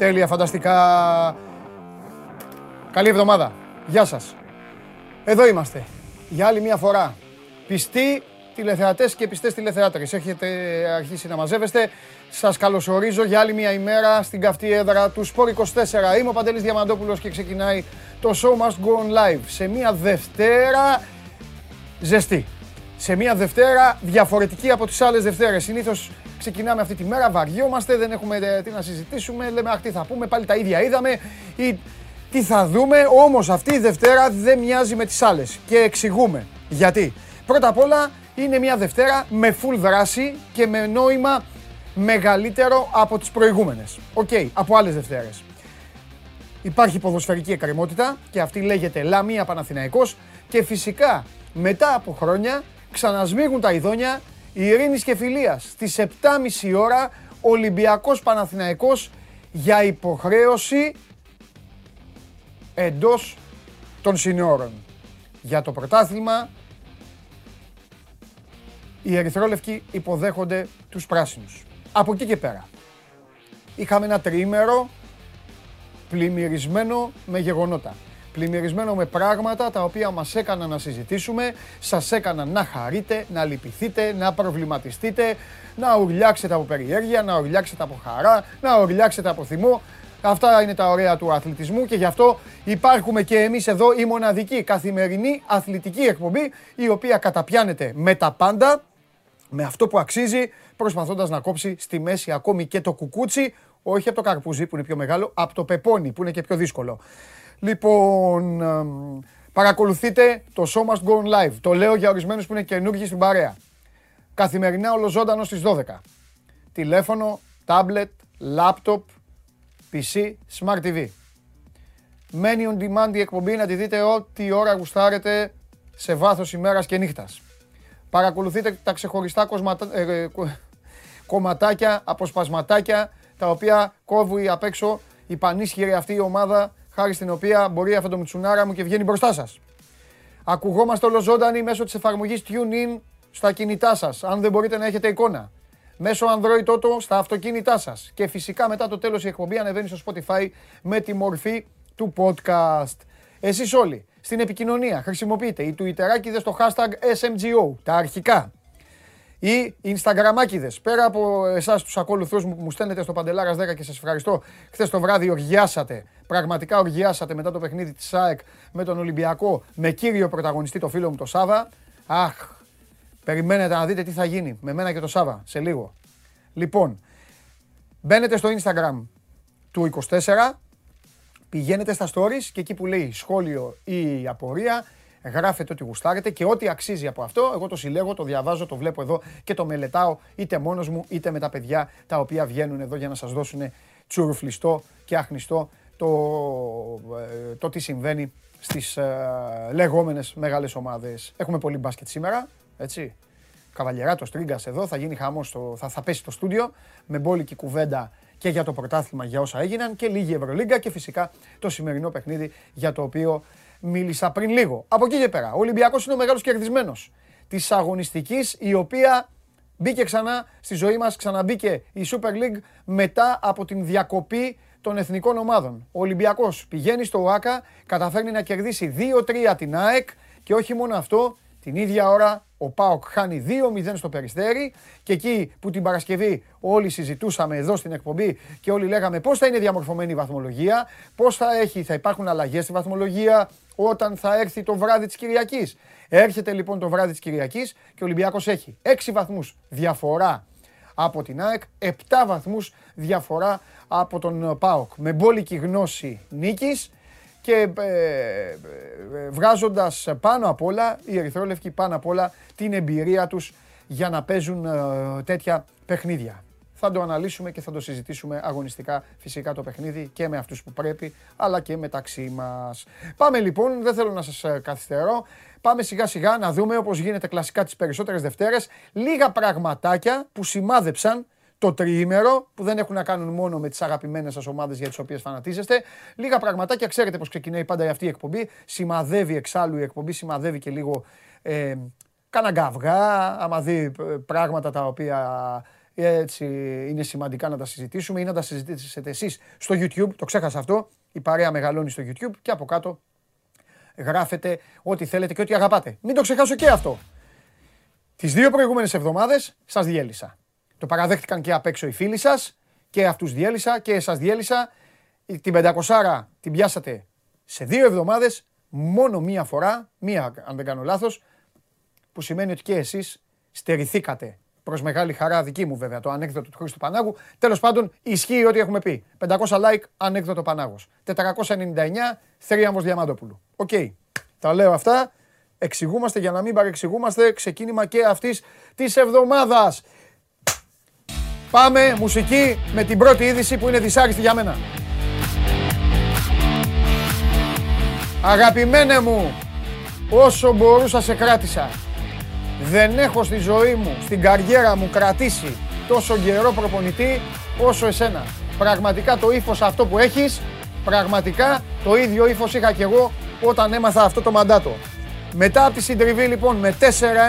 Μπήκαμε. Τέλεια, φανταστικά. Καλή εβδομάδα. Γεια σας. Εδώ είμαστε. Για άλλη μια φορά. Πιστοί τηλεθεατές και πιστές τηλεθεάτρες. Έχετε αρχίσει να μαζεύεστε. Σας καλωσορίζω για άλλη μια ημέρα στην καυτή έδρα του Sport 24. Είμαι ο Παντελής Διαμαντόπουλος και ξεκινάει το Show Must Go On Live σε μια Δευτέρα ζεστή. Σε μια Δευτέρα διαφορετική από τις άλλες Δευτέρες. Συνήθως ξεκινάμε αυτή τη μέρα, βαριόμαστε, δεν έχουμε ε, τι να συζητήσουμε, λέμε αχ τι θα πούμε, πάλι τα ίδια είδαμε ή τι θα δούμε, όμως αυτή η Δευτέρα δεν μοιάζει με τις άλλες και εξηγούμε γιατί; Πρώτα απ' όλα είναι μια Δευτέρα με full δράση και με νόημα μεγαλύτερο από τις προηγούμενες. Οκ, από άλλες Δευτέρες. Υπάρχει ποδοσφαιρική εκκρεμότητα και αυτή λέγεται Λαμία Παναθηναϊκός και φυσικά μετά από χρόνια ξανασμίγουν τα ειδόνια Ειρήνης και Φιλίας στις 7.30 ώρα Ολυμπιακός Παναθηναϊκός για υποχρέωση εντός των συνόρων. Για το πρωτάθλημα οι ερυθρόλευκοι υποδέχονται τους πράσινους. Από εκεί και πέρα. Είχαμε ένα τριήμερο πλημμυρισμένο με γεγονότα. Πλημμυρισμένο με πράγματα τα οποία μας έκαναν να συζητήσουμε, σας έκαναν να χαρείτε, να λυπηθείτε, να προβληματιστείτε, να ουρλιάξετε από περιέργεια, να ουρλιάξετε από χαρά, να ουρλιάξετε από θυμό. Αυτά είναι τα ωραία του αθλητισμού και γι' αυτό υπάρχουμε και εμείς εδώ η μοναδική καθημερινή αθλητική εκπομπή η οποία καταπιάνεται με τα πάντα, με αυτό που αξίζει, προσπαθώντας να κόψει στη μέση ακόμη και το κουκούτσι, όχι από το καρπούζι που είναι πιο μεγάλο, από το πεπόνι που είναι και πιο δύσκολο. Λοιπόν, παρακολουθείτε το Show Must Go On Live. Το λέω για ορισμένους που είναι καινούργιοι στην παρέα. Καθημερινά ολοζώντανο στις 12. Τηλέφωνο, tablet, laptop, PC, Smart TV. Μένει on demand η εκπομπή να τη δείτε ό,τι ώρα γουστάρετε σε βάθος ημέρας και νύχτας. Παρακολουθείτε τα ξεχωριστά κοσματα... ε, κομματάκια, αποσπασματάκια, τα οποία κόβει απ' έξω η πανίσχυρη αυτή η ομάδα, χάρη στην οποία μπορεί αυτό το μτσουνάρα μου και βγαίνει μπροστά σας. Ακουγόμαστε ολοζώντανοι μέσω της εφαρμογής TuneIn στα κινητά σας, αν δεν μπορείτε να έχετε εικόνα μέσω Android Auto στα αυτοκίνητά σας. Και φυσικά μετά το τέλος η εκπομπή ανεβαίνει στο Spotify με τη μορφή του podcast. Εσείς όλοι στην επικοινωνία χρησιμοποιείτε οι Twitterάκηδες στο hashtag SMGO, τα αρχικά. Οι Instagramάκηδες, πέρα από εσάς τους ακολουθούς μου που μου στέλνετε στο Παντελάρας 10 και σας ευχαριστώ, χθες το βράδυ οργιάσατε, πραγματικά οργιάσατε μετά το παιχνίδι της ΑΕΚ με τον Ολυμπιακό, με κύριο πρωταγωνιστή το φίλο μου το Σάβα. Αχ, Περιμένετε να δείτε τι θα γίνει με μένα και το Σάβα σε λίγο. Λοιπόν, μπαίνετε στο Instagram του 24, πηγαίνετε στα stories και εκεί που λέει σχόλιο ή απορία, γράφετε ό,τι γουστάρετε και ό,τι αξίζει από αυτό, εγώ το συλλέγω, το διαβάζω, το βλέπω εδώ και το μελετάω είτε μόνος μου είτε με τα παιδιά τα οποία βγαίνουν εδώ για να σας δώσουν τσουρουφλιστό και αχνιστό το, ε, το τι συμβαίνει στις ε, λεγόμενες μεγάλες ομάδες. Έχουμε πολύ μπάσκετ σήμερα, έτσι. Καβαλιεράτος Τρίγκας εδώ, θα γίνει χαμός, θα, θα πέσει το στούντιο με μπόλικη κουβέντα και για το πρωτάθλημα για όσα έγιναν και λίγη Ευρωλίγκα και φυσικά το σημερινό παιχνίδι για το οποίο μίλησα πριν λίγο. Από εκεί και πέρα, ο Ολυμπιακός είναι ο μεγάλος κερδισμένος της αγωνιστικής η οποία μπήκε ξανά στη ζωή μας, ξαναμπήκε η Super League μετά από την διακοπή των εθνικών ομάδων. Ο Ολυμπιακός πηγαίνει στο ΟΑΚΑ, καταφέρνει να κερδίσει 2-3 την ΑΕΚ και όχι μόνο αυτό, την ίδια ώρα ο Πάοκ χάνει 2-0 στο Περιστέρι και εκεί που την Παρασκευή όλοι συζητούσαμε εδώ στην εκπομπή και όλοι λέγαμε πώς θα είναι διαμορφωμένη η βαθμολογία, πώς θα, έχει, θα υπάρχουν αλλαγές στη βαθμολογία όταν θα έρθει το βράδυ της Κυριακής. Έρχεται λοιπόν το βράδυ της Κυριακής και ο Ολυμπιακός έχει 6 βαθμούς διαφορά από την ΑΕΚ, 7 βαθμούς διαφορά από τον ΠΑΟΚ. Με μπόλικη γνώση νίκης και ε, ε, βγάζοντας πάνω απ' όλα, οι Ερυθρόλευκοι πάνω απ' όλα, την εμπειρία τους για να παίζουν ε, τέτοια παιχνίδια. Θα το αναλύσουμε και θα το συζητήσουμε αγωνιστικά φυσικά το παιχνίδι και με αυτούς που πρέπει, αλλά και μεταξύ μας. Πάμε λοιπόν, δεν θέλω να σας καθυστερώ, πάμε σιγά σιγά να δούμε όπως γίνεται κλασικά τις περισσότερες Δευτέρες, λίγα πραγματάκια που σημάδεψαν το τριήμερο που δεν έχουν να κάνουν μόνο με τις αγαπημένες σας ομάδες για τις οποίες φανατίζεστε. Λίγα πραγματάκια, ξέρετε πώς ξεκινάει πάντα αυτή η εκπομπή. Σημαδεύει εξάλλου η εκπομπή, σημαδεύει και λίγο ε, κάνα γκαυγά, άμα δει ε, πράγματα τα οποία Έτσι είναι σημαντικά να τα συζητήσουμε ή να τα συζητήσετε εσείς στο YouTube. Το ξέχασα αυτό. Η παρέα μεγαλώνει στο YouTube και από κάτω γράφετε ό,τι θέλετε και ό,τι αγαπάτε. Μην το ξεχάσω και αυτό. Τις δύο προηγούμενες εβδομάδες σας διέλυσα. Το παραδέχτηκαν και απ' έξω οι φίλοι σας και αυτούς διέλυσα και σας διέλυσα. Την 500 την πιάσατε σε δύο εβδομάδες μόνο μία φορά, μία αν δεν κάνω λάθος, που σημαίνει ότι και εσείς στερηθήκατε προς μεγάλη χαρά δική μου βέβαια το ανέκδοτο του Χρήστου Πανάγου. Τέλος πάντων, ισχύει ό,τι έχουμε πει. 500 like ανέκδοτο Πανάγος. 499 θρίαμβος Διαμαντόπουλου. OK. Okay. Τα λέω αυτά. Εξηγούμαστε για να μην παρεξηγούμαστε. Ξεκίνημα και αυτής της εβδομάδας. Πάμε μουσική με την πρώτη είδηση που είναι δυσάρεστη για μένα. Αγαπημένε μου, όσο μπορούσα σε κράτησα. Δεν έχω στη ζωή μου, στην καριέρα μου κρατήσει τόσο καιρό προπονητή όσο εσένα. Πραγματικά το ύφος αυτό που έχεις, πραγματικά το ίδιο ύφος είχα κι εγώ όταν έμαθα αυτό το μαντάτο. Μετά από τη συντριβή λοιπόν με 4-1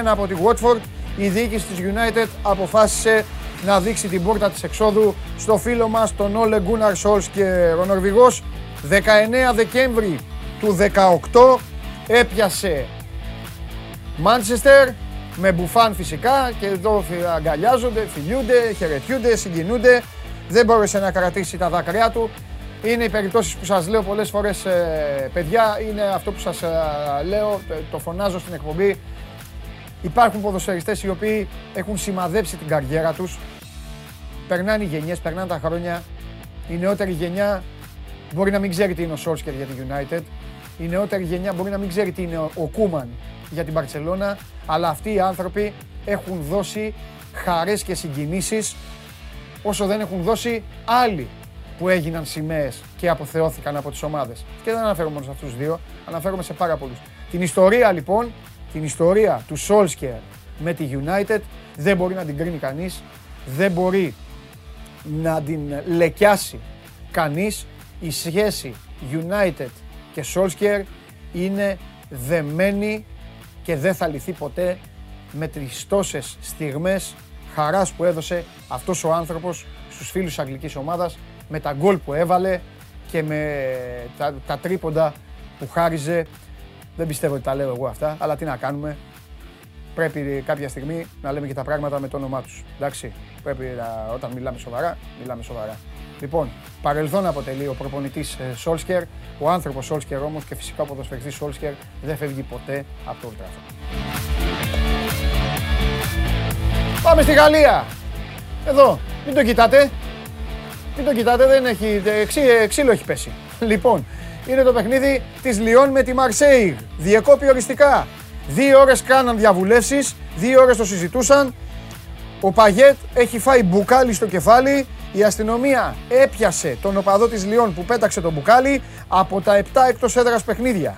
από τη Watford, η διοίκηση της United αποφάσισε να δείξει την πόρτα της εξόδου στο φίλο μας τον Όλε Γκούναρ και Ο Νορβηγός 19 Δεκέμβρη του 18 έπιασε Μάντσεστερ με μπουφάν φυσικά και εδώ αγκαλιάζονται, φιλιούνται, χαιρετιούνται, συγκινούνται. Δεν μπόρεσε να κρατήσει τα δάκρυά του. Είναι οι περιπτώσεις που σας λέω πολλές φορές ε, παιδιά, είναι αυτό που σας ε, λέω, το φωνάζω στην εκπομπή. Υπάρχουν ποδοσφαιριστές οι οποίοι έχουν σημαδέψει την καριέρα τους. Περνάνε οι γενιές, περνάνε τα χρόνια. Η νεότερη γενιά μπορεί να μην ξέρει τι είναι ο Σόρσκερ για τη United. Η νεότερη γενιά μπορεί να μην ξέρει τι είναι ο Κούμαν για την Παρσελώνα, αλλά αυτοί οι άνθρωποι έχουν δώσει χαρές και συγκινήσεις όσο δεν έχουν δώσει άλλοι που έγιναν σημαίες και αποθεώθηκαν από τις ομάδες. Και δεν αναφέρομαι μόνο σε αυτούς τους δύο, αναφέρομαι σε πάρα πολλούς. Την ιστορία λοιπόν, την ιστορία του Solskjaer με τη United δεν μπορεί να την κρίνει κανείς, δεν μπορεί να την λεκιάσει κανείς. Η σχέση United και Solskjaer είναι δεμένη και δεν θα λυθεί ποτέ με τις τόσες στιγμές χαράς που έδωσε αυτός ο άνθρωπος στους φίλους της αγγλικής ομάδας με τα γκολ που έβαλε και με τα, τα τρίποντα που χάριζε. Δεν πιστεύω ότι τα λέω εγώ αυτά, αλλά τι να κάνουμε. Πρέπει κάποια στιγμή να λέμε και τα πράγματα με το όνομά τους. Εντάξει, πρέπει να, όταν μιλάμε σοβαρά, μιλάμε σοβαρά. Λοιπόν, παρελθόν αποτελεί ο προπονητής Σόλσκερ. Ο άνθρωπος Σόλσκερ όμως και φυσικά ο ποδοσφαιριστής Σόλσκερ δεν φεύγει ποτέ από το Old Πάμε στη Γαλλία. Εδώ, μην το κοιτάτε. Μην το κοιτάτε, δεν έχει, ξύ, ξύλο έχει πέσει. Λοιπόν, είναι το παιχνίδι της Λιόν με τη Μαρσέη. Διεκόπη οριστικά. Δύο ώρες κάναν διαβουλεύσεις, δύο ώρες το συζητούσαν. Ο Παγέτ έχει φάει μπουκάλι στο κεφάλι η αστυνομία έπιασε τον οπαδό της Λιόν που πέταξε τον μπουκάλι από τα 7 εκτός έδρας παιχνίδια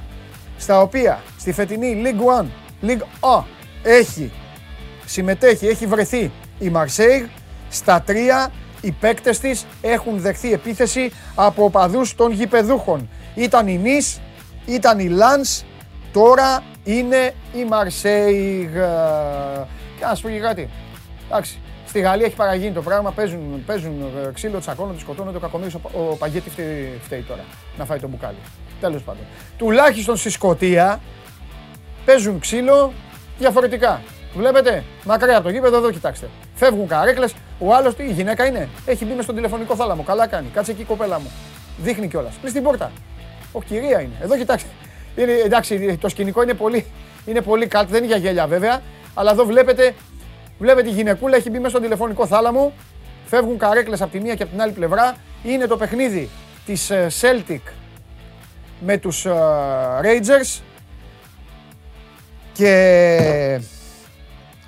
στα οποία στη φετινή League 1, League A έχει συμμετέχει, έχει βρεθεί η Μαρσέιγ στα τρία οι παίκτες της έχουν δεχθεί επίθεση από οπαδούς των γηπεδούχων. Ήταν η Νις, ήταν η Λάνς, τώρα είναι η Μαρσέιγ. Και να σου πω και κάτι. Εντάξει, Στη Γαλλία έχει παραγίνει το πράγμα. Παίζουν, παίζουν ε, ξύλο, τσακώνονται, σκοτώνονται. Ο κακομίρι ο, ο Παγκέτη φταίει, φταίει, τώρα να φάει το μπουκάλι. Τέλος πάντων. Τουλάχιστον στη Σκωτία παίζουν ξύλο διαφορετικά. Βλέπετε, μακριά από το γήπεδο, εδώ κοιτάξτε. Φεύγουν καρέκλες. Ο άλλος τι, η γυναίκα είναι. Έχει μπει μες στον τηλεφωνικό θάλαμο. Καλά κάνει. Κάτσε εκεί, κοπέλα μου. Δείχνει κιόλας. Πλη στην πόρτα. Όχι, κυρία είναι. Εδώ κοιτάξτε. Είναι, εντάξει, το σκηνικό είναι πολύ, είναι πολύ καλτ. Δεν είναι για γέλια βέβαια. Αλλά εδώ βλέπετε Βλέπετε η γυναικούλα έχει μπει μέσα στον τηλεφωνικό θάλαμο. Φεύγουν καρέκλες από τη μία και από την άλλη πλευρά. Είναι το παιχνίδι της ε, Celtic με τους ε, Rangers. Και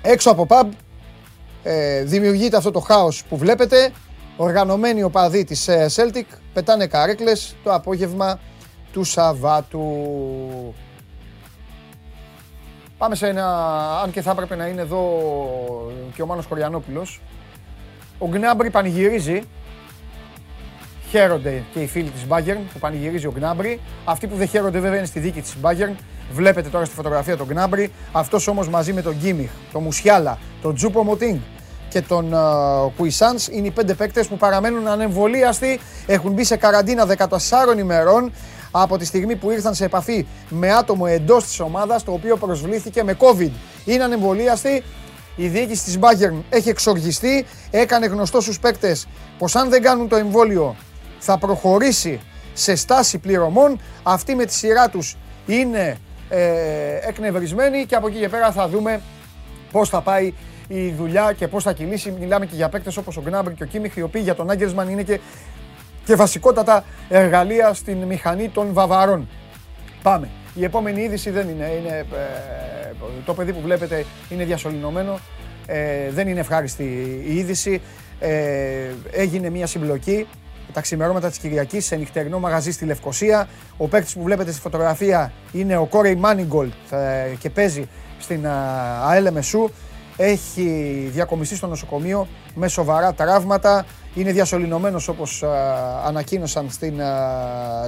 έξω από pub ε, δημιουργείται αυτό το χάος που βλέπετε. Οργανωμένοι οπαδοί της Celtic πετάνε καρέκλες το απόγευμα του Σαββάτου. Πάμε σε ένα, αν και θα έπρεπε να είναι εδώ και ο Μάνος Χωριανόπουλος. Ο Γκνάμπρι πανηγυρίζει. Χαίρονται και οι φίλοι της Bayern που πανηγυρίζει ο Γκνάμπρι. Αυτοί που δεν χαίρονται βέβαια είναι στη δίκη της Bayern. Βλέπετε τώρα στη φωτογραφία τον Γκνάμπρι. Αυτός όμως μαζί με τον Γκίμιχ, τον Μουσιάλα, τον Τζούπο Μοτίνγκ και τον Κουισάνς. Είναι οι πέντε παίκτες που παραμένουν ανεμβολίαστοι. Έχουν μπει σε καραντίνα 14 ημερών από τη στιγμή που ήρθαν σε επαφή με άτομο εντός της ομάδας το οποίο προσβλήθηκε με COVID. Είναι ανεμβολίαστοι. Η διοίκηση της Bayern έχει εξοργιστεί. Έκανε γνωστό στους παίκτες πως αν δεν κάνουν το εμβόλιο θα προχωρήσει σε στάση πληρωμών. Αυτοί με τη σειρά τους είναι ε, εκνευρισμένοι και από εκεί και πέρα θα δούμε πώς θα πάει η δουλειά και πώς θα κυλήσει. Μιλάμε και για παίκτες όπως ο Γκνάμπρ και ο Κίμιχ, οι οποίοι για τον Άγγελσμαν είναι και, και βασικότατα εργαλεία στην μηχανή των Βαβαρών. Πάμε. Η επόμενη είδηση δεν είναι. είναι ε, το παιδί που βλέπετε είναι διασωληνωμένο. Ε, δεν είναι ευχάριστη η είδηση. Ε, έγινε μια συμπλοκή τα ξημερώματα της Κυριακής σε νυχτερινό μαγαζί στη Λευκοσία. Ο παίκτης που βλέπετε στη φωτογραφία είναι ο Κόρεϊ Μάνιγκολτ και παίζει στην ΑΕΛ Μεσού. Έχει διακομιστεί στο νοσοκομείο με σοβαρά τραύματα. Είναι διασωληνωμένος όπως ανακοίνωσαν στην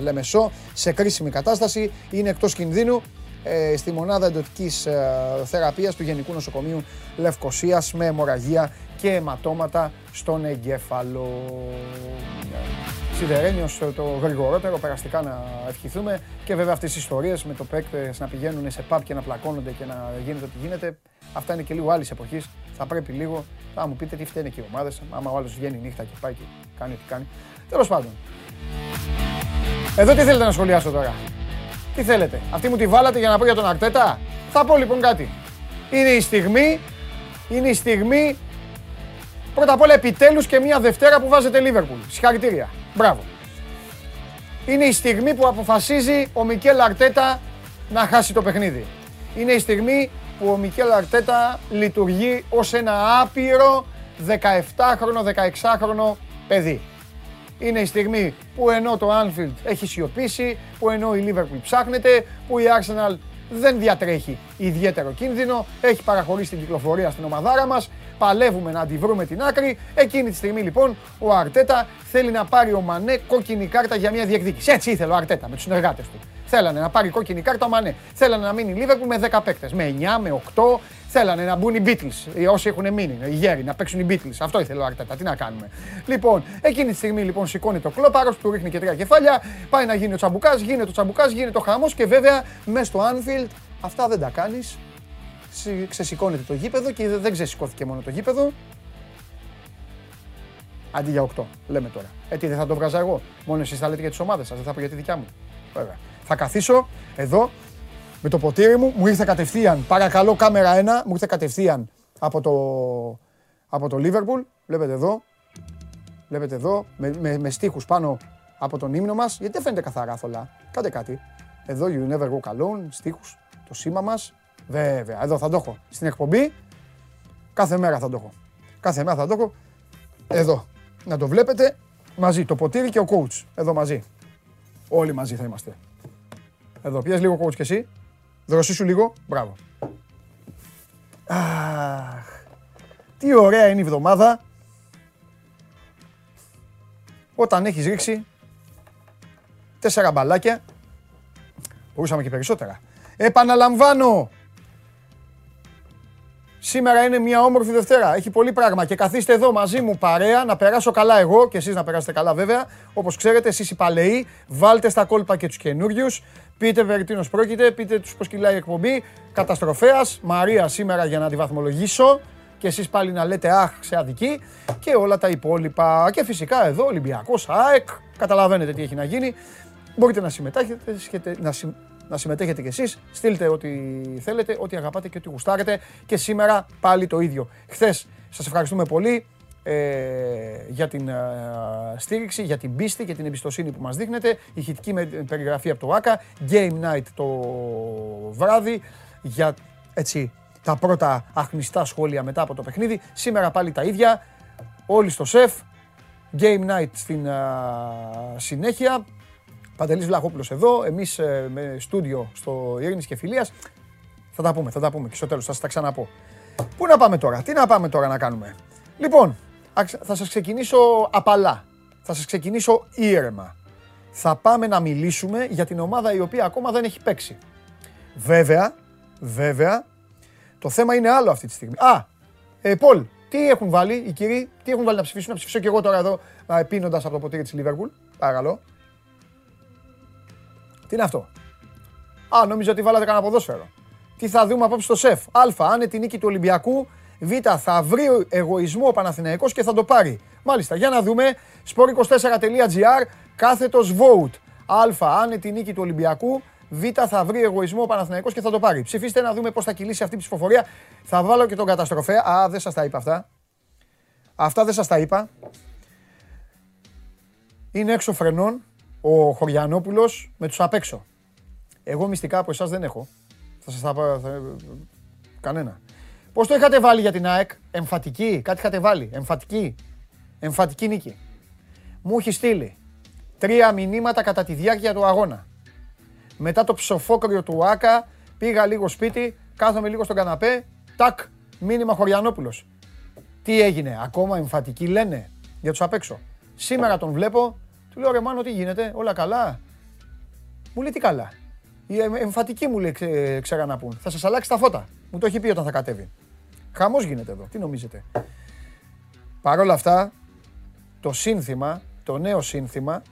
Λεμεσό σε κρίσιμη κατάσταση. Είναι εκτός κινδύνου ε, στη μονάδα εντοτικής θεραπείας του Γενικού Νοσοκομείου Λευκοσίας με αιμορραγία και αιματώματα στον εγκέφαλο. Σιδερένιος το γρηγορότερο, περαστικά να ευχηθούμε και βέβαια αυτές οι ιστορίες με το παίκτες να πηγαίνουν σε παπ και να πλακώνονται και να γίνεται ό,τι γίνεται. Αυτά είναι και λίγο άλλης εποχής. Θα πρέπει λίγο να μου πείτε τι φταίνε και οι ομάδες. Άμα ο άλλος βγαίνει νύχτα και πάει και κάνει ό,τι κάνει. Τέλος πάντων. Εδώ τι θέλετε να σχολιάσω τώρα; Τι θέλετε; Αυτή μου τη βάλατε για να πω για τον Αρτέτα; Θα πω λοιπόν κάτι. Είναι η στιγμή. Είναι η στιγμή Πρώτα απ' όλα επιτέλους και μια Δευτέρα που βάζετε Λίβερπουλ. Συγχαρητήρια. Μπράβο. Είναι η στιγμή που αποφασίζει ο Μικέλ Αρτέτα να χάσει το παιχνίδι. Είναι η στιγμή που ο Μικέλ Αρτέτα λειτουργεί ως ένα άπειρο 17χρονο, 16χρονο παιδί. Είναι η στιγμή που ενώ το Anfield έχει σιωπήσει, που ενώ η Liverpool ψάχνεται, που η Arsenal δεν διατρέχει ιδιαίτερο κίνδυνο, έχει παραχωρήσει την κυκλοφορία στην ομαδάρα μας, παλεύουμε να αντιβρούμε την άκρη. Εκείνη τη στιγμή λοιπόν ο Αρτέτα θέλει να πάρει ο Μανέ κόκκινη κάρτα για μια διεκδίκηση. Έτσι ήθελε ο Αρτέτα με τους συνεργάτες του. Θέλανε να πάρει κόκκινη κάρτα ο Μανέ. Θέλανε να μείνει η Λίβερπουλ με 10 παίκτες. Με 9, με 8. Θέλανε να μπουν οι Beatles. Οι όσοι έχουν μείνει, οι γέροι, να παίξουν οι Beatles. Αυτό ήθελε ο Αρτέτα. Τι να κάνουμε. Λοιπόν, εκείνη τη στιγμή λοιπόν σηκώνει το κλόπαρος, του ρίχνει και τρία κεφάλια. Πάει να γίνει ο τσαμπουκάς, γίνεται ο τσαμπουκάς, γίνεται ο χαμός και βέβαια μέσα στο Anfield αυτά δεν τα κάνεις ξεσηκώνεται το γήπεδο και δεν ξεσηκώθηκε μόνο το γήπεδο. Αντί για 8, λέμε τώρα. Ε, τι δεν θα το βγάζα εγώ; Μόνο εσείς θα λέτε για τις ομάδες σας, δεν θα πω για τη δικιά μου. Βέβαια. Θα καθίσω εδώ με το ποτήρι μου, μου ήρθε κατευθείαν, παρακαλώ κάμερα 1, μου ήρθε κατευθείαν από το, από το Liverpool, βλέπετε εδώ, βλέπετε εδώ, με, με, με στίχους πάνω από τον ύμνο μας, γιατί δεν φαίνεται καθαρά θολά, κάντε κάτι. Εδώ, you never go alone, στίχους, το σήμα μας, Βέβαια, εδώ θα το έχω. Στην εκπομπή, κάθε μέρα θα το έχω. Κάθε μέρα θα το έχω. Εδώ. Να το βλέπετε μαζί. Το ποτήρι και ο coach. Εδώ μαζί. Όλοι μαζί θα είμαστε. Εδώ. Πιες λίγο coach και εσύ. Δροσίσου λίγο. Μπράβο. Αχ. Τι ωραία είναι η εβδομάδα. Όταν έχεις ρίξει τέσσερα μπαλάκια. Μπορούσαμε και περισσότερα. Επαναλαμβάνω, Σήμερα είναι μια όμορφη Δευτέρα. Έχει πολύ πράγμα και καθίστε εδώ μαζί μου παρέα να περάσω καλά εγώ και εσείς να περάσετε καλά βέβαια. Όπως ξέρετε εσείς οι παλαιοί βάλτε στα κόλπα και τους καινούριους. Πείτε περί τίνος πρόκειται, πείτε τους πως κυλάει η εκπομπή. Καταστροφέας, Μαρία σήμερα για να τη βαθμολογήσω και εσείς πάλι να λέτε αχ σε αδική και όλα τα υπόλοιπα. Και φυσικά εδώ Ολυμπιακός, ΑΕΚ, καταλαβαίνετε τι έχει να γίνει. Μπορείτε να συμμετάχετε, να, να συμμετέχετε κι εσείς. Στείλτε ό,τι θέλετε, ό,τι αγαπάτε και ό,τι γουστάρετε. Και σήμερα πάλι το ίδιο. Χθες σας ευχαριστούμε πολύ ε, για την ε, στήριξη, για την πίστη και την εμπιστοσύνη που μας δείχνετε. Ηχητική με περιγραφή από το ΆΚΑ. Game night το βράδυ για έτσι τα πρώτα αχνιστά σχόλια μετά από το παιχνίδι. Σήμερα πάλι τα ίδια. Όλοι στο σεφ. Game night στην ε, συνέχεια. Παντελής Βλαχόπουλος εδώ, εμείς ε, με στούντιο στο Ειρήνης και Φιλίας. Θα τα πούμε, θα τα πούμε και στο τέλος, θα σας τα ξαναπώ. Πού να πάμε τώρα, τι να πάμε τώρα να κάνουμε. Λοιπόν, θα σας ξεκινήσω απαλά, θα σας ξεκινήσω ήρεμα. Θα πάμε να μιλήσουμε για την ομάδα η οποία ακόμα δεν έχει παίξει. Βέβαια, βέβαια, το θέμα είναι άλλο αυτή τη στιγμή. Α, ε, Πολ, Τι έχουν βάλει οι κύριοι, τι έχουν βάλει να ψηφίσουν, να ψηφίσω και εγώ τώρα εδώ πίνοντας από το ποτήρι της Λίβερπουλ. Παρακαλώ. Τι είναι αυτό; Α, νόμιζα ότι βάλατε κανένα ποδόσφαιρο. Τι θα δούμε απόψε στο σεφ. Α, αν τη νίκη του Ολυμπιακού. Β, θα βρει εγωισμό ο Παναθηναϊκός και θα το πάρει. Μάλιστα, για να δούμε. sport24.gr κάθετος vote. Α, αν τη νίκη του Ολυμπιακού. Β, θα βρει εγωισμό ο Παναθηναϊκός και θα το πάρει. Ψηφίστε να δούμε πώς θα κυλήσει αυτή η ψηφοφορία. Θα βάλω και τον καταστροφέα. Α, δεν σας τα είπα αυτά. Αυτά δεν σας τα είπα. Είναι έξω φρενών ο Χωριανόπουλος με τους απ' έξω. Εγώ μυστικά από εσάς δεν έχω. Θα σας τα πω. Κανένα. Πώς το είχατε βάλει για την ΑΕΚ, εμφατική, κάτι είχατε βάλει. Εμφατική. Εμφατική νίκη. Μου έχει στείλει τρία μηνύματα κατά τη διάρκεια του αγώνα. Μετά το ψοφόκριο του Άκα, πήγα λίγο σπίτι, κάθομαι λίγο στον καναπέ, τάκ, μήνυμα Χωριανόπουλος. Τι έγινε, ακόμα εμφατική λένε για τους απ' έξω. Σήμερα τον βλέπω, του λέω ρε Μάνο τι γίνεται, όλα καλά. Μου λέει τι καλά. Η εμφατική μου λέει ξέ, να πούν. Θα σας αλλάξει τα φώτα. Μου το έχει πει όταν θα κατέβει. Χαμός γίνεται εδώ. Τι νομίζετε. Παρ' όλα αυτά, το σύνθημα, το νέο σύνθημα,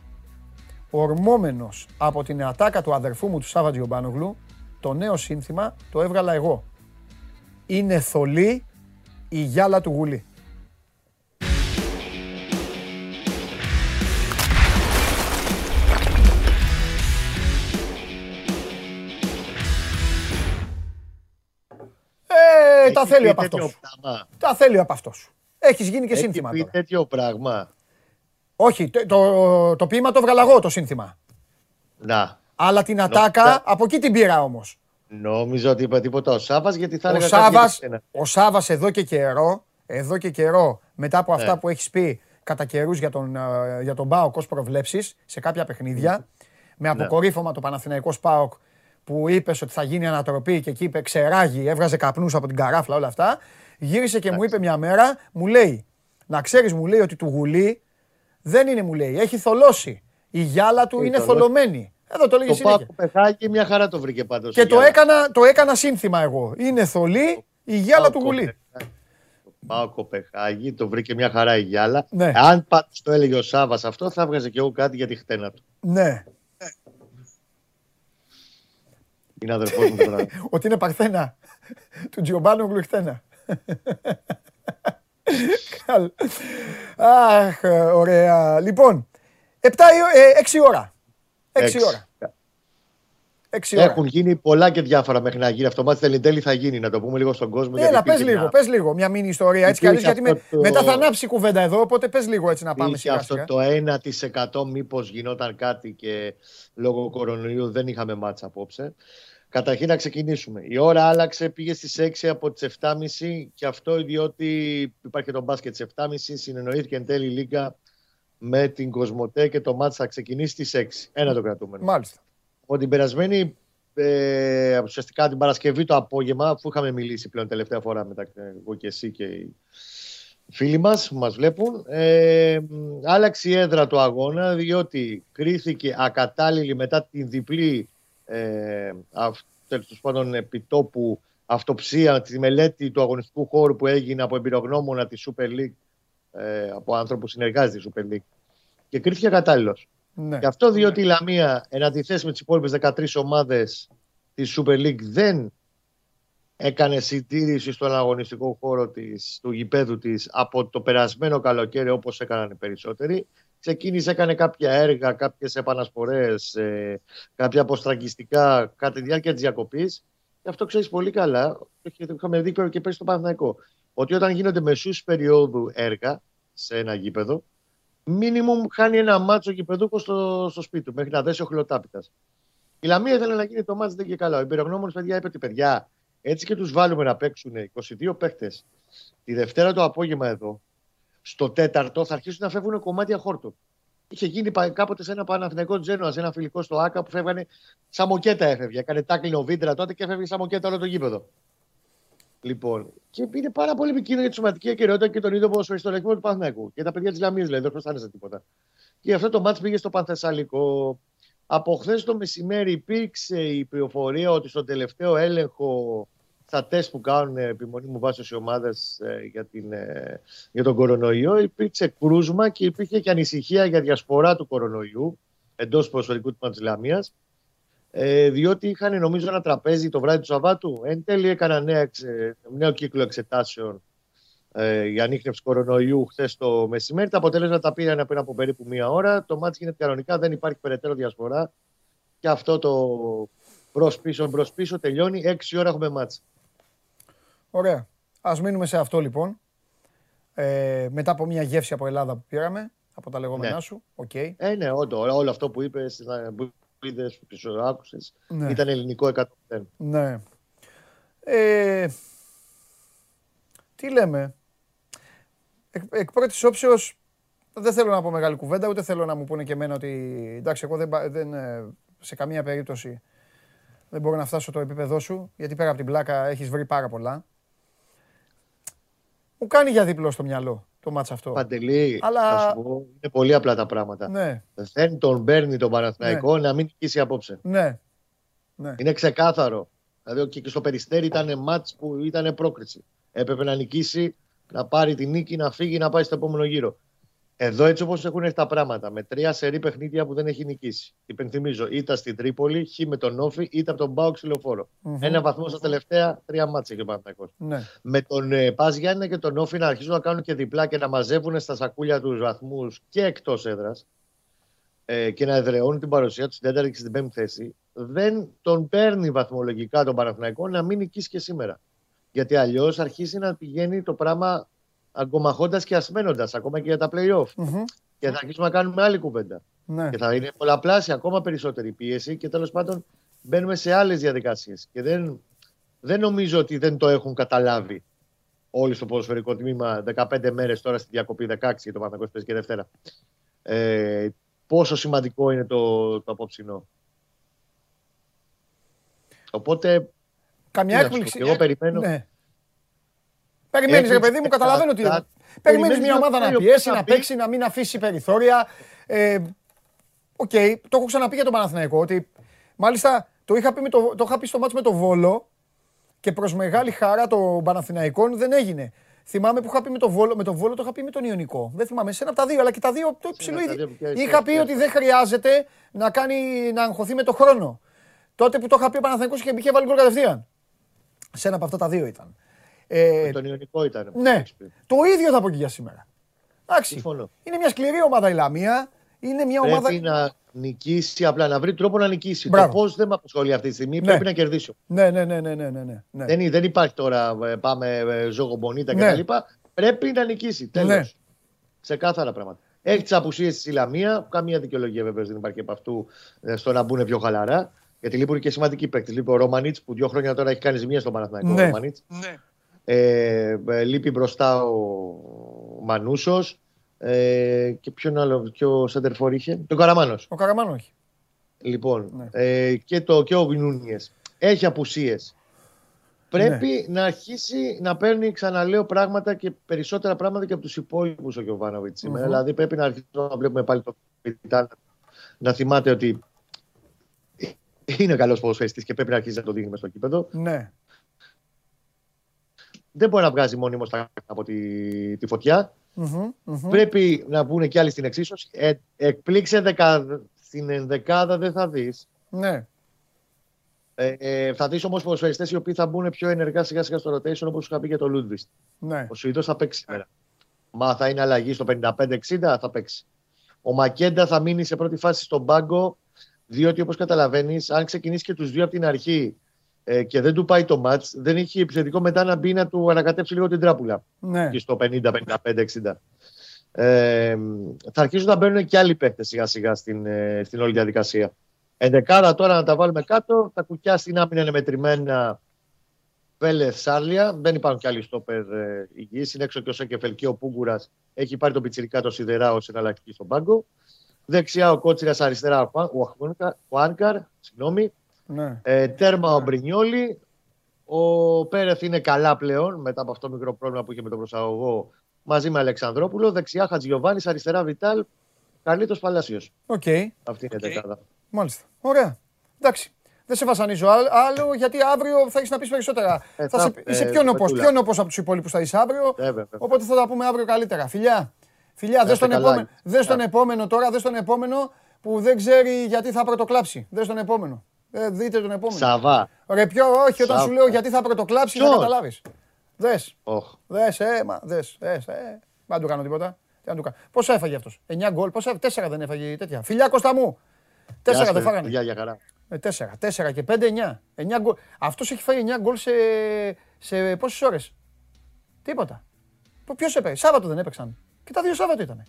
ορμόμενος από την ατάκα του αδερφού μου του Σάβα Τζιομπάνογλου, το νέο σύνθημα το έβγαλα εγώ. Είναι θολή η γυάλα του γουλή. Ε, τα θέλει από αυτός. Τα θέλει από αυτός. Έχεις γίνει και Έχεις σύνθημα. Έχει τέτοιο πράγμα. Όχι, το, το, το ποίημα το έβγαλα εγώ το σύνθημα. Να. Αλλά την ατάκα από εκεί την πήρα όμως. Νόμιζα ότι είπα τίποτα ο Σάβα γιατί θα έλεγα. Ο Σάβα ο Σάβας εδώ και καιρό, εδώ και καιρό, μετά από αυτά ναι. που έχεις πει κατά καιρούς για τον, ε, για τον Μπάοκ ως προβλέψεις σε κάποια παιχνίδια, με ναι. αποκορύφωμα το Παναθηναϊκός Πάοκ που είπες ότι θα γίνει ανατροπή και εκεί είπε ξεράγει, έβγαζε καπνούς από την καράφλα, όλα αυτά. Γύρισε και μου είπε μια μέρα, μου λέει, να ξέρεις, μου λέει ότι του γουλή δεν είναι, μου λέει, έχει θολώσει. Η γυάλα του είναι θολωμένη. Εδώ το λέγεις συνέχεια. Το Πάκο μια χαρά το βρήκε πάντως. Και το έκανα, το έκανα σύνθημα εγώ. Είναι θολή η γυάλα του γουλή. Πάω Κοπεχάγη, το βρήκε μια χαρά η γυάλα. Ναι. Αν πάντως το έλεγε ο Σάβα αυτό, θα έβγαζε και εγώ κάτι για τη χτένα του. Ναι. Είναι αδερφός μου τώρα. Ότι είναι παρθένα. Του Τζιομπάνου Γλουχτένα. Αχ, ωραία. Λοιπόν, 6 ε, ώρα. 6 ώρα. Έχουν γίνει πολλά και διάφορα μέχρι να γίνει αυτό. Μάτι εν τέλει θα γίνει, να το πούμε λίγο στον κόσμο. Έλα, πες λίγο, πες λίγο. Μια μήνυ ιστορία έτσι κι αλλιώς. Γιατί το... μετά θα ανάψει η κουβέντα εδώ, οπότε πες λίγο έτσι να πάμε σιγά. Αυτό το 1% μήπως γινόταν κάτι και λόγω κορονοϊού δεν είχαμε μάτσα απόψε. Καταρχήν να ξεκινήσουμε. Η ώρα άλλαξε, πήγε στις 6 από τις 7.30 και αυτό διότι υπάρχει το μπάσκετ στις 7.30. Συνεννοήθηκε εν τέλει η Λίγκα με την Κοσμοτέ και το μάτς θα ξεκινήσει στις 6. Ένα το κρατούμενο. Μάλιστα. Από την περασμένη, ε, ουσιαστικά την Παρασκευή το απόγευμα, αφού είχαμε μιλήσει πλέον τελευταία φορά μεταξύ εγώ και εσύ και οι φίλοι μας που μας βλέπουν, ε, άλλαξε η έδρα του αγώνα διότι κρίθηκε ακατάλληλη μετά την διπλή ε, τέλος πάντων επιτόπου αυτοψία, τη μελέτη του αγωνιστικού χώρου που έγινε από εμπειρογνώμονα της Super League, ε, από άνθρωπο που συνεργάζεται στη Super League και κρίθηκε κατάλληλος. Ναι. Και αυτό διότι η Λαμία, εν αντιθέσει με τις υπόλοιπες 13 ομάδες της Super League, δεν έκανε συντήρηση στον αγωνιστικό χώρο της, του γηπέδου της από το περασμένο καλοκαίρι όπως έκαναν οι περισσότεροι ξεκίνησε, έκανε κάποια έργα, κάποιες επανασπορές, ε, κάποια αποστραγγιστικά κατά τη διάρκεια της διακοπής. Και αυτό ξέρεις πολύ καλά, το είχαμε δει και πέρυσι στο Παναθηναϊκό, ότι όταν γίνονται μεσούς περίοδου έργα σε ένα γήπεδο, μίνιμουμ χάνει ένα μάτσο γηπεδούκο στο, στο σπίτι του, μέχρι να δέσει ο χλωτάπητας. Η Λαμία ήθελε να γίνει το μάτσο, δεν και καλά. Ο εμπειρογνώμονο παιδιά είπε ότι παιδιά, έτσι και τους βάλουμε να παίξουν 22 παίχτε τη Δευτέρα το απόγευμα εδώ, στο τέταρτο θα αρχίσουν να φεύγουν κομμάτια χόρτου. Είχε γίνει κάποτε σε ένα Παναθηναϊκό Τζένοα, σε ένα φιλικό στο ΑΚΑ που φεύγανε σαμοκέτα έφευγε. Έκανε τάκλινο βίντρα τότε και έφευγε σαμοκέτα όλο το γήπεδο. Λοιπόν, και είναι πάρα πολύ επικίνδυνο για τη σωματική ακαιρεότητα και τον ίδιο ποδοσφαιριστό λεκμό του Παναθηναϊκού. Και τα παιδιά της Λαμίας δηλαδή, δεν χρωστάνε τίποτα. Και αυτό το μάτς πήγε στο Πανθεσσαλικό. Από χθες το μεσημέρι υπήρξε η πληροφορία ότι στον τελευταίο έλεγχο στα τεστ που κάνουν επιμονή μου βάσει οι ομάδες ε, για, την, ε, για τον κορονοϊό υπήρξε κρούσμα και υπήρχε και ανησυχία για διασπορά του κορονοϊού εντός του ποδοσφαιρικού τμήματο της Λαμία. Ε, διότι είχαν νομίζω ένα τραπέζι το βράδυ του Σαββάτου. Εν τέλει έκανα νέα, νέο κύκλο εξετάσεων ε, για ανείχνευση κορονοϊού χθες το μεσημέρι. Τα αποτέλεσματα τα πήραν πριν από περίπου μία ώρα. Το μάτι γίνεται κανονικά, δεν υπάρχει περαιτέρω διασπορά. Και αυτό το μπρος πίσω, μπρος πίσω τελειώνει. Έξι ώρα έχουμε μάτς. Ωραία. Α μείνουμε σε αυτό λοιπόν. Ε, μετά από μια γεύση από Ελλάδα που πήραμε, από τα λεγόμενά ναι. σου. Okay. Ε, ναι, όντω. Όλο αυτό που είπες, που είδες, που άκουσες, ναι. ήταν ελληνικό 100%. Ναι. Ε, τι λέμε; Εκ, εκ πρώτης όψεως, δεν θέλω να πω μεγάλη κουβέντα, ούτε θέλω να μου πούνε και εμένα ότι εντάξει, εγώ δεν, δεν, ε, σε καμία περίπτωση δεν μπορώ να φτάσω στο επίπεδό σου, γιατί πέρα από την πλάκα έχεις βρει πάρα πολλά. Μου κάνει για δίπλο στο μυαλό το μάτς αυτό. Παντελή, Αλλά... σου πω, είναι πολύ απλά τα πράγματα. Ναι. Δεν τον παίρνει τον Παναθηναϊκό ναι. να μην νικήσει απόψε. Ναι. ναι. Είναι ξεκάθαρο. Δηλαδή και στο Περιστέρι ήταν μάτς που ήταν πρόκριση. Έπρεπε να νικήσει, να πάρει τη νίκη, να φύγει, να πάει στο επόμενο γύρο. Εδώ έτσι όπως έχουν έρθει τα πράγματα, με τρία σερή παιχνίδια που δεν έχει νικήσει. Υπενθυμίζω, είτε στην Τρίπολη, χ με τον Όφη, είτε από τον Μπάουξ ξυλοφόρο. Mm-hmm. Ένα βαθμό στα τελευταία τρία μάτια και ο Ναι. Με τον ε, Πας Γιάννη και τον Όφη να αρχίζουν να κάνουν και διπλά και να μαζεύουν στα σακούλια τους βαθμούς και εκτός έδρας ε, και να εδραιώνουν την παρουσία τους στην τέταρτη και στην πέμπτη θέση, δεν τον παίρνει βαθμολογικά τον Παναθηναϊκό να μην νικήσει και σήμερα. Γιατί αλλιώς αρχίζει να πηγαίνει το πράγμα αγκομαχώντα και ασμένοντας ακόμα και για τα playoff. Mm-hmm. Και θα αρχίσουμε να κάνουμε άλλη κουβέντα. Ναι. Και θα είναι πολλαπλάσια ακόμα περισσότερη πίεση και τέλος πάντων μπαίνουμε σε άλλες διαδικασίες. Και δεν, δεν νομίζω ότι δεν το έχουν καταλάβει όλοι στο ποδοσφαιρικό τμήμα 15 μέρες τώρα στη διακοπή 16 για το Παναγό και Δευτέρα. Ε, πόσο σημαντικό είναι το, το αποψινό. Οπότε. Καμιά έκπληξη. Εγώ περιμένω. Ναι. Περιμένει, ρε παιδί μου, καταλαβαίνω τι. Περιμένει μια ομάδα να πιέσει, να παίξει, να μην αφήσει περιθώρια. Ε, οκ, το έχω ξαναπεί για τον Παναθηναϊκό ότι μάλιστα το είχα πει, το, το είχα πει στο ματς με το Βόλο και προς μεγάλη χαρά των Παναθηναϊκών δεν έγινε. Θυμάμαι που είχα πει με το Βόλο, με το Βόλο το είχα πει με τον Ιωνικό. Δεν θυμάμαι, σε ένα από τα δύο, αλλά και τα δύο το υψηλό Είχα πει ότι δεν χρειάζεται να, κάνει, να αγχωθεί με το χρόνο. Τότε που το είχα πει ο Παναθηναϊκός και είχε βάλει γκολ κατευθείαν. Σε ένα από αυτά τα δύο ήταν. Ε, τον Ιωνικό ήταν. Ναι. Το ίδιο θα πω και για σήμερα. Εντάξει. Είναι μια σκληρή ομάδα η Λαμία. Είναι μια πρέπει ομάδα. Πρέπει να νικήσει, απλά να βρει τρόπο να νικήσει. Μπράβο. Το πώς δεν με απασχολεί αυτή τη στιγμή. Ναι. Πρέπει να κερδίσει. Ναι, ναι, ναι, ναι, ναι, ναι, ναι. Δεν, δεν υπάρχει τώρα ε, πάμε ε, ζώγο μπονίτα ναι. κτλ. Πρέπει να νικήσει. Τέλο. Ναι. Σε κάθαρα πράγματα. Έχεις τις απουσίες τη Λαμία. Καμία δικαιολογία βεβαίως δεν υπάρχει από αυτού ε, στο να μπουν πιο χαλαρά. Γιατί λείπουν και σημαντικοί παίκτες. Λείπει ο Ρωμανίτς που δύο χρόνια τώρα έχει κάνει ζημία στο Παναθηναϊκό. Ναι. ναι. Ε, ε, λείπει μπροστά ο Μανούσος ε, και ποιον άλλο, ποιο σέντερφορ είχε, το Καραμάνος. Ο Καραμάνο έχει. Λοιπόν, ναι. ε, και, το, και ο Γνούνιες. Έχει απουσίες. Πρέπει ναι. να αρχίσει να παίρνει, ξαναλέω, πράγματα και περισσότερα πράγματα και από τους υπόλοιπους ο Γιωβάνοβιτς σήμερα. Mm-hmm. Δηλαδή πρέπει να αρχίσουμε να βλέπουμε πάλι το Πιτάν να θυμάται ότι είναι καλός ποδοσφαιριστής και πρέπει να αρχίσει να το δείχνει στο κήπεδο. Ναι δεν μπορεί να βγάζει μόνιμος από τη, τη φωτια Πρέπει να μπουν και άλλοι στην εξίσωση. Ε, εκπλήξε δεκα, στην ενδεκάδα δεν θα δεις. Ναι. Ε, ε, θα δεις όμως ποδοσφαιριστές οι οποίοι θα μπουν πιο ενεργά σιγά σιγά στο rotation όπως σου είχα πει για το Λούντβιστ. Ναι. Ο Σουηδός θα παίξει σήμερα. Μα θα είναι αλλαγή στο 55-60, θα παίξει. Ο Μακέντα θα μείνει σε πρώτη φάση στον πάγκο, διότι όπως καταλαβαίνεις, αν ξεκινήσει και τους δύο από την αρχή ε, και δεν του πάει το μάτ, δεν έχει επιθετικό μετά να μπει να του ανακατέψει λίγο την τράπουλα. Ναι. Και στο 50, 55, 60. Ε, θα αρχίσουν να μπαίνουν και άλλοι παίκτες σιγά σιγά στην, ε, στην όλη διαδικασία. Εντεκάρα τώρα να τα βάλουμε κάτω. Τα κουκιά στην άμυνα είναι μετρημένα. Πέλε Σάρλια. Δεν υπάρχουν κι άλλοι στόπερ ε, υγιείς. Είναι έξω και ο Σέκεφελ και ο Πούγκουρας. Έχει πάρει το πιτσυρικά το σιδερά ως εναλλακτική στον πάγκο. Δεξιά ο Κότσιρας, αριστερά ο Άνκαρ. Συγγνώμη. Ναι. Ε, τέρμα ο Μπρινιόλη. Ο Πέρεθ είναι καλά πλέον μετά από αυτό το μικρό πρόβλημα που είχε με τον προσαγωγό μαζί με Αλεξανδρόπουλο. Δεξιά Χατζιωβάνη, αριστερά Βιτάλ. Καλήτο Παλάσιος. Okay. Αυτή είναι η okay. δεκάδα. Μάλιστα. Ωραία. Εντάξει. Δεν σε βασανίζω άλλο, γιατί αύριο θα έχεις να πεις περισσότερα. Ε, θα θα- σε, είσαι ε, πιο νοπό Πετούλα. πιο νοπός από τους υπόλοιπους θα είσαι αύριο. Ε, βέβαια. Οπότε θα τα πούμε αύριο καλύτερα. Φιλιά. Φιλιά, Να δες είστε τον, καλά. επόμενο, δες τον επόμενο τώρα, δες τον επόμενο που δεν ξέρει γιατί θα πρωτοκλάψει. Δες τον επόμενο. Ε, δείτε τον επόμενο. Σαβά. Ρε ποιο, όχι, όταν Σαβ- σου λέω γιατί θα πρωτοκλάψει, θα Ποιον; καταλάβεις. Δες. Οχ. Δες, ε, μα, δες, δες, ε. Δεν του κάνω τίποτα. Τι να του κάνω. Πόσα έφαγε αυτός; 9 γκολ, πόσα, 4 δεν έφαγε τέτοια. Φιλιά Κώστα μου. 4 δεν φάγανε. Γεια, για χαρά. Ε, 4, 4 και 5, 9. 9 γκολ. Αυτός έχει φάει 9 γκολ σε, σε πόσες ώρες; Τίποτα. Πο- Ποιος έπαιξε; Σάββατο δεν έπαιξαν. Και τα δύο Σάββατο ήταν.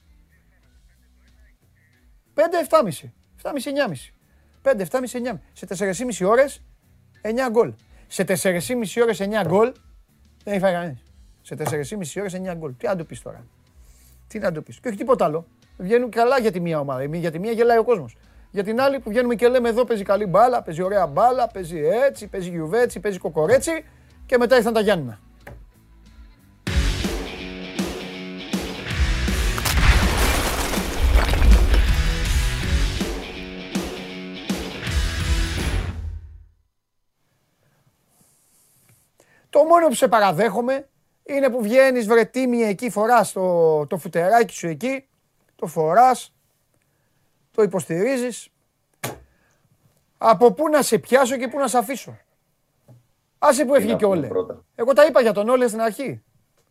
5, 7,5. 7,5, 9,5. 5, 7,5, 9,5. Σε 4,5 ώρες 9 γκολ. Σε 4,5 ώρες 9 γκολ δεν έχει φάει κανείς. Σε 4,5 ώρες 9 γκολ. Τι να του πεις τώρα. Τι να του πεις. Και όχι τίποτα άλλο. Βγαίνουν καλά για τη μία ομάδα. Εμείς Για τη μία γελάει ο κόσμος. Για την άλλη που βγαίνουμε και λέμε εδώ παίζει καλή μπάλα, παίζει ωραία μπάλα, παίζει έτσι, παίζει γιουβέτσι, παίζει κοκορέτσι και μετά ήρθαν τα Γιάννηνα. Το μόνο που σε παραδέχομαι είναι που βγαίνεις βρε τίμη εκεί, φοράς το, το φουτεράκι σου εκεί, το φοράς, το υποστηρίζεις. Από πού να σε πιάσω και πού να σε αφήσω. Άσε που έφυγε να και πούμε όλε. πρώτα. Εγώ τα είπα για τον Όλε στην αρχή.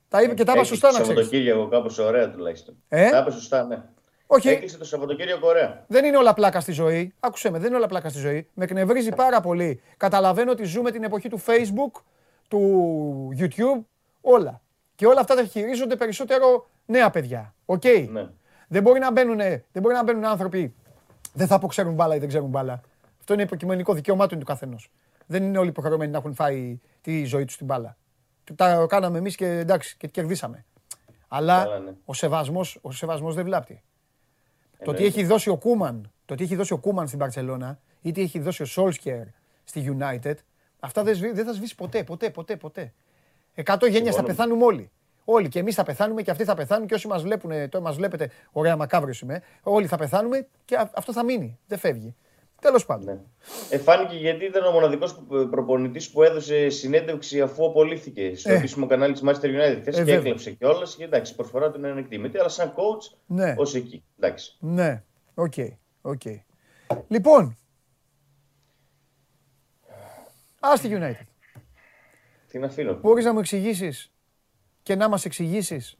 Τα είπα και τα είπα Έκλεισε σωστά να Το ξέρεις. Σαββατοκύριακο κάπως ωραία τουλάχιστον. Ε; Τα είπα σωστά, ναι. Όχι, Έκλεισε το Σαββατοκύριακο ωραία. δεν είναι όλα πλάκα στη ζωή. Άκουσε με, δεν είναι όλα πλάκα στη ζωή. Με εκνευρίζει πάρα πολύ. Καταλαβαίνω ότι ζούμε την εποχή του Facebook, του YouTube, όλα. Και όλα αυτά τα χειρίζονται περισσότερο νέα παιδιά. Οκ; Ναι. Δεν μπορεί να μπαίνουν, δεν μπορεί να μπαίνουν άνθρωποι. Δεν θα πω ξέρουν μπάλα ή δεν ξέρουν μπάλα. Αυτό είναι υποκειμενικό δικαίωμά του του καθενός. Δεν είναι όλοι υποχρεωμένοι να έχουν φάει τη ζωή τους στην μπάλα. Τα κάναμε εμείς και εντάξει και κερδίσαμε. Αλλά Καλά, ναι. ο σεβασμός ο σεβασμός δεν βλάπτει. Το τι Εννοείται. έχει δώσει ο Κούμαν, το τι έχει δώσει ο Κούμαν στην Μπαρσελόνα ή τι έχει δώσει ο Σόλσκιερ στη United, αυτά δεν, σβή- δεν θα σβήσει ποτέ, ποτέ, ποτέ, ποτέ. Εκατό γένια θα Συμφωνώ. πεθάνουμε όλοι. Όλοι και εμείς θα πεθάνουμε και αυτοί θα πεθάνουν και όσοι μας βλέπουν, τώρα μας βλέπετε, ωραία μακάβριο είμαι, όλοι θα πεθάνουμε και α- αυτό θα μείνει. Δεν φεύγει. Τέλος πάντων. Ναι. Ε, φάνηκε γιατί ήταν ο μοναδικός προπονητής που έδωσε συνέντευξη αφού απολύθηκε στο Ε. επίσημο κανάλι της Manchester United. Χθες Ε, και βέβαια. έκλεψε κιόλας. Και εντάξει, η προσφορά του είναι ανεκτήμητη, αλλά σαν coach Ναι. ως εκεί. Εντάξει. Ναι, OK, OK. Λοιπόν, άσ' τη United. Τι να αφήνω. Μπορείς να μου εξηγήσεις και να μας εξηγήσεις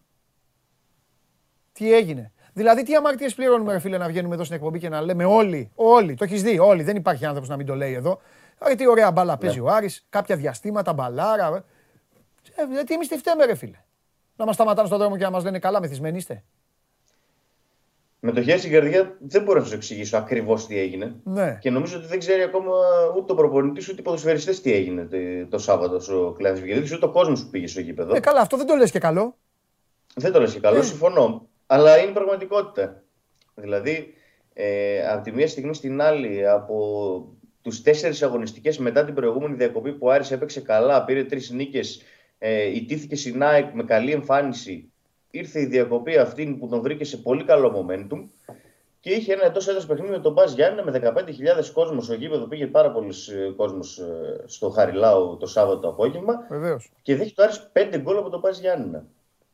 τι έγινε. Δηλαδή, τι αμαρτίες πληρώνουμε, ρε φίλε, να βγαίνουμε εδώ στην εκπομπή και να λέμε όλοι, όλοι, το έχεις δει, όλοι, δεν υπάρχει άνθρωπος να μην το λέει εδώ. Ε, τι ωραία μπάλα παίζει ο Άρης, κάποια διαστήματα, μπαλάρα. Ε, ε, τι εμείς τι φταίμε, ρε φίλε. Να μας σταματάνε στον δρόμο και να μας λένε καλά μεθυσμένοι είστε. Με το χέρι στην καρδιά δεν μπορώ να σου εξηγήσω ακριβώς τι έγινε. Ναι. Και νομίζω ότι δεν ξέρει ακόμα ούτε ο προπονητής ούτε οι ποδοσφαιριστές τι έγινε το, το Σάββατο στο Κλάδι Βικελίδη, ούτε ο κόσμος που πήγε στο γήπεδο. Ε, καλά, αυτό δεν το λες και καλό. Δεν το λες και καλό, Ε. συμφωνώ. Αλλά είναι πραγματικότητα. Δηλαδή, ε, από τη μία στιγμή στην άλλη, από τους τέσσερις αγωνιστικές μετά την προηγούμενη διακοπή που ο Άρης έπαιξε καλά, πήρε τρεις νίκες, ε, ιτήθηκε στην ΑΕΚ με καλή εμφάνιση. Ήρθε η διακοπή αυτή που τον βρήκε σε πολύ καλό momentum και είχε ένα εντός έδρας παιχνίδι με τον Μπα Γιάννη με 15.000 κόσμος στο γήπεδο. Πήγε πάρα πολλοί κόσμος στο Χαριλάου το Σάββατο απόγευμα Βεβαίως. και δέχει το Άρης 5 γκολ από τον Πας Γιάννηνα.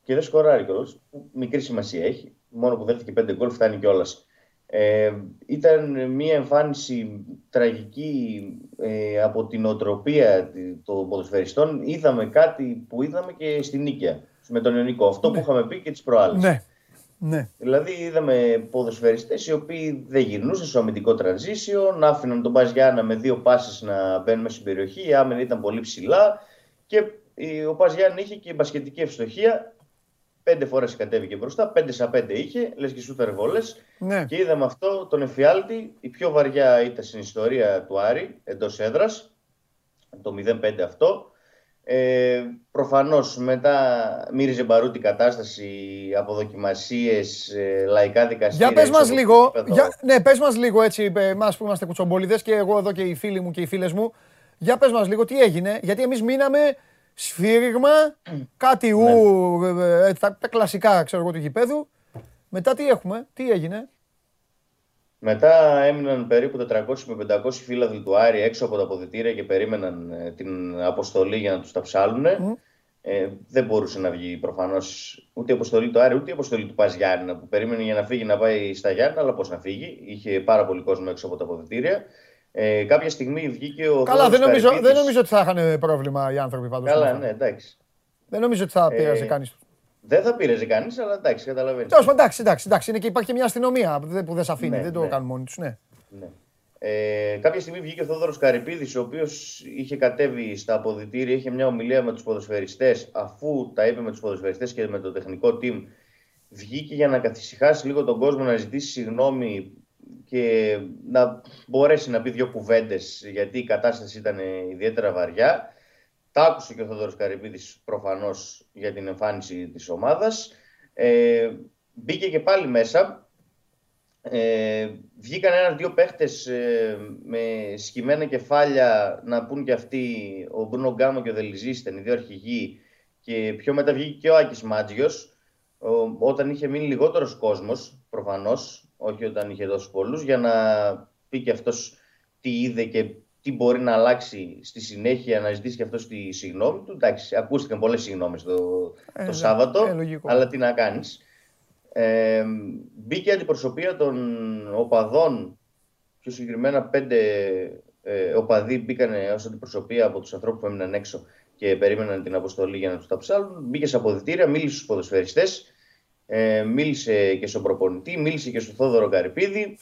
Και δεν σκοράρει κιόλας. Μικρή σημασία έχει. Μόνο που δέχτηκε 5 γκολ φτάνει κιόλας. Ε, ήταν μια εμφάνιση τραγική ε, από την οτροπία των ποδοσφαιριστών. Είδαμε κάτι που είδαμε και στην Νίκαια με τον Ιωνικό. Αυτό που είχαμε πει και τις προάλλες. Ναι, ναι. Δηλαδή είδαμε ποδοσφαιριστές οι οποίοι δεν γυρνούσαν στο αμυντικό transition, να άφηναν τον Μπας Γιάννα με δύο πάσεις να μπαίνουν μέσα στην περιοχή, η άμυνα ήταν πολύ ψηλά και η- ο Μπας Γιάννα είχε και μπασκετική ευστοχία, πέντε φορές κατέβηκε μπροστά, πέντε στα πέντε είχε, λες και σούτερ βόλες ναι. και είδαμε αυτό τον εφιάλτη, η πιο βαριά ήταν στην ιστορία του Άρη εντός έδρας, το 0-5 αυτό. Ε, προφανώς μετά μύριζε μπαρούτη κατάσταση, αποδοκιμασίες, ε, λαϊκά δικαστήρια. Για πες μας έξω από λίγο, το γήπεδο. για, ναι, πες μας λίγο έτσι, εμάς που είμαστε κουτσομπολίδες και εγώ εδώ και οι φίλοι μου και οι φίλες μου. Για πες μας λίγο τι έγινε, γιατί εμείς μείναμε σφύριγμα, κάτι ου, ε, ε, τα, τα κλασικά ξέρω εγώ του γηπέδου. Μετά τι έχουμε, τι έγινε; Μετά έμειναν περίπου 400 με 500 φίλαδλοι του Άρη έξω από τα αποδητήρια και περίμεναν ε, την αποστολή για να τους τα ψάλουν. Ε, δεν μπορούσε να βγει προφανώς ούτε η αποστολή του Άρη ούτε η αποστολή του Πας Γιάννη που περίμενε για να φύγει να πάει στα Γιάννη, αλλά πώς να φύγει. Είχε πάρα πολύ κόσμο έξω από τα αποδητήρια. Ε, κάποια στιγμή βγήκε ο. Καλά, δεν νομίζω, δεν νομίζω ότι θα είχαν πρόβλημα οι άνθρωποι πάντως. Καλά, ναι, εντάξει. Δεν νομίζω ότι θα ε, πήραζε κανείς. Δεν θα πήραζε κανείς, αλλά εντάξει, καταλαβαίνεις. Τέλος εντάξει, εντάξει, εντάξει. Είναι και υπάρχει και μια αστυνομία που δεν σε αφήνει. Ναι, δεν το ναι. κάνουν μόνοι τους. Ναι. ναι. Ε, κάποια στιγμή βγήκε ο Θόδωρος Καρυπίδης, ο οποίος είχε κατέβει στα αποδητήρια, είχε μια ομιλία με τους ποδοσφαιριστές, αφού τα είπε με τους ποδοσφαιριστές και με το τεχνικό team. Βγήκε για να καθησυχάσει λίγο τον κόσμο, να ζητήσει συγγνώμη και να μπορέσει να πει δύο κουβέντες, γιατί η κατάσταση ήταν ιδιαίτερα βαριά. Τα άκουσε και ο Θόδωρο Καρυπίδης προφανώς για την εμφάνιση της ομάδας. Ε, μπήκε και πάλι μέσα ε, βγήκαν ένα-δύο παίχτες ε, με σκημμένα κεφάλια να πούν και αυτοί, ο Μπρούνο Γκάμο και ο Δελιζίστεν, οι δύο αρχηγοί. Και πιο μετά βγήκε και ο Άκης Μάτζιος, όταν είχε μείνει λιγότερος κόσμος, προφανώς, όχι όταν είχε δώσει πολλούς, για να πει και αυτός τι είδε και τι μπορεί να αλλάξει στη συνέχεια, να ζητήσει και αυτό τη συγγνώμη του. Εντάξει, ακούστηκαν πολλές συγγνώμες το, το ε, Σάββατο, ε, αλλά τι να κάνεις. Ε, μπήκε αντιπροσωπεία των οπαδών, πιο συγκεκριμένα πέντε ε, οπαδοί μπήκαν ως αντιπροσωπεία από τους ανθρώπους που έμειναν έξω και περίμεναν την αποστολή για να τους τα ψάλουν. Μπήκε σε αποδητήρια, μίλησε στους ποδοσφαιριστές, ε, μίλησε και στον προπονητή, μίλησε και στον Θόδωρο Καρυπίδη.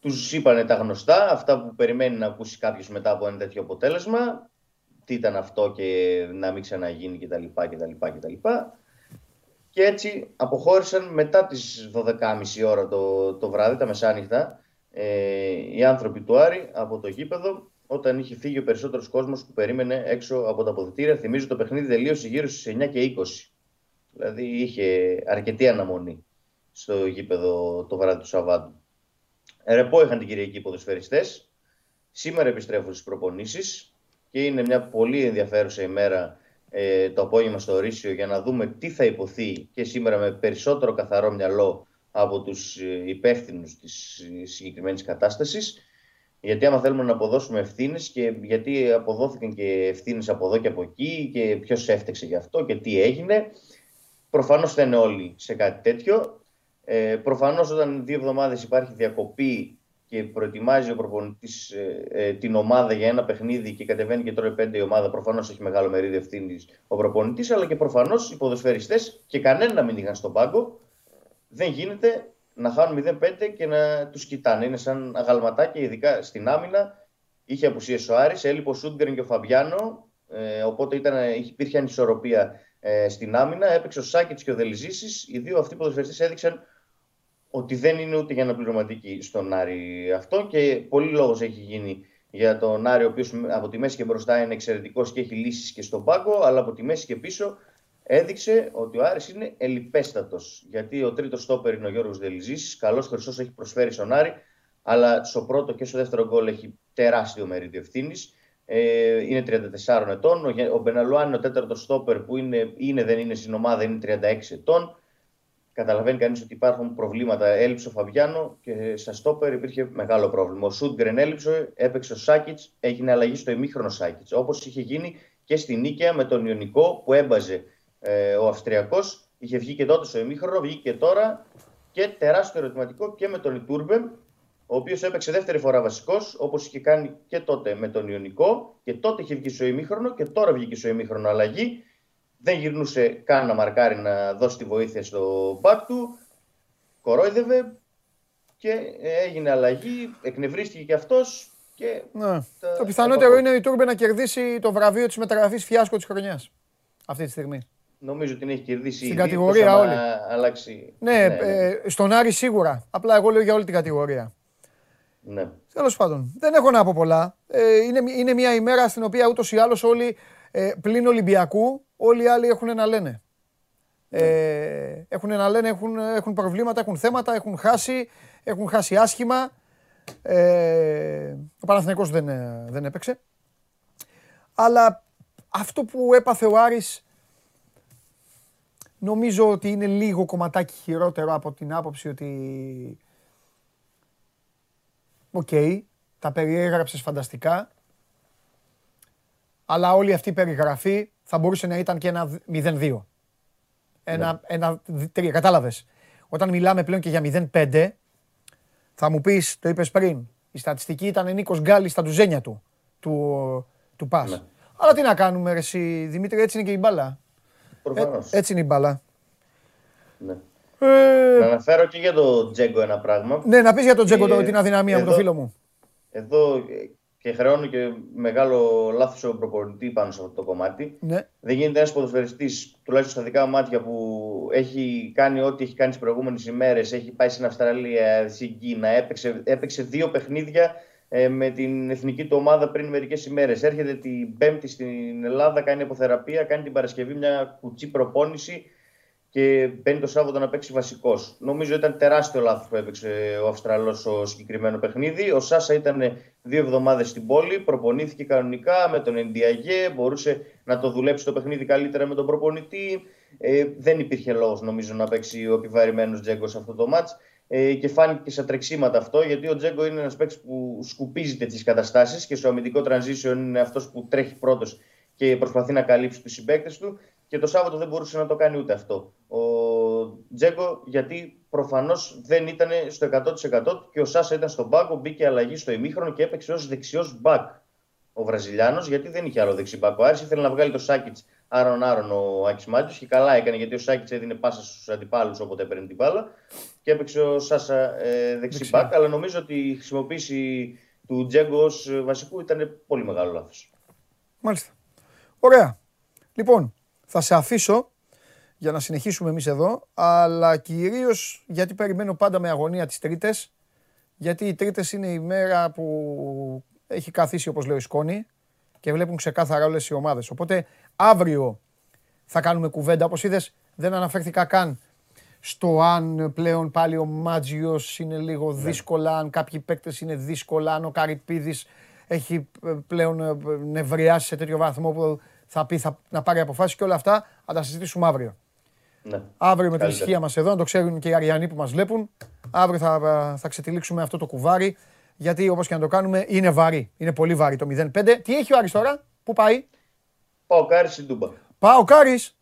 Τους είπανε τα γνωστά, αυτά που περιμένει να ακούσει κάποιος μετά από ένα τέτοιο αποτέλεσμα. Τι ήταν αυτό και να μην ξαναγίνει κτλ. κτλ, κτλ. Και έτσι αποχώρησαν μετά τις 12.30 ώρα το, το βράδυ, τα μεσάνυχτα, ε, οι άνθρωποι του Άρη από το γήπεδο, όταν είχε φύγει ο περισσότερος κόσμος που περίμενε έξω από τα αποδητήρια. Θυμίζω το παιχνίδι τελείωσε γύρω στις 9 και 20. Δηλαδή είχε αρκετή αναμονή στο γήπεδο το βράδυ του Σαββάτου. Ρεπό είχαν την Κυριακή οι ποδοσφαιριστές. Σήμερα επιστρέφουν στις προπονήσεις και είναι μια πολύ ενδιαφέρουσα ημέρα ε, το απόγευμα στο ορίσιο για να δούμε τι θα υποθεί και σήμερα με περισσότερο καθαρό μυαλό από τους ε, υπεύθυνους της ε, συγκεκριμένης κατάστασης. Γιατί άμα θέλουμε να αποδώσουμε ευθύνες και γιατί αποδόθηκαν και ευθύνες από εδώ και από εκεί και ποιος έφτεξε γι' αυτό και τι έγινε. Προφανώς δεν είναι όλοι σε κάτι τέτοιο. Ε, Προφανώς όταν δύο εβδομάδες υπάρχει διακοπή και προετοιμάζει ο προπονητής ε, ε, την ομάδα για ένα παιχνίδι και κατεβαίνει και τώρα πέντε η ομάδα, προφανώς έχει μεγάλο μερίδιο ευθύνης ο προπονητής, αλλά και προφανώς οι ποδοσφαιριστές και κανένα να μην είχαν στον πάγκο. Δεν γίνεται να χάνουν 0-5 και να τους κοιτάνε. Είναι σαν αγαλματάκια, ειδικά στην άμυνα. Είχε απουσίες ο Άρης, έλειπε ο Σούντγκρεν και ο Φαμπιάνο. Ε, οπότε ήταν, υπήρχε ανισορροπία ε, στην άμυνα. Έπαιξε ο Σάκητς και ο Δελιζήση. Οι δύο αυτοί ποδοσφαιριστές έδειξαν ότι δεν είναι ούτε για αναπληρωματική στον Άρη αυτό και πολύ λόγος έχει γίνει για τον Άρη, ο οποίος από τη μέση και μπροστά είναι εξαιρετικός και έχει λύσεις και στον πάγκο, αλλά από τη μέση και πίσω έδειξε ότι ο Άρης είναι ελιπέστατος. Γιατί ο τρίτος στόπερ είναι ο Γιώργος Δελιζή, καλός χρυσός έχει προσφέρει στον Άρη, αλλά στο πρώτο και στο δεύτερο γκολ έχει τεράστιο μερίδιο ευθύνης. Ε, είναι 34 ετών. Ο Μπεναλουάν είναι ο τέταρτος στόπερ που είναι, είναι δεν είναι στην ομάδα, είναι 36 ετών καταλαβαίνει κανείς ότι υπάρχουν προβλήματα. Έλειψε ο Φαβιάνο και στα στόπερ υπήρχε μεγάλο πρόβλημα. Ο Σούντγκρεν έλειψε, έπαιξε ο Σάκητς, έγινε αλλαγή στο ημίχρονο Σάκητς. Όπως είχε γίνει και στην Νίκαια με τον Ιωνικό που έμπαζε ε, ο Αυστριακός. Είχε βγει και τότε στο ημίχρονο, βγήκε και τώρα και τεράστιο ερωτηματικό και με τον Ιτούρμπε, ο οποίος έπαιξε δεύτερη φορά βασικός, όπως είχε κάνει και τότε με τον Ιωνικό. Και τότε είχε βγει στο ημίχρονο και τώρα βγήκε στο ημίχρονο αλλαγή δεν γυρνούσε καν να μαρκάρει να δώσει τη βοήθεια στο μπακ του. Κορόιδευε και έγινε αλλαγή, εκνευρίστηκε και αυτός. Και ναι. Το πιθανότερο είναι η Τούρμπε να κερδίσει το βραβείο της μεταγραφής φιάσκο της χρονιάς. Αυτή τη στιγμή. Νομίζω ότι την έχει κερδίσει Στην ήδη, κατηγορία όλη. Αλλάξει... Ναι, ναι, ναι. Ε, στον Άρη σίγουρα. Απλά εγώ λέω για όλη την κατηγορία. Ναι. Τέλος πάντων, δεν έχω να πω πολλά. Ε, είναι, είναι μια ημέρα στην οποία ούτως ή άλλως όλοι ε, πλην Ολυμπιακού όλοι οι άλλοι έχουν να λένε. Ε, έχουν να λένε, έχουν, έχουν προβλήματα, έχουν θέματα, έχουν χάσει, έχουν χάσει άσχημα. Ε, ο Παναθηναϊκός δεν, δεν έπαιξε. Αλλά αυτό που έπαθε ο Άρης νομίζω ότι είναι λίγο κομματάκι χειρότερο από την άποψη ότι οκ, τα περιέγραψες φανταστικά, αλλά όλη αυτή η περιγραφή θα μπορούσε να ήταν και ένα 0-2. Ένα, Ναι. ένα 3, κατάλαβες. Όταν μιλάμε πλέον και για 0-5, θα μου πεις, το είπες πριν, η στατιστική ήταν Νίκος Γκάλης στα τουζένια του, του, του πας. Ναι. Αλλά τι να κάνουμε ρε εσύ, Δημήτρη, έτσι είναι και η μπάλα. Ε, Προφανώς. έτσι είναι η μπάλα. Ναι. Ε, Να αναφέρω και για το Τζέγκο ένα πράγμα. ναι, να πεις για τον Τζέκο το- Ε, την αδυναμία μου, το εδώ- φίλο μου. Εδώ ε, και χρεώνω και μεγάλο λάθος ο προπονητή πάνω σε αυτό το κομμάτι. Ναι. Δεν γίνεται ένας ποδοσφαιριστής, τουλάχιστον στα δικά μου μάτια, που έχει κάνει ό,τι έχει κάνει τις προηγούμενες ημέρες. Έχει πάει στην Αυστραλία, στην Κίνα, έπαιξε, έπαιξε δύο παιχνίδια ε, με την εθνική του ομάδα πριν μερικές ημέρες. Έρχεται την Πέμπτη στην Ελλάδα, κάνει αποθεραπεία, κάνει την Παρασκευή μια κουτσή προπόνηση και μπαίνει το Σάββατο να παίξει βασικός. Νομίζω ήταν τεράστιο λάθος που έπαιξε ο Αυστραλός στο συγκεκριμένο παιχνίδι. Ο Σάσα ήταν δύο εβδομάδες στην πόλη, προπονήθηκε κανονικά με τον Ενδιαγέ, μπορούσε να το δουλέψει το παιχνίδι καλύτερα με τον προπονητή. Ε, δεν υπήρχε λόγος νομίζω να παίξει ο επιβαρημένος Τζέγκο σε αυτό το μάτς. Ε, και φάνηκε και στα τρεξίματα αυτό, γιατί ο Τζέγκο είναι ένας παίκτης που σκουπίζει τέτοιες καταστάσεις και στο αμυντικό transition είναι αυτός που τρέχει πρώτος και προσπαθεί να καλύψει τους συμπαίκτες του. Και το Σάββατο δεν μπορούσε να το κάνει ούτε αυτό. Ο Τζέγκο, γιατί προφανώς δεν ήταν στο 100% και ο Σάσα ήταν στον πάγκο, μπήκε αλλαγή στο ημίχρονο και έπαιξε ως δεξιός μπακ ο Βραζιλιάνος, γιατί δεν είχε άλλο δεξί μπακ. Ο Άρης ήθελε να βγάλει το Σάκητς άρον-άρον ο Άκης Μάτιο και καλά έκανε γιατί ο Σάκητς έδινε πάσα στους αντιπάλους όποτε έπαιρνε την μπάλα και έπαιξε ο Σάσα ε, δεξί Δεξιά. μπακ. Αλλά νομίζω ότι η χρησιμοποίηση του Τζέγκο ως βασικού ήταν πολύ μεγάλο λάθος. Μάλιστα. Ωραία. Λοιπόν, θα σε αφήσω για να συνεχίσουμε εμείς εδώ, αλλά κυρίως γιατί περιμένω πάντα με αγωνία τις Τρίτες, γιατί οι Τρίτες είναι η μέρα που έχει καθίσει όπως λέει ο Σκόνη και βλέπουν ξεκάθαρα όλες οι ομάδες. Οπότε αύριο θα κάνουμε κουβέντα, όπως είδες δεν αναφέρθηκα καν στο αν πλέον πάλι ο Μάτζιος είναι λίγο δύσκολα, αν κάποιοι παίκτες είναι δύσκολα, αν ο Καρυπίδης έχει ε, πλέον ε, νευριάσει σε τέτοιο βαθμό που θα πει θα, να πάρει αποφάσεις και όλα αυτά θα τα συζητήσουμε αύριο. Ναι. Αύριο με την Καλύτερα. ησυχία μας εδώ, να το ξέρουν και οι Αριανοί που μας βλέπουν. Αύριο θα, θα ξετυλίξουμε αυτό το κουβάρι, γιατί όπως και να το κάνουμε είναι βαρύ. Είναι πολύ βαρύ το 0-5. Τι έχει ο Άρης τώρα, πού πάει; Πάω κάρι στην Τούμπα. Πάω Κάρης,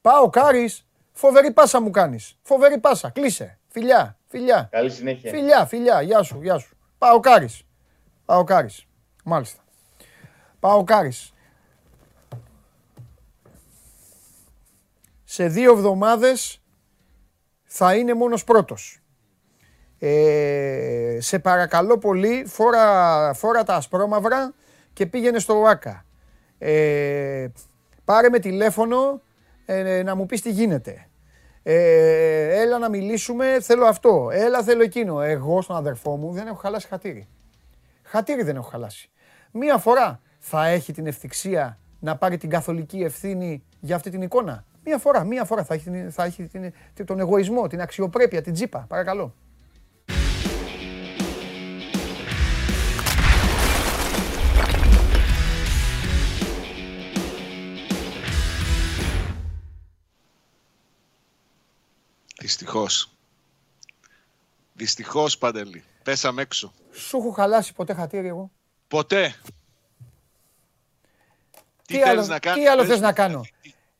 πάω Κάρης. Φοβερή πάσα μου κάνεις. Φοβερή πάσα, κλείσε. Φιλιά, φιλιά. Καλή συνέχεια. Φιλιά, φιλιά, γεια σου, γεια σου. Πάω Κάρης. Πάω Κάρης. Μάλιστα. Πάω Κάρης. Σε δύο εβδομάδες θα είναι μόνος πρώτος. Ε, σε παρακαλώ πολύ, φόρα, φόρα τα ασπρόμαυρα και πήγαινε στο ΟΑΚΑ. Ε, πάρε με τηλέφωνο ε, να μου πεις τι γίνεται. Ε, έλα να μιλήσουμε, θέλω αυτό. Έλα, θέλω εκείνο. Εγώ στον αδερφό μου δεν έχω χαλάσει χατήρι. Χατήρι δεν έχω χαλάσει. Μία φορά θα έχει την ευθυξία να πάρει την καθολική ευθύνη για αυτή την εικόνα. Μία φορά, μία φορά θα έχει, την- θα έχει την, τον εγωισμό, την αξιοπρέπεια, την τσίπα. Παρακαλώ. Δυστυχώς. Δυστυχώς, Παντελή. Πέσαμε έξω. Σου έχω χαλάσει ποτέ χατήρι εγώ. Ποτέ. Τι, άλλο, θέλεις να κάνεις, τι άλλο πες θες μου. να κάνω;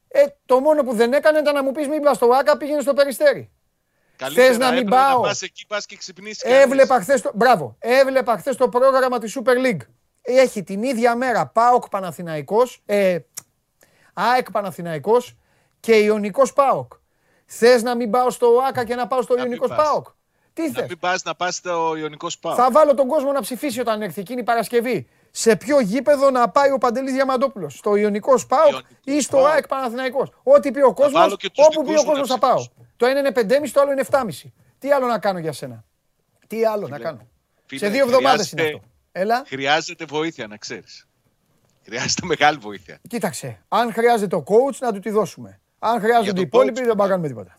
Ε, το μόνο που δεν έκανε ήταν να μου πεις μην πας στο ΆΚΑ, πήγαινε στο Περιστέρι. Καλύτερα Θες να μην έπρεπε πάω. Να πας εκεί, πας και ξυπνήσεις κανείς. Έβλεπα χθες το, μπράβο, έβλεπα χθες το πρόγραμμα της Super League. Έχει την ίδια μέρα ΠΑΟΚ Παναθηναϊκός, ε, ΑΕΚ Παναθηναϊκός και Ιωνικός ΠΑΟΚ. Θες να μην πάω στο ΆΚΑ και να πάω στο Να μην Ιωνικός πας. ΠΑΟΚ; Τι Να θες; μην πας να πας στο Ιωνικός Σπάου. Θα βάλω τον κόσμο να ψηφίσει όταν έρθει εκείνη η Παρασκευή. Σε ποιο γήπεδο να πάει ο Παντελής Διαμαντόπουλος. Στο Ιωνικό ΣΠΑΟΚ Ιωνικό ή στο ΣΠΑΟΚ. ΑΕΚ Παναθηναϊκός. Ό,τι πει ο κόσμος, βάλω και τους όπου πει δικούς ο μου κόσμος να θα πάω. ψηφίσω. Το ένα είναι 5,5, το άλλο είναι 7,5. Τι άλλο να κάνω για σένα; Τι άλλο να κάνω; Φίλε, Σε δύο εβδομάδες είναι χρειάζεται- αυτό. Έλα. Χρειάζεται βοήθεια, να ξέρεις. Χρειάζεται μεγάλη βοήθεια. Κοίταξε. Αν χρειάζεται ο coach να του τη δώσουμε. Αν χρειάζονται τον οι υπόλοιποι coach, δεν πάμε να κάνουμε τίποτα.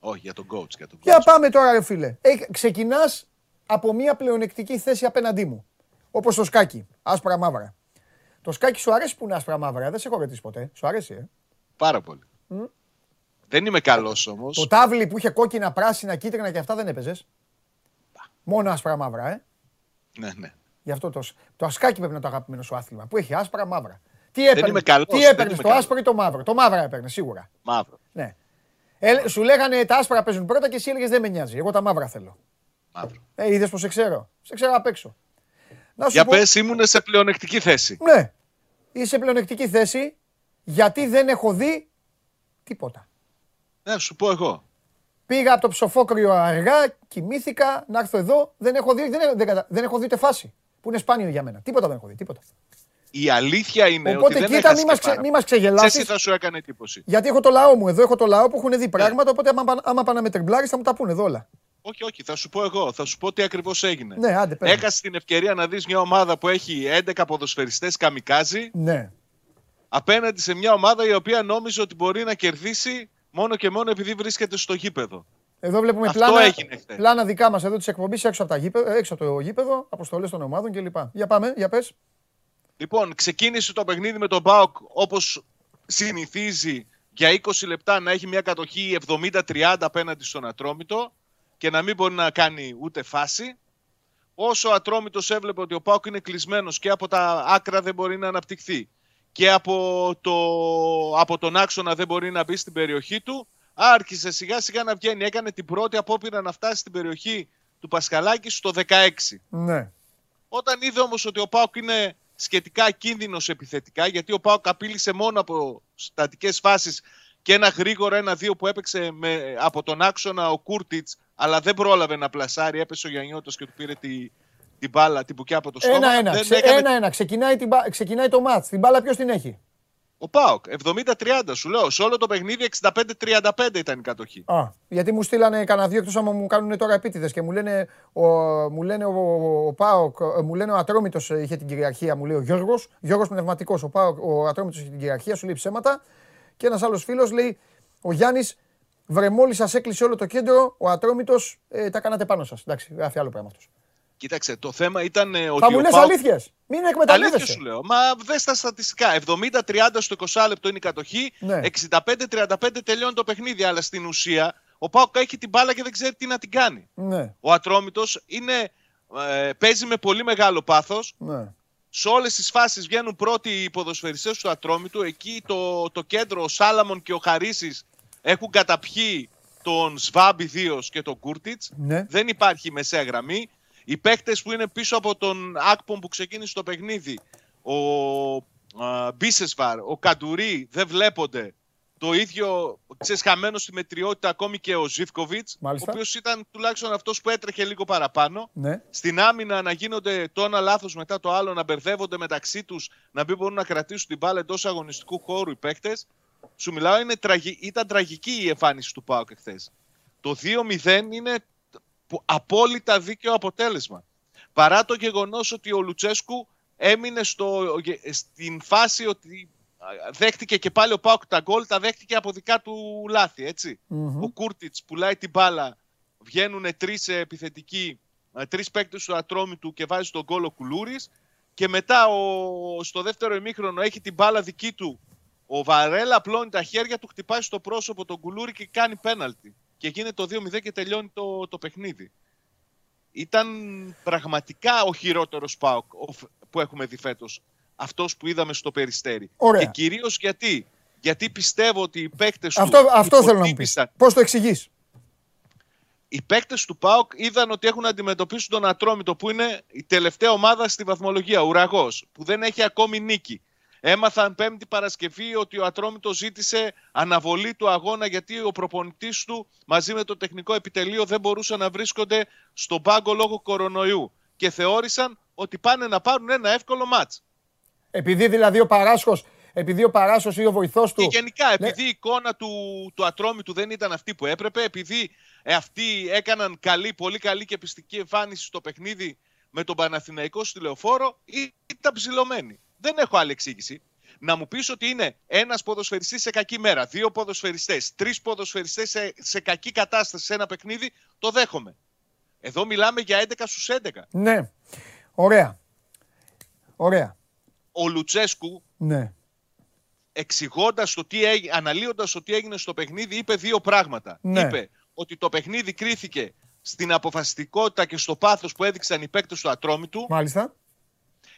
Όχι, για τον coach. Για τον coach. Για πάμε τώρα, ρε φίλε. Ξεκινάς από μια πλεονεκτική θέση απέναντί μου. Όπως το σκάκι. Άσπρα μαύρα. Το σκάκι σου αρέσει που είναι άσπρα μαύρα. Δεν σε έχω ρωτήσει ποτέ. Σου αρέσει, ε; Πάρα πολύ. Δεν είμαι καλός όμως. Το τάβλι που είχε κόκκινα, πράσινα, κίτρινα και αυτά δεν έπαιζες; Μόνο άσπρα μαύρα, ε; Ναι, ναι. Γι' αυτό το, το ασκάκι πρέπει να το αγαπημένο σου άθλημα που έχει άσπρα μαύρα. Τι έπαιρνε, είμαι καλός, τι δεν έπαιρνε, είμαι το καλός. άσπρο ή το μαύρο; Το μαύρο έπαιρνε σίγουρα. Μαύρο. Ναι. Ε, σου λέγανε τα άσπρα παίζουν πρώτα και εσύ έλεγες δεν με νοιάζει. Εγώ τα μαύρα θέλω. Μαύρο. Ε, είδες πως σε ξέρω. Σε ξέρω απ' έξω. Να σου Για πω, πες, ήμουν σε πλεονεκτική θέση. Ναι. Είσαι σε πλεονεκτική θέση γιατί δεν έχω δει τίποτα. Ναι, σου πω εγώ. Πήγα από το ψοφόκριο αργά, κοιμήθηκα, να έρθω εδώ. Δεν έχω δει, δεν, δεν, κατα- δεν έχω δει ούτε φάση. Που είναι σπάνιο για μένα. Τίποτα δεν έχω δει. Τίποτα. Η αλήθεια είναι Οπότε ότι δεν κοίτα, έχασε μη μας, και ξε, πάρα μη μας πολύ. ξεγελάσεις. Ξέρεις τι θα σου έκανε εντύπωση. Γιατί έχω το λαό μου εδώ, έχω το λαό που έχουν δει πράγματα. Οπότε άμα, πάνε- άμα πάνε να με τριμπλάρεις θα μου τα πούνε εδώ όλα. Όχι, όχι, θα σου πω εγώ. Θα σου πω τι ακριβώς έγινε. Ναι, άντε, πες μου. Έχασες την ευκαιρία να δεις μια ομάδα που έχει 11 ποδοσφαιριστές καμικάζι Ναι. απέναντι σε μια ομάδα η οποία νόμιζε ότι μπορεί να κερδίσει μόνο και μόνο επειδή βρίσκεται στο γήπεδο. Εδώ βλέπουμε Αυτό πλάνα, έγινε χθες. πλάνα δικά μας εδώ της εκπομπής έξω από, τα γήπεδο, έξω από το γήπεδο, αποστολές των ομάδων κλπ. Για πάμε, για πες. Λοιπόν, ξεκίνησε το παιχνίδι με τον Μπάουκ όπως συνηθίζει για 20 λεπτά να έχει μια κατοχή 70-30 απέναντι στον Ατρόμητο και να μην μπορεί να κάνει ούτε φάση. Όσο ο Ατρόμητος έβλεπε ότι ο Πάουκ είναι κλεισμένος και από τα άκρα δεν μπορεί να αναπτυχθεί και από, το, από τον άξονα δεν μπορεί να μπει στην περιοχή του, άρχισε σιγά σιγά να βγαίνει. Έκανε την πρώτη απόπειρα να φτάσει στην περιοχή του Πασχαλάκη στο 16. Ναι. Όταν είδε όμως ότι ο Πάουκ είναι σχετικά κίνδυνος επιθετικά, γιατί ο Πάουκ απείλησε μόνο από στατικές φάσεις και ένα γρήγορο ένα-δύο που έπαιξε με, από τον άξονα ο Κούρτιτς, αλλά δεν πρόλαβε να πλασάρει. Έπεσε ο Γιαννιώτος και του πήρε τη, την μπάλα, την μπουκιά από το στόμα. Ένα-ένα. Δεν Ξε- έκανε Ένα-ένα. Ξεκινάει, την, μπα- ξεκινάει το μάτς. Την μπάλα ποιος την έχει; Ο Πάοκ, 70-30 σου λέω. Σε όλο το παιχνίδι 65-35 ήταν η κατοχή. Α, γιατί μου στείλανε κανένα δύο εκτός άμα μου κάνουν τώρα επίτηδες και μου λένε ο, μου λένε ο, ο Πάοκ, ε, μου λένε ο Ατρόμητος ε, είχε την κυριαρχία, μου λέει ο Γιώργος, Γιώργος Πνευματικός, ο, Πάοκ, ο Ατρόμητος είχε την κυριαρχία, σου λέει ψέματα και ένας άλλος φίλος λέει ο Γιάννης, βρε μόλις σας έκλεισε όλο το κέντρο, ο Ατρόμητος ε, τα κάνατε πάνω σας. Εντάξει, γράφει άλλο πράγμα αυτός. Κοίταξε, το θέμα ήταν ε, ότι. Θα μου ο λες ΠΑΟΚ- αλήθειες, μην Αλήθεια εκμεταλλεύεσαι. σου λέω. Μα δες τα στατιστικά. 70-30 στο 20 λεπτό είναι η κατοχή. Ναι. 65-35 τελειώνει το παιχνίδι. Αλλά στην ουσία ο Πάουκ έχει την μπάλα και δεν ξέρει τι να την κάνει. Ναι, Ο Ατρόμητος είναι, ε, παίζει με πολύ μεγάλο πάθος. ναι. Σε όλες τις φάσεις βγαίνουν πρώτοι οι ποδοσφαιριστές του Ατρόμητου. Εκεί το, το κέντρο, ο Σάλαμον και ο Χαρίσης έχουν καταπιεί τον Σβάμπ ιδίω και τον Κούρτιτς. Ναι. Δεν υπάρχει μεσαία γραμμή. Οι παίκτες που είναι πίσω από τον Άκπον που ξεκίνησε το παιχνίδι, ο α, Μπίσεσβαρ, ο Καντουρί δεν βλέπονται. Το ίδιο, ξέρεις, χαμένος στη μετριότητα ακόμη και ο Ζιβκοβιτς, ο Μάλιστα. οποίος ήταν τουλάχιστον αυτός που έτρεχε λίγο παραπάνω. ναι. Στην άμυνα να γίνονται το ένα λάθος μετά το άλλο, να μπερδεύονται μεταξύ τους, να μην μπορούν να κρατήσουν την μπάλα εντός αγωνιστικού χώρου οι παίκτες. Σου μιλάω, είναι τραγι... ήταν τραγική η εμφάνιση του ΠΑΟΚ εχθές. Το 2-0 είναι που- απόλυτα δίκαιο αποτέλεσμα. Παρά το γεγονός ότι ο Λουτσέσκου έμεινε στο, στην φάση ότι α, δέχτηκε και πάλι ο Πάοκ τα γκολ, τα δέχτηκε από δικά του λάθη, έτσι. Μμμ. Ο Κούρτιτς πουλάει την μπάλα, βγαίνουν τρεις επιθετικοί, ε, τρεις παίκτες του Ατρόμητου και βάζει τον γκολ ο Κουλούρης και μετά ο, στο δεύτερο ημίχρονο έχει την μπάλα δική του ο Βαρέλα απλώνει τα χέρια του, χτυπάει στο πρόσωπο τον Κουλούρη και κάνει πέναλτι. Και γίνεται το 2-0 και τελειώνει το, το παιχνίδι. Ήταν πραγματικά ο χειρότερος ΠΑΟΚ ο φ- που έχουμε δει φέτος. Αυτός που είδαμε στο Περιστέρι. Ωραία. Και κυρίως γιατί. Γιατί πιστεύω ότι οι παίκτες Αυτό, του αυτό θέλω να μου πεις. υποτίμησαν- Πώς το εξηγείς; οι παίκτες του ΠΑΟΚ είδαν ότι έχουν να αντιμετωπίσουν τον Ατρόμητο, που είναι η τελευταία ομάδα στη βαθμολογία, Ουραγός, που δεν έχει ακόμη νίκη. Έμαθαν Πέμπτη Παρασκευή ότι ο Ατρόμητος ζήτησε αναβολή του αγώνα γιατί ο προπονητής του μαζί με το τεχνικό επιτελείο δεν μπορούσαν να βρίσκονται στον πάγκο λόγω κορονοϊού. Και θεώρησαν ότι πάνε να πάρουν ένα εύκολο μάτς. Επειδή δηλαδή ο Παράσχος, επειδή ο Παράσχος ή ο βοηθός του... Και γενικά, Ναι. επειδή η εικόνα του, του Ατρόμητου δεν ήταν αυτή που έπρεπε, επειδή ε, αυτοί έκαναν καλή, πολύ καλή και πιστική εμφάνιση στο παιχνίδι με τον Παναθηναϊκό στη Λεωφόρο, ή- ήταν ψηλωμένοι. Δεν έχω άλλη εξήγηση. Να μου πεις ότι είναι ένας ποδοσφαιριστής σε κακή μέρα, δύο ποδοσφαιριστές, τρεις ποδοσφαιριστές σε, σε κακή κατάσταση σε ένα παιχνίδι, το δέχομαι. Εδώ μιλάμε για 11 στους 11. Ναι. Ωραία. Ωραία. Ο Λουτσέσκου Ναι. εξηγώντας το τι έγινε, αναλύοντας το τι έγινε στο παιχνίδι, είπε δύο πράγματα. Ναι. Είπε ότι το παιχνίδι κρίθηκε στην αποφασιστικότητα και στο πάθος που έδειξαν οι παίκτες του Ατρόμητου Μάλιστα.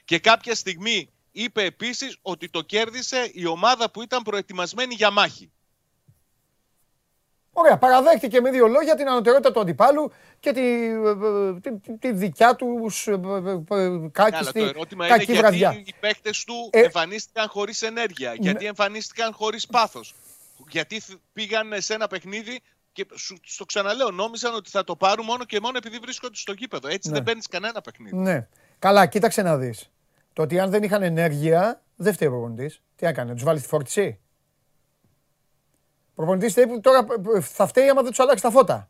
και κάποια στιγμή είπε επίσης ότι το κέρδισε η ομάδα που ήταν προετοιμασμένη για μάχη. Ωραία, παραδέχτηκε με δύο λόγια την ανωτερότητα του αντιπάλου και τη, ε, τη, τη, τη δικιά τους ε, ε, Καλά, κάκιστη, το ερώτημα είναι κακή γιατί βραδιά. οι παίκτες του Ε, εμφανίστηκαν χωρίς ενέργεια, γιατί Ναι. εμφανίστηκαν χωρίς πάθος, γιατί θ- πήγαν σε ένα παιχνίδι και σου, στο ξαναλέω, νόμιζαν ότι θα το πάρουν μόνο και μόνο επειδή βρίσκονται στο γήπεδο. Έτσι Ναι. δεν παίρνεις κανένα παιχνίδι. Ναι. Καλά, κοίταξε να δεις. Το ότι αν δεν είχαν ενέργεια, δεν φταίει ο προπονητής. Τι έκανε, τους βάλει στη φόρτιση; Ο προπονητής φταίει που τώρα ε, θα φταίει άμα δεν τους αλλάξει τα φώτα.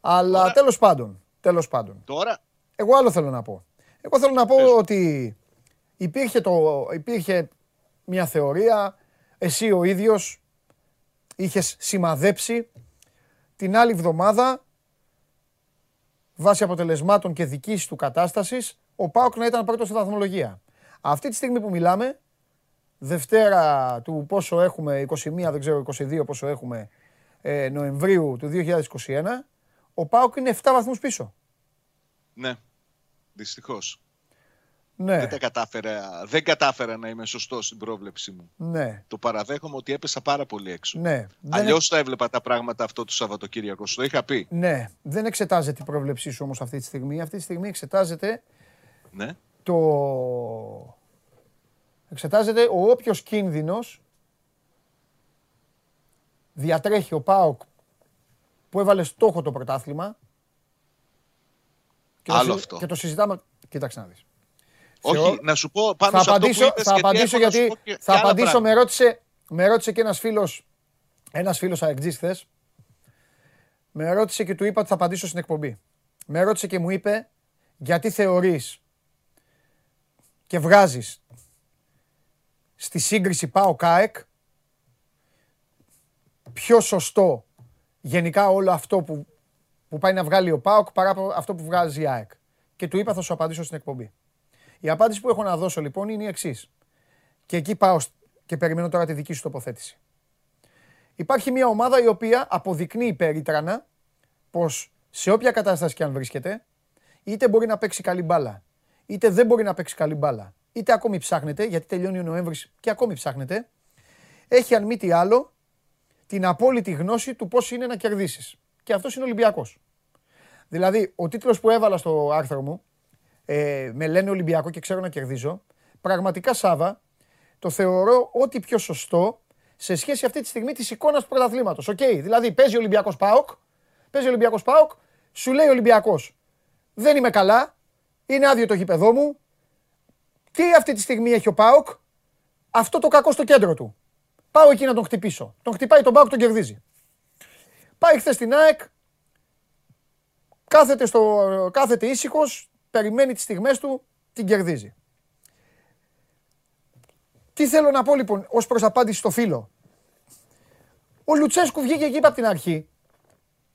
Αλλά Τώρα- τέλος πάντων, τέλος πάντων. Τώρα, Εγώ άλλο θέλω να πω. Εγώ θέλω να πω Πες. ότι υπήρχε, το, υπήρχε μια θεωρία, εσύ ο ίδιος είχες σημαδέψει την άλλη εβδομάδα βάσει αποτελεσμάτων και δικής του κατάστασης ο Πάοκ να ήταν πρώτος στη βαθμολογία. Αυτή τη στιγμή που μιλάμε, Δευτέρα του πόσο έχουμε, 21 δεν ξέρω 22 πόσο έχουμε ε, Νοεμβρίου του 2021, ο Πάοκ είναι 7 βαθμούς πίσω. ναι, δυστυχώς. Ναι, Δεν, τα κατάφερα, δεν κατάφερα να είμαι σωστός στην πρόβλεψή μου. ναι, Το παραδέχομαι ότι έπεσα πάρα πολύ έξω. ναι. Δεν Αλλιώς τα έβλεπα τα πράγματα αυτό το Σαββατοκύριακο. Σου το είχα πει. Ναι, δεν εξετάζεται η πρόβλεψή σου όμως αυτή τη στιγμή. Αυτή τη στιγμή εξετάζεται Ναι. το... Εξετάζεται ο όποιος κίνδυνος διατρέχει ο ΠΑΟΚ που έβαλε στόχο το πρωτάθλημα και, το Άλλο συ- αυτό. και το συζητάμε... Κοίταξε να δεις. Όχι, Θεω- να σου πω πάνω θα σε αυτό που απαντήσω, είπες, θα απαντήσω έχω να σου γιατί πω και- θα και άλλα απαντήσω, με πράγματα. ρώτησε, με ρώτησε και ένας φίλος, ένας φίλος αεκτζής χθες, με ρώτησε και του είπα ότι θα απαντήσω στην εκπομπή. Με ρώτησε και μου είπε γιατί θεωρείς και βγάζεις στη σύγκριση ΠΑΟ ΚΑΕΚ πιο σωστό γενικά όλο αυτό που, που πάει να βγάλει ο ΠΑΟΚ παρά από αυτό που βγάζει η ΑΕΚ. Και του είπα θα σου απαντήσω στην εκπομπή. Η απάντηση που έχω να δώσω λοιπόν είναι η εξής. Και εκεί πάω σ- και περιμένω τώρα τη δική σου τοποθέτηση. Υπάρχει μια ομάδα η οποία αποδεικνύει περίτρανα πως σε όποια κατάσταση και αν βρίσκεται, είτε μπορεί να παίξει καλή μπάλα, είτε δεν μπορεί να παίξει καλή μπάλα, είτε ακόμη ψάχνεται, γιατί τελειώνει ο Νοέμβρης και ακόμη ψάχνεται, έχει αν μη τι άλλο την απόλυτη γνώση του πώς είναι να κερδίσεις. Και αυτός είναι ο Ολυμπιακός. Δηλαδή, ο τίτλος που έβαλα στο άρθρο μου, ε, με λένε Ολυμπιακό και ξέρω να κερδίζω, πραγματικά Σάβα, το θεωρώ ό,τι πιο σωστό σε σχέση αυτή τη στιγμή της εικόνας του πρωταθλήματος. Οκ, δηλαδή παίζει ο Ολυμπιακός ΠΑΟΚ, παίζει ο Ολυμπιακός ΠΑΟΚ, σου λέει ο Ολυμπιακός, δεν είμαι καλά, είναι άδειο το γήπεδό μου, τι αυτή τη στιγμή έχει ο ΠΑΟΚ, αυτό το κακό στο κέντρο του. Πάω εκεί να τον χτυπήσω. Τον χτυπάει τον ΠΑΟΚ, τον κερδίζει. Πάει χθες στην ΑΕΚ, κάθεται, στο, κάθεται ήσυχος, περιμένει τις στιγμές του, την κερδίζει. Τι θέλω να πω λοιπόν ως προς απάντηση στο φίλο. Ο Λουτσέσκου βγήκε εκεί από την αρχή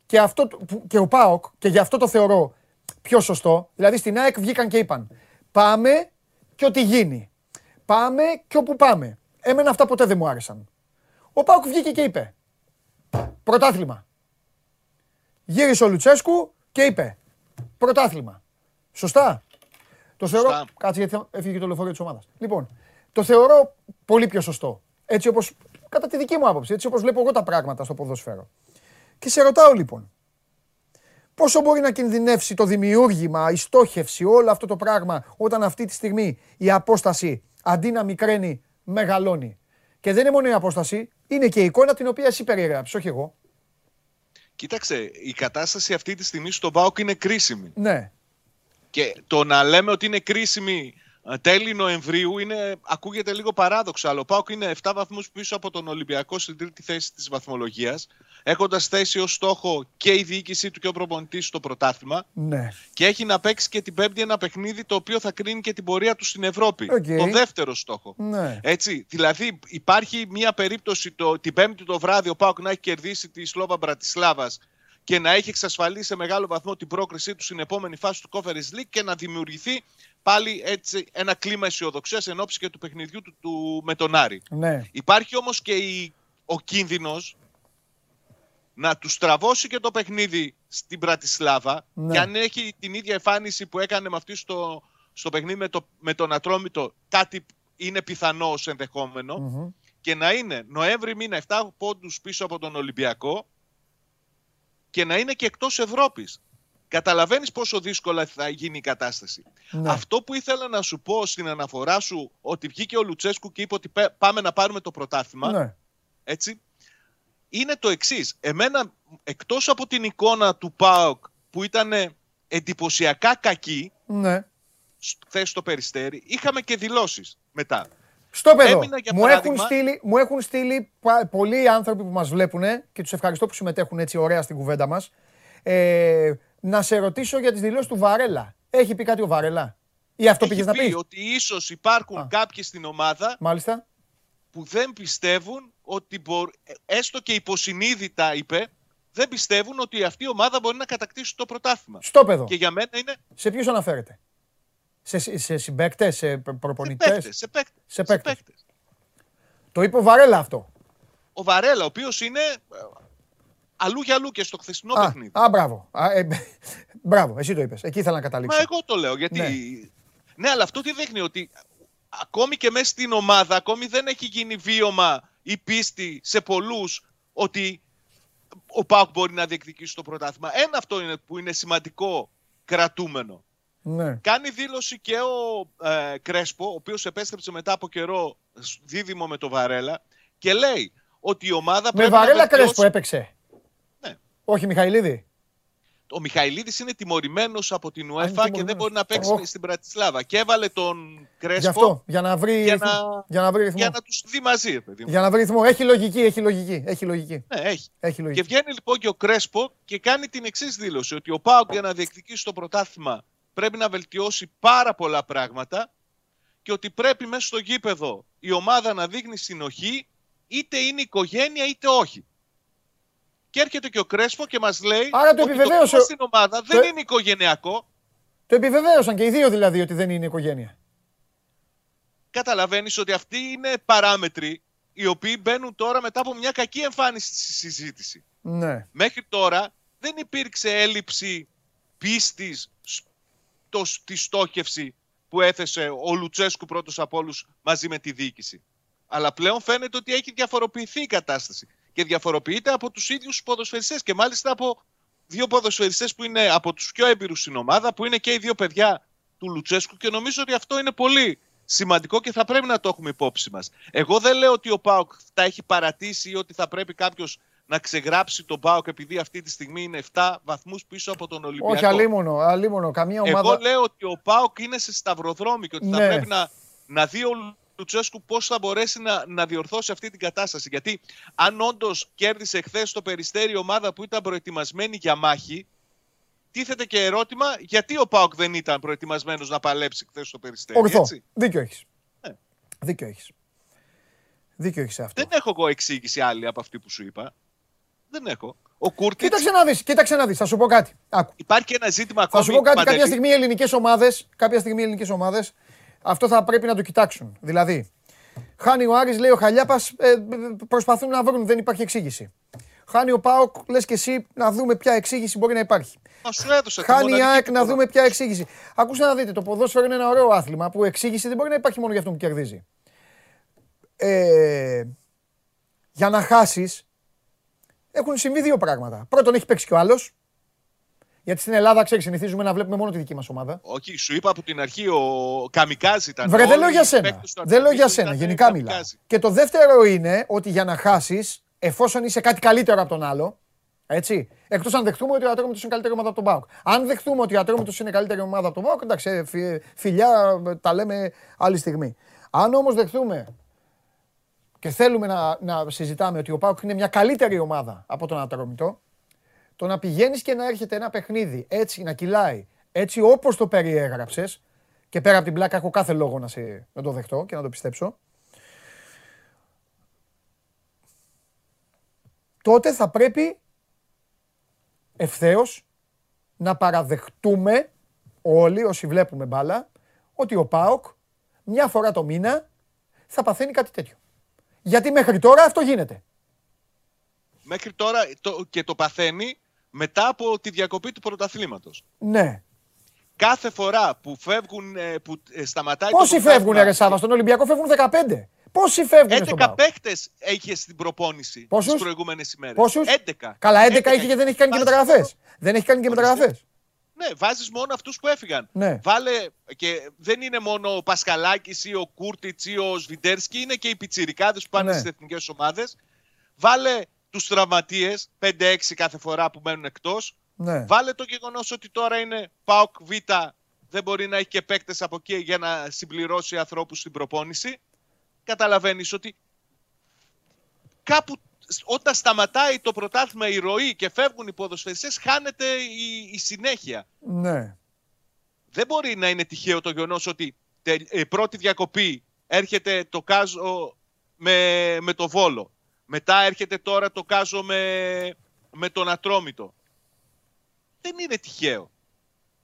και, αυτό, το- που- και ο ΠΑΟΚ και γι' αυτό το θεωρώ πιο σωστό. Δηλαδή στην ΑΕΚ βγήκαν και είπαν πάμε και ό,τι γίνει. Πάμε και όπου πάμε. Εμένα αυτά ποτέ δεν μου άρεσαν. Ο ΠΑΟΚ βγήκε και είπε πρωτάθλημα. Γύρισε ο Λουτσέσκου και είπε πρωτάθλημα. Σωστά; Το θεωρώ. Σωστά. Κάτσε γιατί θα- έφυγε το λεωφορείο της ομάδας. Λοιπόν, το θεωρώ πολύ πιο σωστό. Έτσι όπω. Κατά τη δική μου άποψη, έτσι όπως βλέπω εγώ τα πράγματα στο ποδόσφαιρο. Και σε ρωτάω λοιπόν, πόσο μπορεί να κινδυνεύσει το δημιούργημα, η στόχευση, όλο αυτό το πράγμα, όταν αυτή τη στιγμή η απόσταση αντί να μικραίνει, μεγαλώνει. Και δεν είναι μόνο η απόσταση, είναι και η εικόνα την οποία εσύ περιέγραψες, όχι εγώ. Κοίταξε, η κατάσταση αυτή τη στιγμή στον ΠΑΟΚ είναι κρίσιμη. Ναι, Και το να λέμε ότι είναι κρίσιμη ε, τέλη Νοεμβρίου είναι, ακούγεται λίγο παράδοξο. Αλλά ο ΠΑΟΚ είναι 7 βαθμούς πίσω από τον Ολυμπιακό στην τρίτη θέση της βαθμολογίας. Έχοντας θέσει ως στόχο και η διοίκησή του και ο προπονητής στο πρωτάθλημα. ναι. Και έχει να παίξει και την Πέμπτη ένα παιχνίδι το οποίο θα κρίνει και την πορεία του στην Ευρώπη. Οκ. Το δεύτερο στόχο. Ναι. Έτσι, δηλαδή υπάρχει μια περίπτωση το, την Πέμπτη το βράδυ ο ΠΑΟΚ να έχει κερδίσει τη Σλόβαν Μπρατισλάβας και να έχει εξασφαλίσει σε μεγάλο βαθμό την πρόκρισή του στην επόμενη φάση του Conference League και να δημιουργηθεί πάλι έτσι ένα κλίμα αισιοδοξίας εν ώψη και του παιχνιδιού του, του με τον Άρη. Ναι. Υπάρχει όμως και η, ο κίνδυνος να τους στραβώσει και το παιχνίδι στην Πρατισλάβα Ναι. και αν έχει την ίδια εμφάνιση που έκανε με αυτή στο, στο παιχνίδι με, το, με τον Ατρόμητο, κάτι είναι πιθανό ως ενδεχόμενο Μμμ. και να είναι Νοέμβρη μήνα 7 πόντους πίσω από τον Ολυμπιακό και να είναι και εκτός Ευρώπης. Καταλαβαίνεις πόσο δύσκολα θα γίνει η κατάσταση. Ναι. Αυτό που ήθελα να σου πω στην αναφορά σου ότι βγήκε ο Λουτσέσκου και είπε ότι πέ- πάμε να πάρουμε το πρωτάθλημα, Ναι. έτσι, είναι το εξής. Εμένα, εκτός από την εικόνα του ΠΑΟΚ που ήταν εντυπωσιακά κακή, Ναι. χθες στο Περιστέρι, είχαμε και δηλώσεις μετά. Στο παιδό. Έμεινα, για Μου παράδειγμα- έχουν, στείλει, μου έχουν στείλει πα- πολλοί άνθρωποι που μας βλέπουν και τους ευχαριστώ που συμμετέχουν έτσι ωραία στην κουβέντα μας. Ε, να σε ρωτήσω για τις δηλώσεις του Βαρέλα. Έχει πει κάτι ο Βαρέλα; Ή αυτό Έχει πήγες να πει πεις; ότι ίσως υπάρχουν Α. κάποιοι στην ομάδα Μάλιστα. που δεν πιστεύουν ότι μπορεί, έστω και υποσυνείδητα είπε, δεν πιστεύουν ότι αυτή η ομάδα μπορεί να κατακτήσει το πρωτάθλημα. Στο παιδό. Και για μένα είναι Σε ποιους αναφέρεται; Σε, σε, σε συμπαίκτες, σε σε προπονητές; παίκτες, σε παίκτες. Σε παίκτες. παίκτες. Το είπε ο Βαρέλα αυτό. Ο Βαρέλα, ο οποίος είναι ε, αλλού για αλλού και στο χθεσινό Α, παιχνίδι. α, μπράβο. Α, ε, μπράβο, εσύ το είπες. Εκεί ήθελα να καταλήξω. Μα εγώ το λέω, γιατί... Ναι. Ναι. αλλά αυτό τι δείχνει, ότι ακόμη και μέσα στην ομάδα, ακόμη δεν έχει γίνει βίωμα ή πίστη σε πολλούς ότι ο Πάουκ μπορεί να διεκδικήσει το πρωτάθλημα. Ένα αυτό είναι που είναι σημαντικό κρατούμενο. Ναι. Κάνει δήλωση και ο ε, Κρέσπο, ο οποίος επέστρεψε μετά από καιρό σ- δίδυμο με το Βαρέλα και λέει ότι η ομάδα Με πρέπει να Βαρέλα βελτιώσει- Κρέσπο έπαιξε. Ναι. Όχι Μιχαηλίδη. Ο Μιχαηλίδης είναι τιμωρημένος από την είναι UEFA και δεν τιμωρημένος. μπορεί να παίξει Οχ. στην Πρατισλάβα. Και έβαλε τον Κρέσπο Γι' αυτό, για να βρει για ρυθμό. να- Για να βρει ρυθμό. για να τους δει μαζί, ρε παιδί μου. Για να βρει ρυθμό. Έχει λογική, έχει λογική. Έχει λογική. Ναι, έχει. Έχει Και λογική. βγαίνει λοιπόν και ο Κρέσπο και κάνει την εξής δήλωση: Ότι ο Πάουκ για να διεκδικήσει το πρωτάθλημα πρέπει να βελτιώσει πάρα πολλά πράγματα και ότι πρέπει μέσα στο γήπεδο η ομάδα να δείχνει συνοχή, είτε είναι οικογένεια είτε όχι. Και έρχεται και ο Κρέσπο και μας λέει Άρα το ότι επιβεβαίωσε κλίμα ο- στην ομάδα δεν το- είναι οικογενειακό. Το επιβεβαίωσαν και οι δύο δηλαδή ότι δεν είναι οικογένεια. Καταλαβαίνεις ότι αυτοί είναι παράμετροι οι οποίοι μπαίνουν τώρα μετά από μια κακή εμφάνιση στη συζήτηση. Ναι. Μέχρι τώρα δεν υπήρξε έλλειψη πίστης στο, στη στόχευση που έθεσε ο Λουτσέσκου πρώτος από όλους μαζί με τη διοίκηση. Αλλά πλέον φαίνεται ότι έχει διαφοροποιηθεί η κατάσταση. Και διαφοροποιείται από τους ίδιους ποδοσφαιριστές και μάλιστα από δύο ποδοσφαιριστές που είναι από τους πιο έμπειρους στην ομάδα, που είναι και οι δύο παιδιά του Λουτσέσκου και νομίζω ότι αυτό είναι πολύ σημαντικό και θα πρέπει να το έχουμε υπόψη μας. Εγώ δεν λέω ότι ο ΠΑΟΚ τα έχει παρατήσει ή ότι θα πρέπει κάποιος να ξεγράψει τον ΠΑΟΚ επειδή αυτή τη στιγμή είναι 7 βαθμούς πίσω από τον Ολυμπιακό. Όχι, αλίμονο, αλίμονο. Καμία ομάδα. Εγώ λέω ότι ο ΠΑΟΚ είναι σε σταυροδρόμι και ότι θα Ναι. πρέπει να, να δει ο Λουτσέσκου πώς θα μπορέσει να, να διορθώσει αυτή την κατάσταση. Γιατί αν όντως κέρδισε χθες το περιστέρι η ομάδα που ήταν προετοιμασμένη για μάχη, τίθεται και ερώτημα γιατί ο ΠΑΟΚ δεν ήταν προετοιμασμένος να παλέψει χθες το περιστέρι. Ορθό. Έτσι; Δίκιο έχεις. Ναι. Δίκιο έχεις. Δίκιο έχεις αυτό. Δεν έχω εγώ εξήγηση άλλη από αυτή που σου είπα. Δεν έχω. Ο Κούρτιτς, Κοίταξε να δεις, κοίταξε να δεις. Θα σου πω κάτι. Άκου. υπάρχει και ένα ζήτημα Θα ακόμη. σου πω κάτι. Παντελή. Κάποια στιγμή οι ελληνικές ομάδες, κάποια στιγμή οι ελληνικέ ομάδε, αυτό θα πρέπει να το κοιτάξουν. Δηλαδή, χάνει ο Άρης, λέει ο Χαλιάπας, ε, προσπαθούν να βρουν, δεν υπάρχει εξήγηση. Χάνει ο Πάοκ, λες και εσύ, να δούμε ποια εξήγηση μπορεί να υπάρχει. Μα σου έδωσα τη Χάνει η μοναδική ΑΕΚ που να μπορώ. δούμε ποια εξήγηση. Ακούστε να δείτε, το ποδόσφαιρο είναι ένα ωραίο άθλημα που εξήγηση δεν μπορεί να υπάρχει μόνο για αυτόν που κερδίζει. Ε, για να χάσεις, έχουν συμβεί δύο πράγματα. Πρώτον, έχει παίξει κι ο άλλος. Γιατί στην Ελλάδα, ξέρεις, συνηθίζουμε να βλέπουμε μόνο τη δική μας ομάδα. Όχι, σου είπα από την αρχή ο Καμικάζ ήταν. Βρε, δεν Όλοι λέω για οι σένα. παίκτες του Δεν λέω για Αρτεμίσου σένα. ήταν Γενικά Καμικάζ. μιλάω. Και το δεύτερο είναι ότι για να χάσεις, εφόσον είσαι κάτι καλύτερο από τον άλλο, έτσι. Εκτός αν δεχτούμε ότι ο Ατρόμητο είναι καλύτερη ομάδα από τον Πάοκ. Αν δεχτούμε ότι ο Ατρόμητο είναι καλύτερη ομάδα από τον Πάοκ, εντάξει, ε, φι- φιλιά, ε, τα λέμε άλλη στιγμή. Αν όμως δεχτούμε και θέλουμε να, να συζητάμε ότι ο Πάοκ είναι μια καλύτερη ομάδα από τον Ατρόμητο, το να πηγαίνεις και να έρχεται ένα παιχνίδι έτσι να κυλάει, έτσι όπως το περιέγραψες, και πέρα από την πλάκα έχω κάθε λόγο να, σε, να το δεχτώ και να το πιστέψω. Τότε θα πρέπει ευθέως να παραδεχτούμε όλοι όσοι βλέπουμε μπάλα ότι ο ΠΑΟΚ μια φορά το μήνα θα παθαίνει κάτι τέτοιο. Γιατί μέχρι τώρα αυτό γίνεται. μέχρι τώρα το, και το παθαίνει μετά από τη διακοπή του πρωταθλήματος. Ναι. Κάθε φορά που φεύγουν, ε, που ε, σταματάει Πόσοι το φεύγουν, πρωτάθλημα, ρε Σάβα, στον Ολυμπιακό φεύγουν 15. Πόσοι φεύγουν στον 11 Πάο. παίχτε είχε στην προπόνηση Πόσους; τι προηγούμενες ημέρες. Πόσους; 11. Καλά, 11 11 είχε και δεν έχει κάνει και Βάζεις μεταγραφές. μόνο- Δεν έχει κάνει και Ορίστε. μεταγραφές. Ναι, βάζεις μόνο αυτούς που έφυγαν. Ναι. Βάλε και δεν είναι μόνο ο Πασχαλάκης ή ο Κούρτιτς ή ο Σβιντέρσκι, είναι και οι πιτσιρικάδες που πάνε Ναι. στις εθνικές ομάδες. Βάλε τους τραυματίες, 5-6 κάθε φορά που μένουν εκτός. Ναι. Βάλε το γεγονός ότι τώρα είναι ΠΑΟΚ Β, δεν μπορεί να έχει και παίκτες από εκεί για να συμπληρώσει ανθρώπους στην προπόνηση. Καταλαβαίνεις ότι κάπου όταν σταματάει το πρωτάθλημα η ροή και φεύγουν οι ποδοσφαιριστές χάνεται η, η συνέχεια. Ναι. Δεν μπορεί να είναι τυχαίο το γεγονός ότι τε- ε, πρώτη διακοπή έρχεται το κάζο με, με το Βόλο. Μετά έρχεται τώρα το κάζο με, με τον Ατρόμητο. Δεν είναι τυχαίο.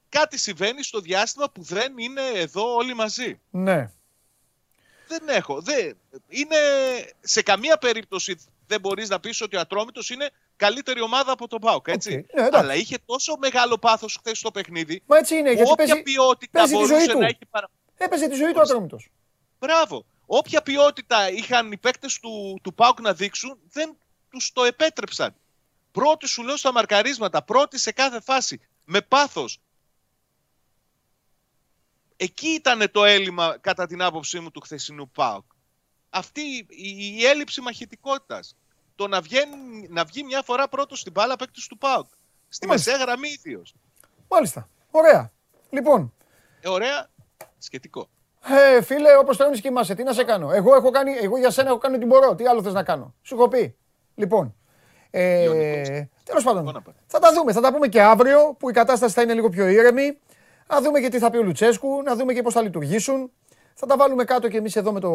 Κάτι συμβαίνει στο διάστημα που δεν είναι εδώ όλοι μαζί. Ναι. Δεν έχω. Δεν, είναι, σε καμία περίπτωση δεν μπορείς να πεις ότι ο Ατρόμητος είναι καλύτερη ομάδα από τον ΠΑΟΚ, έτσι. Οκ. Ναι, εντάξει. Αλλά είχε τόσο μεγάλο πάθος χθες στο παιχνίδι Μα έτσι είναι, που γιατί όποια παίζει, ποιότητα παίζει τη ζωή μπορούσε του. να έχει παρα... έπαιζε τη ζωή του Ατρόμητος. Μπράβο. Όποια ποιότητα είχαν οι παίκτες του, του ΠΑΟΚ να δείξουν, δεν τους το επέτρεψαν. Πρώτοι σου λέω στα μαρκαρίσματα, πρώτοι σε κάθε φάση, με πάθος. Εκεί ήταν το έλλειμμα, κατά την άποψή μου, του χθεσινού ΠΑΟΚ. Αυτή η, η έλλειψη μαχητικότητας. Το να, βγαίνει, να βγει μια φορά πρώτος στην μπάλα παίκτης του ΠΑΟΚ. Στη Μάλιστα. μεσαία γραμμή ιδίως. Μάλιστα. Ωραία. Λοιπόν, Ε, ωραία, σχετικό. Ε, φίλε, όπως το και είμαστε, τι να σε κάνω. Εγώ, έχω κάνει, εγώ για σένα έχω κάνει ό,τι μπορώ. Τι άλλο θες να κάνω. Σου έχω πει. Λοιπόν. Ε, Ιωνικός. Τέλος πάντων. Λοιπόν, να πάει. Θα τα δούμε. Θα τα πούμε και αύριο που η κατάσταση θα είναι λίγο πιο ήρεμη. Να δούμε και τι θα πει ο Λουτσέσκου. Να δούμε και πώς θα λειτουργήσουν. Θα τα βάλουμε κάτω και εμείς εδώ με, το,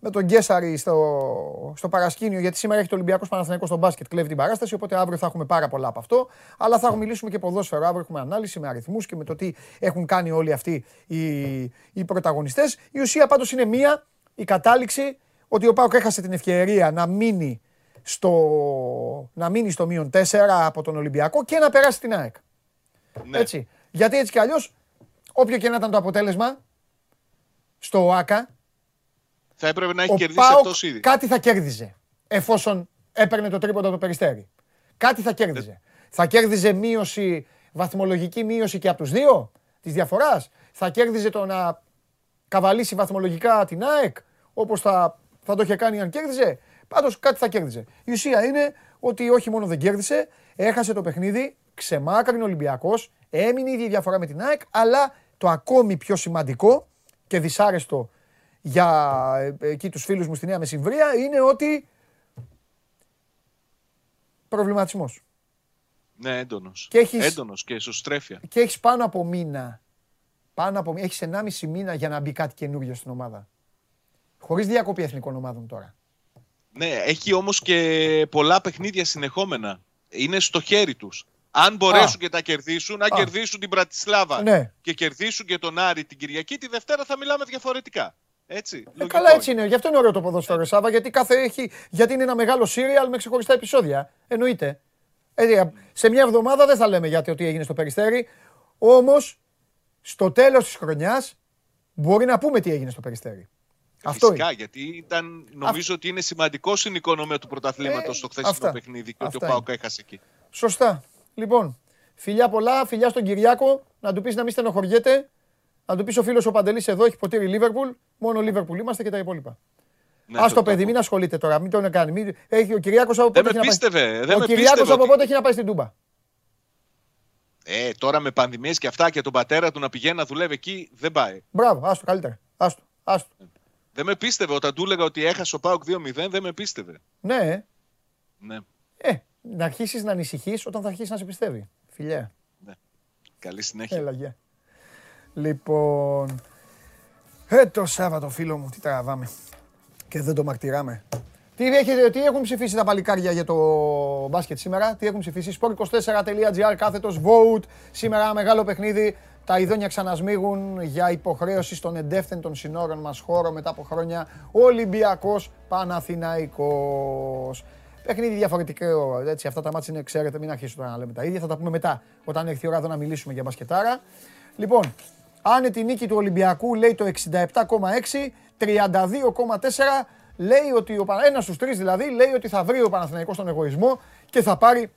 με τον Γκέσαρη στο, στο παρασκήνιο. Γιατί σήμερα έχει το Ολυμπιακός Παναθηναϊκός στο μπάσκετ. Κλέβει την παράσταση. Οπότε αύριο θα έχουμε πάρα πολλά από αυτό. Αλλά θα μιλήσουμε και ποδόσφαιρο. Αύριο έχουμε ανάλυση με αριθμούς και με το τι έχουν κάνει όλοι αυτοί οι, οι πρωταγωνιστές. Η ουσία πάντως είναι μία. Η κατάληξη ότι ο Πάοκ έχασε την ευκαιρία να μείνει στο, να μείνει στο μείον 4 από τον Ολυμπιακό και να περάσει την ΑΕΚ. Ναι. Έτσι. Γιατί έτσι κι αλλιώς, όποιο και να ήταν το αποτέλεσμα στο ΟΑΚΑ, Θα έπρεπε να έχει ο κερδίσει ΠΑΟΚ αυτός ήδη. κάτι θα κέρδιζε εφόσον έπαιρνε το τρίποντα από το περιστέρι. Κάτι θα κέρδιζε. Θα κέρδιζε μείωση, βαθμολογική μείωση και από τους δύο της διαφοράς. Θα κέρδιζε το να καβαλήσει βαθμολογικά την ΑΕΚ, όπως θα, θα το είχε κάνει αν κέρδιζε. Πάντως κάτι θα κέρδιζε. Η ουσία είναι ότι όχι μόνο δεν κέρδισε, έχασε το παιχνίδι, ξεμάκρυνε ο Ολυμπιακός, έμεινε η ίδια διαφορά με την ΑΕΚ, αλλά το ακόμη πιο σημαντικό και δυσάρεστο για ε, εκεί τους φίλους μου στη Νέα Μεσημβρία είναι ότι προβληματισμός. Ναι, έντονος. Και έχεις- Έντονος και ισοστρέφεια. Και έχεις πάνω από μήνα, πάνω από μήνα, έχεις 1,5 μήνα για να μπει κάτι καινούργιο στην ομάδα. Χωρίς διακοπή εθνικών ομάδων τώρα. Ναι, έχει όμως και πολλά παιχνίδια συνεχόμενα. Είναι στο χέρι τους. Αν μπορέσουν Α. και τα κερδίσουν, να κερδίσουν την Πρατισλάβα Ναι. και κερδίσουν και τον Άρη την Κυριακή, τη Δευτέρα θα μιλάμε διαφορετικά. Έτσι. Ε, λογικό καλά έτσι είναι. Γι' αυτό είναι ωραίο το ποδόσφαιρο, ρε Σάβα, γιατί, κάθε έχει, γιατί είναι ένα μεγάλο σύριαλ με ξεχωριστά επεισόδια. Εννοείται. Ε, σε μια εβδομάδα δεν θα λέμε γιατί ότι έγινε στο Περιστέρι. Όμως, στο τέλος της χρονιάς μπορεί να πούμε τι έγινε στο Περιστέρι. Αυτό Φυσικά, είναι. γιατί ήταν, νομίζω ότι είναι σημαντικό στην οικονομία του πρωταθλήματος Ε, στο χθεσινό αυτά. παιχνίδι και ότι Αυτά ο Πάοκ έχασε εκεί. Σωστά. Λοιπόν, φιλιά πολλά, φιλιά στον Κυριάκο. Να του πεις να μην στενοχωριέται. Να του πεις ο φίλος ο Παντελής εδώ έχει ποτήρι Λίβερπουλ. Μόνο Λίβερπουλ είμαστε και τα υπόλοιπα. Ναι, Ας το το- παιδί, μην ασχολείται τώρα, μην τον κάνει. Μην... Έχει ο Κυριάκος από πότε Δεν με έχει να πάει- πίστευε. Δεν Ο με Κυριάκος πίστευε από ότι- πότε έχει να πάει στην Τούμπα. Ε, τώρα με πανδημίες και αυτά και τον πατέρα του να πηγαίνει να δουλεύει εκεί, δεν πάει. Μπράβο, άστο καλύτερα. Άστο, άστο. Δεν με πίστευε όταν του έλεγα ότι έχασε ο Πάοκ 2-0, δεν με πίστευε. Ναι, ε. Ναι, ε, να αρχίσεις να ανησυχείς όταν θα αρχίσει να σε πιστεύει. Φιλιά. καλή συνέχεια. Έλα, γεια. Λοιπόν, ε, το Σάββατο φίλο μου, τι τραβάμε. Και δεν το μαρτυράμε. Τι, έχετε, τι έχουν ψηφίσει τα παλικάρια για το μπάσκετ σήμερα, τι έχουν ψηφίσει; sport24.gr κάθετος vote. Σήμερα ένα μεγάλο παιχνίδι. Τα ειδόνια ξανασμίγουν για υποχρέωση στον εντεύθυν των συνόρων μας χώρο μετά από χρόνια. Ολυμπιακός Παναθηναϊκός. Παιχνίδι διαφορετικό. Έτσι, αυτά τα μάτια είναι, ξέρετε, μην αρχίσουμε τώρα να λέμε τα ίδια. Θα τα πούμε μετά, όταν έρθει η ώρα εδώ να μιλήσουμε για μπασκετάρα. Λοιπόν, άνετη νίκη του Ολυμπιακού λέει το 67,6, 32,4 λέει ότι ο Πα- ένας στους τρεις δηλαδή λέει ότι θα βρει ο Παναθηναϊκός τον εγωισμό και θα πάρει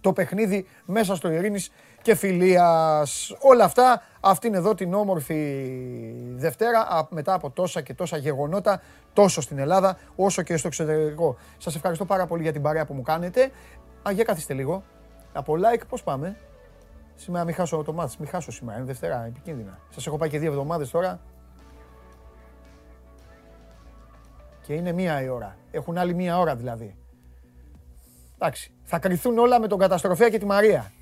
το παιχνίδι μέσα στο Ειρήνης και Φιλίας. Όλα αυτά, αυτήν εδώ την όμορφη Δευτέρα, α, μετά από τόσα και τόσα γεγονότα, τόσο στην Ελλάδα, όσο και στο εξωτερικό. Σας ευχαριστώ πάρα πολύ για την παρέα που μου κάνετε. Α, για καθίστε λίγο. Από like, πώς πάμε; Σήμερα μην χάσω το μάτς, μην χάσω σήμερα, είναι Δευτέρα, επικίνδυνα. Σας έχω πάει και δύο εβδομάδες τώρα. Και είναι μία η ώρα. Έχουν άλλη μία ώρα δηλαδή. Εντάξει. Θα κρυθούν όλα με τον καταστροφέα και τη Μαρία.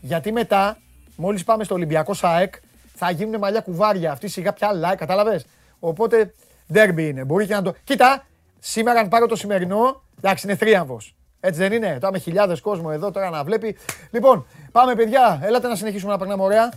Γιατί μετά, μόλις πάμε στο Ολυμπιακό ΣΑΕΚ, θα γίνουν μαλλιά κουβάρια. Αυτή σιγά πια like, κατάλαβες; Οπότε ντέρμπι είναι. Μπορεί και να το. Κοίτα, σήμερα αν πάρω το σημερινό, εντάξει, είναι θρίαμβος. Έτσι δεν είναι; Τώρα με χιλιάδες κόσμο εδώ τώρα να βλέπει. Λοιπόν, πάμε παιδιά. Έλατε να συνεχίσουμε να περνάμε ωραία.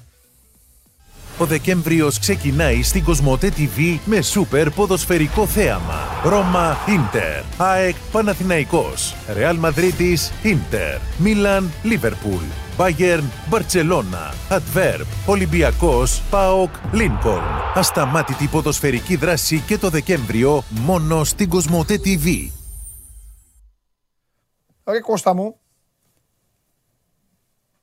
Ο Δεκέμβριος ξεκινάει στην Κοσμοτέ TV με σούπερ ποδοσφαιρικό θέαμα. Ρώμα Ίντερ, ΑΕΚ Παναθηναϊκός, Ρεάλ Μαδρίτης Ίντερ, Μίλαν Λίβερπουλ, Bayern Μπαρτσελώνα, Adverb, Ολυμπιακός ΠΑΟΚ Λίνκολν. Ασταμάτητη ποδοσφαιρική δράση και το Δεκέμβριο μόνο στην Κοσμοτέ TV. Ρε Κώστα μου,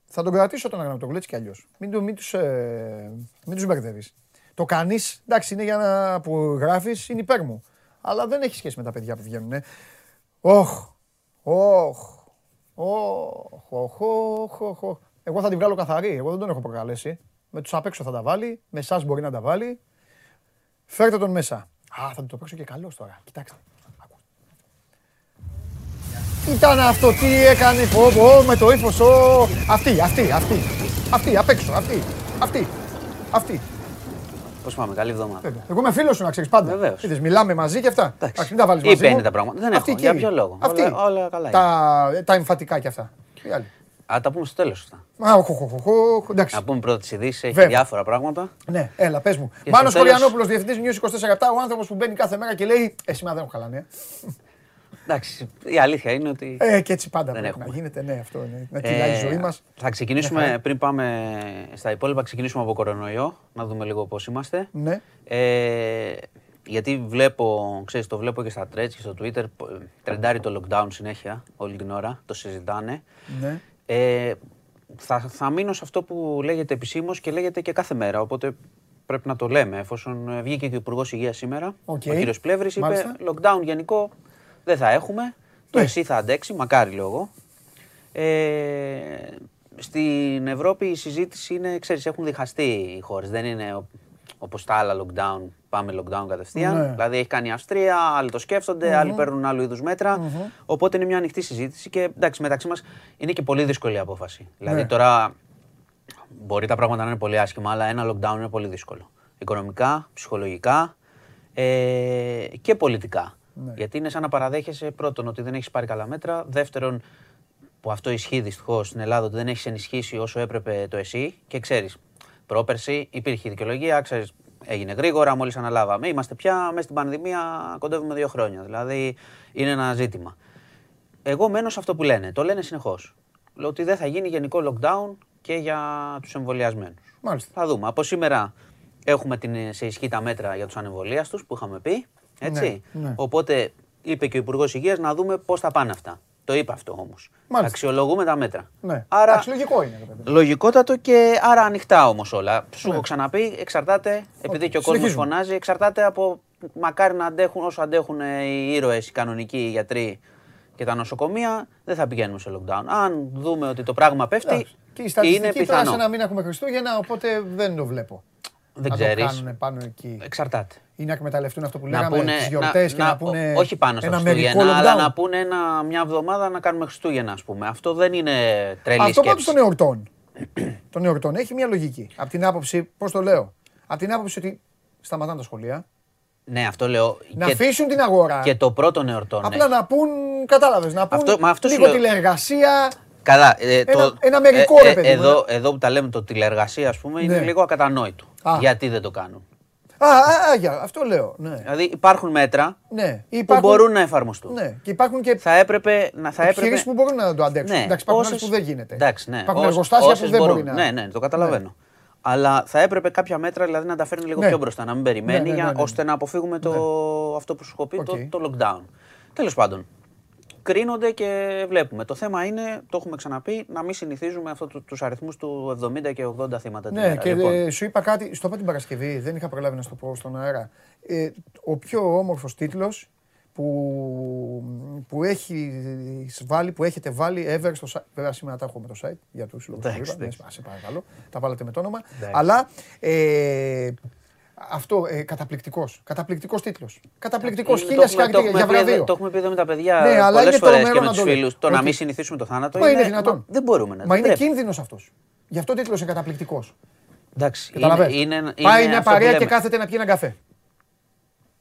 θα τον κρατήσω τον Αγνατογλου έτσι κι αλλιώς. Μην, του- μην, τους, ε, μην τους μπερδεύεις. Το κάνεις, εντάξει, είναι για να που γράφεις, είναι υπέρ μου. Αλλά δεν έχει σχέση με τα παιδιά που βγαίνουν. ε. Όχ, όχ, όχ, όχ, όχ, όχ, όχ. Εγώ θα την βγάλω καθαρή, εγώ δεν τον έχω προκαλέσει. Με τους απ' έξω θα τα βάλει, με εσάς μπορεί να τα βάλει. Φέρτε τον μέσα. Α, θα του το παίξω και καλός τώρα. Κοιτάξτε. Άκου. Ήταν αυτό, τι έκανε, πω, πω, με το ύφος, ο... Αυτή, αυτή, αυτή, αυτή, απ' έξω, αυτή, αυτή, αυτή. Πώς πάμε, καλή εβδομάδα. Βέβαια. Εγώ είμαι φίλος σου να ξέρεις πάντα. Βεβαίως. Είδες, μιλάμε μαζί και αυτά. Εντάξει. Εντάξει, μην τα βάλεις Είπε μαζί είναι μου. τα πράγματα. Δεν Αυτή έχω. και Για η- ποιο λόγο. Αυτή. Όλα- όλα καλά Τα, τα εμφατικά και αυτά. Οι άλλοι. Α, τα πούμε στο τέλος αυτά. Α, οχ, οχ, οχ, οχ, εντάξει. Να πούμε πρώτα τις ειδήσεις, έχει Βέβαια. διάφορα πράγματα. Ναι, έλα, πες μου. Και Μάνος στο τέλος- Κοριανόπουλος, διευθυντής News 24 ο άνθρωπος που μπαίνει κάθε μέρα και λέει «Ε, σήμερα δεν έχω χαλάνε. ε». Εντάξει, η αλήθεια είναι ότι. Ε, και έτσι πάντα Δεν πρέπει να έχουμε. γίνεται. Ναι, αυτό είναι. Να ε, κυλάει η ζωή μας. Θα ξεκινήσουμε, Ναι. πριν πάμε στα υπόλοιπα, ξεκινήσουμε από κορονοϊό, να δούμε λίγο πώς είμαστε. Ναι. Ε, γιατί βλέπω, ξέρεις, το βλέπω και στα trends και στο Twitter, πο- τρεντάρει το lockdown συνέχεια, όλη την ώρα, το συζητάνε. Ναι. Ε, θα, θα μείνω σε αυτό που λέγεται επισήμως και λέγεται και κάθε μέρα. Οπότε πρέπει να το λέμε. Εφόσον ε, βγήκε και ο Υπουργός Υγείας σήμερα, Οκ. ο κύριος Πλεύρης είπε: Μάλιστα. Lockdown γενικό δεν θα έχουμε. Το Ναι. εσύ θα αντέξει, μακάρι λόγο. Ε, στην Ευρώπη η συζήτηση είναι, ξέρεις, έχουν διχαστεί οι χώρες. Δεν είναι ο- όπως τα άλλα lockdown, πάμε lockdown κατευθείαν. Ναι. Δηλαδή έχει κάνει η Αυστρία, άλλοι το σκεφτονται άλλοι παίρνουν άλλου είδους μέτρα. Οπότε είναι μια ανοιχτή συζήτηση και εντάξει, μεταξύ μας είναι και πολύ δύσκολη η απόφαση. Δηλαδή Ναι. τώρα μπορεί τα πράγματα να είναι πολύ άσχημα, αλλά ένα lockdown είναι πολύ δύσκολο. Οικονομικά, ψυχολογικά ε, και πολιτικά. Ναι. Γιατί είναι σαν να παραδέχεσαι πρώτον ότι δεν έχεις πάρει καλά μέτρα. Δεύτερον, που αυτό ισχύει δυστυχώς στην Ελλάδα, ότι δεν έχεις ενισχύσει όσο έπρεπε το εσύ. Και ξέρεις, πρόπερση υπήρχε δικαιολογία, ξέρεις, έγινε γρήγορα μόλις αναλάβαμε. Είμαστε πια μέσα στην πανδημία, κοντεύουμε δύο χρόνια. Δηλαδή είναι ένα ζήτημα. Εγώ μένω σε αυτό που λένε. Το λένε συνεχώς. Λέω ότι δεν θα γίνει γενικό lockdown και για τους εμβολιασμένους. Μάλιστα. Θα δούμε. Από σήμερα έχουμε την, σε ισχύ τα μέτρα για τους ανεμβολίαστους που είχαμε πει. Έτσι. Ναι, ναι. Οπότε είπε και ο Υπουργός Υγείας να δούμε πώς θα πάνε αυτά. Το είπε αυτό όμως. Μάλιστα. Αξιολογούμε τα μέτρα. Ναι. Άρα, Εντάξει, λογικό είναι. ρε παιδί. λογικότατο και άρα ανοιχτά όμως όλα. Σου Ναι. έχω ξαναπεί, εξαρτάται, επειδή και ο κόσμος συνεχίζουμε. φωνάζει, εξαρτάται από μακάρι να αντέχουν όσο αντέχουν ε, οι ήρωες, οι κανονικοί οι γιατροί και τα νοσοκομεία, δεν θα πηγαίνουμε σε lockdown. Αν δούμε ότι το πράγμα πέφτει, Εντάξει. Και η είναι στατιστική τώρα πιθανό. σε ένα μήνα έχουμε Χριστούγεννα, οπότε δεν το βλέπω. Δεν να ξέρεις. το κάνουν πάνω εκεί. Εξαρτάται. Ή να εκμεταλλευτούν αυτό που Να λέγαμε πούνε, τις γιορτές και να, να- πούνε ό- όχι πάνω στα ένα μερικό Χριστούγεννα, αλλά lockdown. να πούνε ένα, μια εβδομάδα να κάνουμε Χριστούγεννα, ας πούμε. Αυτό δεν είναι τρελή Αυτό πάντως σκέψη. των εορτών. των εορτών έχει μια λογική. Από την άποψη, πώς το λέω, από την άποψη ότι σταματάνε τα σχολεία, Ναι, αυτό λέω. να και, αφήσουν την αγορά. και το πρώτο εορτών. Απλά ναι. να πούν, κατάλαβες, να πούν Αυτό- μα αυτό σου λίγο λέω. τηλεργασία. Καλά, ε, Ένα- το, ένα μερικό, ρε παιδί μου, εδώ, εδώ που τα λέμε το τηλεργασία, ας πούμε, είναι Ναι. λίγο ακατανόητο. Α. Γιατί δεν το κάνουν; Α, α, α, για, αυτό λέω. Ναι. Δηλαδή υπάρχουν μέτρα ναι. που Υπάρχουν, μπορούν να εφαρμοστούν. ναι. Και υπάρχουν και Θα έπρεπε να θα έπρεπε. επιχειρήσεις που μπορούν να το αντέξουν. Ναι, Εντάξει, υπάρχουν όσες- άλλες που δεν γίνεται. Εντάξει, ναι. Υπάρχουν Όσες- εργοστάσια όσες που δεν μπορούν. μπορεί να. Ναι, ναι, το καταλαβαίνω. Αλλά θα έπρεπε κάποια μέτρα δηλαδή, να τα φέρνει λίγο Ναι. πιο μπροστά, να μην περιμένει, Ναι, ναι, ναι, για- ναι, ναι. ώστε να αποφύγουμε το, αυτό που σου έχω πει, Οκ. το, το lockdown. Τέλος πάντων. Κρίνονται και βλέπουμε. Το θέμα είναι, το έχουμε ξαναπεί, να μην συνηθίζουμε αυτό του τους αριθμούς του 70 και 80 θύματα την Ναι, μέρα. και Λοιπόν, ε, σου είπα κάτι, στο είπα την Παρασκευή, δεν είχα προλάβει να σου το πω στον αέρα. Ε, ο πιο όμορφος τίτλος που, που, έχει βάλει, που έχετε βάλει ever στο site. Βέβαια σήμερα τα έχω με το site για τους λόγους που Εντάξει, είπα. Ναι, εντάξει. σε παρακαλώ. Τα βάλατε με το όνομα. Εντάξει. Αλλά ε, αυτό, ε, καταπληκτικός. Καταπληκτικός τίτλος. Καταπληκτικός. είναι- Χίλιας το έχουμε- το συγχαρητήρια για έχουμε πει εδώ- βραβείο. Το έχουμε πει εδώ με τα παιδιά Ναι, αλλά πολλές είναι φορές και τρομερό με να τους το λέει. φίλους. Το να Όχι. μην συνηθίσουμε το θάνατο. Μα είναι δυνατόν. μα δεν μπορούμε να Μα είναι πρέπει. κίνδυνος αυτός. Γι' αυτό ο τίτλος είναι καταπληκτικός. Εντάξει, είναι, Καταλαβαίνεις. είναι, είναι Πάει μια αυτό που παρέα και λέμε. κάθεται να πιει έναν καφέ.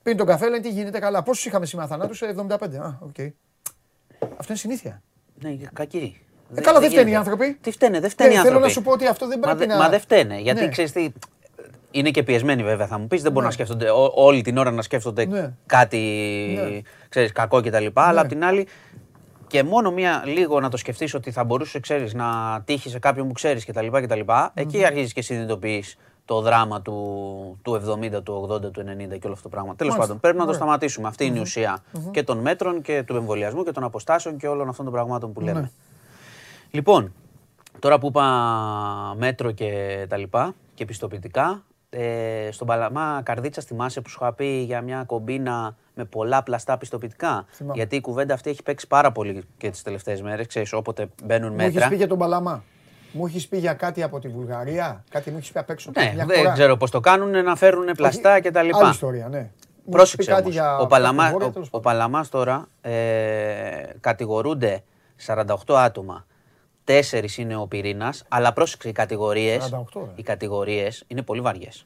Πίνει τον καφέ, λένε τι γίνεται καλά. Πόσους είχαμε σήμερα θανάτους, 75. Α, οκ. Αυτό είναι συνήθεια. Ναι, κακή. Ε, καλά, δεν φταίνε οι γίνεται. άνθρωποι. Τι φταίνε, δεν φταίνε οι Ναι, άνθρωποι. θέλω να σου πω ότι αυτό δεν Μα, πρέπει δε- να. μα δεν φταίνε. Γιατί Ναι. ξέρεις τι. Είναι και πιεσμένοι βέβαια, θα μου πεις. Δεν μπορούν Ναι. να σκέφτονται ό- όλη την ώρα να σκέφτονται Ναι. κάτι Ναι. ξέρεις, κακό κτλ. Αλλά Ναι. απ' την άλλη, και μόνο μία λίγο να το σκεφτείς ότι θα μπορούσε ξέρεις, να τύχει σε κάποιον που ξέρεις κτλ. κτλ. Εκεί αρχίζεις και συνειδητοποιείς το δράμα του, του 70, του 80, του 90 και όλο αυτό το πράγμα. Τέλος Μάλιστα. πάντων, πρέπει να το Ωραία. σταματήσουμε. Αυτή είναι η ουσία και των μέτρων και του εμβολιασμού και των αποστάσεων και όλων αυτών των πραγμάτων που λέμε. Ναι. Λοιπόν, τώρα που είπα μέτρο και τα λοιπά και πιστοποιητικά, ε, στον Παλαμά Καρδίτσα θυμάσαι που σου είχα πει για μια κομπίνα με πολλά πλαστά πιστοποιητικά; Θυμάμαι. Γιατί η κουβέντα αυτή έχει παίξει πάρα πολύ και τις τελευταίες μέρες, ξέρεις, όποτε μπαίνουν Μου έχεις μέτρα. πει για τον Παλαμά. Μου έχεις πει για κάτι από τη Βουλγαρία. Κάτι μου έχεις πει απ' έξω. Ναι, μια δεν φορά. ξέρω πώς το κάνουν, να φέρουν πλαστά και τα Άλλη λοιπά. ιστορία, ναι. Μου έχεις πει Πρόσεξε κάτι όμως, για ο, Παλαμά, Βόρεια, ο, τέλος ο πάντων. Παλαμάς τώρα ε, κατηγορούνται 48 άτομα. Τέσσερις είναι ο πυρήνας, αλλά πρόσεξε οι κατηγορίε. 48, ρε. Οι κατηγορίες είναι πολύ βαριές.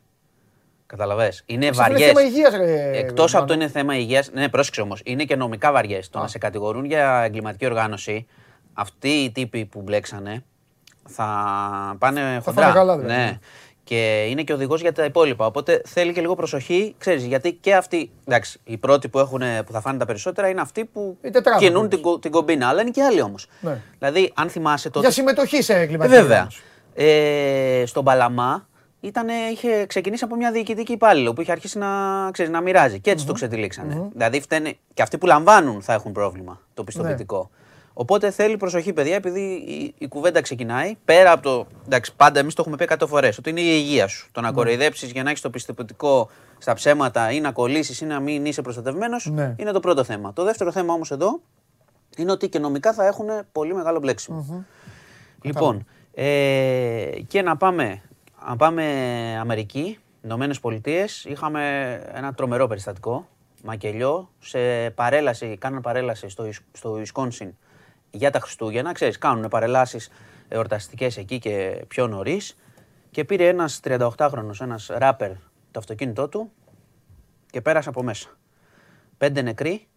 Καταλαβέ. Είναι Αυτό είναι βαριέ. θέμα υγείας, ρε, Εκτός από Μάνο. το είναι θέμα υγεία, ναι, πρόσεξε όμως, είναι και νομικά βαριές. Το να σε κατηγορούν για εγκληματική οργάνωση, αυτοί οι τύποι που μπλέξανε θα πάνε χοντρά. φάνε καλά, δηλαδή. Ναι. Και είναι και οδηγός για τα υπόλοιπα. Οπότε θέλει και λίγο προσοχή, ξέρεις, γιατί και αυτοί. Εντάξει, οι πρώτοι που, έχουν, που θα φάνε τα περισσότερα είναι αυτοί που Η τετράδα, κινούν βέβαια. την, κο- την κομπίνα. Αλλά είναι και άλλοι όμως. Ναι. Δηλαδή, αν θυμάσαι τότε. Για συμμετοχή σε Ε, εγκληματική βέβαια. οργάνωση. Ε, στον Παλαμά ήτανε, είχε ξεκινήσει από μια διοικητική υπάλληλο που είχε αρχίσει να, ξέρεις, να μοιράζει και ετσι το ξετυλίξανε. Δηλαδή φταίνε, και αυτοί που λαμβάνουν θα έχουν πρόβλημα το πιστοποιητικό. Ναι. Οπότε θέλει προσοχή, παιδιά, επειδή η, η κουβέντα ξεκινάει. Πέρα από το. Εντάξει, πάντα εμείς το έχουμε πει 100 φορές. Ότι είναι η υγεία σου. Το να κοροϊδέψεις για να έχεις το πιστοποιητικό στα ψέματα ή να κολλήσεις ή να μην είσαι προστατευμένος Ναι. είναι το πρώτο θέμα. Το δεύτερο θέμα όμως εδώ είναι ότι και νομικά θα έχουν πολύ μεγάλο μπλέξιμο. Λοιπόν, ε, και να πάμε, να πάμε Αμερική, Ηνωμένες Πολιτείες. Είχαμε ένα τρομερό περιστατικό. Μακελιό, σε παρέλαση, κάναν παρέλαση στο, Ις- στο Wisconsin για τα Χριστούγεννα. Ξέρεις, κάνουν παρελάσεις εορταστικές εκεί και πιο νωρίς. Και πήρε ένας 38χρονος, ένας ράπερ, το αυτοκίνητό του και πέρασε από μέσα. Πέντε νεκροί,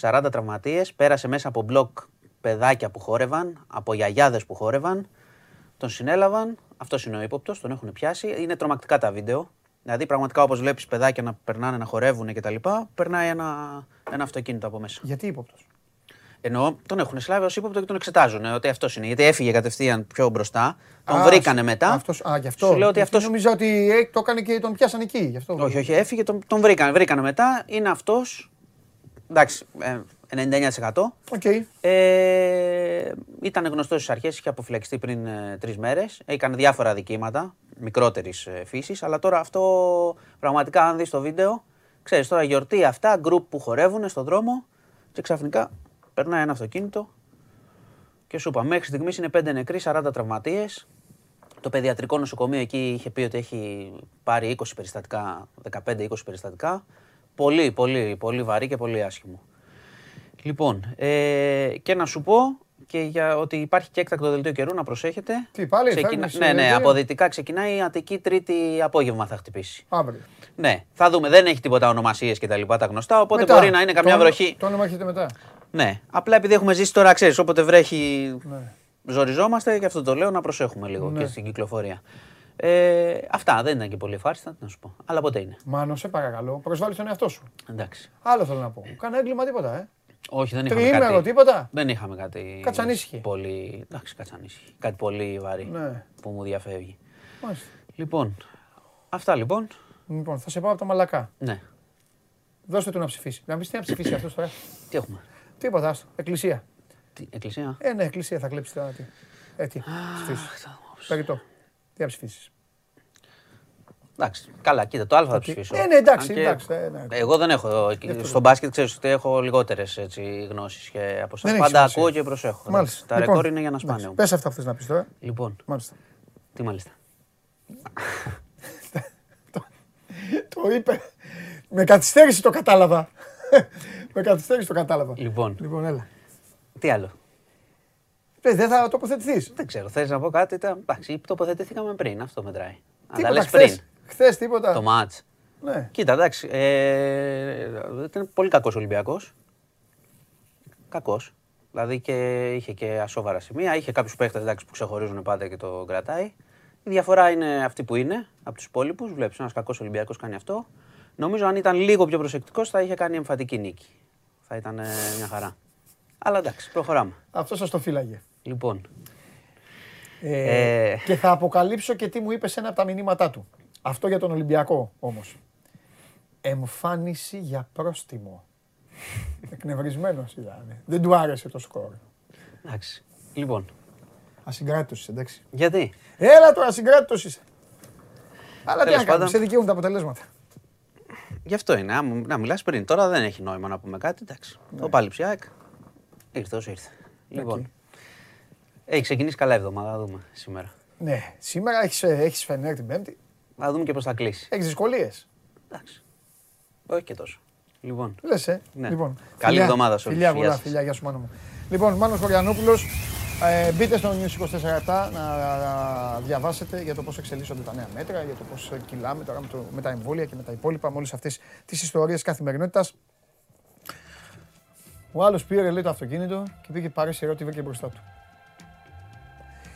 40 τραυματίες, πέρασε μέσα από μπλοκ παιδάκια που χόρευαν, από γιαγιάδες που χόρευαν, τον συνέλαβαν, αυτός είναι ο ύποπτος, τον έχουν πιάσει. Είναι τρομακτικά τα βίντεο. Δηλαδή, πραγματικά όπως βλέπεις παιδάκια να περνάνε, να χορεύουν κτλ., περνάει ένα, ένα αυτοκίνητο από μέσα. Γιατί ύποπτος; Εννοώ, τον έχουν συλλάβει ως ύποπτο και τον εξετάζουν. Ότι αυτός είναι. Γιατί έφυγε κατευθείαν πιο μπροστά. Τον Α, βρήκανε σ- μετά. Αυτός, α, γι' αυτό. Σου λέω ότι Γιατί αυτό. Νόμιζα ότι ε, το έκανε και τον πιάσαν εκεί. Γι αυτό. Όχι, όχι, έφυγε, τον, τον βρήκανε. Βρήκανε μετά. Είναι αυτός. Εντάξει, ε, 99%. Οκ. Ε, ήταν γνωστός στις αρχές, είχε αποφυλακιστεί πριν ε, τρεις μέρες. Έκανε διάφορα αδικήματα μικρότερης ε, φύσης. Αλλά τώρα αυτό πραγματικά, αν δεις το βίντεο, ξέρεις τώρα γιορτή αυτά, γκρουπ που χορεύουν στον δρόμο και ξαφνικά περνάει ένα αυτοκίνητο και σου είπα, μέχρι στιγμής είναι 5 νεκροί, 40 τραυματίες. Το παιδιατρικό νοσοκομείο εκεί είχε πει ότι έχει πάρει 20 περιστατικά, 15-20 περιστατικά. Πολύ, πολύ, πολύ βαρύ και πολύ άσχημο. Λοιπόν, ε, και να σου πω και για ότι υπάρχει και έκτακτο δελτίο καιρού, να προσέχετε. Τι, πάλι, φέρνεις, ναι, ε, ναι, δελτίο; από δυτικά ξεκινάει η Αττική Τρίτη απόγευμα θα χτυπήσει. Αύριο. Ναι, θα δούμε. Δεν έχει τίποτα ονομασίες και τα λοιπά τα γνωστά, οπότε Μετά. μπορεί να είναι καμιά Το- βροχή. Το όνομα έχετε μετά. Ναι, απλά επειδή έχουμε ζήσει τώρα, ξέρεις, όποτε βρέχει, Ναι. ζοριζόμαστε και αυτό το λέω να προσέχουμε λίγο Ναι. και στην κυκλοφορία. Ε, αυτά δεν ήταν και πολύ ευχάριστα, τι να σου πω. Αλλά ποτέ είναι. Μάνο, σε παρακαλώ, προσβάλλεις τον εαυτό σου. Εντάξει. Άλλο θέλω να πω. Κάνα έγκλημα τίποτα, ε. Όχι, δεν είχαμε Τριήμερο, κάτι. τίποτα. Δεν είχαμε κάτι. Κατσανίσχυ. Πολύ. Εντάξει, κατσανίσχυ. Κάτι πολύ βαρύ Ναι. που μου διαφεύγει. Μάλιστα. Λοιπόν, αυτά λοιπόν. Λοιπόν, θα σε πάω από τα μαλακά. Ναι. Δώστε του να ψηφίσει. Να πει τι να ψηφίσει αυτός τώρα. Τι έχουμε; Τίποτα, άστο. Εκκλησία. Τι, εκκλησία; Ε, ναι, εκκλησία θα κλέψεις τώρα. Τι. Ε, τι. Ψηφίσεις. Περιτό. Τι να ψηφίσεις. Εντάξει, καλά, κοίτα, το Α θα ψηφίσω. Ε, ναι, εντάξει, Αν και εντάξει, ε, ναι. Εγώ δεν έχω. Στο μπάσκετ ξέρεις ότι έχω λιγότερες γνώσεις και από εσάς. Δεν έχεις Πάντα σημασία. ακούω και προσέχω. Μάλιστα. Τα Λοιπόν, ρεκόρ είναι για να σπάνε όμω. Πες αυτά που θες να πεις τώρα. Λοιπόν, Μάλιστα. τι μάλιστα. Το είπε. Με καθυστέρηση το κατάλαβα. Με καθυστέρηση το κατάλαβα. Λοιπόν, Λοιπόν, έλα. τι άλλο; Ε, δεν θα τοποθετηθείς. Δεν ξέρω, θες να πω κάτι. Ήταν... Εντάξει, τοποθετηθήκαμε πριν, αυτό μετράει. Αν τα Τίποτα. λες πριν. Χθες τίποτα. Το μάτς. Ναι. Κοίτα, εντάξει. Ε, ήταν πολύ κακός Ολυμπιακός. Κακός. Δηλαδή και είχε και ασόβαρα σημεία. Είχε κάποιους παίχτες που ξεχωρίζουν πάντα και το κρατάει. Η διαφορά είναι αυτή που είναι από τους υπόλοιπους. Βλέπεις, ένας κακός Ολυμπιακός κάνει αυτό. Νομίζω αν ήταν λίγο πιο προσεκτικός θα είχε κάνει εμφαντική νίκη. Θα ήταν ε, μια χαρά. Αλλά εντάξει, προχωράμε. Αυτό σας το φύλαγε. Λοιπόν, Ε, Ε. Και θα αποκαλύψω και τι μου είπες σε ένα από τα μηνύματά του. Αυτό για τον Ολυμπιακό όμως. Εμφάνιση για πρόστιμο. Εκνευρισμένος ήταν. Δεν του άρεσε το σκορ. εντάξει. Λοιπόν, Ασυγκράτητος είσαι, εντάξει. γιατί; Έλα τώρα, ασυγκράτητος είσαι. Αλλά τι Τέλος να κάνουμε, πάντων. σε δικαιούν τα αποτελέσματα. Γι' αυτό είναι. άμα- Να μιλάς πριν. Τώρα δεν έχει νόημα να πούμε κάτι. Εντάξει. Το πάλι ψιάκ. Ήρθε όσο ήρθε. Λοιπόν. Έχει ξεκινήσει καλά η εβδομάδα. Θα δούμε σήμερα. Ναι, σήμερα έχεις έχεις Φενέρ την Πέμπτη. Θα δούμε και πώς θα κλείσει. Έχεις δυσκολίες. Εντάξει. Όχι και τόσο. Λοιπόν. Λες, ε. Ναι. Λοιπόν, Καλή φιλιά, εβδομάδα σε όλους. Φιλιά, Γεια πολλά, σας. φιλιά, γεια σου Μάνο μου. Λοιπόν, Μάνος Χωριανόπουλος, ε, μπείτε στο News 24 να διαβάσετε για το πώς εξελίσσονται τα νέα μέτρα, για το πώς κυλάμε τώρα με, το, με τα εμβόλια και με τα υπόλοιπα, με όλες αυτές τις ιστορίες καθημερινότητας. Ο άλλος πήρε λέει το αυτοκίνητο και πήγε πάρει σειρά ό,τι βρήκε μπροστά του.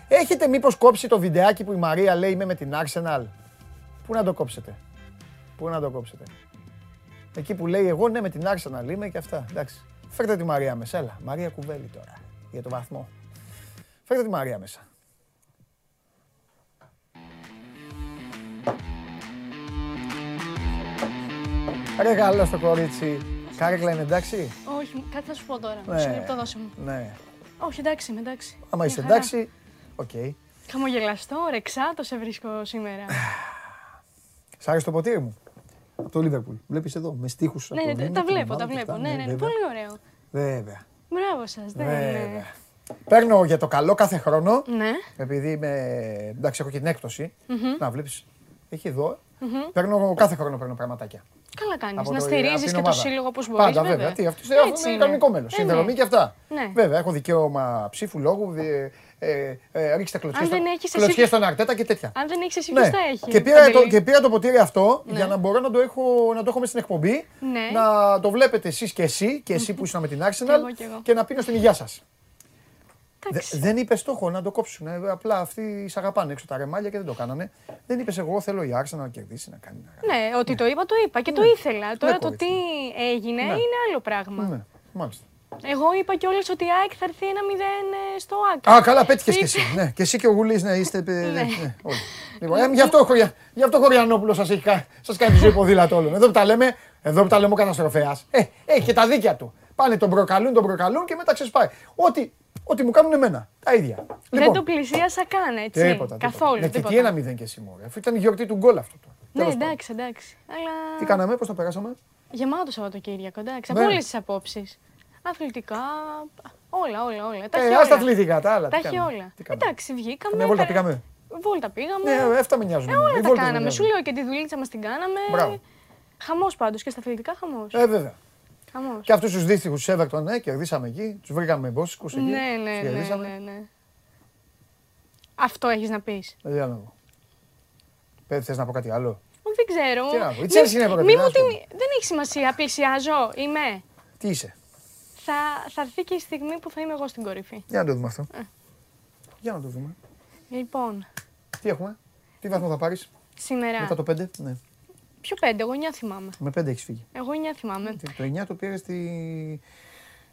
Έχετε μήπως κόψει το βιντεάκι που η Μαρία λέει είμαι με την Arsenal. Πού να το κόψετε; Πού να το κόψετε; Εκεί που λέει εγώ ναι με την Arsenal είμαι και αυτά. Εντάξει. Φέρτε τη Μαρία μέσα. Έλα. Μαρία Κουβέλη τώρα. Για το βαθμό. Φέρτε τη Μαρία μέσα. Ρε καλό στο κορίτσι. Κάρεκλα είναι εντάξει; Όχι, κάτι θα σου πω τώρα. Ναι. Μισό λεπτό δώσε μου. Ναι. Όχι, εντάξει, είμαι εντάξει. Άμα Μια είσαι χαρά. εντάξει. Οκ. Χαμογελαστό, ρεξάτο σε βρίσκω σήμερα. Σ' άρεσε το ποτήρι μου; Από το Λίβερπουλ. Βλέπεις εδώ με στίχους. ναι, από ναι, το τα Λίβερπουλ, βλέπω, ομάδα τα και βλέπω. αυτά. Ναι, ναι, ναι, βέβαια. πολύ ωραίο. Βέβαια. Μπράβο σας. Βέβαια. Παίρνω για το καλό κάθε χρόνο Ναι. Επειδή είμαι. Εντάξει, έχω και την έκπτωση. Να βλέπεις. Έχει εδώ. Παίρνω κάθε χρόνο παίρνω πραγματάκια. Καλά κάνεις. Από Να το- στηρίζεις από την και το ομάδα. σύλλογο όπω μπορείς. Πάντα βέβαια. Τι, αυτό αυτό είναι κανονικό μέλος. Συνδρομή και αυτά. Ναι. Βέβαια, έχω δικαίωμα ψήφου λόγου. Ε, ε, ε, ρίξτε κλωτσιές Αν στον, δεν έχεις εσύ- κλωτσιές στον Αρτέτα και τέτοια. Αν δεν έχεις εσύ, Ναι. ποιος θα έχει. Και πήρα, το, Παντελή; και πήρα το ποτήρι αυτό Ναι. για να μπορώ να το, έχω, να το έχω μες στην εκπομπή. Ναι. Να το βλέπετε εσείς και εσύ και εσύ που ήσουν με την Arsenal Κι εγώ, κι εγώ. και να πίνω στην υγεία σας. Εντάξει. δεν είπε στόχο να το κόψουν. ε, Απλά αυτοί σ' αγαπάνε έξω τα ρεμάλια και δεν το κάνανε. Δεν είπες εγώ θέλω η Arsenal να κερδίσει, να κάνει. να κάνει. Ναι, ότι το είπα, το είπα και το ήθελα. Τώρα το κορίτσι. τι έγινε Ναι. είναι άλλο πράγμα. Ναι, μάλιστα. Εγώ είπα κιόλας ότι η ΑΕΚ θα έρθει ένα 0 στο ΑΚ. Α, καλά, πέτυχες κι εσύ. Ναι, και εσύ και ο Γουλής, ναι, είστε. ε, ναι, ναι, όλοι. Λοιπόν, ε, γι' αυτό, ο Χωρια- γι' αυτό ο Χωριανόπουλο σας έχει κα- σας κάνει τη ζωή ποδήλατο όλων. Εδώ που τα λέμε, εδώ που τα λέμε ο καταστροφέας. Ε, έχει και τα δίκια του. Πάνε τον προκαλούν, τον προκαλούν και μετά ξεσπάει. Ό,τι, ό,τι μου κάνουν εμένα. Τα ίδια. Δεν το πλησίασα καν έτσι. τίποτα, τίποτα. Καθόλου. Ναι, και τίποτα. τι ένα μηδέν και εσύ μωρέ. Αφού ήταν η γιορτή του γκολ αυτό. τώρα. Ναι, Τέλος πάντων. εντάξει, εντάξει. Αλλά Τι κάναμε, πώς το περάσαμε; γεμάτο Σαββατοκύριακο, εντάξει. Ναι. Από όλες τις απόψεις. Αθλητικά, όλα, όλα, όλα. Τα Ε, έχει ας τα όλα. αθλητικά, τα άλλα. Τα τι έχει κάναμε, όλα. τι κάναμε; Εντάξει, βγήκαμε. Μια βόλτα πέρα- πήγαμε; Βόλτα πήγαμε. Ναι, αυτά με νοιάζουν. Ε, εμένα. Οι όλα τα βόλτες με κάναμε. Σου νοιάζουν. λέω και τη δουλίτσα μας την κάναμε. Μπράβο. Χαμός πάντως και στα αθλητικά χαμός. Ε, βέβαια. Χαμός. Και αυτούς τους δύστιχους της Everton, ναι, κερδίσαμε εκεί. Τους βρήκαμε με μπόσικου εκεί. Ναι, τους ναι, ναι, κερδίσαμε. ναι, ναι. Αυτό έχεις να πεις. Ε, Για να δω. Πέ, θες να πω κάτι άλλο; Δεν ξέρω. Τι να πω, η Μη- Chelsea είναι πρώτη, μη να μου σου πω. την- Δεν έχει σημασία. Πλησιάζω. Είμαι. Τι είσαι; Θα, θα έρθει και η στιγμή που θα είμαι εγώ στην κορυφή. Για να το δούμε αυτό. Ε. Για να το δούμε. Λοιπόν, Τι έχουμε; Τι βαθμό θα πάρεις; Σήμερα. μετά το 5. Ναι. Ποιο πέντε, εγώ 9 θυμάμαι. Με 5 έχεις φύγει. Εγώ 9 θυμάμαι. Το 9 το πήρες τη,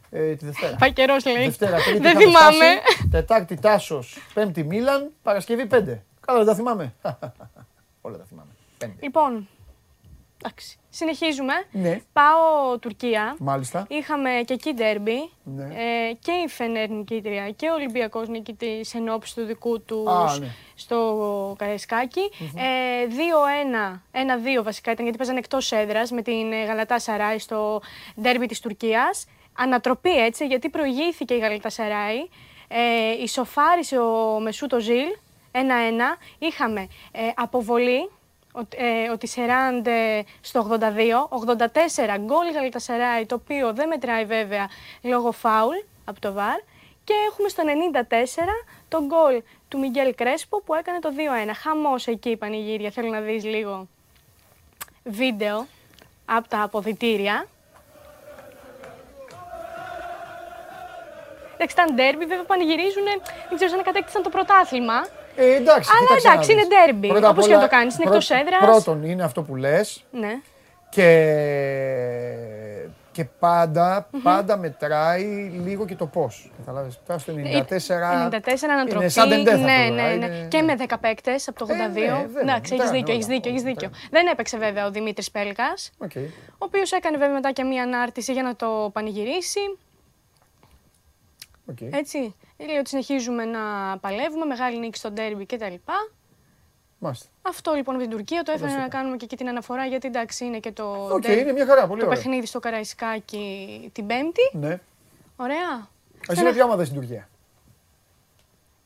ε, τη Δευτέρα. Πάει καιρός, λέει. Δευτέρα, Τρίτη, Δεν είχαμε θυμάμαι. φτάσει, Τετάρτη Τάσος, Πέμπτη Μίλαν, Παρασκευή 5. Καλά, δεν τα θυμάμαι. Όλα τα θυμάμαι. Πέντε. Λοιπόν, εντάξει. Συνεχίζουμε. Ναι, Πάω Τουρκία. μάλιστα. Είχαμε και εκεί ντέρμπι. Ναι. Ε, και η Φενέρ νικήτρια και ο Ολυμπιακός νικητής εν ώψη του δικού τους Α, ναι. στο καραισκακι Ε, 2-1, 1-2 βασικά ήταν γιατί παίζανε εκτός έδρας με την ε, Γαλατά Σαράι στο ντέρμπι της Τουρκίας. Ανατροπή έτσι γιατί προηγήθηκε η Γαλατά Σαράι. Ε, ισοφάρισε ο Μεσούτο Ζιλ 1-1. Είχαμε ε, αποβολή ο, ε, ο Τισεράντ ε, στο 82, 84 γκολ Γαλατασαράι, το οποίο δεν μετράει βέβαια λόγω φάουλ από το ΒΑΡ. Και έχουμε στο 94 το γκολ του Μιγγέλ Κρέσπο που έκανε το 2-1. Χαμός εκεί η πανηγύρια, θέλω να δεις λίγο βίντεο από τα αποδητήρια. Εντάξει, ήταν ντέρμπι, βέβαια πανηγυρίζουν, δεν ξέρω αν κατέκτησαν το πρωτάθλημα. Ε, εντάξει, Αλλά κοίταξε να εντάξει, δεις. είναι ντέρμπι. Πρώτα απ' Όπως και όλα, να το κάνεις, είναι πρω- εκτός έδρας. Πρώτον, είναι αυτό που λες Ναι. και, και πάντα, πάντα μετράει λίγο και το πώς. Καταλάβες, τώρα στο 94, 94 ανατροπή. είναι σαν τεντέ θα ναι, το ναι, δω, ναι. είναι- Και με 10 παίκτε από το 82. Ε, ναι, βέβαια, Εντάξει, έχεις μετράνε δίκιο, όλα, έχεις δίκιο, όλα έχεις δίκιο. μετράνε. Δεν έπαιξε βέβαια ο Δημήτρης Πέλκας, Οκ. ο οποίος έκανε βέβαια μετά και μία ανάρτηση για να το πανηγυρίσει. Οκ. Έτσι. Λέει ότι συνεχίζουμε να παλεύουμε, μεγάλη νίκη στο ντέρμπι κτλ. Μάλιστα. Αυτό λοιπόν με την Τουρκία το έφερε σου να είπα. κάνουμε και εκεί την αναφορά γιατί εντάξει είναι και το, Οκ, ντέρμπι, είναι μια χαρά, πολύ το ωραία. παιχνίδι στο Καραϊσκάκι την Πέμπτη. Ναι. Ωραία. Εσύ με ποια ομάδα στην Τουρκία.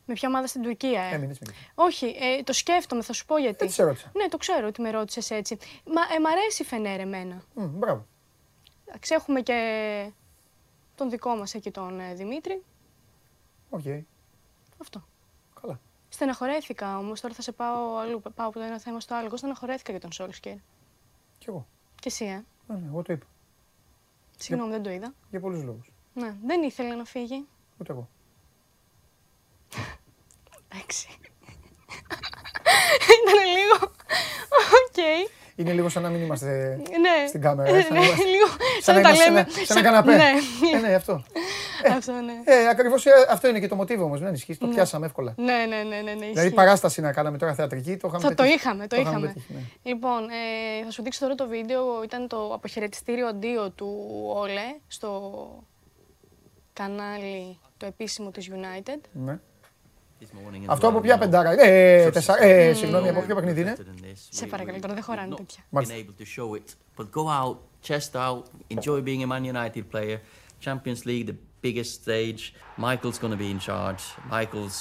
Με ποια ομάδα στην Τουρκία, ε; Έμεινες με εκεί. Όχι, ε, το σκέφτομαι, θα σου πω γιατί. Έτσι σε ρώτησα. Ναι, το ξέρω ότι με ρώτησες έτσι. Μα ε, μ' αρέσει η Φενέρ εμένα. Μμ, Μπράβο. Εντάξει, έχουμε και τον δικό μας εκεί τον ε, Δημήτρη. Οκ. Αυτό. Καλά. Στεναχωρέθηκα όμως, τώρα θα σε πάω αλλού. Πάω από το ένα θέμα στο άλλο. Εγώ στεναχωρέθηκα για τον Σόλσκερ. Κι εγώ. Και εσύ, ε; Ναι, ναι, εγώ το είπα. Συγγνώμη, δεν το είδα. Για πολλούς λόγους. Ναι, δεν ήθελε να φύγει. Ούτε εγώ. Εντάξει. Ήταν λίγο. Οκ. Είναι λίγο σαν να μην είμαστε Ναι. στην κάμερα. Ε, σαν να ναι, είμαστε- λίγο. Σαν Σαν να να τα είμαστε λέμε. σε ένα- σε ένα καναπέ. Ναι. Ε, ναι, αυτό. Αυτό, ναι. Ε, ακριβώς ε, αυτό είναι και το μοτίβο όμως, δεν ισχύει. Το πιάσαμε εύκολα. Ναι, ναι, ναι, ναι, ναι. Δηλαδή ισχύει. παράσταση να κάναμε τώρα θεατρική, το είχαμε Θα το πετύχει. είχαμε, το, είχαμε είχαμε. πετύχει, ναι. Λοιπόν, ε, θα σου δείξω τώρα το βίντεο. Ήταν το αποχαιρετιστήριο αντίο του Όλε στο κανάλι το επίσημο της United. Ναι. this morning as Αυτό well, από ποια you know. πεντάρα είναι. Ε, τεσσα- ε, συγγνώμη, από ποιο παιχνίδι είναι. Better than this. Σε We- παρακαλώ, we- τώρα δεν we've χωράνε not τέτοια. been Μάλιστα. able to show it, but go out, chest out, enjoy being a Man United player. Champions League, the biggest stage. Michael's going to be in charge. Michael's,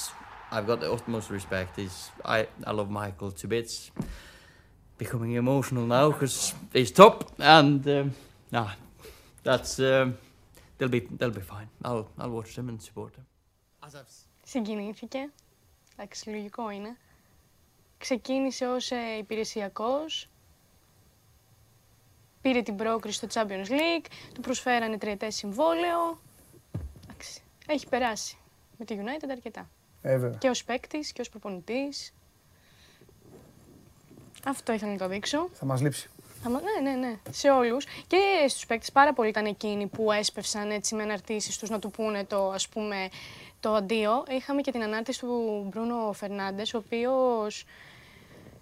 I've got the utmost respect. He's, I, I love Michael to bits. Becoming emotional now because he's top, and um, nah, that's um, they'll be they'll be fine. I'll I'll watch them and support them. As I've Συγκινήθηκε. Εντάξει, λογικό είναι. Ξεκίνησε ως ε, υπηρεσιακός. Πήρε την πρόκριση στο Champions League. Του προσφέρανε τριετές συμβόλαιο. Εντάξει, έχει περάσει με τη United αρκετά. Ε, βέβαια. Και ως παίκτης και ως προπονητής. Αυτό ήθελα να το δείξω. Θα μας λείψει. Θα μα- Ναι, ναι, ναι. Σε όλους. Και στους παίκτες πάρα πολλοί ήταν εκείνοι που έσπευσαν έτσι με αναρτήσεις τους να του πούνε το, ας πούμε, το αντίο. Είχαμε και την ανάρτηση του Μπρούνο Φερνάντες, ο οποίος...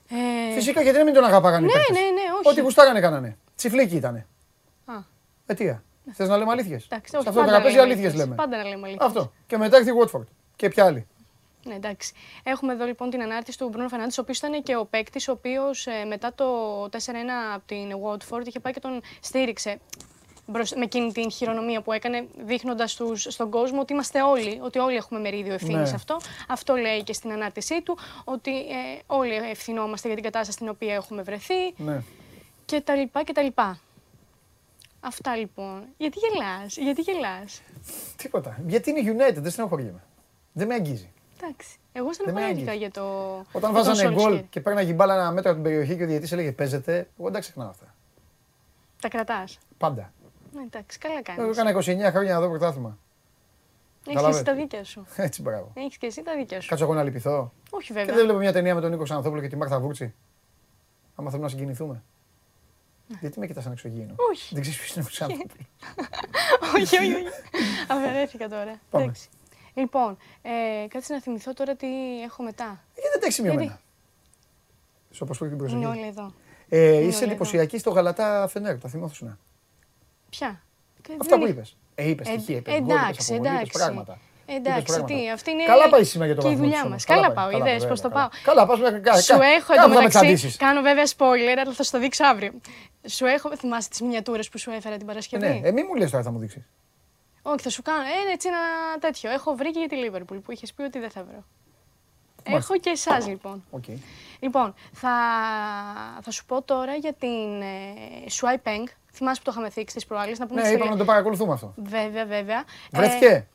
Ε, Φυσικά γιατί να μην τον αγαπάγανε οι Ναι, παίκτες; ναι, ναι, όχι. Ό,τι γουστάρανε κάνανε. Τσιφλίκι ήτανε. Α, Αιτία. Θες να λέμε αλήθειες; εντάξει, Σε όχι, αυτό το πάντα τραπέζι λέμε αλήθειες λέμε. Πάντα να λέμε αλήθειες. Αυτό. Και μετά έρθει η Watford. Και ποια άλλη. Ναι, εντάξει. Έχουμε εδώ λοιπόν την ανάρτηση του Μπρούνο Φερνάντες, ο οποίος ήταν και ο παίκτης, ο οποίος μετά το 4-1 από την Watford είχε πάει και τον στήριξε μπροσ- με εκείνη την χειρονομία που έκανε, δείχνοντας στον κόσμο ότι είμαστε όλοι, ότι όλοι έχουμε μερίδιο ευθύνης Ναι. σε αυτό. Αυτό λέει και στην ανάρτησή του, ότι ε, όλοι ευθυνόμαστε για την κατάσταση στην οποία έχουμε βρεθεί Ναι. και τα λοιπά και τα λοιπά. Αυτά λοιπόν. Γιατί γελάς, γιατί γελάς; Τίποτα. Γιατί είναι United, δεν στενοχωριέμαι. Δεν με αγγίζει. Εντάξει. Εγώ με στεναχωρήθηκα άγγιξε. για το. Όταν για τον βάζανε γκολ Solskjaer. και παίρναγε μπάλα ένα μέτρο από την περιοχή και ο διαιτητής έλεγε παίζετε, εγώ δεν τα ξεχνάω αυτά. Τα κρατάς. Πάντα. Ναι, εντάξει, καλά Εγώ κάνεις. έκανα 29 χρόνια να δω πρωτάθλημα. Έχεις Καταλάβες. εσύ τα δίκια σου. Έτσι, μπράβο. Έχεις και εσύ τα δίκια σου. Κάτσω εγώ να λυπηθώ. Όχι Και βέβαια. δεν βλέπω μια ταινία με τον Νίκο Ξανθόπουλο και τη Μάρθα Βούρτσι. Άμα θέλουμε να συγκινηθούμε. Γιατί με κοιτάς σαν εξωγήινο; Όχι. Δεν ξέρεις ποιος είναι ο Ξανθόπουλος. όχι, όχι, όχι. Αφαιρέθηκα τώρα. Πάμε. Εντάξει. Λοιπόν, ε, κάτσε να θυμηθώ τώρα τι έχω μετά. Γιατί δεν τα έχεις σημειωμένα; Γιατί; Σου πω και την Είναι προσοχή. όλα εδώ. Ε, όλα είσαι εδώ. εντυπωσιακή στο Γαλατά Φενέρ, τα θυμόθουσουν. Ποια; Και Αυτά δεν που είναι- είπες. Ε, είπες Ε, στοιχεία, είπες γκολ, είπες εντάξει, αποβολή, είπες εντάξει. πράγματα. Εντάξει, Είπες πράγματα. τι, αυτή είναι Καλά πάει σήμερα για το και η βαθμό δουλειά της μας. όμως. Καλά πάει, πάω, καλά είδες πάει, πώς το καλά. πάω. Καλά, πας με κα- Σου κα- έχω κάπου θα με εντωμεταξύ, τσαντήσεις. κάνω βέβαια spoiler, αλλά θα σου το δείξω αύριο. Σου έχω, θυμάσαι τις μινιατούρες που σου έφερα την Παρασκευή; Ναι, ε, μη μου λες τώρα θα μου δείξεις. Όχι, θα σου κάνω. Ε, έτσι ένα τέτοιο. Έχω βρει και για τη Λίβερπουλ που είχες πει ότι δεν θα βρω. Μάλιστα. Έχω και εσάς λοιπόν. Οκ. Λοιπόν, θα, θα σου πω τώρα για την ε, Shuai Peng. Θυμάσαι που το είχαμε θίξει τις προάλλες. Να πούμε Ναι, στη είπαμε Λε- να το παρακολουθούμε αυτό. Βέβαια, βέβαια. Ε, Βρέθηκε.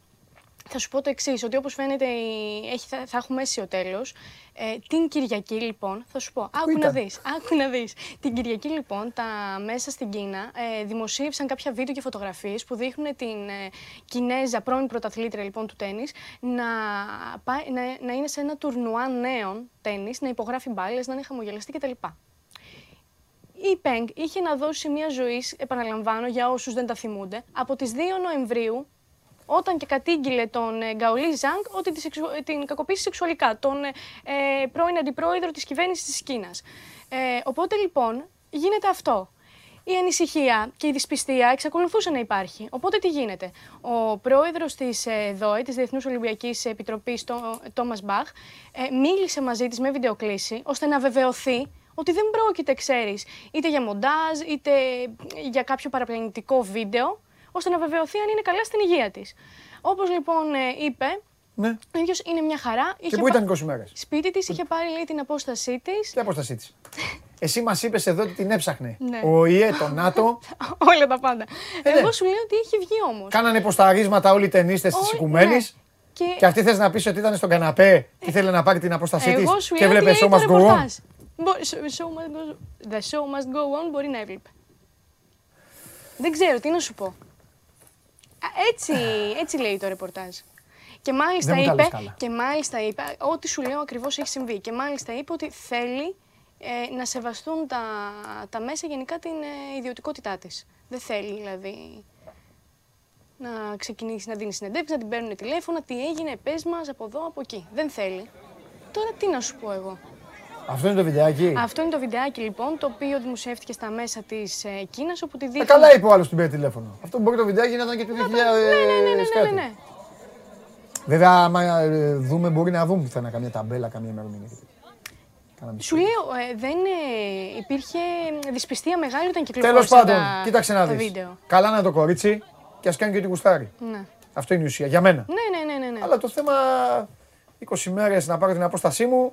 Θα σου πω το εξής, ότι όπως φαίνεται η- έχει, θα, θα έχουμε αίσιο τέλος. Ε, την Κυριακή λοιπόν, θα σου πω, άκου να ήταν; δεις. Άκου να δεις. Την Κυριακή λοιπόν, τα μέσα στην Κίνα ε, δημοσίευσαν κάποια βίντεο και φωτογραφίες που δείχνουν την ε, Κινέζα, πρώην πρωταθλήτρια λοιπόν του τέννη, να, πάει- να, να είναι σε ένα τουρνουά νέων τέννη, να υπογράφει μπάλες, να είναι χαμογελαστή κτλ. Η Πενγκ είχε να δώσει μια ζωή, επαναλαμβάνω για όσους δεν τα θυμούνται, από τις 2 Νοεμβρίου, όταν και κατήγγειλε τον ε, Γκαολί Ζανγκ ότι τη σεξου- ε, την κακοποίησε σεξουαλικά, τον ε, ε, πρώην αντιπρόεδρο της κυβέρνησης της Κίνας. Ε, οπότε λοιπόν γίνεται αυτό. Η ανησυχία και η δυσπιστία εξακολουθούσε να υπάρχει. Οπότε τι γίνεται; Ο πρόεδρος της ε, ΔΟΕ, της Διεθνούς Ολυμπιακής Επιτροπής, Τόμας Μπαχ, ε, μίλησε μαζί της με βιντεοκλήση ώστε να βεβαιωθεί ότι δεν πρόκειται, ξέρεις, είτε για μοντάζ, είτε για κάποιο παραπλανητικό βίντεο, ώστε να βεβαιωθεί αν είναι καλά στην υγεία της. Όπως λοιπόν ε, είπε, Ναι. ο ίδιος είναι μια χαρά. Και πού ήταν 20 μέρες. Σπίτι της, είχε πάρει λέει, την απόστασή της. Τι απόστασή της; Εσύ μας είπες εδώ ότι την έψαχνε. Ναι. Ο ΙΕ, το ΝΑΤΟ, Όλα τα πάντα. Ε, ναι. Εγώ σου λέω ότι έχει βγει όμως. κάνανε υποσταρίσματα όλοι οι ταινίστες της Όλοι- οικουμένης. ναι. Και, Και αυτή θες να πεις ότι ήταν στον καναπέ και ήθελε να πάρει την απόστασή της εγώ σου και λέω ότι έβλεπε λέει show το must go on. ρεπορτάζ. Μπο- show must go- The show must go on μπορεί να έβλεπε. Δεν ξέρω, τι να σου πω. Α, Έτσι, έτσι λέει το ρεπορτάζ. Και μάλιστα, Δεν μου τα είπε, λες καλά. και μάλιστα είπε, ό,τι σου λέω ακριβώς έχει συμβεί. Και μάλιστα είπε ότι θέλει ε, να σεβαστούν τα, τα μέσα γενικά την ε, ιδιωτικότητά της. Δεν θέλει δηλαδή να ξεκινήσει να δίνει συνεντεύξεις, να την παίρνουν τηλέφωνα, τι έγινε, πες μας από εδώ, από εκεί. Δεν θέλει. Τώρα τι να σου πω εγώ. Αυτό είναι το βιντεάκι. Αυτό είναι το βιντεάκι λοιπόν, το οποίο δημοσιεύτηκε στα μέσα της ε, Κίνας, όπου τη Ε, δείχνει... καλά είπε ο άλλος που την πήρε τηλέφωνο. Αυτό μπορεί το βιντεάκι να ήταν και του 2000 Ναι, ναι, ναι, κάτι. ναι, ναι. Βέβαια, άμα ε, δούμε, μπορεί να δούμε πουθενά καμία ταμπέλα, καμία ημερομηνία. και τέτοια. Κάναμε Σου λέω, ε, δεν ε, υπήρχε δυσπιστία μεγάλη όταν Τέλος κυκλοφόρησαν πάντων, τα, κοίταξε να τα δεις. βίντεο. Καλά να είναι το κορίτσι και ας κάνει και ό,τι γουστάρει. Ναι. Αυτό είναι η ουσία για μένα. Ναι, ναι, ναι, ναι, ναι. Αλλά το θέμα 20 μέρες να πάρω την απόστασή μου.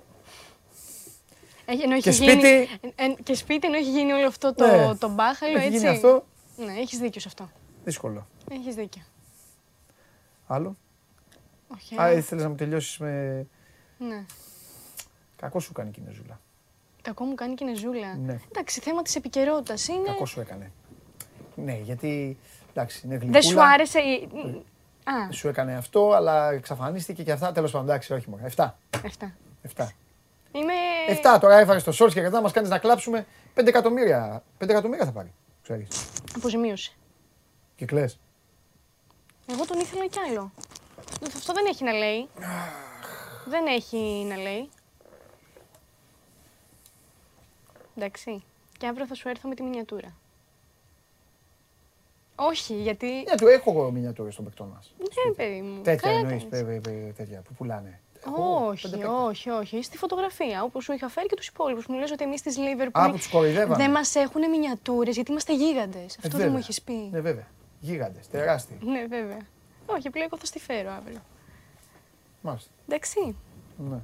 Έχει- ενώ έχει και γίνει, σπίτι. ε, ε, και σπίτι ενώ έχει γίνει όλο αυτό το, Ναι. το μπάχαλο, Έχει έτσι. γίνει αυτό. Ναι, έχεις δίκιο σε αυτό. Δύσκολο. Έχεις δίκιο. Άλλο; Όχι, Α, ε, ήθελες να μου τελειώσεις με... ναι. Κακό σου κάνει η Κινεζούλα. Κακό μου κάνει και η Νεζούλα. Ναι. Εντάξει, θέμα της επικαιρότητας είναι... Κακό σου έκανε. Ναι, γιατί εντάξει, είναι γλυκούλα. Δεν σου άρεσε η... Α, Σου έκανε αυτό, αλλά εξαφανίστηκε και αυτά. Τέλος πάντων, εντάξει, όχι μόνο. 7. αυτά. 7. Είμαι... 7 τώρα έφαγες το Σόλτ και κατά μας κάνεις να κλάψουμε 5 εκατομμύρια. 5 εκατομμύρια θα πάρει. Ξέρεις. Αποζημίωση. Και κλαις. Εγώ τον ήθελα κι άλλο. Αυτό δεν έχει να λέει. δεν έχει να λέει. Εντάξει. Και αύριο θα σου έρθω με τη μινιατούρα. Όχι, γιατί... Μια του έχω εγώ μινιατούρες των παικτών μας. Ναι, παιδί μου. Τέτοια καλά εννοείς, κάνεις. τέτοια που πουλάνε. Έχω Όχι, πέντε παίκτες. όχι, όχι. Στη φωτογραφία, όπως σου είχα φέρει και τους υπόλοιπους. Μου λες ότι εμείς της Λίβερπουλ. Α, που τους κοροϊδεύανε. Δεν μας έχουν μινιατούρες γιατί είμαστε γίγαντες. Ε, Αυτό δεν βέβαια. μου έχει πει. Ναι, βέβαια. Γίγαντες, τεράστιοι. Ναι, βέβαια. Όχι, απλά εγώ θα στη φέρω αύριο. Μάλιστα. Εντάξει. Ναι.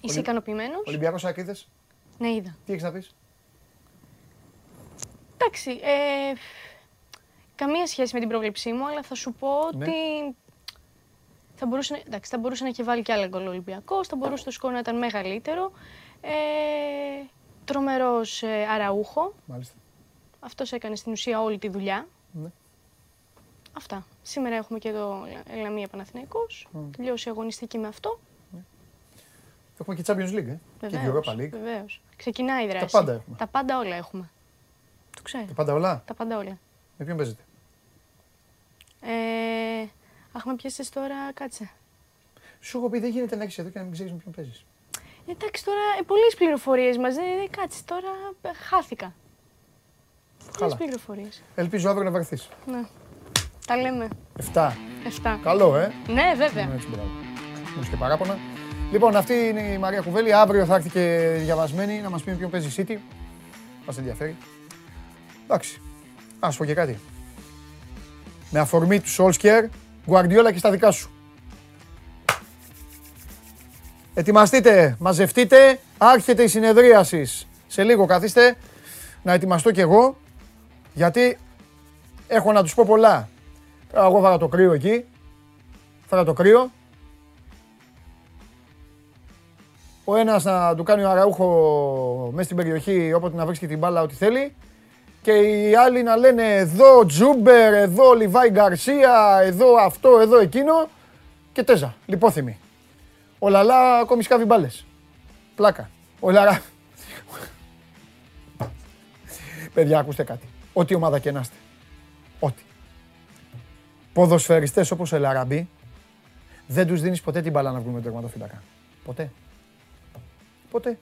Είσαι Ολυ- ικανοποιημένος; Ολυμπιακός Ακρίδες, Ναι, είδα. τι έχεις να πεις; Εντάξει. Ε, καμία σχέση με την πρόβλεψή μου, αλλά θα σου πω Ναι. ότι. Θα μπορούσε, να- εντάξει, θα μπορούσε να έχει βάλει και άλλα γκολ ο Ολυμπιακός, θα μπορούσε το σκορ να ήταν μεγαλύτερο. Ε, τρομερός ε, αραούχο. Μάλιστα. Αυτός έκανε στην ουσία όλη τη δουλειά. Ναι. Αυτά. Σήμερα έχουμε και εδώ Λαμία Παναθηναϊκός. Τελειώσει η αγωνιστική με αυτό. Έχουμε και Champions League, ε. και Βεβαίως, Europa League. βεβαίως. Ξεκινάει η δράση. πάντα έχουμε. Τα πάντα όλα έχουμε. Το ξέρω. Τα πάντα όλα; Τα πάντα όλα. Με ποιον παίζετε; Ε, αχ, με πιάσεις τώρα, κάτσε. Σου έχω πει δεν γίνεται να έχεις εδώ και να μην ξέρεις με ποιον παίζεις. Εντάξει, τώρα ε, πολλές πληροφορίες μας. Δεν, δεν κάτσε, τώρα ε, χάθηκα. Πολλές Καλά. πληροφορίες. Ελπίζω αύριο να βρεθείς. Ναι. Τα λέμε. 7. 7. Καλό, ε. Ναι, βέβαια. Έτσι, μπράβο. Μου και παράπονα. Λοιπόν, αυτή είναι η Μαρία Κουβέλη. Αύριο θα έρθει και διαβασμένη να μας πει με ποιον παίζει η City. Μας ενδιαφέρει. Εντάξει. Α σου πω και κάτι. Με αφορμή του Solskjaer, Guardiola και στα δικά σου. Ετοιμαστείτε, μαζευτείτε, άρχεται η συνεδρίαση. Σε λίγο καθίστε να ετοιμαστώ κι εγώ, γιατί έχω να τους πω πολλά. Τώρα εγώ βάρα το κρύο εκεί, φέρα το κρύο. Ο ένας να του κάνει ο αραούχο μέσα στην περιοχή όποτε να βρίσκει την μπάλα ό,τι θέλει. Και οι άλλοι να λένε εδώ Τζούμπερ, εδώ Λιβάη Γκαρσία, εδώ αυτό, εδώ εκείνο. Και τέζα, λιπόθυμη. Ο Λαλά ακόμη σκάβει μπάλες. Πλάκα. Ο Λαρά... Παιδιά, ακούστε κάτι. Ό,τι ομάδα και να είστε. Ό,τι. Ποδοσφαιριστές όπως ο Ελαραμπή δεν τους δίνεις ποτέ την μπάλα να βγουν με τον τερματοφύλακα. Ποτέ. Ποτέ.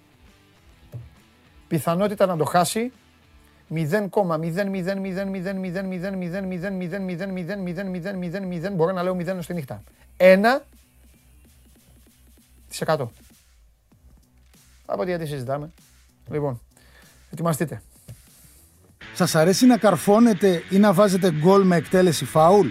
Πιθανότητα να το χάσει 0,00000000000000000 μπορώ να λέω 0 στη νύχτα. 1 της 100. Από τι γιατί συζητάμε. Λοιπόν, ετοιμαστείτε. Σας αρέσει να καρφώνετε ή να βάζετε γκολ με εκτέλεση φάουλ?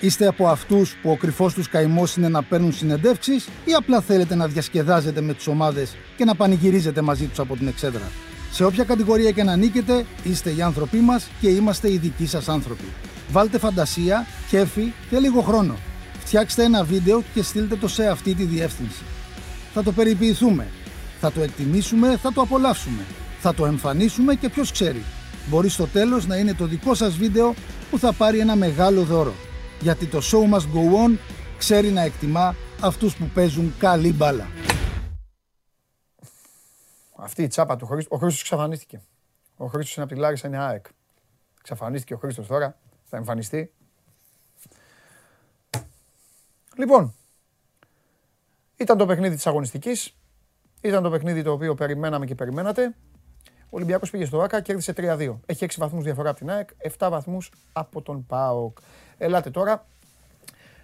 Είστε από αυτούς που ο κρυφός τους καημός είναι να παίρνουν συνεντεύξεις ή απλά θέλετε να διασκεδάζετε με τις ομάδες και να πανηγυρίζετε μαζί τους από την εξέδρα. Σε όποια κατηγορία και να νίκετε, είστε οι άνθρωποι μας και είμαστε οι δικοί σας άνθρωποι. Βάλτε φαντασία, κέφι και λίγο χρόνο. Φτιάξτε ένα βίντεο και στείλτε το σε αυτή τη διεύθυνση. Θα το περιποιηθούμε. Θα το εκτιμήσουμε, θα το απολαύσουμε. Θα το εμφανίσουμε και ποιος ξέρει. Μπορεί στο τέλος να είναι το δικό σας βίντεο που θα πάρει ένα μεγάλο δώρο. Γιατί το show must go on ξέρει να εκτιμά αυτούς που παίζουν καλή μπάλα. Αυτή η τσάπα του Χρήστο. Ο Χρήστος εξαφανίστηκε. Ο Χρήστος είναι από τη Λάρισα, είναι ΑΕΚ. Εξαφανίστηκε ο Χρήστος τώρα. Θα εμφανιστεί. Λοιπόν, ήταν το παιχνίδι της αγωνιστικής. Ήταν το παιχνίδι το οποίο περιμέναμε και περιμένατε. Ο Ολυμπιακός πήγε στο ΆΚΑ, κέρδισε 3-2. Έχει 6 βαθμούς διαφορά από την ΑΕΚ, 7 βαθμούς από τον ΠΑΟΚ. Ελάτε τώρα,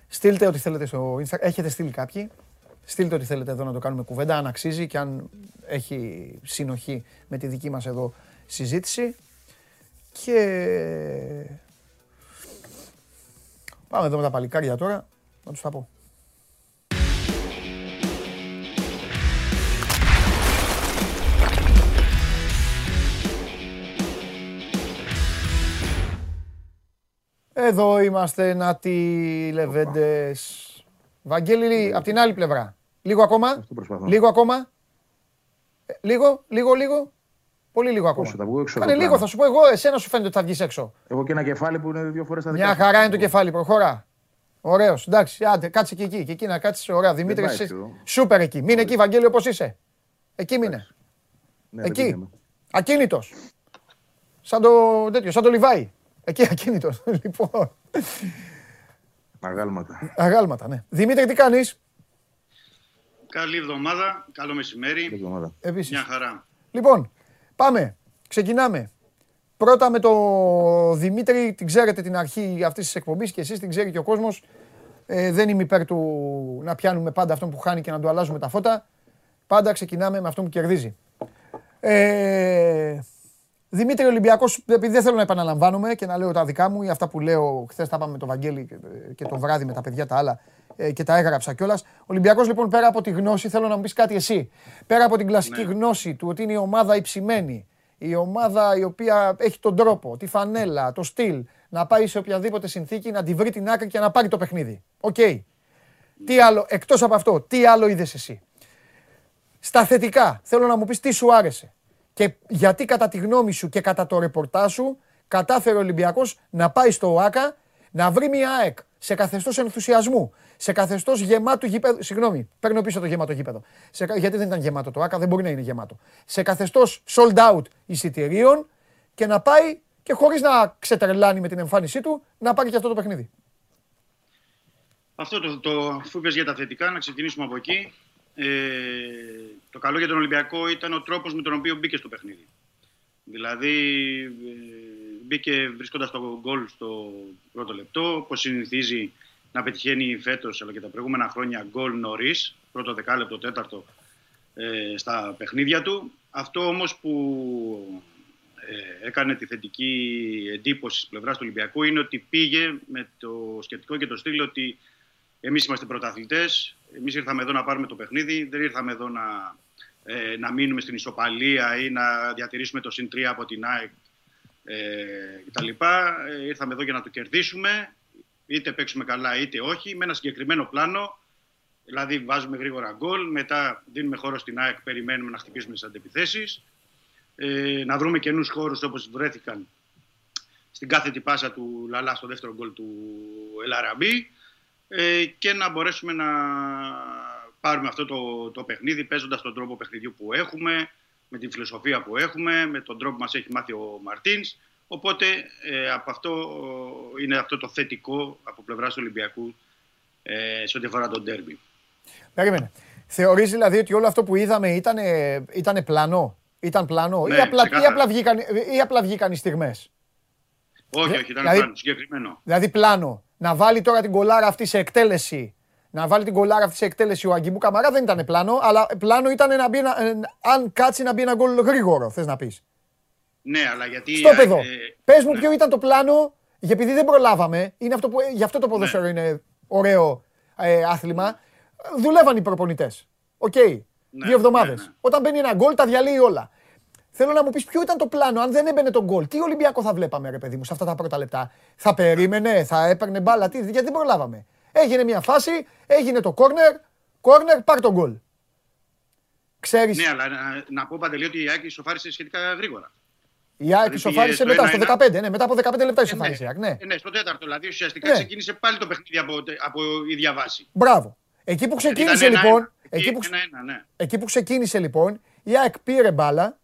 στείλτε ό,τι θέλετε στο Instagram. Έχετε στείλει κάποιοι. Στείλτε ό,τι θέλετε εδώ να το κάνουμε κουβέντα, αν αξίζει και αν έχει συνοχή με τη δική μας εδώ συζήτηση. Και πάμε εδώ με τα παλικάρια τώρα, να τους τα πω. Εδώ είμαστε, να τη Λεβέντες. Βαγγέλη, απ' την άλλη πλευρά. Λίγο ακόμα. Λίγο ακόμα. Ε, Λίγο, λίγο, λίγο. Πολύ λίγο ακόμα. Πόσο, θα βγω έξω Κάνε από το λίγο, πλάνο. θα σου πω εγώ, εσένα σου φαίνεται ότι θα βγεις έξω. Εγώ και ένα κεφάλι που είναι δύο φορές τα δικά Μια σου. χαρά είναι το κεφάλι, προχώρα. Ωραίος, εντάξει, άντε, κάτσε και εκεί. Και εκεί να κάτσεις, ωραία. Δημήτρη, πάει εσύ, αυτό. σούπερ εκεί. Μείνε εκεί, Βαγγέλη, όπως είσαι. Εκεί μείνε. Ναι, εκεί. δεν πήγαμε. Ακίνητος. Σαν το τέτοιο, σαν το Λιβάι. Εκεί ακίνητος. λοιπόν, Αγάλματα. αγάλματα, ναι. Δημήτρη, τι κάνεις; Καλή εβδομάδα, καλό Καλή μεσημέρι. εβδομάδα. Επίσης. Μια χαρά. Λοιπόν, πάμε. Ξεκινάμε. Πρώτα με το Δημήτρη, την ξέρετε την αρχή αυτής της εκπομπής και εσείς την ξέρει και ο κόσμος. Ε, δεν είμαι υπέρ του να πιάνουμε πάντα αυτόν που χάνει και να του αλλάζουμε τα φώτα. Πάντα ξεκινάμε με αυτόν που κερδίζει. Ε, Δημήτρη Ολυμπιακός, επειδή δεν θέλω να επαναλαμβάνομαι και να λέω τα δικά μου ή αυτά που λέω, χθες τα είπαμε με τον Βαγγέλη και- και το βράδυ με τα παιδιά τα άλλα ε, και τα έγραψα κιόλας. Ολυμπιακός λοιπόν πέρα από τη γνώση, θέλω να μου πεις κάτι εσύ. Πέρα από την κλασική γνώση του ότι είναι η ομάδα υψημένη, η ομάδα η οποία έχει τον τρόπο, τη φανέλα, το στυλ, να πάει σε οποιαδήποτε συνθήκη, να τη βρει την άκρη και να πάρει το παιχνίδι. Οκ. Τι άλλο, εκτός από αυτό, τι άλλο είδες εσύ; Στα θετικά, θέλω να μου πεις τι σου άρεσε. Και γιατί κατά τη γνώμη σου και κατά το ρεπορτάζ σου κατάφερε ο Ολυμπιακός να πάει στο ΟΑΚΑ να βρει μια ΑΕΚ σε καθεστώς ενθουσιασμού, σε καθεστώς γεμάτου γήπεδο. Συγγνώμη, παίρνω πίσω το γεμάτο γήπεδο. Σε, κα- γιατί δεν ήταν γεμάτο το ΑΚΑ, δεν μπορεί να είναι γεμάτο. Σε καθεστώς sold out εισιτηρίων και να πάει και χωρίς να ξετρελάνει με την εμφάνισή του να πάρει και αυτό το παιχνίδι. Αυτό το, το αφού είπες για τα θετικά, να ξεκινήσουμε από εκεί. Ε, το καλό για τον Ολυμπιακό ήταν ο τρόπος με τον οποίο μπήκε στο παιχνίδι. Δηλαδή, ε, μπήκε βρίσκοντας το γκολ στο πρώτο λεπτό, όπως συνηθίζει να πετυχαίνει φέτος αλλά και τα προηγούμενα χρόνια γκολ νωρίς, πρώτο δεκάλεπτο, τέταρτο ε, στα παιχνίδια του. Αυτό όμως που ε, έκανε τη θετική εντύπωση της πλευράς του Ολυμπιακού είναι ότι πήγε με το σκεπτικό και το στήλο ότι εμείς είμαστε πρωταθλητές, εμείς ήρθαμε εδώ να πάρουμε το παιχνίδι, δεν ήρθαμε εδώ να, ε, να μείνουμε στην ισοπαλία ή να διατηρήσουμε το συν 3 από την ΑΕΚ ε, κτλ. Ε, ήρθαμε εδώ για να το κερδίσουμε, είτε παίξουμε καλά είτε όχι, με ένα συγκεκριμένο πλάνο. Δηλαδή βάζουμε γρήγορα γκολ, μετά δίνουμε χώρο στην ΑΕΚ, περιμένουμε να χτυπήσουμε τις αντεπιθέσεις. Ε, να βρούμε καινούς χώρους όπως βρέθηκαν στην κάθετη πάσα του Λαλά στο δεύτερο γκολ του Ελαραμπή ε, και να μπορέσουμε να πάρουμε αυτό το, το παιχνίδι παίζοντας τον τρόπο παιχνιδιού που έχουμε, με την φιλοσοφία που έχουμε, με τον τρόπο που μας έχει μάθει ο Μαρτίνς. Οπότε ε, από αυτό ε, είναι αυτό το θετικό από πλευράς του Ολυμπιακού ε, σε ό,τι αφορά τον τέρμπι. Περίμενε. Θεωρείς δηλαδή ότι όλο αυτό που είδαμε ήταν, ήτανε πλάνο; Ήταν πλάνο Ναι, ή, απλά, ή, ξεκάθαρα. απλά βγήκαν, ή απλά βγήκαν οι στιγμές; Όχι, Δε- όχι, ήταν δηλαδή- πλάνο, συγκεκριμένο. Δηλαδή πλάνο. Να βάλει τώρα την κολάρα αυτή σε εκτέλεση. Να βάλει την κολάρα αυτή σε εκτέλεση ο Αγγιμπού Καμαρά δεν ήταν πλάνο, αλλά πλάνο ήταν να μπει ένα, ε, αν κάτσει να μπει ένα γκολ γρήγορο, θες να πεις. Ναι, αλλά γιατί... Στο παιδό. ε, Πες μου ναι. ποιο ήταν το πλάνο, για επειδή δεν προλάβαμε, είναι αυτό που, γι' αυτό το ποδόσφαιρο είναι ωραίο ε, άθλημα. Δουλεύαν οι προπονητές. Οκ. Ναι, Δύο εβδομάδες. ναι, ναι. Όταν μπαίνει ένα γκολ, τα διαλύει όλα. Θέλω να μου πεις ποιο ήταν το πλάνο, αν δεν έμπαινε το γκολ, τι Ολυμπιακό θα βλέπαμε, ρε παιδί μου, σε αυτά τα πρώτα λεπτά. Θα περίμενε, θα έπαιρνε μπάλα, τι, γιατί δεν προλάβαμε. Έγινε μια φάση, έγινε το κόρνερ, κόρνερ, πάρ το γκολ. Ξέρεις, Ναι, αλλά να, να πω παντελή ότι η Άκη ισοφάρισε σχετικά γρήγορα. η ΑΕΚ δηλαδή ισοφάρισε στο μετά, στο 1-1. 15, ναι, μετά από 15 λεπτά Ε, ισοφάρισε η ΑΕΚ, ναι. Ε, ναι, στο τέταρτο. Δηλαδή ουσιαστικά Ναι. ξεκίνησε πάλι το παιχνίδι από, από ίδια βάση. Μπράβο. Εκεί που ξεκίνησε Ήταν λοιπόν, ένα-ένα. εκεί που, Ένα-ένα, ναι. εκεί που ξεκίνησε λοιπόν, η ΑΕΚ πήρε μπάλα,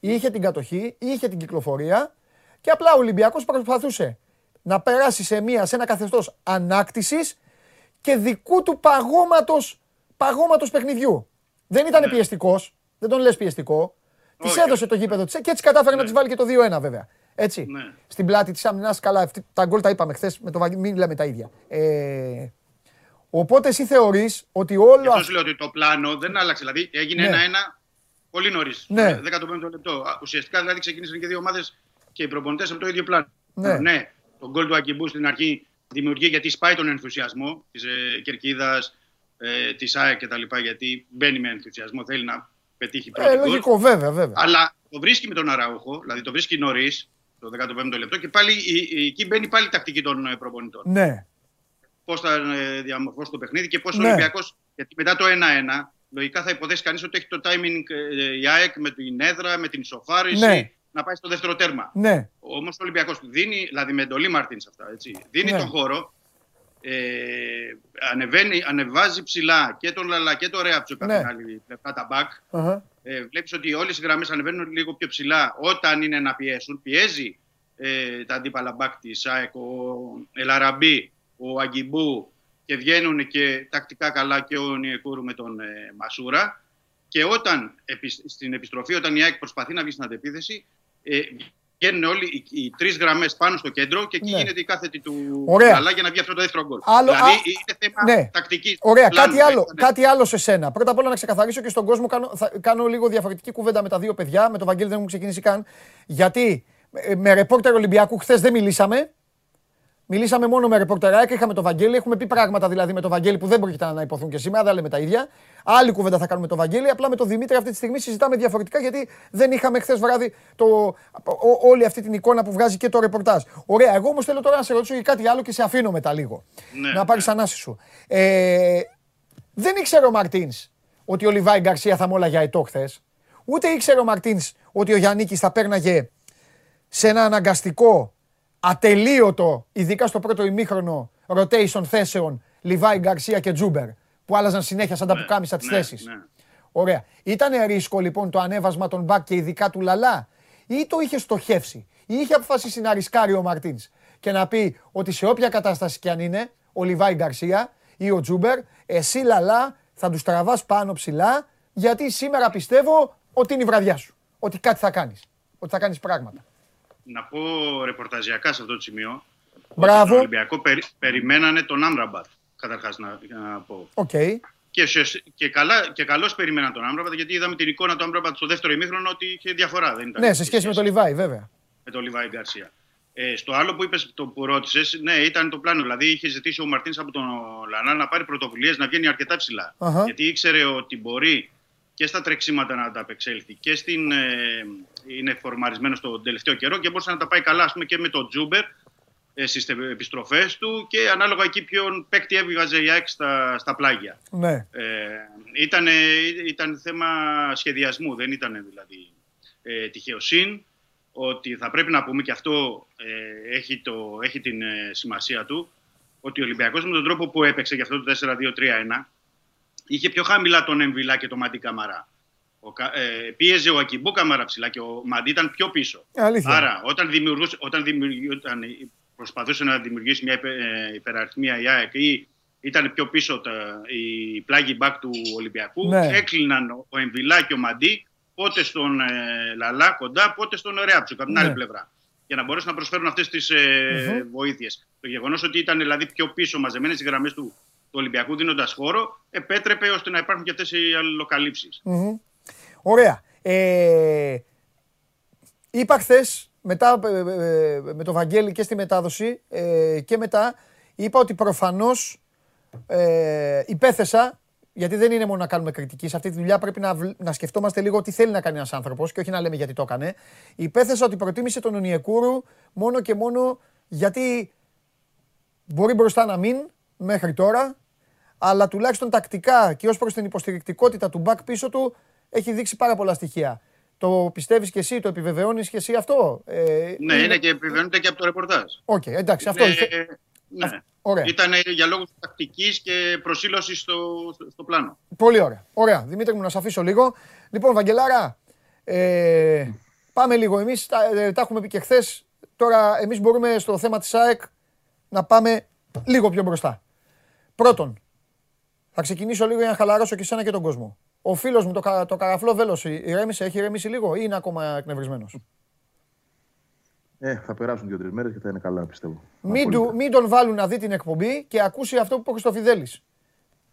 είχε την κατοχή, είχε την κυκλοφορία και απλά ο Ολυμπιακός προσπαθούσε να περάσει σε, μια, σε ένα καθεστώς ανάκτησης και δικού του παγώματος, παγώματος παιχνιδιού. Δεν ήταν πιεστικός, δεν τον λες πιεστικό. Της Ναι. Όχι, έδωσε το γήπεδο της και έτσι κατάφερε να Ναι. της βάλει και το 2-1 βέβαια. Έτσι. Ναι. Στην πλάτη της άμυνας, καλά, αυτή- τα γκολ τα είπαμε χθες με το Βαγγέλη, μην λέμε τα ίδια. Ε, οπότε εσύ θεωρείς ότι όλο Γι' αυτό αυτό. σου λέω ότι το πλάνο δεν άλλαξε. Δηλαδή έγινε Ναι. ένα-ένα πολύ νωρίς. Ναι. 15ο λεπτό. Α, Ουσιαστικά δηλαδή ξεκίνησαν και δύο ομάδες και οι προπονητές από το ίδιο πλάνο. Ναι. Το γκολ του Ακιμπού στην αρχή δημιουργεί γιατί σπάει τον ενθουσιασμό της ε, Κερκίδας, ε, της ΑΕΚ κτλ. Γιατί μπαίνει με ενθουσιασμό, θέλει να πετύχει πρώτη Ε, γκολ. λογικό, βέβαια, βέβαια. Αλλά το βρίσκει με τον Αραούχο, δηλαδή το βρίσκει νωρίς, το 15ο λεπτό, και πάλι η- η- εκεί μπαίνει πάλι η τακτική των ε, προπονητών. Ναι. Πώς θα ε, διαμορφώσει το παιχνίδι και πώς Ναι. ο Ολυμπιακός. Γιατί μετά το 1-1, λογικά θα υποθέσει κανείς ότι έχει το timing ε, η ΑΕΚ με την έδρα, με την ισοφάριση, Ναι. να πάει στο δεύτερο τέρμα. Ναι. Όμως ο Ολυμπιακός δίνει, δηλαδή με εντολή Μαρτίνς αυτά, έτσι, δίνει Ναι. τον χώρο. Ε, ανεβαίνει, ανεβάζει ψηλά και τον Λαλά και τον Ρέαψο από Ναι. την άλλη πλευρά τα μπακ. Αχα. Ε, βλέπεις ότι όλες οι γραμμές ανεβαίνουν λίγο πιο ψηλά όταν είναι να πιέσουν. Πιέζει ε, τα αντίπαλα μπακ της ΑΕΚ, ο Ελαραμπή, ο Αγκιμπού και βγαίνουν και τακτικά καλά και ο Νιεκούρου με τον ε, Μασούρα. Και όταν επι- στην επιστροφή, όταν η ΑΕΚ προσπαθεί να βγει στην αντεπίθεση, ε, βγαίνουν όλοι οι, οι τρεις γραμμές πάνω στο κέντρο και εκεί Ναι. γίνεται η κάθετη του Ωραία. καλά για να βγει αυτό το δεύτερο γκολ. Άλλο- δηλαδή α- είναι θέμα Ναι. τακτικής. Ωραία, κάτι άλλο, κάτι άλλο σε σένα. Πρώτα απ' όλα να ξεκαθαρίσω και στον κόσμο κάνω, θα, κάνω λίγο διαφορετική κουβέντα με τα δύο παιδιά. Με τον Βαγγέλη δεν έχουμε ξεκινήσει καν. Γιατί ε, με ρεπόρτερ Ολυμπιακού χθες δεν μιλήσαμε. Μιλήσαμε μόνο με ρεπορτεράκια, είχαμε το Βαγγέλη. Έχουμε πει πράγματα δηλαδή με το Βαγγέλη που δεν πρόκειται να υποθούν και σήμερα, δεν λέμε τα ίδια. Άλλη κουβέντα θα κάνουμε με το Βαγγέλη. Απλά με τον Δημήτρη αυτή τη στιγμή συζητάμε διαφορετικά γιατί δεν είχαμε χθες βράδυ το, ο- όλη αυτή την εικόνα που βγάζει και το ρεπορτάζ. Ωραία, εγώ όμως θέλω τώρα να σε ρωτήσω για κάτι άλλο και σε αφήνω μετά λίγο. Ναι, να πάρεις ανάση σου. Ε, δεν ήξερε ο Μαρτίνς ότι ο Λιβάη Γκαρσία θα μόλαγε αετό χθες; Ούτε ήξερε ο Μαρτίνς ότι ο Γιάννη θα πέρναγε σε ένα αναγκαστικό ατελείωτο, ειδικά στο πρώτο ημίχρονο, rotation θέσεων Λιβάη Γκαρσία και Τζούμπερ, που άλλαζαν συνέχεια σαν τα Ναι, πουκάμισα τις ναι, θέσεις. ναι. Ωραία. Ήταν ρίσκο λοιπόν το ανέβασμα των μπακ και ειδικά του Λαλά; Ή το είχε στοχεύσει; Ή είχε αποφασίσει να ρισκάρει ο Μαρτίνς και να πει ότι σε όποια κατάσταση κι αν είναι ο Λιβάη Γκαρσία ή ο Τζούμπερ, εσύ Λαλά θα τους τραβάς πάνω ψηλά γιατί σήμερα πιστεύω ότι είναι η βραδιά σου. Ότι κάτι θα κάνεις. Ότι θα κάνεις πράγματα. Να πω ρεπορταζιακά σε αυτό το σημείο. Μπράβο. Ότι Τον Ολυμπιακό περι- περιμένανε τον Άμραμπατ, καταρχάς να, να πω. Οκ. Και, σε- και, καλά, και καλώς περιμέναν τον Άμραμπατ, γιατί είδαμε την εικόνα του Άμραμπατ στο δεύτερο ημίχρονο ότι είχε διαφορά. Δεν ήταν Ναι, σε σχέση με τον Λιβάη βέβαια. με τον Λιβάη Γκαρσία. Ε, στο άλλο που είπες, το που ρώτησες, ναι, ήταν το πλάνο. Δηλαδή, είχε ζητήσει ο Μαρτίνς από τον Λαλά να πάρει πρωτοβουλίες να βγαίνει αρκετά ψηλά. Αχα. Γιατί ήξερε ότι μπορεί και στα τρεξίματα να ανταπεξέλθει και στην, ε, είναι φορμαρισμένο στον τελευταίο καιρό και μπορούσε να τα πάει καλά ας πούμε, και με τον Τζούμπερ ε, στις επιστροφές του και ανάλογα εκεί ποιον παίκτη έβγαζε η ΑΕΚ στα, στα πλάγια. Ναι. Ε, ήταν, ήταν θέμα σχεδιασμού, δεν ήταν δηλαδή ε, τυχαιοσύν. Ότι θα πρέπει να πούμε και αυτό ε, έχει, το, έχει την ε, σημασία του, ότι ο Ολυμπιακός με τον τρόπο που έπαιξε για αυτό το 4-2-3-1 είχε πιο χαμηλά τον Εμβιλά και τον Μαντί Καμαρά. Ο, Κα- ε, πίεζε ο Ακιμπού Καμαρά ψηλά και ο Μαντί ήταν πιο πίσω. Αλήθεια. Άρα, όταν, δημιουργούσε, όταν, δημιουργούταν, προσπαθούσε να δημιουργήσει μια υπε- ε, υπεραριθμία η ΑΕΚ ή ήταν πιο πίσω τα, η πλάγι μπακ του Ολυμπιακού, Ναι. έκλειναν ο- ο Εμβιλά και ο Μαντί πότε στον ε, Λαλά κοντά, πότε στον Ρέαψο, από την Ναι. άλλη πλευρά. Για να μπορέσουν να προσφέρουν αυτές τις ε, Μμμ. βοήθειες. Το γεγονός ότι ήταν δηλαδή πιο πίσω μαζεμένες οι γραμμές του, του Ολυμπιακού δίνοντας χώρο, επέτρεπε ώστε να υπάρχουν και αυτές οι αλληλοκαλύψεις. Μμμ. Ωραία. Ε, είπα χθες μετά ε, ε, με το Βαγγέλη και στη μετάδοση ε, και μετά είπα ότι προφανώς ε, υπέθεσα γιατί δεν είναι μόνο να κάνουμε κριτική. Σε αυτή τη δουλειά πρέπει να, βλ- να σκεφτόμαστε λίγο τι θέλει να κάνει ένας άνθρωπος και όχι να λέμε γιατί το έκανε. Υπέθεσα ότι προτίμησε τον Ονιεκούρου μόνο και μόνο γιατί μπορεί μπροστά να μην μέχρι τώρα, αλλά τουλάχιστον τακτικά και ως προς την υποστηρικτικότητα του back πίσω του έχει δείξει πάρα πολλά στοιχεία. Το πιστεύεις και εσύ, το επιβεβαιώνεις και εσύ αυτό; Ε, Ναι, είναι και επιβεβαιώνεται και από το ρεπορτάζ. Οκ, εντάξει, αυτό Ναι, ήρθε- ναι. Ωραία. Ήταν για λόγους τακτικής και προσήλωσης στο, στο, στο πλάνο. Πολύ ωραία. Ωραία. Δημήτρη μου, να σε αφήσω λίγο. Λοιπόν, Βαγγελάρα, ε, πάμε λίγο. Εμείς τα, ε, τα έχουμε πει και χθες. Τώρα, εμείς μπορούμε στο θέμα της ΑΕΚ να πάμε λίγο πιο μπροστά. Πρώτον, θα ξεκινήσω λίγο για να χαλαρώσω και εσένα και τον κόσμο. Ο φίλος μου, το, κα- το καραφλό βέλος, ηρέμησε, έχει ηρεμήσει λίγο ή είναι ακόμα εκνευρισμένος; Ε, θα περάσουν δύο-τρει μέρες και θα είναι καλά, πιστεύω. Μην, Απόλυτα. του, μην τον βάλουν να δει την εκπομπή και ακούσει αυτό που είπε ο Χριστοφιδέλης.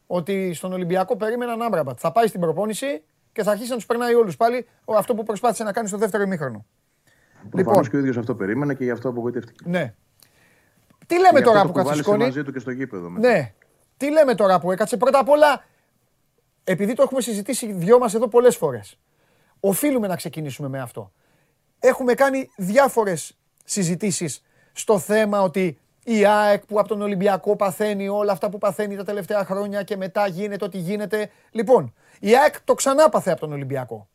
Ότι στον Ολυμπιακό περίμεναν Άμπραμπατ. Θα πάει στην προπόνηση και θα αρχίσει να τους περνάει όλους πάλι ο- αυτό που προσπάθησε να κάνει στο δεύτερο ημίχρονο. Προφανώς λοιπόν. και ο ίδιος αυτό περίμενε και γι' αυτό απογοητεύτηκε. Ναι. Τι λέμε Γι' τώρα αυτό που το κουβάλισε καθισκώνει; μαζί του και στο γήπεδο. μετά. Ναι. Τι λέμε τώρα που έκατσε; Πρώτα απ' όλα, επειδή το έχουμε συζητήσει οι δυο μας εδώ πολλές φορές, οφείλουμε να ξεκινήσουμε με αυτό. Έχουμε κάνει διάφορες συζητήσεις στο θέμα ότι η ΑΕΚ που από τον Ολυμπιακό παθαίνει όλα αυτά που παθαίνει τα τελευταία χρόνια και μετά γίνεται ό,τι γίνεται. Λοιπόν, η ΑΕΚ το ξανάπαθε από τον Ολυμπιακό.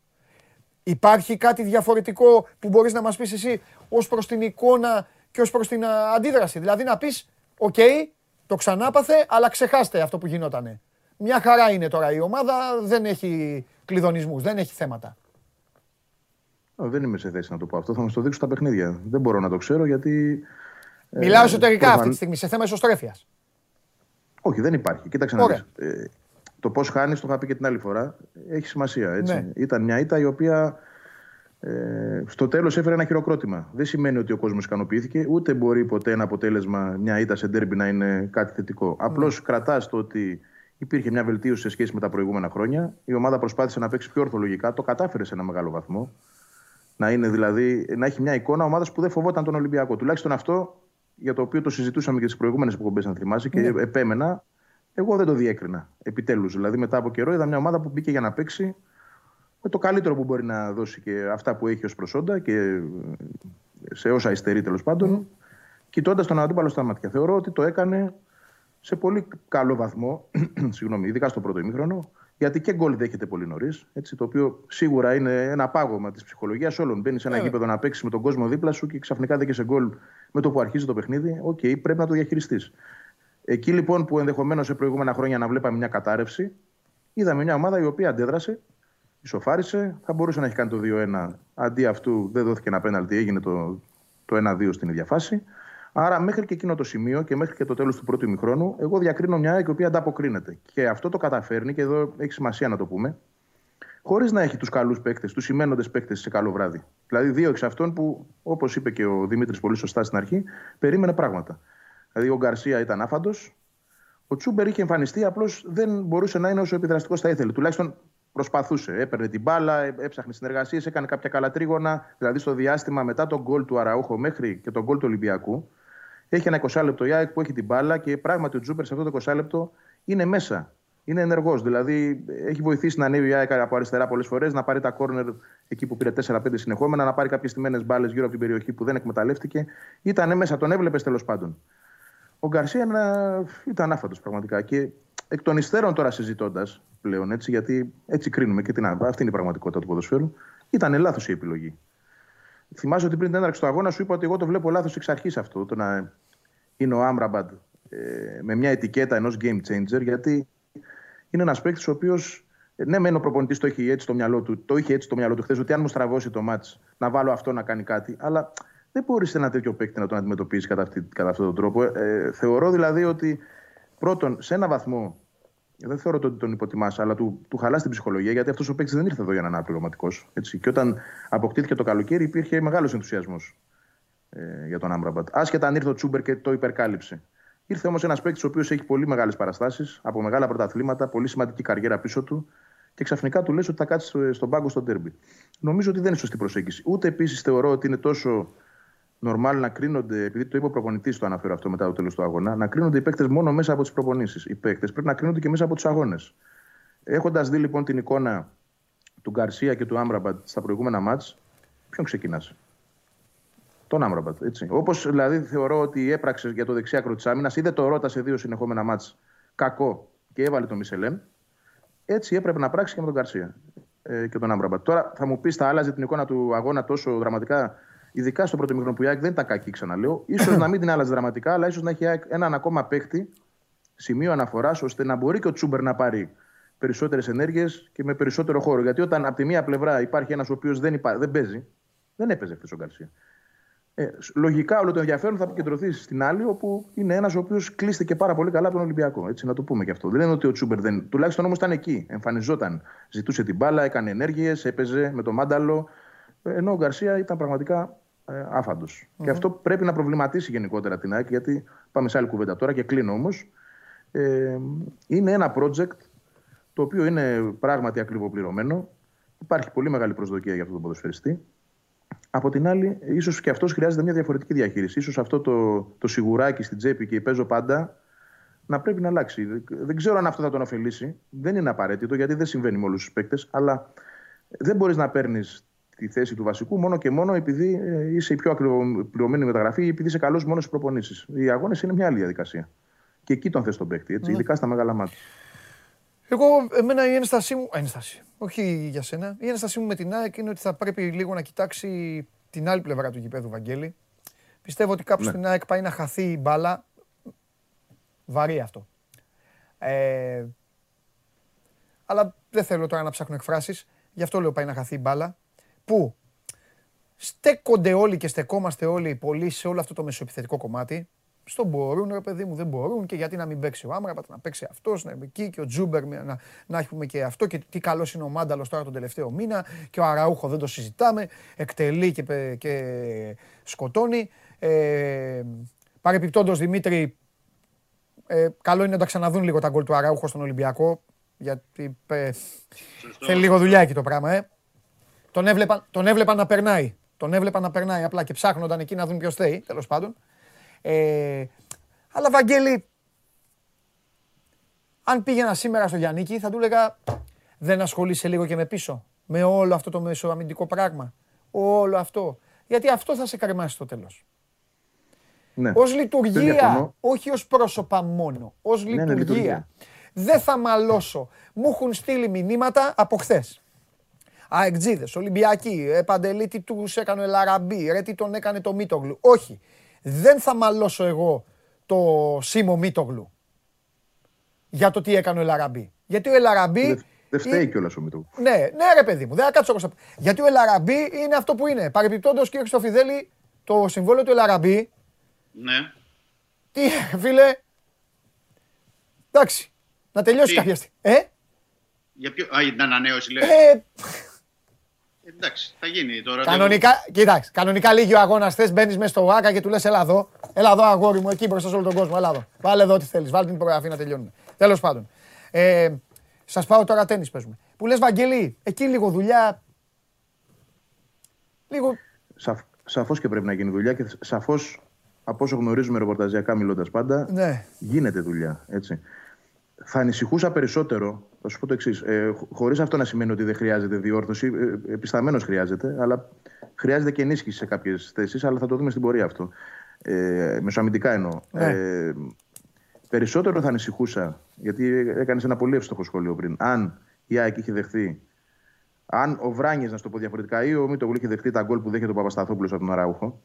Υπάρχει κάτι διαφορετικό που μπορείς να μας πεις εσύ ως προς την εικόνα και ως προς την α, αντίδραση. Δηλαδή να πεις, οκ, το ξανάπαθε, αλλά ξεχάστε αυτό που γινότανε. Μια χαρά είναι τώρα η ομάδα, δεν έχει κλυδωνισμούς, δεν έχει θέματα. Α, Δεν είμαι σε θέση να το πω αυτό. Θα μας το δείξουν τα παιχνίδια. Δεν μπορώ να το ξέρω γιατί. ε, Μιλάω εσωτερικά προφαν- αυτή τη στιγμή, σε θέμα εσωστρέφειας. Όχι, δεν υπάρχει. Κοίταξε να Ωραία. δεις. Ε, το πώς χάνεις, το είχα πει και την άλλη φορά, έχει σημασία. Έτσι. Ναι. Ήταν μια ήττα η οποία ε, στο τέλος έφερε ένα χειροκρότημα. Δεν σημαίνει ότι ο κόσμος ικανοποιήθηκε, ούτε μπορεί ποτέ ένα αποτέλεσμα, μια ήττα σε ντέρμπι να είναι κάτι θετικό. Απλώς Ναι. κρατάς το ότι υπήρχε μια βελτίωση σε σχέση με τα προηγούμενα χρόνια. Η ομάδα προσπάθησε να παίξει πιο ορθολογικά, το κατάφερε σε ένα μεγάλο βαθμό. Να, είναι δηλαδή, να έχει μια εικόνα ομάδας που δεν φοβόταν τον Ολυμπιακό. Τουλάχιστον αυτό για το οποίο το συζητούσαμε και τις προηγούμενες εκπομπές, αν θυμάσαι, και Ναι. επέμενα. Εγώ δεν το διέκρινα. Επιτέλους. Δηλαδή, μετά από καιρό είδα μια ομάδα που μπήκε για να παίξει με το καλύτερο που μπορεί να δώσει και αυτά που έχει ως προσόντα και ε, σε όσα υστερεί τέλος πάντων, κοιτώντας τον αντίπαλο στα μάτια. Θεωρώ ότι το έκανε σε πολύ καλό βαθμό, συγγνώμη, ειδικά στο πρώτο ημίχρονο. Γιατί και γκολ δέχεται πολύ νωρίς. Το οποίο σίγουρα είναι ένα πάγωμα της ψυχολογίας όλων. Μπαίνει σε ένα Ε. γήπεδο να παίξει με τον κόσμο δίπλα σου και ξαφνικά δέχεσαι γκολ με το που αρχίζει το παιχνίδι. Οκ, πρέπει να το διαχειριστείς. Εκεί λοιπόν που ενδεχομένως σε προηγούμενα χρόνια να βλέπαμε μια κατάρρευση, είδαμε μια ομάδα η οποία αντέδρασε, ισοφάρισε, θα μπορούσε να έχει κάνει το 2-1. Αντί αυτού δεν δόθηκε ένα πέναλτι, έγινε το, το 1-2 στην ίδια φάση. Άρα, μέχρι και εκείνο το σημείο και μέχρι και το τέλος του πρώτου ημιχρόνου, εγώ διακρίνω μια ΑΕΚ η οποία ανταποκρίνεται. Και αυτό το καταφέρνει, και εδώ έχει σημασία να το πούμε, χωρίς να έχει τους καλούς παίκτες, τους σημαίνοντες παίκτες σε καλό βράδυ. Δηλαδή, δύο εξ αυτών που, όπως είπε και ο Δημήτρης πολύ σωστά στην αρχή, περίμενε πράγματα. Δηλαδή, ο Γκαρσία ήταν άφαντος. Ο Τσούμπερ είχε εμφανιστεί, απλώς δεν μπορούσε να είναι όσο επιδραστικός θα ήθελε. Τουλάχιστον προσπαθούσε. Έπαιρνε την μπάλα, έ- έψαχνε συνεργασίες, έκανε κάποια καλά τρίγωνα. Δηλαδή, στο διάστημα μετά τον γκολ του Αραούχο μέχρι και τον γκολ του Ολυμπιακού, έχει ένα 20 λεπτό η ΑΕΚ που έχει την μπάλα και πράγματι ο Τζούπερ σε αυτό το 20 λεπτό είναι μέσα. Είναι ενεργός. Δηλαδή έχει βοηθήσει να ανέβει η ΑΕΚ από αριστερά πολλές φορές, να πάρει τα κόρνερ εκεί που πήρε 4-5 συνεχόμενα, να πάρει κάποιες τιμένε μπάλες γύρω από την περιοχή που δεν εκμεταλλεύτηκε. Ήταν μέσα, τον έβλεπες τέλος πάντων. Ο Γκαρσία ένα- ήταν άφαντο πραγματικά. Και εκ των υστέρων τώρα συζητώντας πλέον έτσι, γιατί έτσι κρίνουμε και την, αυτή είναι η πραγματικότητα του ποδοσφαίρου, ήταν λάθος η επιλογή. Θυμάσαι ότι πριν την έναρξη του αγώνα σου είπα ότι εγώ το βλέπω λάθος εξ αρχής αυτό. Το να είναι ο Άμραμπαντ ε, με μια ετικέτα ενός game changer, γιατί είναι ένας παίκτης ο οποίος. Ναι, μεν ο προπονητής το έχει έτσι στο μυαλό του, το είχε έτσι στο μυαλό του χθες, ότι αν μου στραβώσει το μάτ, να βάλω αυτό να κάνει κάτι. Αλλά δεν μπορεί ένα τέτοιο παίκτη να τον αντιμετωπίσει κατά, αυτή, κατά αυτόν τον τρόπο. Ε, θεωρώ δηλαδή ότι πρώτον, σε ένα βαθμό, δεν θεωρώ ότι τον υποτιμάς, αλλά του, του χαλάς την ψυχολογία, γιατί αυτός ο παίκτης δεν ήρθε εδώ για να είναι αναπληρωματικό. Και όταν αποκτήθηκε το καλοκαίρι, υπήρχε μεγάλος ενθουσιασμός ε, για τον Άμραμπατ. Άσχετα αν ήρθε ο Τσούμπερ και το υπερκάλυψε. Ήρθε όμως ένας παίκτης ο οποίος έχει πολύ μεγάλες παραστάσεις, από μεγάλα πρωταθλήματα, πολύ σημαντική καριέρα πίσω του και ξαφνικά του λες ότι θα κάτσει στο- στον πάγκο στο τέρμπι. Νομίζω ότι δεν είναι σωστή προσέγγιση. Ούτε επίσης θεωρώ ότι είναι τόσο νορμάλ να κρίνονται, επειδή το είπε ο προπονητής, το αναφέρω αυτό μετά το τέλος του αγώνα, να κρίνονται οι παίκτες μόνο μέσα από τις προπονήσεις. Οι παίκτες πρέπει να κρίνονται και μέσα από τους αγώνες. Έχοντας δει λοιπόν την εικόνα του Γκαρσία και του Άμραμπατ στα προηγούμενα μάτς, ποιον ξεκινάς; Τον Άμραμπατ. Έτσι. Όπως δηλαδή θεωρώ ότι έπραξε για το δεξί άκρο τη άμυνας, είδε το Ρότα σε δύο συνεχόμενα μάτς κακό και έβαλε τον Μισελέμ. Έτσι έπρεπε να πράξει και με τον Γκαρσία ε, και τον Άμραμπατ. Τώρα θα μου πεις, θα άλλαζε την εικόνα του αγώνα τόσο δραματικά, ειδικά στο πρώτο μικρό που η ΑΕΚ δεν ήταν κακή, ξαναλέω. σω να μην την άλλαζε δραματικά, αλλά ίσως να έχει η ΑΕΚ έναν ακόμα παίκτη, σημείο αναφοράς, ώστε να μπορεί και ο Τσούμπερ να πάρει περισσότερες ενέργειες και με περισσότερο χώρο. Γιατί όταν από τη μία πλευρά υπάρχει ένας ο οποίος δεν, υπά... δεν παίζει, δεν έπαιζε χθες ο Γκαρσία. Ε, λογικά όλο το ενδιαφέρον θα επικεντρωθεί στην άλλη, όπου είναι ένας ο οποίος κλείστηκε πάρα πολύ καλά από τον Ολυμπιακό. Έτσι, να το πούμε και αυτό. Δεν είναι ότι ο Τσούμπερ δεν. Τουλάχιστον όμως ήταν εκεί. Εμφανιζόταν. Ζητούσε την μπάλα, έκανε ενέργειες, έπαιζε με το μάνταλο. Ε, Ενώ ο Γκαρσία ήταν πραγματικά ε, άφαντος. Και αυτό πρέπει να προβληματίσει γενικότερα την ΑΕΚ, γιατί πάμε σε άλλη κουβέντα τώρα και κλείνω όμως. Ε, είναι ένα project το οποίο είναι πράγματι ακριβοπληρωμένο. Υπάρχει πολύ μεγάλη προσδοκία για αυτό τον ποδοσφαιριστή. Από την άλλη, ίσως και αυτός χρειάζεται μια διαφορετική διαχείριση. σω αυτό το, το σιγουράκι στην τσέπη και η παίζω πάντα να πρέπει να αλλάξει. Δεν ξέρω αν αυτό θα τον ωφελήσει. Δεν είναι απαραίτητο γιατί δεν συμβαίνει με όλους τους παίκτες. Αλλά δεν μπορείς να παίρνεις τη θέση του βασικού μόνο και μόνο επειδή ε, είσαι η πιο ακριβοπληρωμένη μεταγραφή ή επειδή είσαι καλός μόνος στις προπονήσεις. Οι αγώνες είναι μια άλλη διαδικασία. Και εκεί τον θες τον παίκτη, έτσι, Ναι. ειδικά στα μεγάλα μάτια. Εγώ, εμένα η ένστασή μου. Ένσταση. Όχι για σένα. Η ένστασή μου με την ΑΕΚ είναι ότι θα πρέπει λίγο να κοιτάξει την άλλη πλευρά του γηπέδου, Βαγγέλη. Πιστεύω ότι κάπου Ναι. στην ΑΕΚ πάει να χαθεί η μπάλα. Βαρύ αυτό. Ε, αλλά δεν θέλω τώρα να ψάχνω εκφράσεις. Γι' αυτό λέω πάει να χαθεί η μπάλα. Που στέκονται όλοι και στεκόμαστε όλοι πολύ σε όλο αυτό το μεσοεπιθετικό κομμάτι. Στο μπορούν, ρε παιδί μου, δεν μπορούν και γιατί να μην παίξει ο Άμραμπατ, να παίξει αυτός, να είναι εκεί και ο Τζούμπερ να, να, να έχουμε και αυτό και τι καλός είναι ο Μάνταλος τώρα τον τελευταίο μήνα και ο Αραούχο δεν το συζητάμε. Εκτελεί και, πε- και σκοτώνει. Ε, Παρεπιπτόντως Δημήτρη, ε, καλό είναι να τα ξαναδούν λίγο τα γκολ του Αραούχο στον Ολυμπιακό. Γιατί ε, θέλει λίγο δουλειά εκεί το πράγμα, ε. Τον έβλεπαν, τον έβλεπαν να περνάει. Τον έβλεπαν να περνάει απλά και ψάχνονταν εκεί να δουν ποιος θέει, τέλος πάντων. Ε, αλλά Βαγγέλη, αν πήγαινα σήμερα στο Γιάννικη, θα του έλεγα δεν ασχολείσαι λίγο και με πίσω. Με όλο αυτό το μεσοαμυντικό πράγμα. Όλο αυτό. Γιατί αυτό θα σε καρμάσει στο τέλος. Ναι. Ως Δεν λειτουργία, διαφωνώ. όχι ως πρόσωπα μόνο. Ως ναι, λειτουργία. λειτουργία. Δεν θα μαλώσω. Μου έχουν στείλει μηνύματα από χθες. Αεκτζίδε, Ολυμπιακοί, ε, Παντελή, τι τους έκανε ο Ελαραμπή, ρε τι τον έκανε το Μίτογλου. Όχι. Δεν θα μαλώσω εγώ το Σίμω Μίτογλου για το τι έκανε ο Ελαραμπή. Γιατί ο Ελαραμπή. Δεν δεν φταίει κιόλας ο Μητρού. Ναι, ναι, ρε παιδί μου, δεν θα κάτσω όπως θα- Γιατί ο Ελαραμπή είναι αυτό που είναι. Παρεμπιπτόντως, κύριε Χρυστοφιδέλη, το συμβόλαιο του Ελαραμπή. Ναι. Τι, φίλε; Εντάξει. Να τελειώσει Τι; κάποια στιγμή. Ε, Για ποιο... Α, για την ανανέωση λέει. ε, Εντάξει, θα γίνει τώρα. κανονικά, κοίταξε, κανονικά λύγει ο αγώνας. Θες, μπαίνεις μέσα στο ΆΚΑ και του λες: Ελά εδώ, έλα εδώ, αγόρι μου, εκεί μπροστά σε όλο τον κόσμο. Έλα εδώ. Βάλε εδώ τι θέλεις. Βάλε την υπογραφή να τελειώνουμε. Τέλος πάντων. Ε, Σας πάω τώρα τέννη παίζουμε. Που λες, Βαγγέλη, εκεί λίγο δουλειά. Λίγο. Σαφ, σαφώς και πρέπει να γίνει δουλειά και σαφώς από όσο γνωρίζουμε ρεπορταζιακά μιλώντας πάντα, Ναι. γίνεται δουλειά. Έτσι. Θα ανησυχούσα περισσότερο, θα σου πω το εξής. Ε, Χωρίς αυτό να σημαίνει ότι δεν χρειάζεται διόρθωση, ε, επισταμένω χρειάζεται, αλλά χρειάζεται και ενίσχυση σε κάποιες θέσεις, αλλά θα το δούμε στην πορεία αυτό. Ε, μεσοαμυντικά εννοώ. Ναι. Ε, περισσότερο θα ανησυχούσα, γιατί έκανες ένα πολύ εύστοχο σχόλιο πριν. Αν η ΑΕΚ είχε δεχθεί αν ο Βράνιες, να σου το πω διαφορετικά, ή ο Μίτογλου είχε δεχτεί τα γκολ που δέχεται ο Παπασταθόπουλος από τον αραουχο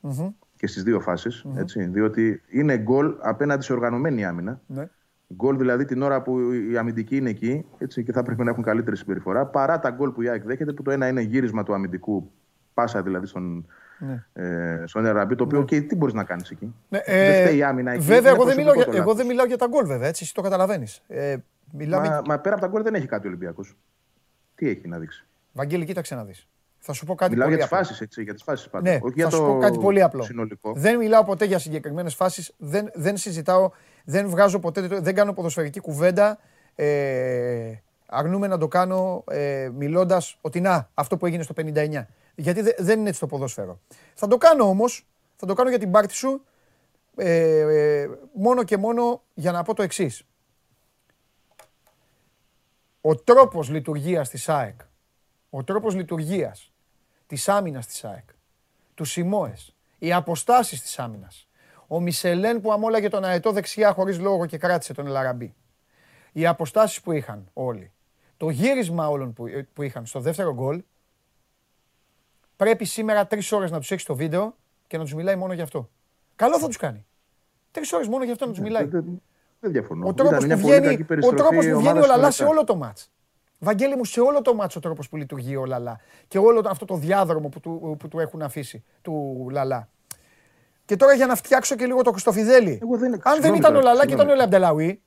και στις δύο φάσεις, έτσι, Διότι είναι γκολ απέναντι σε οργανωμένη άμυνα. Ναι. Γκολ δηλαδή την ώρα που η αμυντική είναι εκεί έτσι, και θα πρέπει να έχουν καλύτερη συμπεριφορά. Παρά τα γκολ που η ΑΕΚ δέχεται, που το ένα είναι γύρισμα του αμυντικού, πάσα δηλαδή στον, Ναι. ε, στον Εραμπή, το οποίο και τι μπορείς να κάνεις εκεί; Ναι, δεν φταίει η άμυνα εκεί. Βέβαια, είναι εγώ δεν, μιλάω για, προσωπικό το εγώ δεν λάθος. μιλάω για τα γκολ, βέβαια, έτσι, εσύ το καταλαβαίνεις. Ε, μιλάμε. Μα, μα πέρα από τα γκολ δεν έχει κάτι ο Ολυμπιακός. Τι έχει να δείξει; Βαγγέλη, κοίταξε να δεις. Θα σου πω κάτι Μιλάω πολύ για τις απλό. φάσεις, έτσι. Για τις φάσεις πάντα. Ναι, Όχι θα για σου το πω κάτι πολύ απλό. Συνολικό. Δεν μιλάω ποτέ για συγκεκριμένες φάσεις. Δεν, δεν συζητάω, δεν βγάζω ποτέ, δεν κάνω ποδοσφαιρική κουβέντα. Ε, αρνούμε να το κάνω ε, μιλώντας ότι να, αυτό που έγινε στο 59. Γιατί δε- δεν είναι έτσι το ποδόσφαιρο. Θα το κάνω όμως, θα το κάνω για την πάρτι σου, ε, ε, μόνο και μόνο για να πω το εξής. Ο τρόπος λειτουργίας της ΑΕΚ, ο τρόπος λειτουργίας της άμυνας της ΑΕΚ, τους Σιμόες, οι αποστάσεις της άμυνας, ο Μισελέν που αμόλαγε τον αετό δεξιά χωρίς λόγο και κράτησε τον Ελαραμπή, οι αποστάσεις που είχαν όλοι, το γύρισμα όλων που, που είχαν στο δεύτερο γκολ, πρέπει σήμερα τρεις ώρες να τους έχει στο βίντεο και να τους μιλάει μόνο γι' αυτό. Καλό θα τους κάνει. Τρεις ώρες μόνο γι' αυτό να τους μιλάει. Δεν, δεν- δεν διαφωνώ. Ο τρόπος Ήταν μια που πολύ βγαίνει, κακή ο περιστροφή τρόπος που βγαίνει ομάδας ο Λαλάς στο σε μετά. όλο το μάτς. Βαγγέλη μου, σε όλο το μάτς ο τρόπος που λειτουργεί ο Λαλά και όλο το- αυτό το διάδρομο που του, που του έχουν αφήσει, του Λαλά. Και τώρα για να φτιάξω και λίγο το Χρυστοφιδέλη. Εγώ δεν- Αν δεν συγγνώμη ήταν ο τώρα, Λαλά και ήταν ο συγγνώμη. Λαμπτελαουί,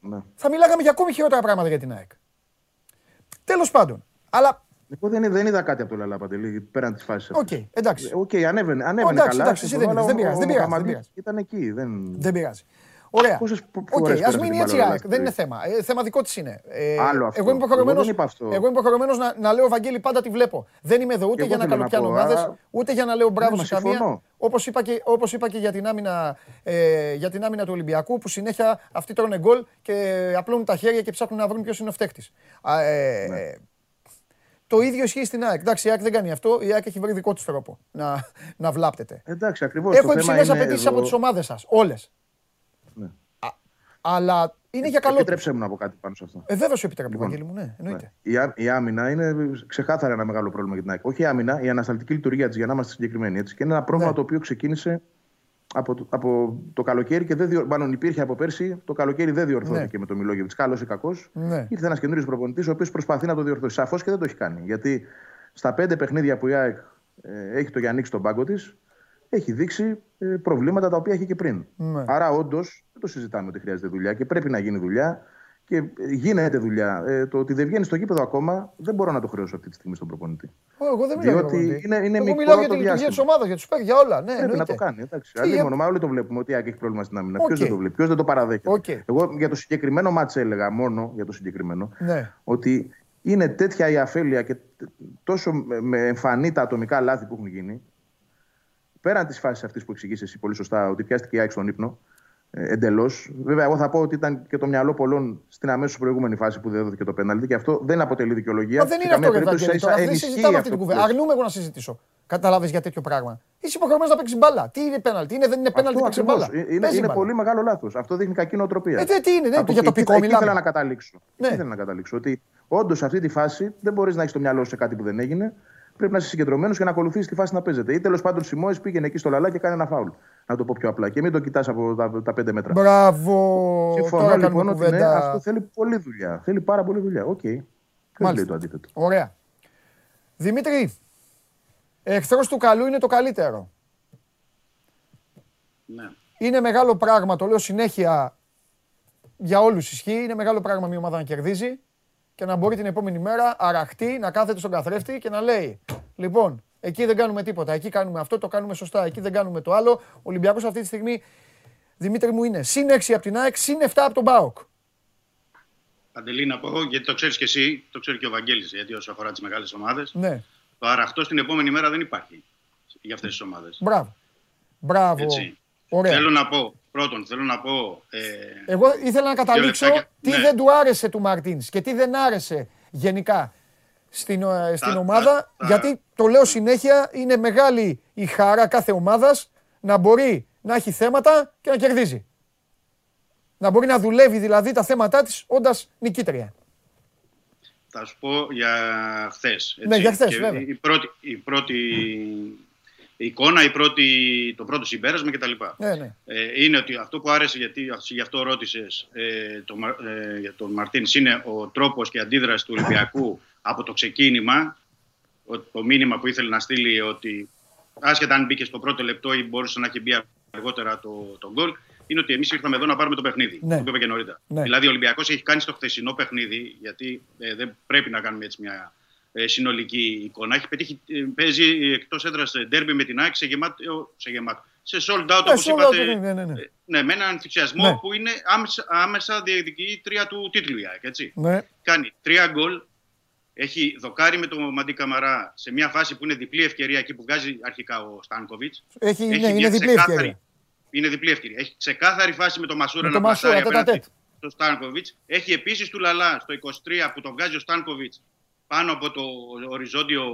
Ναι. θα μιλάγαμε για ακόμη χειρότερα πράγματα για την ΑΕΚ. Τέλος πάντων. Αλλά, Εγώ δεν, δεν είδα κάτι από το Λαλά Παντελή πέραν της φάσης. οκ, εντάξει. Οκ, ανέβαινε, ανέβαινε εντάξει, καλά. εντάξει, εσύ συμφωνώ, δεν είδες, αλλά δεν ο- πειράζει, ο δεν πειράζει, δεν Χαμαντής πειράζει. Ήταν εκεί. Δεν... Δεν πειράζει. Ωραία. Πόσες πο- Οκ, φορές ας πέρασε μείνει την έτσι η μπάλα ΑΕΚ. ο Δεν είναι Λαλάς, θέμα. Ε, θέμα δικό της είναι. Ε, Άλλο αυτό. Εγώ είμαι υποχρεωμένος, Εγώ δεν είπα αυτό. εγώ είμαι υποχρεωμένος να, να λέω Βαγγέλη πάντα τη βλέπω. Δεν είμαι εδώ ούτε εγώ για να θέλω να καλοπιάνω πω, ομάδες, άρα- ούτε για να λέω μπράβο Ναι, σε μα καμία. συμφωνώ. Όπως είπα, και, όπως είπα και για την, άμυνα, ε, για την άμυνα του Ολυμπιακού που συνέχεια αυτοί τρώνε γκολ και απλώνουν τα χέρια και ψάχνουν να βρουν ποιος είναι ο φταίχτης. Ε, Ναι. Το ίδιο ισχύει στην ΑΕΚ. Εντάξει, η ΑΕΚ δεν κάνει αυτό. Η ΑΕΚ έχει βρει δικό της τρόπο να, να βλάπτεται. Εντάξει, ακριβώς. Έχω υψηλές απαιτήσεις από τις ομάδες σας. Όλες. Ναι. Αλλά είναι για καλό. τους. Επιτρέψτε μου να πω κάτι πάνω σε αυτό. Ε, βέβαια σου επιτρέπω, Λοιπόν, Βαγγέλη μου, ναι, εννοείται. Η, ά- η άμυνα είναι ξεκάθαρα ένα μεγάλο πρόβλημα για την ΑΕΚ. Όχι η άμυνα, η ανασταλτική λειτουργία της, για να είμαστε συγκεκριμένοι. Έτσι. Και είναι ένα πρόβλημα Ναι. το οποίο ξεκίνησε από το, από το καλοκαίρι και δεν διορ... μάλλον υπήρχε από πέρσι. Το καλοκαίρι δεν διορθώθηκε με το Μιλόγεβιτ. Καλός ή κακός. Ναι. Ήρθε ένας καινούριο προπονητής ο οποίος προσπαθεί να το διορθώσει. Σαφώς και δεν το έχει κάνει. Γιατί στα πέντε παιχνίδια που η ΑΕΚ ε, έχει το Γιάννη στον πάγκο της, έχει δείξει ε, προβλήματα τα οποία είχε και πριν. Ναι. Άρα, όντως, δεν το συζητάμε ότι χρειάζεται δουλειά και πρέπει να γίνει δουλειά. Και ε, γίνεται δουλειά. Ε, το ότι δεν βγαίνει στο γήπεδο ακόμα δεν μπορώ να το χρεώσω αυτή τη στιγμή στον προπονητή. Ω, Εγώ δεν μιλάω Διότι για τον είναι- είναι Εγώ μικρό μιλάω για το τη λειτουργία της διάστημα. ομάδας, για τους παίκτες, για όλα. Ναι, Πρέπει να εννοείται. το κάνει. Εντάξει. Τι, Αλλή για- μόνο, μα όλοι το βλέπουμε ότι η ΑΕΚ έχει πρόβλημα στην άμυνα. Οκ. Ποιο δεν το βλέπει, ποιος δεν το παραδέχεται. Οκ. Εγώ για το συγκεκριμένο μάτς έλεγα μόνο για το συγκεκριμένο Ναι. ότι είναι τέτοια η αφέλεια και τ- τόσο με- με εμφανή τα ατομικά λάθη που έχουν γίνει. Πέραν της φάσης αυτής που εξήγησες εσύ πολύ σωστά, ότι πιάστηκε η ΑΕΚ στον ύπνο ε, εντελώς. Βέβαια, εγώ θα πω ότι ήταν και το μυαλό πολλών στην αμέσως προηγούμενη φάση που δεν δόθηκε το πέναλτι και αυτό δεν αποτελεί δικαιολογία. Μα δεν Σε είναι αυτό, καμία ρε περίπτωση Βαγγέλη. ίσα-ίσα Τώρα δεν ενισχύει συζητάμε αυτή αυτό την που κουβέντα. λες. Αρνούμαι εγώ να συζητήσω. Κατάλαβε για τέτοιο πράγμα. Είσαι υποχρεωμένος να παίξεις μπάλα. Τι είναι πέναλτι, είναι, δεν είναι πέναλτι να παίξεις ακριβώς. μπάλα. Ε, Είναι, Παίζει είναι μπάλα. πολύ μεγάλο λάθος. Αυτό δείχνει κακή νοοτροπία. Ε, δε, τι είναι, ναι, Από για εκεί- τοπικό εκεί μιλάμε. ήθελα να καταλήξω. Ναι. Εκεί ήθελα να καταλήξω. Ότι όντως σε αυτή τη φάση δεν μπορείς να έχεις το μυαλό σου σε κάτι που δεν έγινε. Πρέπει να είσαι συγκεντρωμένος και να ακολουθήσει τη φάση να παίζεται. Ή τέλος πάντων Σιμάο πήγαινε εκεί στο Λαλά και κάνει ένα φάουλ. Να το πω πιο απλά. Και μην το κοιτάς από τα, τα πέντε μέτρα. Μπράβο. Συμφωνώ Τώρα λοιπόν κάνουμε ότι ναι, κουβέντα. αυτό θέλει πολλή δουλειά. Θέλει πάρα πολλή δουλειά. OK. Okay. Ποιο λέει το αντίθετο. Ωραία. Δημήτρη, εχθρός του καλού είναι το καλύτερο. Ναι. Είναι μεγάλο πράγμα, το λέω συνέχεια για όλους ισχύει, είναι μεγάλο πράγμα μια ομάδα να κερδίζει και να μπορεί την επόμενη μέρα αραχτή να κάθεται στον καθρέφτη και να λέει λοιπόν, εκεί δεν κάνουμε τίποτα, εκεί κάνουμε αυτό, το κάνουμε σωστά, εκεί δεν κάνουμε το άλλο. Ο Ολυμπιακός αυτή τη στιγμή, Δημήτρη μου, είναι συν 6 από την ΑΕΚ, συν 7 από τον ΠΑΟΚ. Παντελή να πω, γιατί το ξέρεις και εσύ, το ξέρει και ο Βαγγέλης, γιατί όσο αφορά τις μεγάλες ομάδες, Ναι, το αραχτό την επόμενη μέρα δεν υπάρχει για αυτές τις ομάδες. μπράβο. Μπράβο. Έτσι. Ωραία. Θέλω να πω, πρώτον, θέλω να πω. Ε, Εγώ ήθελα να καταλήξω λεπτάκια. τι Ναι. δεν του άρεσε του Μαρτίνς και τι δεν άρεσε γενικά στην, ε, στην Τα- ομάδα. τα- τα- γιατί το λέω συνέχεια, είναι μεγάλη η χαρά κάθε ομάδας να μπορεί να έχει θέματα και να κερδίζει. Να μπορεί να δουλεύει δηλαδή τα θέματά της όντας νικήτρια. Θα σου πω για χθες. Ναι, για χθες, βέβαια. Η πρώτη, η πρώτη εικόνα, η πρώτη, το πρώτο συμπέρασμα κτλ. Ναι, ναι. Ε, είναι ότι αυτό που άρεσε, γιατί γι' αυτό ρώτησες ε, το, Μα- ε, για τον Μαρτίνς, είναι ο τρόπος και η αντίδραση του Ολυμπιακού από το ξεκίνημα. Ο- Το μήνυμα που ήθελε να στείλει ότι άσχετα αν μπήκε στο πρώτο λεπτό ή μπορούσε να έχει μπει αργότερα το, το γκολ, είναι ότι εμείς ήρθαμε εδώ να πάρουμε το παιχνίδι. Ναι. Το είπα και νωρίτερα. Ναι. Δηλαδή, ο Ολυμπιακός έχει κάνει στο χθεσινό παιχνίδι, γιατί ε, δεν πρέπει να κάνουμε έτσι μια ε, συνολική εικόνα. Έχει πετύχει, ε, παίζει εκτός έδρας ντέρμπι με την ΑΕΚ σε γεμάτο. Σε, γεμάτο. σε sold out, Ναι, όπως sold out, είπατε. ναι, ναι, ναι. ε, ναι, με έναν ενθουσιασμό Ναι. που είναι άμεσα, άμεσα διεκδικήτρια του τίτλου η ΑΕΚ. Έτσι. Ναι. Κάνει τρία γκολ. Έχει δοκάρει με τον Μαντί Καμαρά σε μια φάση που είναι διπλή ευκαιρία εκεί που βγάζει αρχικά ο Στάνκοβιτς. Έχει, ναι, μια είναι διπλή ξεκάθαρη- ευκαιρία. Είναι διπλή ευκαιρία. Έχει ξεκάθαρη φάση με τον Μασούρα Με να τον Μασούρα, πλασάρει απέναντι τέτα-τέτ. στο Στάνκοβιτς. Έχει επίσης του Λαλά στο 23 που τον βγάζει ο Στάνκοβιτς πάνω από το οριζόντιο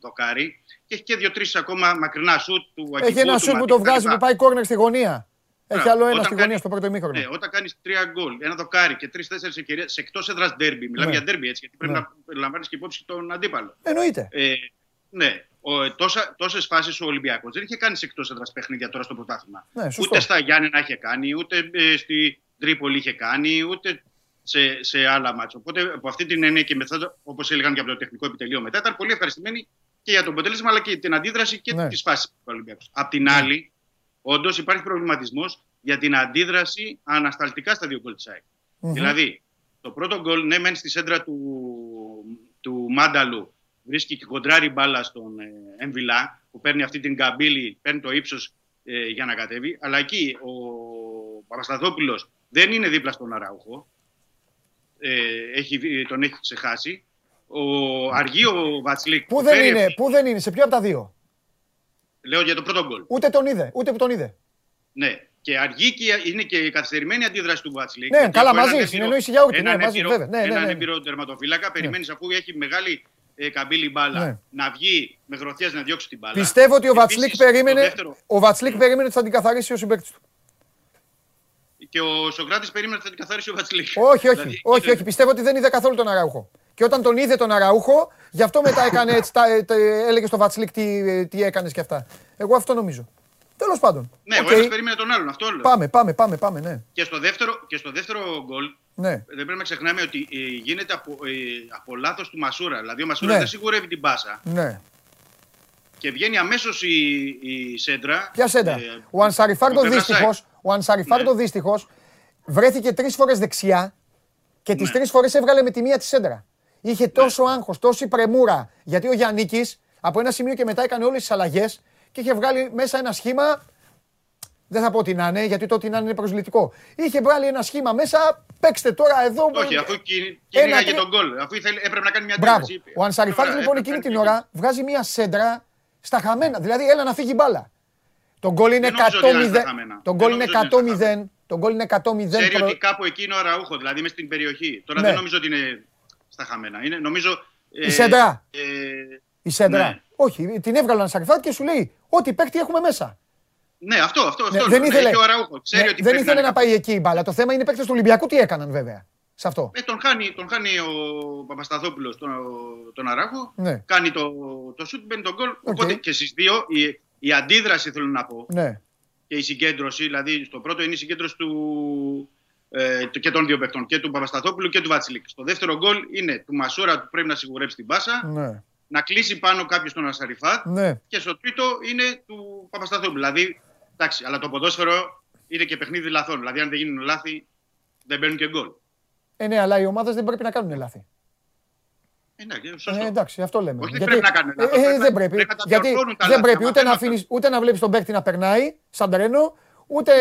δοκάρι. Και έχει και δύο-τρεις ακόμα μακρινά σουτ του Έχει Ακυβού, ένα του σουτ που Μαντί το κτλ. βγάζει που πάει κόρνερ στη γωνία. Έχει Μπράβο. άλλο ένα Όταν στη κάνει- γωνία στο πρώτο ημίχρονο. Ναι, όταν κάνεις τρία γκολ, ένα δοκάρι και τρει-τέσσερι ευκαιρίες σε εκτός έδρας ντέρμπι. Μιλάμε Ναι. για ντέρμπι έτσι, γιατί πρέπει Ναι. να λαμβάνεις και υπόψη τον αντίπαλο. Εννοείται. Ε, ναι, ο, τόσα, τόσες φάσεις ο Ολυμπιακός δεν είχε κάνει σε εκτός έδρας παιχνίδια τώρα στο πρωτάθλημα. Ναι, σωστό. ούτε στα Γιάννενα είχε κάνει, ούτε ε, στη Τρίπολη είχε κάνει, ούτε σε, σε άλλα μάτια. Οπότε από αυτή την έννοια και μετά, όπως έλεγαν και από το τεχνικό επιτελείο μετά, ήταν πολύ ευχαριστημένοι και για το αποτέλεσμα αλλά και την αντίδραση και Ναι. τις φάσεις του Ολυμπιακού. Απ' την άλλη, όντως υπάρχει προβληματισμός για την αντίδραση ανασταλτικά στα δύο γκολ της ΑΕΚ. Μμμ. Δηλαδή, το πρώτο γκολ, ναι, μένει στη σέντρα του, του Μάνταλου. Βρίσκει και κοντράρει μπάλα στον ε, Εμβιλά, που παίρνει αυτή την καμπύλη, παίρνει το ύψος ε, για να κατέβει. Αλλά εκεί ο Παπασταθόπουλος δεν είναι δίπλα στον Αράουχο. Ε, έχει, δει- τον έχει ξεχάσει. Ο αργεί ο Βατσλίκ. Πού που δεν φέρει- είναι, πού δεν είναι, σε ποιο από τα δύο; Λέω για το πρώτο γκολ. Ούτε τον είδε, ούτε που τον είδε. Ναι. Και αργεί και είναι και η καθυστερημένη αντίδραση του Βατσλίκ. Ναι, Γιατί καλά, από έναν μαζί, έμπειρο- συνεννόηση για ούτε, ναι, έναν μαζί, έμπειρο- βέβαια. Ναι, ναι, Έναν ναι. έμπειρο τερματοφύλακα, περιμένεις αφού έχει μεγάλη ε, καμπύλη μπάλα Ναι. να βγει με γροθιές να διώξει την μπάλα. Πιστεύω ότι ο Επίσης, Βατσλίκ το περίμενε, δεύτερο- ο Βατσλίκ περίμενε ότι θα την καθαρίσει ο συμπαίκτη του. Και ο Σοκράτης περίμενε ότι θα την καθαρίσει ο Βατσλίκ. Όχι, όχι, Δηλαδή, όχι, ήταν- όχι. Πιστεύω ότι δεν είδε καθόλου τον Αραούχο. Και όταν τον είδε τον Αραούχο, γι' αυτό μετά έκανε έτσι, τα, ε, τα- έλεγε στο Βατσλίκ τι, τι έκανες και αυτά. Εγώ αυτό νομίζω. Τέλος πάντων. Ναι, Οκ. ο ένας περίμενε τον άλλον. Αυτό λέω. Πάμε, πάμε, πάμε, πάμε, ναι. Και στο δεύτερο, και στο δεύτερο γκολ ναι. δεν πρέπει να ξεχνάμε ότι ε, γίνεται από, ε, από λάθος του Μασούρα. Δηλαδή ο Μασούρα Ναι. δεν σιγουρεύει την πάσα ναι. και βγαίνει αμέσως η, η σέντρα. Ποια σέντρα; ε, ο Ανσαριφάρντο από πλευρά δύστιχο, ΣΑΕΚ. Ο Ανσαριφάρντο Ναι. δύστιχος βρέθηκε τρεις φορές δεξιά και τις Ναι. τρεις φορές έβγαλε με τη μία της σέντρα. Είχε τόσο άγχος, τόση πρεμούρα. Γιατί ο Γιάννη από ένα σημείο και μετά έκανε όλες τις αλλαγές και είχε βγάλει μέσα ένα σχήμα. Δεν θα πω τι να είναι, γιατί το τι να είναι είναι προσβλητικό. Είχε βγάλει ένα σχήμα μέσα. Παίξτε τώρα εδώ. Όχι, αφού κυ- Ένα κυνήγαγε τρι- τον γκολ. Αφού ήθελε, έπρεπε να κάνει μια Μπράβο. αντίδραση. είπε. Ο Ανσαριφάρντο Τώρα, λοιπόν έπρεπε εκείνη να την κάνει ώρα βγάζει μια σέντρα στα χαμένα. Δηλαδή, έλα να φύγει η μπάλα. Το γκολ είναι Δεν νομίζω ότι ήταν στα 100-0. χαμένα. Το Δεν γκολ είναι νομίζω ότι ήταν στα 100-0. Το γκολ είναι 100-0. Ξέρει προ- ότι κάπου εκεί είναι ο Ραούχο, δηλαδή μες στην περιοχή. Τώρα Ναι. δεν νομίζω ότι είναι στα χαμένα. Είναι, νομίζω, Η σέντρα. Ε, Η σέντρα. Ναι. Όχι, την έβγαλαν Σαριφάτ και σου λέει ό,τι παίκτη έχουμε μέσα. Ναι, αυτό, αυτό. Ναι, αυτό δεν λέω. ήθελε, Έχει ο Αραούχο. Ξέρει ναι, ότι δεν πρέπει ήθελε να, να πάει εκεί η μπάλα. Το θέμα είναι οι παίκτες του Ολυμπιακού τι έκαναν βέβαια. Σε αυτό. Ε, τον, χάνει, τον χάνει ο Παπασταθόπουλος τον, τον Αράχο. Ναι. Κάνει το, το σουτ, μπαίνει τον γκολ. Οπότε και στις δύο η, η αντίδραση θέλω να πω Ναι. και η συγκέντρωση, δηλαδή στο πρώτο είναι η συγκέντρωση του, ε, του- και των δύο παιχτών, και του Παπασταθόπουλου και του Βατσιλίκ. Στο δεύτερο γκολ είναι του Μασούρα που πρέπει να σιγουρέψει την πάσα, Ναι. να κλείσει πάνω κάποιος τον Ασαριφάτ Ναι. και στο τρίτο είναι του Παπασταθόπουλου. Δηλαδή, εντάξει, αλλά το ποδόσφαιρο είναι και παιχνίδι λαθών. Δηλαδή, αν δεν γίνουν λάθη, δεν μπαίνουν και γκολ. Ε, ναι, αλλά οι ομάδες δεν πρέπει να κάνουν λάθη. Ε, ναι, σωστό. Ε, εντάξει, αυτό λέμε. Όχι, δεν πρέπει να κάνουν λάθος, ε, πρέπει να- δεν πρέπει. πρέπει να τα γιατί διορθώνουν τα δεν λάθη, πρέπει άμα ούτε δεν να, τα- αφήνεις, ούτε να βλέπεις τον παίκτη να περνάει σαν τρένο, ούτε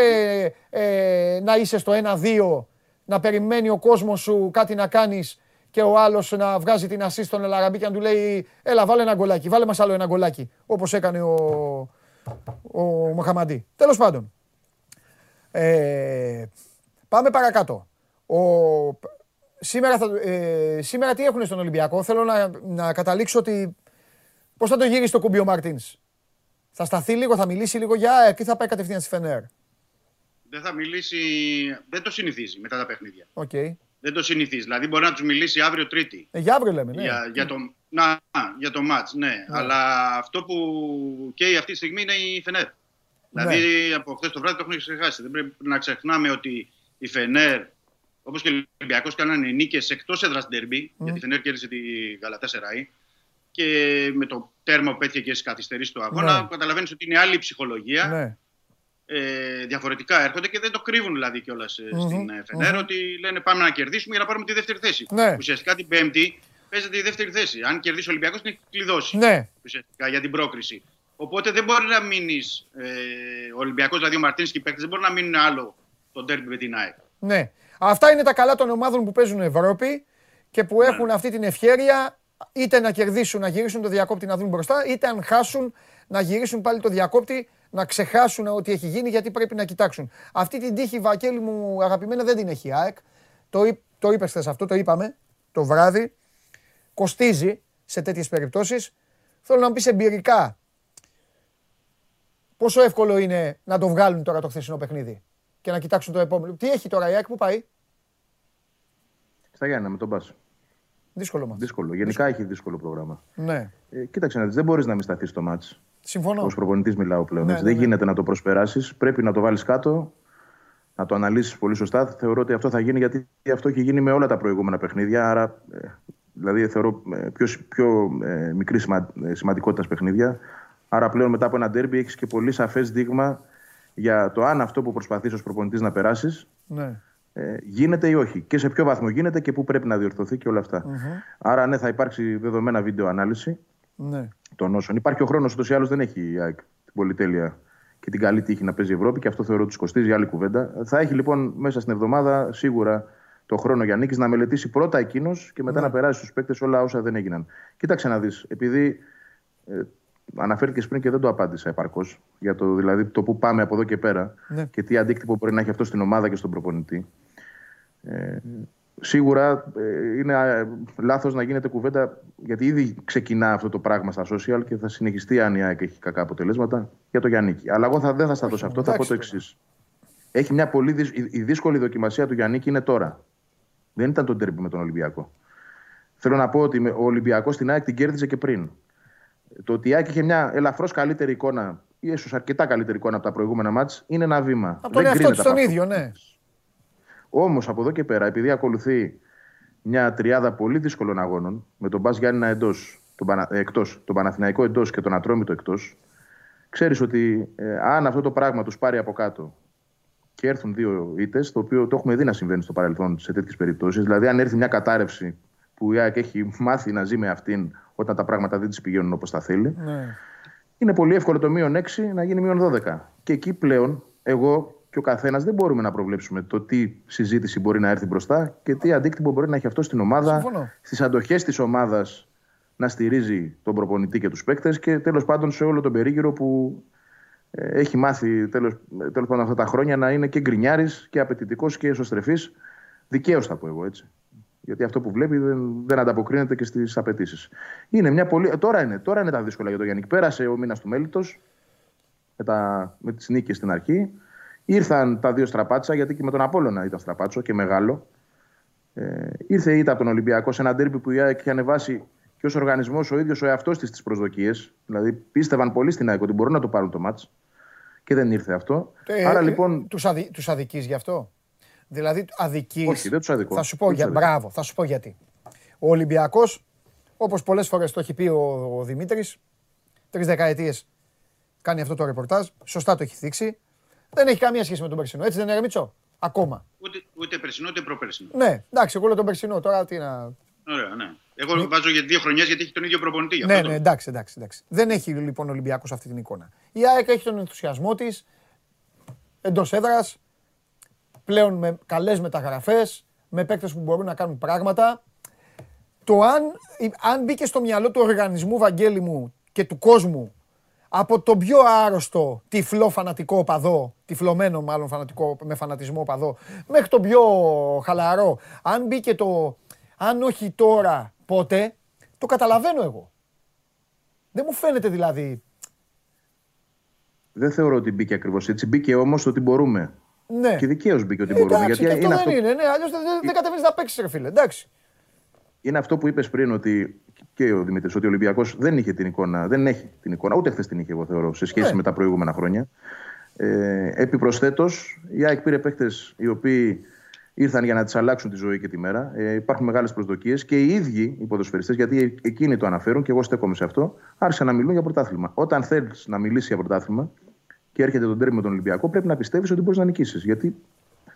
ε, να είσαι στο 1-2, να περιμένει ο κόσμος σου κάτι να κάνεις και ο άλλος να βγάζει την assist στον Ελαραμπή και να του λέει Έλα, βάλε ένα γκολάκι, βάλε μας άλλο ένα γκολάκι. Όπως έκανε ο, ο Μοχαμαντή. Τέλος πάντων. Ε, πάμε παρακάτω. Ο, σήμερα, θα, ε, σήμερα τι έχουν στον Ολυμπιακό; Θέλω να, να καταλήξω ότι. Πώς θα το γυρίσει το κουμπί ο Μαρτίνς; Θα σταθεί λίγο, θα μιλήσει λίγο για ΑΕΚ ή θα πάει κατευθείαν στη Φενέρ; Δεν θα μιλήσει. Δεν το συνηθίζει μετά τα παιχνίδια. Οκ. Δεν το συνηθίζει. Δηλαδή, μπορεί να τους μιλήσει αύριο Τρίτη. Ε, για αύριο λέμε, ναι. Για, για, το, να, για το μάτς, ναι. Αλλά αυτό που καίει αυτή τη στιγμή είναι η Φενέρ. Δηλαδή, από χθες το βράδυ το έχουν ξεχάσει. Δεν πρέπει να ξεχνάμε ότι η Φενέρ, όπως και ο Ολυμπιακός, κάνανε νίκες εκτός έδρας ντερμπι, γιατί η Φενέρ κέρδισε τη Γαλατασαράι. Και με το τέρμα που πέτυχε και στις καθυστερήσεις του αγώνα, Ναι. καταλαβαίνεις ότι είναι άλλη η ψυχολογία. Ναι. Ε, διαφορετικά έρχονται και δεν το κρύβουν δηλαδή κιόλας Μμμ, στην ε, Φενέρ μμμ. ότι λένε πάμε να κερδίσουμε για να πάρουμε τη δεύτερη θέση. Ναι. Ουσιαστικά την Πέμπτη παίζεται η δεύτερη θέση. Αν κερδίσει ο Ολυμπιακός, την έχει κλειδώσει Ναι. ουσιαστικά για την πρόκριση. Οπότε δεν μπορεί να μείνεις ε, ο Ολυμπιακός, δηλαδή ο Μαρτίνη και οι παίκτε, δεν μπορεί να μείνουν άλλο το ντέρμπι με την ΑΕΚ. ναι. Αυτά είναι τα καλά των ομάδων που παίζουν Ευρώπη και που έχουν αυτή την ευχέρεια είτε να κερδίσουν, να γυρίσουν το διακόπτη να δουν μπροστά, είτε αν χάσουν να γυρίσουν πάλι το διακόπτη να ξεχάσουν ότι έχει γίνει γιατί πρέπει να κοιτάξουν. Αυτή την τύχη, Βακέλη μου αγαπημένα, δεν την έχει η ΑΕΚ. Το, είπ- το είπες χθες αυτό, το είπαμε το βράδυ. Κοστίζει σε τέτοιες περιπτώσεις. Θέλω να μου πεις εμπειρικά πόσο εύκολο είναι να το βγάλουν τώρα το χθεσινό παιχνίδι; Και να κοιτάξουν το επόμενο. Τι έχει τώρα η ΑΕΚ, πού πάει; Στα Γιάννα με τον Πάσο. Δύσκολο μας. Δύσκολο. Γενικά έχει δύσκολο πρόγραμμα. Ναι, Ε, κοίταξε να δεις, δεν μπορείς να μην σταθείς στο μάτς. συμφωνώ. Ω προπονητής μιλάω πλέον. Ναι, έτσι. ναι, δεν ναι. γίνεται να το προσπεράσεις. Πρέπει να το βάλεις κάτω, να το αναλύσεις πολύ σωστά. Θεωρώ ότι αυτό θα γίνει γιατί αυτό έχει γίνει με όλα τα προηγούμενα παιχνίδια. Άρα, ε, δηλαδή, θεωρώ ε, πιο, σ- πιο ε, μικρή σημα, ε, σημαντικότητας παιχνίδια. Άρα, πλέον μετά από ένα ντέρμπι έχεις και πολύ σαφές δείγμα για το αν αυτό που προσπαθείς ως προπονητής να περάσεις Ναι. ε, γίνεται ή όχι. Και σε ποιο βαθμό γίνεται και πού πρέπει να διορθωθεί και όλα αυτά. Άρα, ναι, θα υπάρξει δεδομένα βίντεο ανάλυση Ναι. των όσων. Υπάρχει ο χρόνος ούτως ή άλλως δεν έχει η ΑΕΚ την πολυτέλεια και την καλή τύχη να παίζει η Ευρώπη και αυτό θεωρώ ότι τους κοστίζει άλλη κουβέντα. Θα έχει λοιπόν μέσα στην εβδομάδα σίγουρα το χρόνο για νίκη να μελετήσει πρώτα εκείνος και μετά να περάσει στους παίκτες όλα όσα δεν έγιναν. Κοίταξε να δεις, επειδή ε, αναφέρθηκε πριν και δεν το απάντησα επαρκώς για το, δηλαδή, το που πάμε από εδώ και πέρα Ναι. και τι αντίκτυπο μπορεί να έχει αυτό στην ομάδα και στον προπονητή. Ε, σίγουρα ε, είναι ε, λάθος να γίνεται κουβέντα γιατί ήδη ξεκινά αυτό το πράγμα στα social και θα συνεχιστεί αν η ΑΕΚ έχει κακά αποτελέσματα για το Γιάννικη. Αλλά εγώ θα, δεν θα σταθώ σε αυτό, θα πω το εντάξει εξής. Έχει μια πολύ δυσ... η- Η δύσκολη δοκιμασία του Γιάννικη είναι τώρα. Δεν ήταν το τέρπι με τον Ολυμπιακό. Θέλω να πω ότι με- ο Ολυμπιακός στην ΑΕΚ την κέρδιζε και πριν. Το ότι η ΑΕΚ είχε μια ελαφρώς καλύτερη εικόνα ή ίσως αρκετά καλύτερη εικόνα από τα προηγούμενα μάτς είναι ένα βήμα. Από τον Δεν εαυτό κρίνεται της τον από αυτό. ίδιο, ναι. Όμως από εδώ και πέρα, επειδή ακολουθεί μια τριάδα πολύ δύσκολων αγώνων, με τον Μπα Γιάννηνα εντός, τον, Πανα... εκτός, τον Παναθηναϊκό εντός και τον Ατρόμητο εκτός, ξέρεις ότι ε, αν αυτό το πράγμα τους πάρει από κάτω και έρθουν δύο ήττες, το οποίο το έχουμε δει να συμβαίνει στο παρελθόν σε τέτοιες περιπτώσεις, δηλαδή αν έρθει μια κατάρρευση που η ΑΕΚ έχει μάθει να ζει με αυτήν όταν τα πράγματα δεν της πηγαίνουν όπως τα θέλει, ναι. είναι πολύ εύκολο το μείον 6 να γίνει μείον 12. Και εκεί πλέον εγώ και ο καθένας δεν μπορούμε να προβλέψουμε το τι συζήτηση μπορεί να έρθει μπροστά και τι αντίκτυπο μπορεί να έχει αυτό στην ομάδα, Συμφωνώ. στις αντοχές της ομάδας να στηρίζει τον προπονητή και τους παίκτες και τέλος πάντων σε όλο τον περίγυρο που ε, έχει μάθει τέλος, τέλος πάντων αυτά τα χρόνια να είναι και γκρινιάρης και απαιτητικός και εσωστρεφής. Δικαίως θα πω εγώ έτσι. Γιατί αυτό που βλέπει δεν, δεν ανταποκρίνεται και στις απαιτήσεις. Είναι μια πολύ... τώρα, είναι, τώρα είναι τα δύσκολα για τον Γιάννη. Πέρασε ο μήνας του Μέλητος με, τα... με τις νίκες στην αρχή. Ήρθαν τα δύο στραπάτσα, γιατί και με τον Απόλλωνα ήταν στραπάτσο και μεγάλο. Ε, ήρθε η ήττα από τον Ολυμπιακό σε ένα ντέρμπι που η ΑΕΚ είχε ανεβάσει και ως οργανισμός ο ίδιος ο εαυτός της τις προσδοκίες. Δηλαδή πίστευαν πολύ στην ΑΕΚ ότι μπορούν να το πάρουν το μάτς. Και δεν ήρθε αυτό. Ε, Άρα ε, λοιπόν. Τους, αδει... τους αδικείς γι' αυτό; Δηλαδή αδικείς... Όχι, δεν τους αδικώ. Θα σου πω, Δεν για... τους αδικώ. μπράβο, θα σου πω γιατί. Ο Ολυμπιακός, όπως πολλές φορές το έχει πει ο, ο Δημήτρης, τρεις δεκαετίες κάνει αυτό το ρεπορτάζ, σωστά το έχει θίξει. Δεν έχει καμία σχέση με τον Περσινό, έτσι δεν είναι Ρεμίτσο, ακόμα. Ούτε, ούτε περσινό ούτε προπερσινό. Ναι, εντάξει, εγώ λέω τον Περσινό, τώρα τι να... Ωραία, ναι. Εγώ βάζω για δύο χρονιές γιατί έχει τον ίδιο προπονητή. γι' Ναι, αυτό ναι, το- εντάξει, εντάξει, εντάξει. Δεν έχει λοιπόν ο Ολυμπιακός αυτή την εικόνα. Η ΑΕΚ έχει τον ενθουσιασμό της εντός έδρας, πλέον με καλές μεταγραφές, με παίκτες που μπορούν να κάνουν πράγματα. Το αν, αν μπήκε στο μυαλό του οργανισμού, Βαγγέλη μου, και του κόσμου, από τον πιο άρρωστο τυφλό φανατικό οπαδό, τυφλωμένο μάλλον φανατικό, με φανατισμό οπαδό, μέχρι τον πιο χαλαρό, αν μπήκε το, αν όχι τώρα, πότε, το καταλαβαίνω εγώ. Δεν μου φαίνεται δηλαδή. Δεν θεωρώ ότι μπήκε ακριβώς έτσι. Μπήκε όμως ότι μπορούμε. Ναι. Και δικαίως μπήκε ότι Ε, μπορούμε. Εντάξει, Γιατί και αυτό είναι δεν αυτό, είναι. Ναι, αλλιώς δεν, δεν κατεβαίνει να παίξεις, ρε φίλε. Εντάξει. είναι αυτό που είπες πριν ότι και ο Δημήτρης, ότι ο Ολυμπιακός δεν είχε την εικόνα, δεν έχει την εικόνα, ούτε χθες την είχε, εγώ θεωρώ, σε σχέση Ναι. με τα προηγούμενα χρόνια. Ε, Επιπροσθέτως, η ΑΕΚ πήρε παίχτε οι οποίοι ήρθαν για να τη αλλάξουν τη ζωή και τη μέρα. Ε, υπάρχουν μεγάλες προσδοκίες και οι ίδιοι οι ποδοσφαιριστές, γιατί εκείνοι το αναφέρουν και εγώ στέκομαι σε αυτό, άρχισαν να μιλούν για πρωτάθλημα. Όταν θέλεις να μιλήσεις για πρωτάθλημα και έρχεται τον τέρμι με τον Ολυμπιακό, πρέπει να πιστεύεις ότι μπορείς να νικήσεις. Γιατί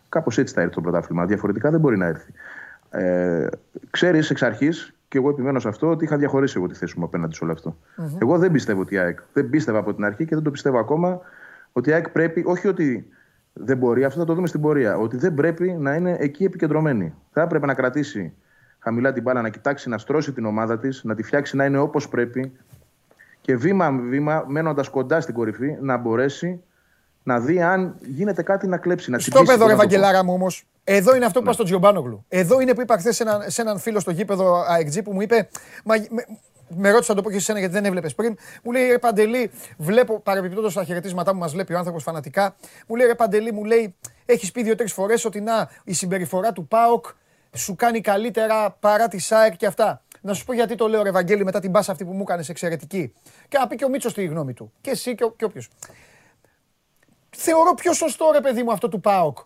κάπως έτσι θα έρθει το πρωτάθλημα. Διαφορετικά δεν μπορεί να έρθει. Ε, Ξέρεις εξ αρχής, και εγώ επιμένω σε αυτό, ότι είχα διαχωρίσει εγώ τη θέση μου απέναντι σε όλο αυτό. Εγώ δεν πιστεύω ότι η ΑΕΚ, δεν πίστευα από την αρχή και δεν το πιστεύω ακόμα, ότι η ΑΕΚ πρέπει, όχι ότι δεν μπορεί, αυτό θα το δούμε στην πορεία, ότι δεν πρέπει να είναι εκεί επικεντρωμένη. Θα έπρεπε να κρατήσει χαμηλά την μπάλα, να κοιτάξει να στρώσει την ομάδα της, να τη φτιάξει να είναι όπως πρέπει και βήμα με βήμα, μένοντας κοντά στην κορυφή, να μπορέσει να δει αν γίνεται κάτι να κλέψει. Να Στο τσιμπήσει, παιδό, πώς ρε να το πω. Βαγγελάρα μου όμως. Εδώ είναι αυτό που είπα στον Τζιομπάνογλου. Εδώ είναι που είπα χθες σε, έναν- σε έναν φίλο στο γήπεδο ΑΕΚΤΖ που μου είπε. Μα, με, με ρώτησε να το πω και σε εσένα γιατί δεν έβλεπες πριν. Μου λέει ρε Παντελή, βλέπω παρεμπιπτόντως τα χαιρετίσματά μου, μας βλέπει ο άνθρωπος φανατικά. Μου λέει ρε Παντελή, μου λέει, έχεις πει δύο-τρεις φορές ότι να η συμπεριφορά του ΠΑΟΚ σου κάνει καλύτερα παρά τη ΣΑΕΚ και αυτά. Να σου πω γιατί το λέω, ρε Βαγγέλη, μετά την πάσα αυτή που μου έκανε εξαιρετική. Και να πει και ο Μίτσος τη γνώμη του. Και εσύ και, ο- και όποιος. Θεωρώ πιο σωστό, ρε παιδί μου, αυτό του ΠΑΟΚ.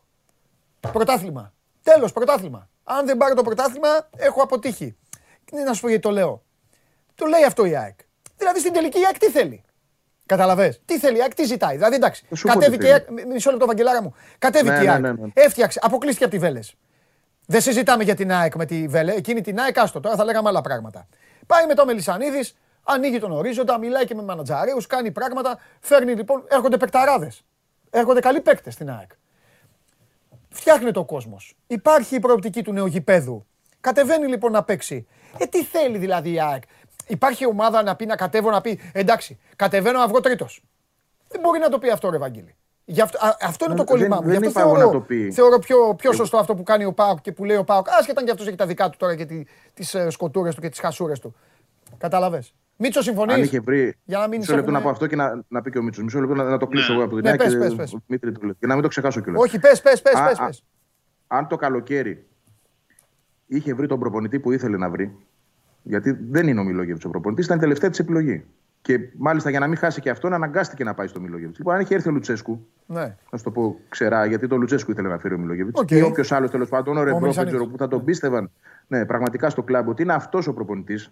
Πρωτάθλημα. Τέλος, πρωτάθλημα. Αν δεν πάρω το πρωτάθλημα, έχω αποτύχει. Ναι, να σου πω γιατί το λέω. Το λέει αυτό η ΑΕΚ. Δηλαδή στην τελική η ΑΕΚ τι θέλει; Καταλαβες; Τι θέλει η ΑΕΚ, τι ζητάει; Δηλαδή εντάξει, Θα σου πω τι κατέβηκε η θέλει. ΑΕΚ. μ- Μισό λεπτό, Βαγγελάρα μου. Κατέβηκε Ναι, η ναι, ΑΕΚ. ναι, ναι. Έφτιαξε, αποκλείστηκε από τη Βέλες. Δεν συζητάμε για την ΑΕΚ με τη Βέλε. Εκείνη την ΑΕΚ, άστο. Τώρα θα λέγαμε άλλα πράγματα. Πάει με το Μελισανίδης, ανοίγει τον ορίζοντα, μιλάει και με μανατζαρέου, κάνει πράγματα. Φέρνει λοιπόν, έρχονται παικταράδες. Έρχονται καλοί παίκτες στην ΑΕΚ. Φτιάχνεται ο κόσμος. Υπάρχει η προοπτική του νέου γηπέδου. Κατεβαίνει λοιπόν να παίξει. Ε, τι θέλει δηλαδή η ΑΕΚ; Υπάρχει ομάδα να πει να κατέβω να πει εντάξει, κατεβαίνω να βγω τρίτος. Δεν μπορεί να το πει αυτό, ρε Βαγγέλη. Γι' αυτό, α, αυτό είναι το Δεν- κόλλημά μου. δεν Γι' αυτό είπα εγώ θεωρώ, να το πει. θεωρώ πιο, πιο σωστό αυτό που κάνει ο Πάοκ και που λέει ο Πάοκ. Άσχετα αν και αυτός έχει τα δικά του τώρα και τις ε, σκοτούρες του και τις χασούρες του. Κατάλαβε. Μίτσο, συμφωνείς; Αν είχε βρει. Για να μην Μισό λεπτό έχουμε- να πω αυτό και να, να πει και ο Μίτσο. Μισό λεπτό να, να το κλείσω Ναι. εγώ από την Ναι, ΑΕΚ πες, και πες, πες. ο Δημήτρη το λέει. Και να μην το ξεχάσω κιόλας. Όχι, πες, πες, πες, Α, πες, α, πες. Αν το καλοκαίρι είχε βρει τον προπονητή που ήθελε να βρει, γιατί δεν είναι ο Μιλόγεβιτς ο προπονητής, ήταν η τελευταία της επιλογή. Και μάλιστα για να μην χάσει και αυτόν, αναγκάστηκε να πάει στο Μιλόγεβιτς. Λοιπόν, αν είχε έρθει ο Λουτσέσκου, Ναι. να σου το πω ξερά, γιατί το Λουτσέσκου ήθελε να φέρει ο Μιλόγεβιτς. Οκ. Ή όποιος άλλος τέλος πάντων, ο Ρεμπρόφ, δεν Μελισανίδης. ξέρω που θα τον πίστευαν ναι, πραγματικά στο κλαμπ ότι είναι αυτός ο προπονητής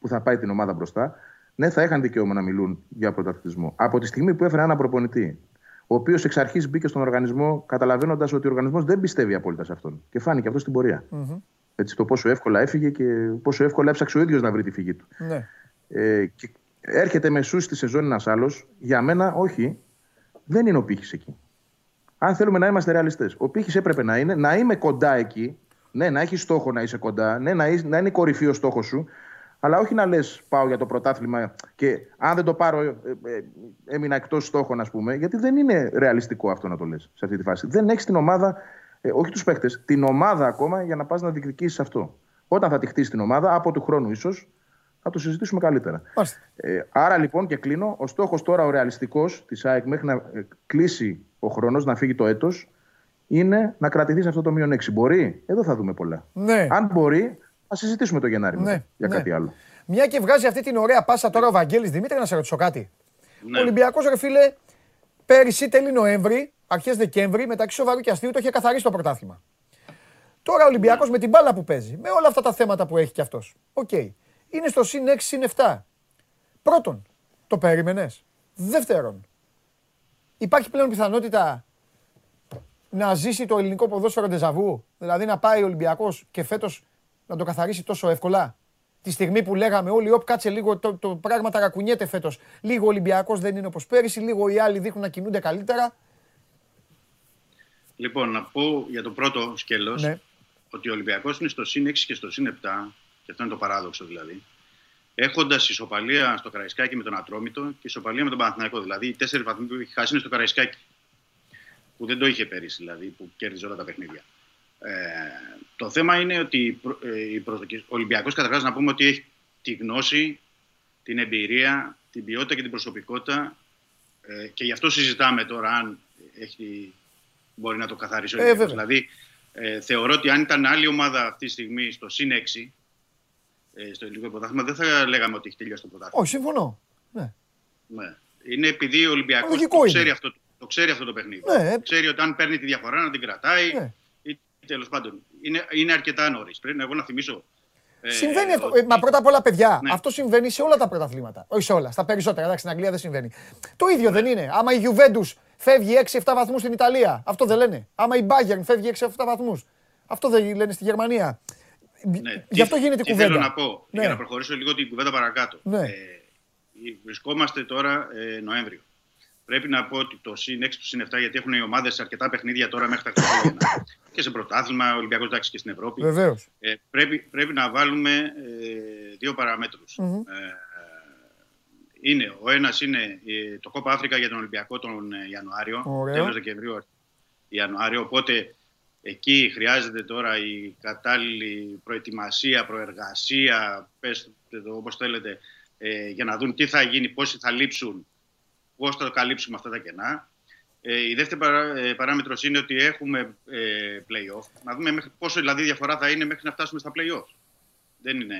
που θα πάει την ομάδα μπροστά. Ναι, θα είχαν δικαίωμα να μιλούν για πρωταθλητισμό. Από τη στιγμή που έφερε ένα προπονητή, ο οποίος εξ αρχής μπήκε στον οργανισμό, καταλαβαίνοντας ότι ο οργανισμός δεν πιστεύει απόλυτα σε αυτόν. Και φάνηκε αυτό στην πορεια Έτσι, το πόσο εύκολα έφυγε και πόσο εύκολα έψαξε ο ίδιος να βρει τη φυγή του. ναι. Ε, και έρχεται μεσού στη σεζόν ένας άλλος. Για μένα, όχι, δεν είναι ο πύχης εκεί. Αν θέλουμε να είμαστε ρεαλιστές, ο πύχης έπρεπε να είναι να είμαι κοντά εκεί. Ναι, να έχεις στόχο να είσαι κοντά. Ναι, να, είσαι- να είναι κορυφή ο στόχος σου. Αλλά όχι να λες πάω για το πρωτάθλημα και αν δεν το πάρω, ε, ε, έμεινα εκτός στόχων, ας πούμε. Γιατί δεν είναι ρεαλιστικό αυτό να το λες σε αυτή τη φάση. Δεν έχεις την ομάδα, ε, όχι τους παίκτες, την ομάδα ακόμα για να πας να διεκδικήσεις αυτό. Όταν θα τη χτίσεις την ομάδα, από του χρόνου ίσως, θα το συζητήσουμε καλύτερα. Μάλιστα. Ε, άρα λοιπόν και κλείνω. Ο στόχος τώρα ο ρεαλιστικός της ΑΕΚ μέχρι να ε, κλείσει ο χρόνος, να φύγει το έτος, είναι να κρατηθεί σε αυτό το μείον 6. Μπορεί, εδώ θα δούμε πολλά. Ναι. Αν μπορεί, θα συζητήσουμε το Γενάρη Ναι, μετά για ναι. κάτι άλλο. Μια και βγάζει αυτή την ωραία πάσα τώρα ο Βαγγέλης Δημήτρη, να σε ρωτήσω κάτι. Ο Ολυμπιακός, ρε φίλε, πέρυσι τέλη Νοέμβρη, αρχές Δεκέμβρη, μεταξύ σοβαρού και αστείου, το είχε καθαρίσει το πρωτάθλημα. Τώρα ο Ολυμπιακός με την μπάλα που παίζει, με όλα αυτά τα θέματα που έχει κι αυτός. Οκ. Είναι στο συν 6, συν 7. Πρώτον, το περίμενες. Δεύτερον, υπάρχει πλέον πιθανότητα να ζήσει το ελληνικό ποδόσφαιρο ντεζαβού. Δηλαδή να πάει ο Ολυμπιακός και φέτος να το καθαρίσει τόσο εύκολα; Τη στιγμή που λέγαμε όλοι, όπ, κάτσε λίγο, το, το πράγμα ταρακουνιέται φέτος. Λίγο ο Ολυμπιακός δεν είναι όπως πέρυσι, λίγο οι άλλοι δείχνουν να κινούνται καλύτερα. Λοιπόν, να πω για το πρώτο σκέλος Ναι. ότι ο Ολυμπιακός είναι στο συν 6 και στο συν 7, και αυτό είναι το παράδοξο δηλαδή, έχοντας ισοπαλία στο Καραϊσκάκι με τον Ατρόμητο και ισοπαλία με τον Παναθηναϊκό. Δηλαδή, οι τέσσερις βαθμοί που έχει χάσει είναι στο Καραϊσκάκι. Που δεν το είχε πέρυσι, δηλαδή, που κέρδιζε όλα τα παιχνίδια. Ε, το θέμα είναι ότι οι προ- ε, οι προσδοκίες- ο Ολυμπιακός καταρχάς να πούμε ότι έχει τη γνώση, την εμπειρία, την ποιότητα και την προσωπικότητα ε, και γι' αυτό συζητάμε τώρα αν έχει, μπορεί να το καθαρίσει ο Ε, Ολυμπιακός. βέβαια. Δηλαδή, ε, θεωρώ ότι αν ήταν άλλη ομάδα αυτή τη στιγμή στο συν 6, ε, στο ελληνικό πρωτάθλημα, δεν θα λέγαμε ότι έχει τελειώσει το πρωτάθλημα. Όχι, συμφωνώ. Ναι. Ναι. Είναι επειδή ο Ολυμπιακός Λογικό το, είναι. ξέρει αυτό, το ξέρει αυτό το παιχνίδι. Ναι. Ξέρει ότι αν παίρνει τη διαφορά να την κρατάει. Ναι. Ή, τέλος πάντων. Είναι, είναι αρκετά νωρίς. Πρέπει να εγώ να θυμίσω. ε, Συμβαίνει αυτό. ότι- Ε, μα πρώτα απ' όλα, παιδιά, Ναι. αυτό συμβαίνει σε όλα τα πρωταθλήματα. Όχι σε όλα, στα περισσότερα. Εντάξει, στην Αγγλία δεν συμβαίνει. Το ίδιο δεν είναι. Άμα η Juventus φεύγει 6-7 βαθμούς στην Ιταλία, αυτό δεν λένε. Άμα η Bayern φεύγει 6-7 βαθμούς, αυτό δεν λένε στη Γερμανία. Ναι. Γι' αυτό Τι- γίνεται η τι κουβέντα. θέλω να πω, Ναι. για να προχωρήσω λίγο την κουβέντα παρακάτω. Ναι. Ε, βρισκόμαστε τώρα ε, Νοέμβριο. Πρέπει να πω ότι το συν 6 του συν 7, γιατί έχουν οι ομάδες αρκετά παιχνίδια τώρα μέχρι τα Χριστούγεννα και σε πρωτάθλημα, Ολυμπιακός εντάξει και στην Ευρώπη. Βεβαίως. Ε, πρέπει, πρέπει να βάλουμε ε, δύο παραμέτρους. Μμμ. Ε, είναι, ο ένας είναι ε, το Κόπα Αφρικα για τον Ολυμπιακό τον ε, Ιανουάριο, Ωραίο. τέλος Δεκεμβρίου, Ιανουάριο, οπότε εκεί χρειάζεται τώρα η κατάλληλη προετοιμασία, προεργασία, πες το όπως θέλετε, ε, για να δουν τι θα γίνει, πόσοι θα λείψουν, πώς θα καλύψουμε αυτά τα κενά. Ε, η δεύτερη παρά, ε, παράμετρος είναι ότι έχουμε ε, play-off. Να δούμε μέχρι, πόσο δηλαδή διαφορά θα είναι μέχρι να φτάσουμε στα play-off. Δεν είναι...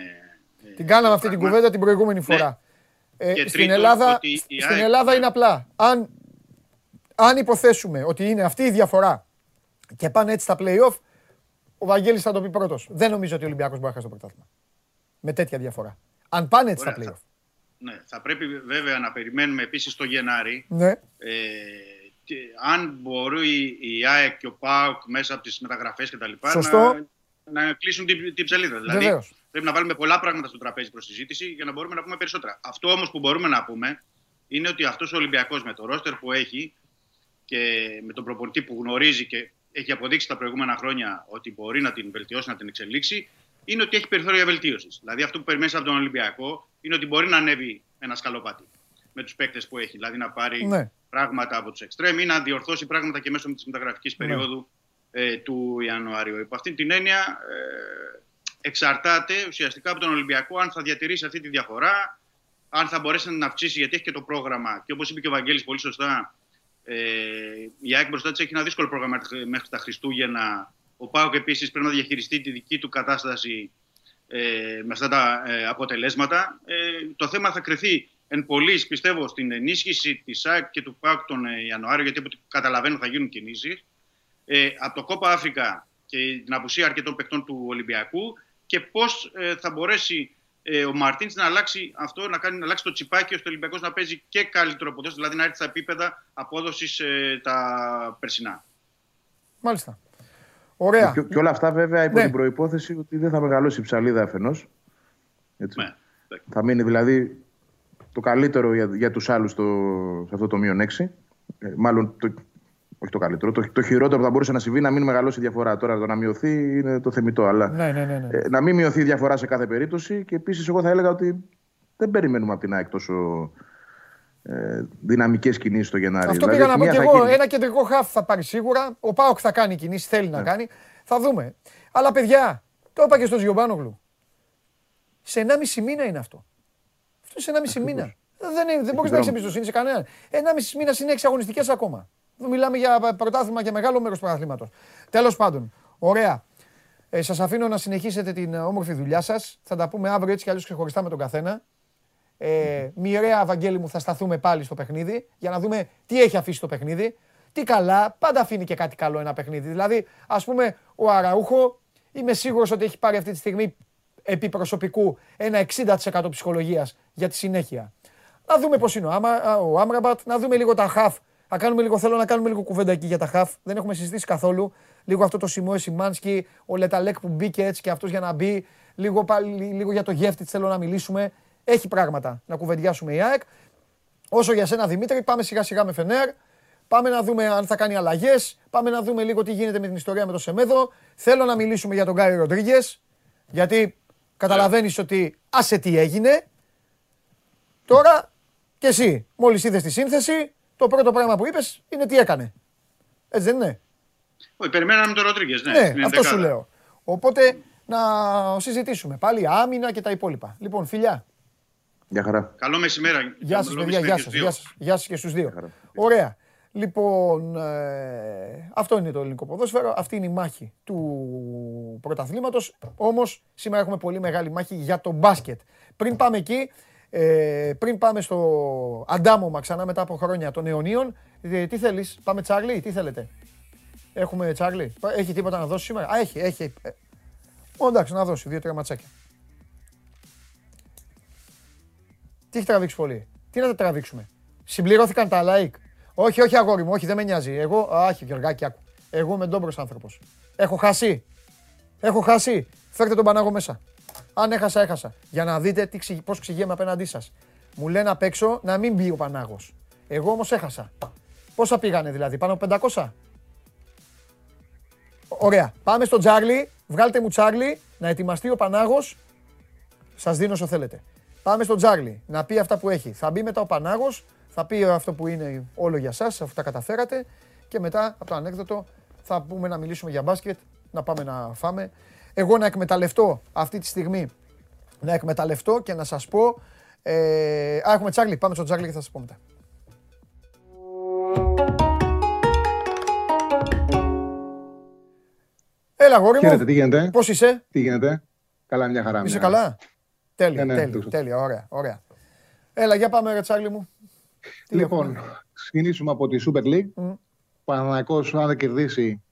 ε, Την κάναμε το αυτή την πράγμα. κουβέντα την προηγούμενη φορά. Ε, Και στην τρίτον, Ελλάδα, ότι η στην ΑΕΚ- Ελλάδα είναι απλά. Αν, αν υποθέσουμε ότι είναι αυτή η διαφορά και πάνε έτσι στα play-off, ο Βαγγέλης θα το πει πρώτος. Δεν νομίζω ότι ο Ολυμπιακός μπορεί να χάσει το πρωτάθλημα. Με τέτοια διαφορά. Αν πάνε έτσι στα Ωραία, play-off. Ναι, θα πρέπει βέβαια να περιμένουμε επίσης το Γενάρη Ναι. ε, και αν μπορεί η ΑΕΚ και ο ΠΑΟΚ μέσα από τις μεταγραφές και τα λοιπά Σωστό. να, να κλείσουν την, την ψελίδα. Δηλαδή Βεβαίως. πρέπει να βάλουμε πολλά πράγματα στο τραπέζι προς συζήτηση για να μπορούμε να πούμε περισσότερα. Αυτό όμως που μπορούμε να πούμε είναι ότι αυτός ο Ολυμπιακός με το ρόστερ που έχει και με τον προπονητή που γνωρίζει και έχει αποδείξει τα προηγούμενα χρόνια ότι μπορεί να την βελτιώσει, να την εξελίξει, είναι ότι έχει περιθώρια βελτίωσης. Δηλαδή αυτό που περιμένεις από τον Ολυμπιακό είναι ότι μπορεί να ανέβει ένα σκαλοπάτι με τους παίκτες που έχει. Δηλαδή να πάρει Ναι. πράγματα από τους εξτρέμ ή να διορθώσει πράγματα και μέσω της μεταγραφικής Ναι. περίοδου ε, του Ιανουαρίου. Υπό αυτή την έννοια ε, εξαρτάται ουσιαστικά από τον Ολυμπιακό αν θα διατηρήσει αυτή τη διαφορά, αν θα μπορέσει να την αυξήσει γιατί έχει και το πρόγραμμα. Και όπως είπε και ο Βαγγέλης πολύ σωστά, ε, η ΑΕΚ μπροστά της έχει ένα δύσκολο πρόγραμμα μέχρι- μέχρι τα Χριστούγεννα. Ο Πάοκ επίσης πρέπει να διαχειριστεί τη δική του κατάσταση ε, με αυτά τα ε, αποτελέσματα. Ε, το θέμα θα κρυθεί εν πολλής, πιστεύω, στην ενίσχυση της ΑΕΚ και του ΠΑΟΚ τον ε, Ιανουάριο, γιατί από ό,τι καταλαβαίνω θα γίνουν κινήσεις. Ε, από το Κόπα Αφρικα και την απουσία αρκετών παιχτών του Ολυμπιακού και πώς θα μπορέσει ε, ο Μαρτίνς να αλλάξει αυτό, να, κάνει, να αλλάξει το τσιπάκι ώστε ο Ολυμπιακός να παίζει και καλύτερο ποδόσφαιρο, δηλαδή να έρθει στα επίπεδα απόδοσης ε, τα περσινά. Μάλιστα. Ωραία. Και, και όλα αυτά βέβαια υπό Ναι. την προπόθεση ότι δεν θα μεγαλώσει η ψαλίδα αφενός. Ναι. Θα μείνει δηλαδή το καλύτερο για, για τους άλλους σε αυτό το μείον 6. Ε, μάλλον το, όχι το καλύτερο. Το, το χειρότερο που θα μπορούσε να συμβεί να μην μεγαλώσει η διαφορά. Τώρα το να μειωθεί είναι το θεμητό. Αλλά Ναι, ναι, ναι. ναι. ε, να μην μειωθεί η διαφορά σε κάθε περίπτωση. Και επίσης, εγώ θα έλεγα ότι δεν περιμένουμε από την ΑΕΚ τόσο ε, δυναμικές κινήσεις στο Γενάρη. Αυτό Δηλαδή, πήγα να πω μία και θα εγώ. γίνει. Ένα κεντρικό χάφ θα πάρει σίγουρα. Ο Πάοκ θα κάνει κινήσεις, θέλει Ναι. να κάνει. Θα δούμε. Αλλά παιδιά, το είπα και στο Ζιομπάνογλου. Σε 1,5 μήνα είναι αυτό. Αυτό σε 1,5 μήνα. Δεν, είναι- δεν μπορείς να έχεις εμπιστοσύνη σε κανέναν. 1,5 μήνα είναι 6 αγωνιστικές ακόμα. Εδώ Μιλάμε για πρωτάθλημα και μεγάλο μέρος του πρωταθλήματος. Τέλος πάντων, ωραία. Ε, σας αφήνω να συνεχίσετε την ε, όμορφη δουλειά σας. Θα τα πούμε αύριο έτσι κι αλλιώς ξεχωριστά με τον καθένα. Ε, μοιραία, Βαγγέλη μου, θα σταθούμε πάλι στο παιχνίδι για να δούμε τι έχει αφήσει το παιχνίδι. Τι καλά, πάντα αφήνει και κάτι καλό ένα παιχνίδι. Δηλαδή, ας πούμε, ο Αραούχο, είμαι σίγουρος ότι έχει πάρει αυτή τη στιγμή επί προσωπικού ένα 60% ψυχολογίας για τη συνέχεια. Να δούμε πώς είναι ο, Άμα, α, ο Άμραμπατ, να δούμε λίγο τα χαφ. Να κάνουμε λίγο, θέλω να κάνουμε λίγο κουβέντα εκεί για τα χαφ. Δεν έχουμε συζητήσει καθόλου. Λίγο αυτό το Σιμόε Σιμάνσκι, ο Λεταλέκ που μπήκε έτσι και αυτός για να μπει. Λίγο, πάλι, λίγο για το γεύτη θέλω να μιλήσουμε. Έχει πράγματα να κουβεντιάσουμε η ΑΕΚ. Όσο για σένα Δημήτρη, πάμε σιγά σιγά με Φενέρ. Πάμε να δούμε αν θα κάνει αλλαγές. Πάμε να δούμε λίγο τι γίνεται με την ιστορία με το Σεμέδο. Θέλω να μιλήσουμε για τον Γκάι Ροντρίγκες. Γιατί καταλαβαίνεις ότι άσε τι έγινε. Τώρα και εσύ, μόλις είδες τη σύνθεση, το πρώτο πράγμα που είπες είναι τι έκανε. Έτσι δεν είναι; Όχι, περιμέναμε τον Ροντρίγκες. Ναι, Ναι, στην αυτό σου ενδεκάδα. λέω. Οπότε να συζητήσουμε πάλι άμυνα και τα υπόλοιπα. Λοιπόν, φιλιά. Γεια χαρά. Καλό μεσημέρι. Γεια σας, Καλό παιδιά. μεσημέρι Γεια και σας, στους γεια δύο. σας, γεια σας και στους δύο. Ωραία. Λοιπόν, ε, αυτό είναι το ελληνικό ποδόσφαιρο. Αυτή είναι η μάχη του πρωταθλήματος. Όμως, σήμερα έχουμε πολύ μεγάλη μάχη για το μπάσκετ. Πριν πάμε εκεί, ε, πριν πάμε στο αντάμωμα ξανά μετά από χρόνια των αιωνίων, ε, τι θέλεις, πάμε Τσάρλι, τι θέλετε; Έχουμε Τσάρλι, έχει τίποτα να δώσει σήμερα; Α, έχει, έχει. Ε, ω, εντάξει, να δώσει δύο-τρία ματσάκια. Τι έχει τραβήξει πολύ; Τι να τα τραβήξουμε; Συμπληρώθηκαν τα like; Όχι, όχι αγόρι μου, όχι, δεν με νοιάζει. Εγώ, άχι, Γιωργάκη, άκου. Εγώ είμαι ντόμπρος άνθρωπος. Έχω χάσει. Έχω χάσει. Φέρτε τον Πανάγο μέσα. Αν έχασα, έχασα. Για να δείτε τι, ξυ- πώς ξηγέμαι απέναντί σας. Μου λένε απ' έξω να μην μπει ο Πανάγος. Εγώ όμως έχασα. Πόσα πήγανε δηλαδή, πάνω από 500. Ωραία. Πάμε στο Τσάρλι. Βγάλτε μου Τσάρλι να ετοιμαστεί ο Πανάγος. Σας δίνω όσο θέλετε. Πάμε στο Τσάρλι να πει αυτά που έχει. Θα μπει μετά ο Πανάγος, θα πει αυτό που είναι όλο για σας, αφού τα καταφέρατε. Και μετά από το ανέκδοτο θα πούμε να μιλήσουμε για μπάσκετ, να πάμε να φάμε. Εγώ να εκμεταλλευτώ αυτή τη στιγμή, να εκμεταλλευτώ και να σας πω... Ε, α, έχουμε Τσάρλι. Πάμε στο Τσάρλι και θα σας πω μετά. Έλα, γόρι μου. Χαίρετε, τι γίνεται; Πώς είσαι, Τι γίνεται; Καλά, μια χαρά. είσαι μια χαρά. καλά. Τέλεια, Ναι, ναι, τέλεια, το- τέλεια, ωραία, ωραία. Έλα, για πάμε ρε Τσάρλι μου. Τι Λοιπόν, έχουμε; ξεκινήσουμε από τη Super League. Μμ. Παναθηναϊκός, αν δεν κερδίσει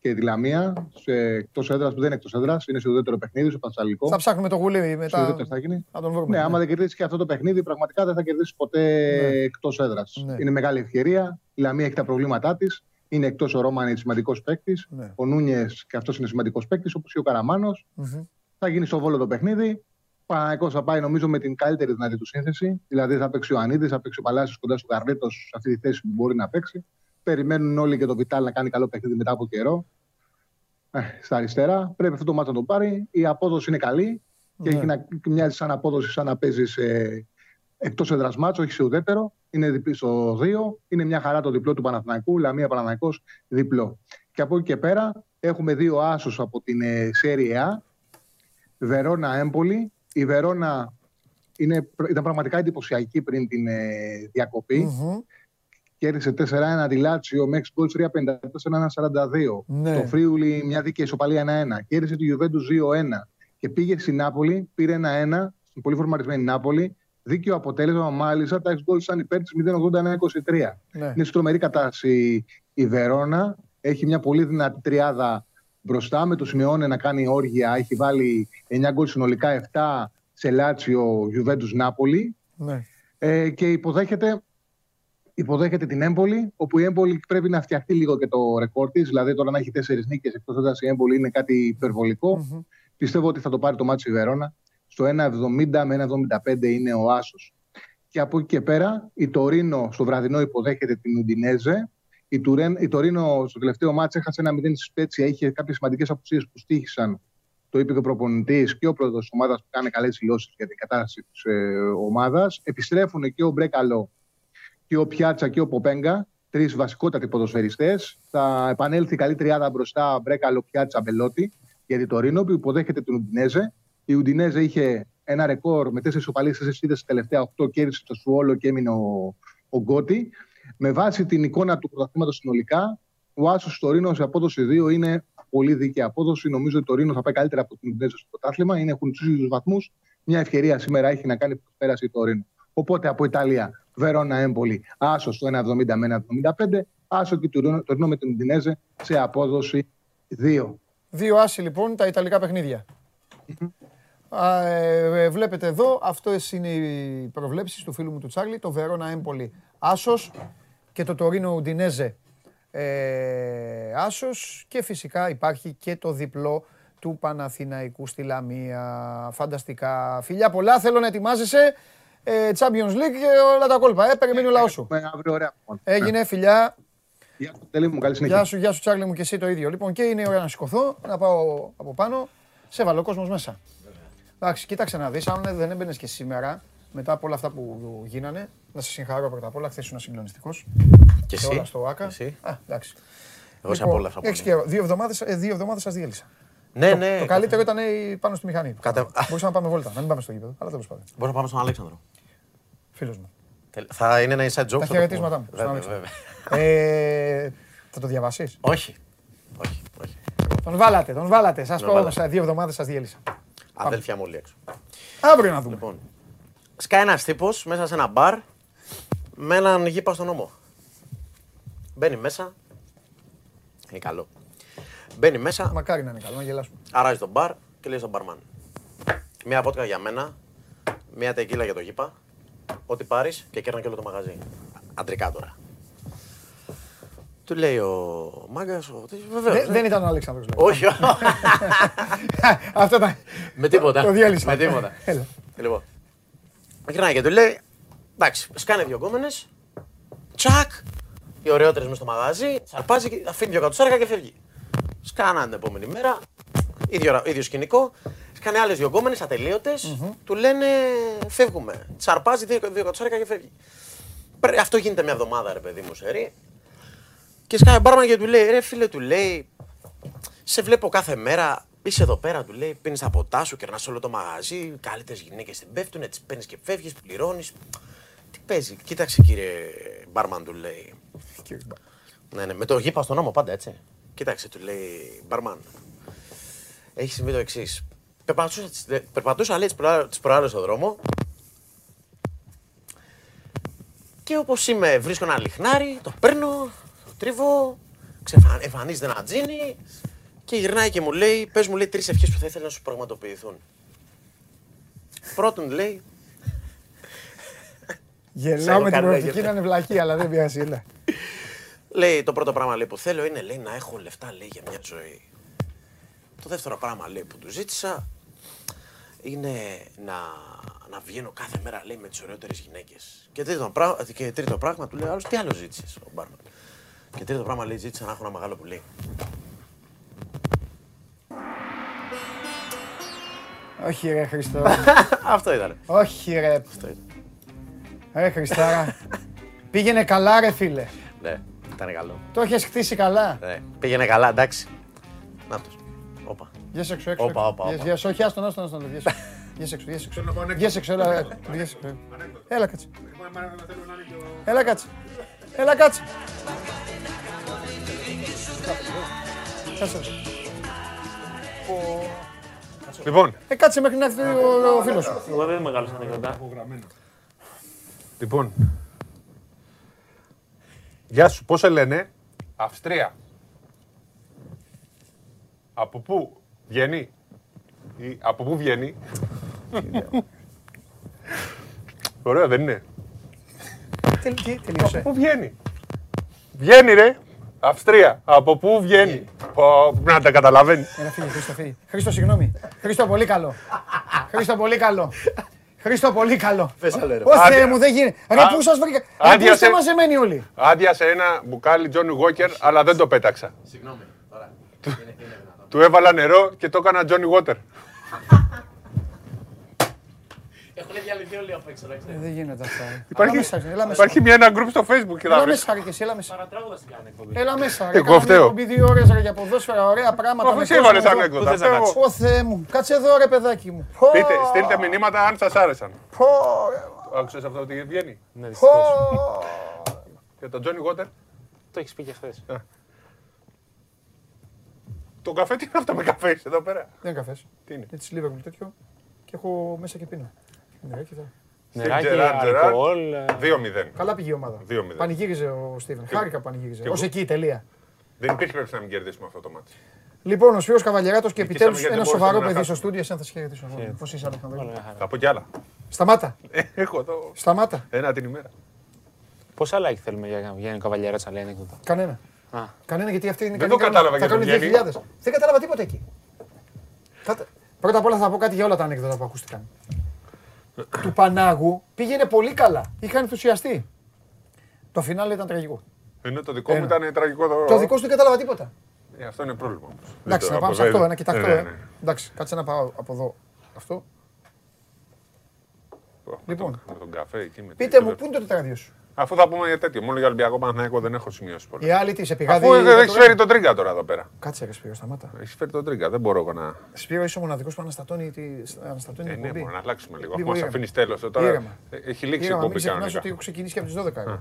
και τη Λαμία, σε εκτός έδρας που δεν είναι εκτός έδρας, είναι στο ουδέτερο παιχνίδι, στο Πανσαλικό. Θα ψάχνουμε το γουλί Στο μετά. ουδέτερο θα γίνει. Να τον βρούμε. Ναι, άμα δεν κερδίσει και αυτό το παιχνίδι, πραγματικά δεν θα κερδίσει ποτέ Ναι. εκτός έδρας. Ναι. Είναι μεγάλη ευκαιρία. Η Λαμία έχει τα προβλήματά της. Είναι εκτός ο Ρώμαν, είναι σημαντικός παίκτης. Ναι. Ο Νούνιες και αυτός είναι σημαντικός παίκτης, όπως και ο Καραμάνος. Μμμ. Θα γίνει στο βόλο το παιχνίδι. Παναγικός θα πάει νομίζω με την καλύτερη δυνατή του σύνθεση. Δηλαδή θα παίξει ο Ανίδης, θα παίξει ο Παλάσιος κοντά στο Καρλέτο σε αυτή τη θέση που μπορεί να παίξει. Περιμένουν όλοι και το Βιτάλ να κάνει καλό παιχνίδι μετά από καιρό. Ε, στα αριστερά. Πρέπει αυτό το μάτι να το πάρει. Η απόδοση είναι καλή και Ναι. έχει να μοιάζει σαν απόδοση σαν να παίζει εκτός έδρας μάτσο, όχι σε ουδέτερο. Είναι διπλή στο 2. Είναι μια χαρά το διπλό του Παναθηναϊκού. Λαμία Παναθηναϊκός διπλό. Και από εκεί και πέρα έχουμε δύο άσους από την ε, Serie A. Βερόνα Έμπολη. Η Βερόνα είναι, ήταν πραγματικά εντυπωσιακή πριν την ε, διακοπή. Μμμ. Κέρδισε 4-1 τη Λάτσιο, Μέξ Γκολ 3-54-1-42. Ναι. Το Φρίουλι μια δίκαιη ισοπαλία 1-1. Κέρδισε τη Γιουβέντους 2-1. Και πήγε στην Νάπολη, πήρε 1-1, στην πολύ φορμαρισμένη Νάπολη. Δίκαιο αποτέλεσμα, μάλιστα, τα γκολ σαν υπέρ της 0-81-23. Ναι. Είναι σε τρομερή κατάσταση η Βερόνα. Έχει μια πολύ δυνατή τριάδα μπροστά με το Σιμεώνε να κάνει όργια. Έχει βάλει 9 γκολ συνολικά, 7 σε Λάτσιο, Γιουβέντους, Νάπολη. Ναι. Ε, και υποδέχεται, υποδέχεται την Έμπολη, όπου η Έμπολη πρέπει να φτιαχτεί λίγο και το ρεκόρ της. Δηλαδή, τώρα να έχει τέσσερις νίκες εκτός έδρα η Έμπολη είναι κάτι υπερβολικό. Μμμ. Πιστεύω ότι θα το πάρει το μάτσο η Βερόνα. Στο 1,70 με 1,75 είναι ο Άσος. Και από εκεί και πέρα, η Τωρίνο στο βραδινό υποδέχεται την Ουντινέζε. Η, Τουρέν, η Τωρίνο στο τελευταίο μάτσο έχασε ένα 0 στη Σπέτσια. Είχε κάποιες σημαντικές απουσίες που στήχησαν. Το είπε και ο προπονητής και ο πρόεδρος της ομάδας που κάνει καλές δηλώσεις για την κατάσταση της ε, ομάδας. Επιστρέφουν και ο Μπρέκαλο και ο Πιάτσα και ο Ποπέγκα. Τρεις βασικότατοι ποδοσφαιριστές. Θα επανέλθει η καλή τριάδα μπροστά Μπρέκαλο, Πιάτσα, Μπελότη για την Τωρίνο που υποδέχεται την Ουντινέζε. Η Ουντινέζε είχε ένα ρεκόρ με τέσσερις οπαλίε, τέσσερις ήττε στα τελευταία 8 κέρδισε το Σουόλο και έμεινε ο, ο Γκότι. Με βάση την εικόνα του πρωταθλήματος συνολικά, ο Άσος στο Ρήνο σε απόδοση 2 είναι πολύ δίκαιη απόδοση. Νομίζω ότι το Ρήνο θα πάει καλύτερα από την Ινδέζα στο πρωτάθλημα. Είναι, έχουν τους ίδιους βαθμούς. Μια ευκαιρία σήμερα έχει να κάνει πέραση το Ρήνο. Οπότε από Ιταλία, Βερόνα Έμπολη, Άσο στο 1,70 με 1,75. Άσο και το Ρήνο, το Ρήνο με την Ινδινέζε σε απόδοση 2. Δύο άσοι λοιπόν τα Ιταλικά παιχνίδια. Α, ε, ε, βλέπετε εδώ, αυτό είναι οι προβλέψεις του φίλου μου του Τσάρλι, το Βερόνα Έμπολη Άσος και το Τωρίνο Ουντινέζε ε, Άσος και φυσικά υπάρχει και το διπλό του Παναθηναϊκού στη Λαμία. Φανταστικά. Φιλιά πολλά, θέλω να ετοιμάζεσαι. Ε, Champions League και όλα τα κόλπα. Ε, περιμένει ο λαός σου. Με αύριο ωραία. Έγινε, φιλιά. Γεια σου, Τέλη μου, καλή συνέχεια. Γεια σου, γεια σου Τσάρλι μου και εσύ το ίδιο. Λοιπόν, και είναι ώρα να σηκωθώ, να πάω από πάνω. Σε βάλω κόσμος μέσα. Εντάξει, κοίταξε να δεις, αν δεν έμπαινες και σήμερα, μετά από όλα αυτά που γίνανε, να σε συγχαρώ πρώτα απ' όλα, χθες ήσουν συγκλονιστικός. Και Και εσύ; όλα στο ΆΚΑ. Εσύ; Α, εντάξει. Εγώ σε Λοιπόν, απόλαυσα έχεις πολύ. καιρό. Δύο εβδομάδες, ε, δύο εβδομάδες σας διέλυσα. Ναι, το, ναι. Το καλύτερο ήταν ε, πάνω στη μηχανή. Κατε- Μπορούσαμε να πάμε βόλτα, να μην πάμε στο γήπεδο. Αλλά τέλος πάντων. Μπορούμε να πάμε στον Αλέξανδρο. Φίλος μου. Τελ- Θα είναι ένα inside joke. θα το χαιρετίσματά πούμε. μου στον Βέβαια, Αλέξανδρο. βέβαια. Ε, θα το διαβάσεις; Όχι. Όχι, όχι. Τον βάλατε, τον βάλατε. Σας Τον πω όμως, βάλατε. δύο εβδομάδες σας διέλυσα. Αδέλφια μου όλοι έξω. Αύριο να δούμε. Λοιπόν, σκάει ένα τύπος μέσα σε ένα μπαρ με έναν γήπα στον νόμο. Μπαίνει μέσα. Είναι καλό. Μπαίνει μέσα, Μακάρι να είναι καλό, να γελάσουμε. αράζει τον μπαρ και λέει στον μπαρμάν. Μία βότκα για μένα, μία τεκίλα για το γήπα. Ό,τι πάρεις και κέρνα και όλο το μαγαζί. Αντρικά τώρα. Του λέει ο μάγκας. Βεβαίως. Δεν- Δεν ήταν ο Αλέξανδρος. λέει. Όχι. Αυτό ήταν. με τίποτα. Το διέλυσα. Με τίποτα. Έλα. Λοιπόν. Γυρνάει και του λέει, εντάξει, σκάνε δύο γκόμενε. Τσακ! Οι ωραιότερες μες στο μαγάζι, σαρπάζει και αφήνει δύο κατοστάρικα και φεύγει. Σκάναν την επόμενη μέρα, ίδιο, ίδιο σκηνικό. Σκάνε άλλες δύο γκόμενες, ατελείωτες, Του λένε, φεύγουμε. Σαρπάζει δύο, δύο κατοστάρικα και φεύγει. Πρέ- Αυτό γίνεται μια εβδομάδα, ρε παιδί μου, σερή. Και σκάει ο μπάρμαν και του λέει, ρε φίλε, του λέει, σε βλέπω κάθε μέρα. Είσαι εδώ πέρα, του λέει, πίνεις τα ποτά σου, κερνάς όλο το μαγαζί. Καλύτερες γυναίκες την πέφτουν, τις παίρνεις και φεύγεις, πληρώνεις. Τι παίζει, κοίταξε κύριε Μπάρμαν, του λέει. Ναι, ναι, με το γήπα στον νόμο πάντα έτσι. Κοίταξε, του λέει Μπάρμαν. Έχει συμβεί το εξής. Περπατούσα, περπατούσα λέει, τι προάλλες στον δρόμο. Και όπως είμαι, βρίσκω ένα λιχνάρι, το παίρνω, το τρίβω, ξεφα... εμφανίζεται ένα τζίνι και γυρνάει και μου λέει, πες μου λέει τρεις ευχές που θα ήθελα να σου πραγματοποιηθούν. Πρώτον λέει, Γελάω Ξέρω με την καλά, προοπτική γιατί- να είναι βλακή, αλλά δεν πειράζει. έλα. λέει το πρώτο πράγμα λέει, που θέλω είναι λέει, να έχω λεφτά λέει, για μια ζωή. Το δεύτερο πράγμα λέει, που του ζήτησα είναι να, να βγαίνω κάθε μέρα λέει, με τις ωραιότερες γυναίκες. Και τρίτο, πράγμα, και τρίτο πράγμα του λέει, άλλος, τι άλλο ζήτησες ο Μπάρμαν; Και τρίτο πράγμα λέει, ζήτησα να έχω ένα μεγάλο πουλί. Όχι ρε Χριστό. Αυτό ήταν. Όχι ρε. Αυτό ήταν. Ρε Χριστάρα. Πήγαινε καλά ρε φίλε. Ναι, ήταν καλό. Το έχεις χτίσει καλά. Ναι. Πήγαινε καλά, εντάξει. Να τους. Όπα. Βγες έξω, έξω. Όπα, έξω. όπα, Βγες, όπα. βγες, όχι, άστον, άστον, άστον. Βγες έξω. Βγες έξω, βγες έξω. Βγες έξω, έλα, έλα, βγες έξω. Έλα κάτσε. Έλα κάτσε. Έλα κάτσε. Κάτσε. Λοιπόν, Ε, κάτσε μέχρι να έρθει ο, ο φίλος σου. Εγώ δεν μεγάλωσα ανεκδοτά. λοιπόν. Γεια σου, πώς σε λένε; Αυστρία. Από πού; Βγαίνει; Ή από πού βγαίνει; Ωραίο δεν είναι. Τι, τι, τελείωσε; Πού βγαίνει; Βγαίνει ρε. Αυστρία. Από πού βγαίνει; Πω, πρέπει να τα καταλαβαίνει. Έλα φύγε, Χρήστο, φύγε. Χρήστο, συγγνώμη. Χρήστο, πολύ καλό. Χρήστο, πολύ καλό. Χρήστο, πολύ καλό. Πες άλλο, ρε. Ω Θεέ Άντε. μου, δεν γίνεται. Ρε, Α, πού σας βρήκα; Ρε, πού άδειασε. είστε μαζεμένοι όλοι; Άντιασε ένα μπουκάλι Johnny Walker, αλλά δεν το πέταξα. Συγγνώμη, τώρα. Του έβαλα νερό και το έκανα Johnny Water. Έχω έχουν διαλυθεί όλοι απ' έξω, να Ε, ξέρεις. Δεν γίνεται αυτά. ε. Υπάρχει, Έλα μέσα, έλα μέσα. υπάρχει μια, ένα group στο facebook και θα Έλα βρεις. μέσα ρε και εσύ, έλα μέσα. Παρατράγουδα στην κάνει εκπομπή. Έλα μέσα. ρε. Εγώ Κάναμε φταίω. εκπομπή δύο ώρες ρε, για ποδόσφαιρα, ωραία πράγματα. Αφού με εσύ κόσμο έβαλες εδώ. ανέκδοτα. Πού θες να φταίω εγώ. κάτσεις; Ω Θεέ μου, κάτσε εδώ ρε παιδάκι μου. Πω, Πείτε, στείλτε μηνύματα αν σας άρεσαν. πω, ρε. Άκουσες αυτό ότι βγαίνει; Ναι, πω. δυστυχώς. Για τον Johnny Water; Το έχεις πει και χθες. Το καφέ τι είναι αυτό με καφές έχεις εδώ πέρα; Δεν είναι καφές; Τι είναι; Είναι της Liverpool τέτοιο και έχω μέσα και πίνω. Ναι, κοίτα. Νεράκι, Gerrard, Gerrard. αλκοόλ. ε, 2-0. Καλά πήγε η ομάδα. 2-0. Πανηγύριζε ο Στίβεν. Χάρηκα που πανηγύριζε. Και Ω εγώ. εκεί, τελεία. Δεν υπήρχε περίπτωση να μην κερδίσουμε αυτό το μάτι. Λοιπόν, ο Σπύρος Καβαλιαράτος και Νικήσαμε επιτέλους γιατί ένα δεν σοβαρό μπορούσαμε να παιδί στο χάσουμε. στούντιο. Εσένα θα σε χαιρετήσω. Χαίρετε. Πώς είσαι, Αλεξανδρέ. όλα μια χαρά. Θα πω κι άλλα. Σταμάτα. Ε, Έχω εδώ Σταμάτα. ένα την ημέρα. Πόσα like θέλουμε για Γιάννη Καβαλιαράτσα να λέει ανέκδοτα; Κανένα. Α, Κανένα γιατί αυτή είναι Δεν καλή το κατάλαβα Θα για κάνουν τον 2.000. Δεν κατάλαβα τίποτα εκεί. Κάτα- Πρώτα απ' όλα θα πω κάτι για όλα τα ανέκδοτα που ακούστηκαν. του Πανάγου πήγαινε πολύ καλά. Είχαν ενθουσιαστεί. Το φινάλε ήταν τραγικό. Ενώ το δικό μου Ένα. ήταν τραγικό το. Το δικό σου δεν κατάλαβα τίποτα. Ε, αυτό είναι πρόβλημα όμως. Εντάξει, να πάμε σε αυτό, ένα κοιταχτό. ε. Εντάξει, κάτσε να πάω από εδώ. Αυτό. Λοιπόν. Με τον καφέ εκεί. Με Πείτε μου, πού είναι το τετράδιο σου; Αφού θα πούμε για τέτοιο. Μόνο για Ολυμπιακό Παναθηναϊκό δεν έχω σημειώσει πολλά. Η άλλη τι, σε πηγάδι. Αφού για έχεις το- φέρει τον τρίγκα τώρα εδώ πέρα. Κάτσε ρε Σπύρο, σταμάτα. Έχεις φέρει τον τρίγκα. Δεν μπορώ εγώ να. Σπύρο είσαι ο μοναδικός που αναστατώνει τη αναστατώνει Ε, την ναι, εκπομπή. μπορεί να αλλάξουμε λίγο. Λίγο Αφού μα ήρεμα. αφήνεις τέλος. Τώρα Ήρεμα. ε, έχει λήξει η Ήρεμα, μην εκπομπή ξεχνάς κανονικά. ότι έχω ξεκινήσει και από τις 12. ρε.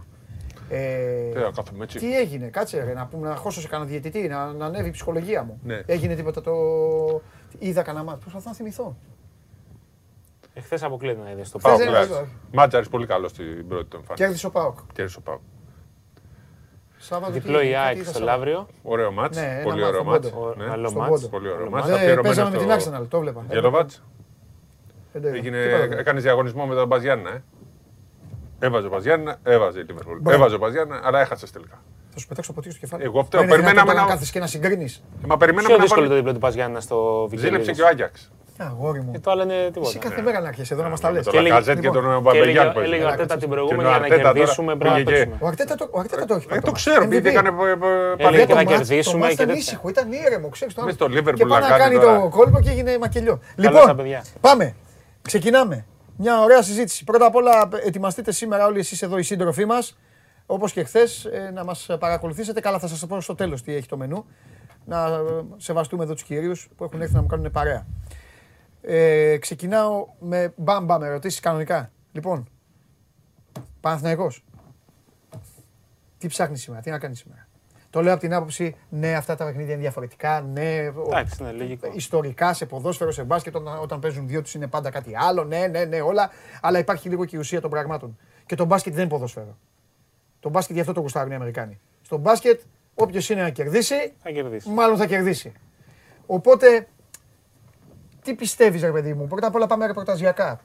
Ε, Τι να κάθομαι έτσι. τι έγινε, κάτσε ρε, να, πούμε, να χώσω σε κανένα διαιτητή, να, να ανέβει η ψυχολογία μου. Ναι. Έγινε τίποτα το... Είδα κανένα μάτι, προσπαθώ να θυμηθώ. Εχθές αποκλείεται να είδες το Χθες Πάω δεν Πάο. είδα. κλάσει. Μάτζαρη πολύ καλός στην πρώτη του εμφάνιση. Κέρδισε ο Πάοκ. Κέρδισε ο Πάοκ. Σάββατο τι Διπλό η έγινε, κάτι ΑΕΚ είδα στο Σάββατο. Λαύριο. Ωραίο μάτς. Ναι, ένα Πολύ μάτς ωραίο στον μάτς. Πόντο. Ναι. Καλό Στον μάτς. Πόντο. Πολύ ωραίο Καλό μάτς. Ε, Αφιερωμένο παίζαμε με στο- την Arsenal, το βλέπα. Γελοβάτς. Δεν το είδα. Έγινε, Τίποτα δεν. έκανες διαγωνισμό με τον Μπαζιάννα, ε. Έβαζε ο Μπαζιάννα, έβαζε η Λίβερπουλ. Μπράβο. Έβαζε ο Μπαζιάννα, αλλά έχασες τελικά. Θα σου πετάξω ποτή στο κεφάλι. Εγώ φταίω. Είναι δυνατόν Περιμέναμε τώρα να να- κάθεσαι και να συγκρίνεις. Ε, Μα περιμέναμε Πιο να δύσκολο το βάλει. διπλό του Παζιάννα στο Ζήλεψε Βικελίδης. και ο Άγιαξ. Αγόρι μου. Και το άλλο είναι Εσύ τίποτα. κάθε μέρα να έρχεσαι εδώ να μας τα λες. Το Και έλεγε- Λακαζέτ και λοιπόν, τον Και Μπαμπεγιάν έλεγε, που έλεγε ο έζησε. Αρτέτα την Και προηγούμενη ο για να Αρτέτα τώρα κερδίσουμε πρέπει να πήγε και- παίξουμε. Ο Αρτέτα το, ο Αρτέτα το έχει Ε, πάρει το μάτς. ξέρω, MVP. γιατί έκανε Έλεγε Παιδιά, και το να μάτς- κερδίσουμε Το μάτς και ήταν τέτοια. ήσυχο, ήταν ήρεμο, ξέρεις το Μες άλλο. στο Liverpool Και πάει να να κάνει κάνει τώρα. το κόλπο και έγινε μακελιό. στα Λοιπόν, παιδιά. πάμε. Ξεκινάμε. Μια ωραία συζήτηση. Πρώτα απ' όλα, ετοιμαστείτε σήμερα όλοι εσείς εδώ οι σύντροφοί μας. Όπως και χθες, να μας παρακολουθήσετε. Καλά, θα σας το πω στο τέλος τι έχει το μενού. Να ε, σεβαστούμε εδώ τους κυρίους που έχουν έρθει να μου κάνουν παρέα. Ε, ξεκινάω με μπαμπα με ερωτήσεις κανονικά. Λοιπόν, Παναθηναϊκός. Τι ψάχνεις σήμερα, τι να κάνεις σήμερα. Το λέω από την άποψη, ναι, αυτά τα παιχνίδια είναι διαφορετικά. Ναι, ο- Εντάξει, ναι, λογικό. ιστορικά σε ποδόσφαιρο, σε μπάσκετ, όταν, όταν παίζουν δύο τους είναι πάντα κάτι άλλο. Ναι, ναι, ναι, όλα. Αλλά υπάρχει λίγο και η ουσία των πραγμάτων. Και το μπάσκετ δεν είναι ποδόσφαιρο. Το μπάσκετ γι' αυτό το γουστάρουν οι Αμερικάνοι. Στο μπάσκετ, όποιος είναι να κερδίσει, Θα κερδίσει. μάλλον θα κερδίσει. Οπότε, τι πιστεύεις, ρε παιδί μου; Πρώτα απ' όλα πάμε ρεπορταζιακά.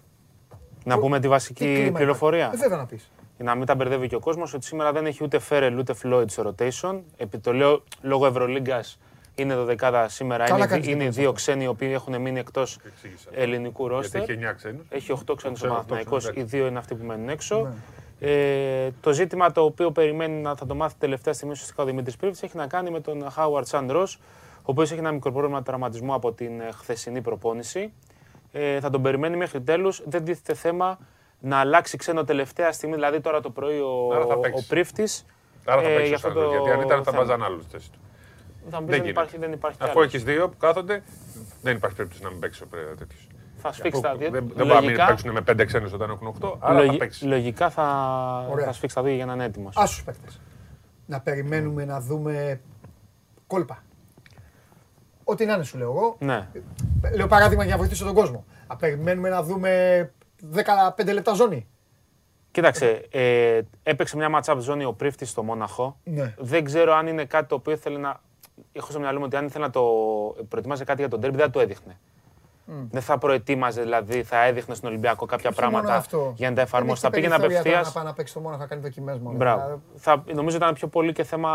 Να πούμε τη Τι βασική κλίμα πληροφορία. υπάρχει. Ε, βέβαια να πεις. Για να μην τα μπερδεύει και ο κόσμος, ότι σήμερα δεν έχει ούτε Φέρελ ούτε Φλόιτ σε rotation. Επί το λέω λόγω Ευρωλίγκας είναι δεκάδα σήμερα. Καλά είναι κάνεις δι- και είναι οι το δύο ξένοι οι οποίοι έχουν μείνει εκτός Εξήγησα. ελληνικού Γιατί ρόστερ. έχει 9 ξένους. Έχει 8 ξένους ο ξέρω, οκτώ Παναθηναϊκός, ξένους, οι εντάξει. δύο είναι αυτοί που μένουν έξω. Ναι. Ε, το ζήτημα το οποίο περιμένει να θα το μάθει τελευταία στιγμή ουσιαστικά ο Δημήτρης Πρίβτη έχει να κάνει με τον Χάουαρτ Σαντρό, ο οποίος έχει ένα μικρό πρόβλημα τραυματισμού από την ε, χθεσινή προπόνηση. Ε, θα τον περιμένει μέχρι τέλους. Δεν τίθεται θέμα να αλλάξει ξένο τελευταία στιγμή, δηλαδή τώρα το πρωί ο, Άρα θα ο παίξει. Πρίφτης. Άρα θα ε, παίξεις για ο αυτό Σάντρος, το γιατί αν ήταν θα θέμα. βάζαν άλλους στη θέση του. Θα μου Δεν πεις, δεν, γίνεται. υπάρχει, δεν υπάρχει κι Αφού άλλος. έχεις δύο που κάθονται, δεν υπάρχει περίπτωση να μην παίξεις ο τέτοιος. Θα σφίξει τα δύο. Δεν δεν μπορεί να μην Λογικά- παίξουν με πέντε ξένους όταν έχουν οκτώ, άρα θα λογι- παίξεις. Λογικά θα, Ωραία. θα σφίξει τα δύο για να είναι έτοιμος. Α του παίκτες. Να περιμένουμε να δούμε κόλπα. Ό,τι να είναι, σου λέω εγώ. Ναι. Λέω παράδειγμα για να βοηθήσω τον κόσμο. Να περιμένουμε να δούμε 15 λεπτά ζώνη. Κοίταξε, ε, έπαιξε μια match-up ζώνη ο Πρίφτης στο Μόναχο. Ναι. Δεν ξέρω αν είναι κάτι το οποίο ήθελε να. Έχω στο μυαλό μου ότι αν ήθελε να το προετοιμάζει κάτι για τον τέρμπι, δεν θα το έδειχνε. Δεν θα προετοίμαζε, δηλαδή θα έδειχνε στον Ολυμπιακό κάποια Όχι μόνο πράγματα αυτό. για να τα Δεν εφαρμόσει. έχει Θα και πήγαινε περιθώρια τώρα απευθείας. Να πάει να παίξει το μόνο, θα κάνει δοκιμές μόνο. Μπράβο. Θα, νομίζω ήταν πιο πολύ και θέμα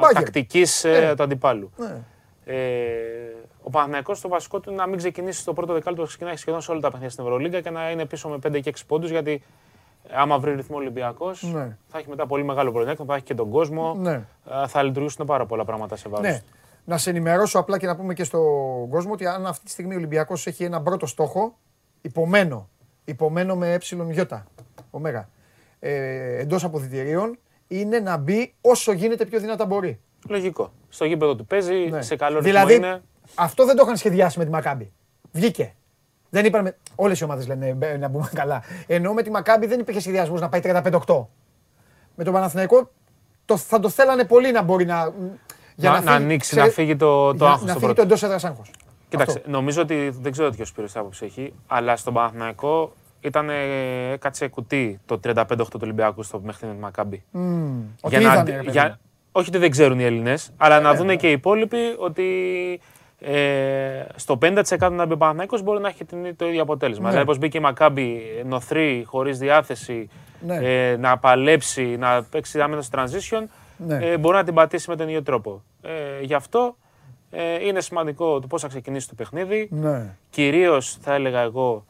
Μπάγκερ. τακτικής Ναι. του αντιπάλου. Ναι. Ε, ο Παναθηναϊκός το βασικό του είναι να μην ξεκινήσει στο πρώτο δεκάλεπτο, ξεκινάει σχεδόν σε όλα τα παιχνίδια στην Ευρωλίγκα και να είναι πίσω με 5 και 6 πόντους. Γιατί άμα βρει ρυθμό Ολυμπιακός, Ναι. θα έχει μετά πολύ μεγάλο προϊόντο, θα έχει και τον κόσμο. Ναι. ε, Θα λειτουργήσουν πάρα πολλά πράγματα σε βάρος. Ναι. Να σε ενημερώσω απλά και να πούμε και στον κόσμο ότι αν αυτή τη στιγμή ο Ολυμπιακός έχει έναν πρώτο στόχο, υπομένω υπομένω με ε ωμέγα, ε, εντός αποδητηρίων, είναι να μπει όσο γίνεται πιο δυνατά μπορεί. Λογικό. Στο γήπεδο του παίζει, Ναι. σε καλό δηλαδή, ρυθμό είναι. αυτό δεν το είχαν σχεδιάσει με τη Μακάμπη. Βγήκε. Δεν είπαμε. Όλες οι ομάδες λένε «Μπε, να μπούμε καλά. Ενώ με τη Μακάμπη δεν υπήρχε σχεδιασμός να πάει 35-8. Με τον Παναθηναϊκό το, θα το θέλανε πολύ να μπορεί να. Να- να ανοίξει, να φύγει το- το για- άγχος Να στο φύγει πρώτο. το εντός έδρας άγχος. Κοίταξε, νομίζω ότι δεν ξέρω τι ο Σπύρος άποψη έχει, αλλά στον Παναθηναϊκό ήταν, ε, έκατσε κουτί το 35-8 του Ολυμπιακού στο μέχρι με τη Μακάμπη. Ότι είδανε, ρε παιδί μου. Όχι ότι δεν ξέρουν οι Έλληνες, αλλά να ναι, δουν ναι. και οι υπόλοιποι ότι ε, στο 50% να μπει ο Παναθηναϊκός μπορεί να έχει την, το ίδιο αποτέλεσμα. Ναι. Δηλαδή, πώ μπήκε η Μακάμπη νοθρή, χωρίς διάθεση, Ναι. ε, να παλέψει, να παίξει άμενα στο transition, Ναι. ε, μπορεί να την πατήσει με τον ίδιο τρόπο. Ε, γι' αυτό ε, είναι σημαντικό το πώς θα ξεκινήσει το παιχνίδι. Ναι. Κυρίως θα έλεγα εγώ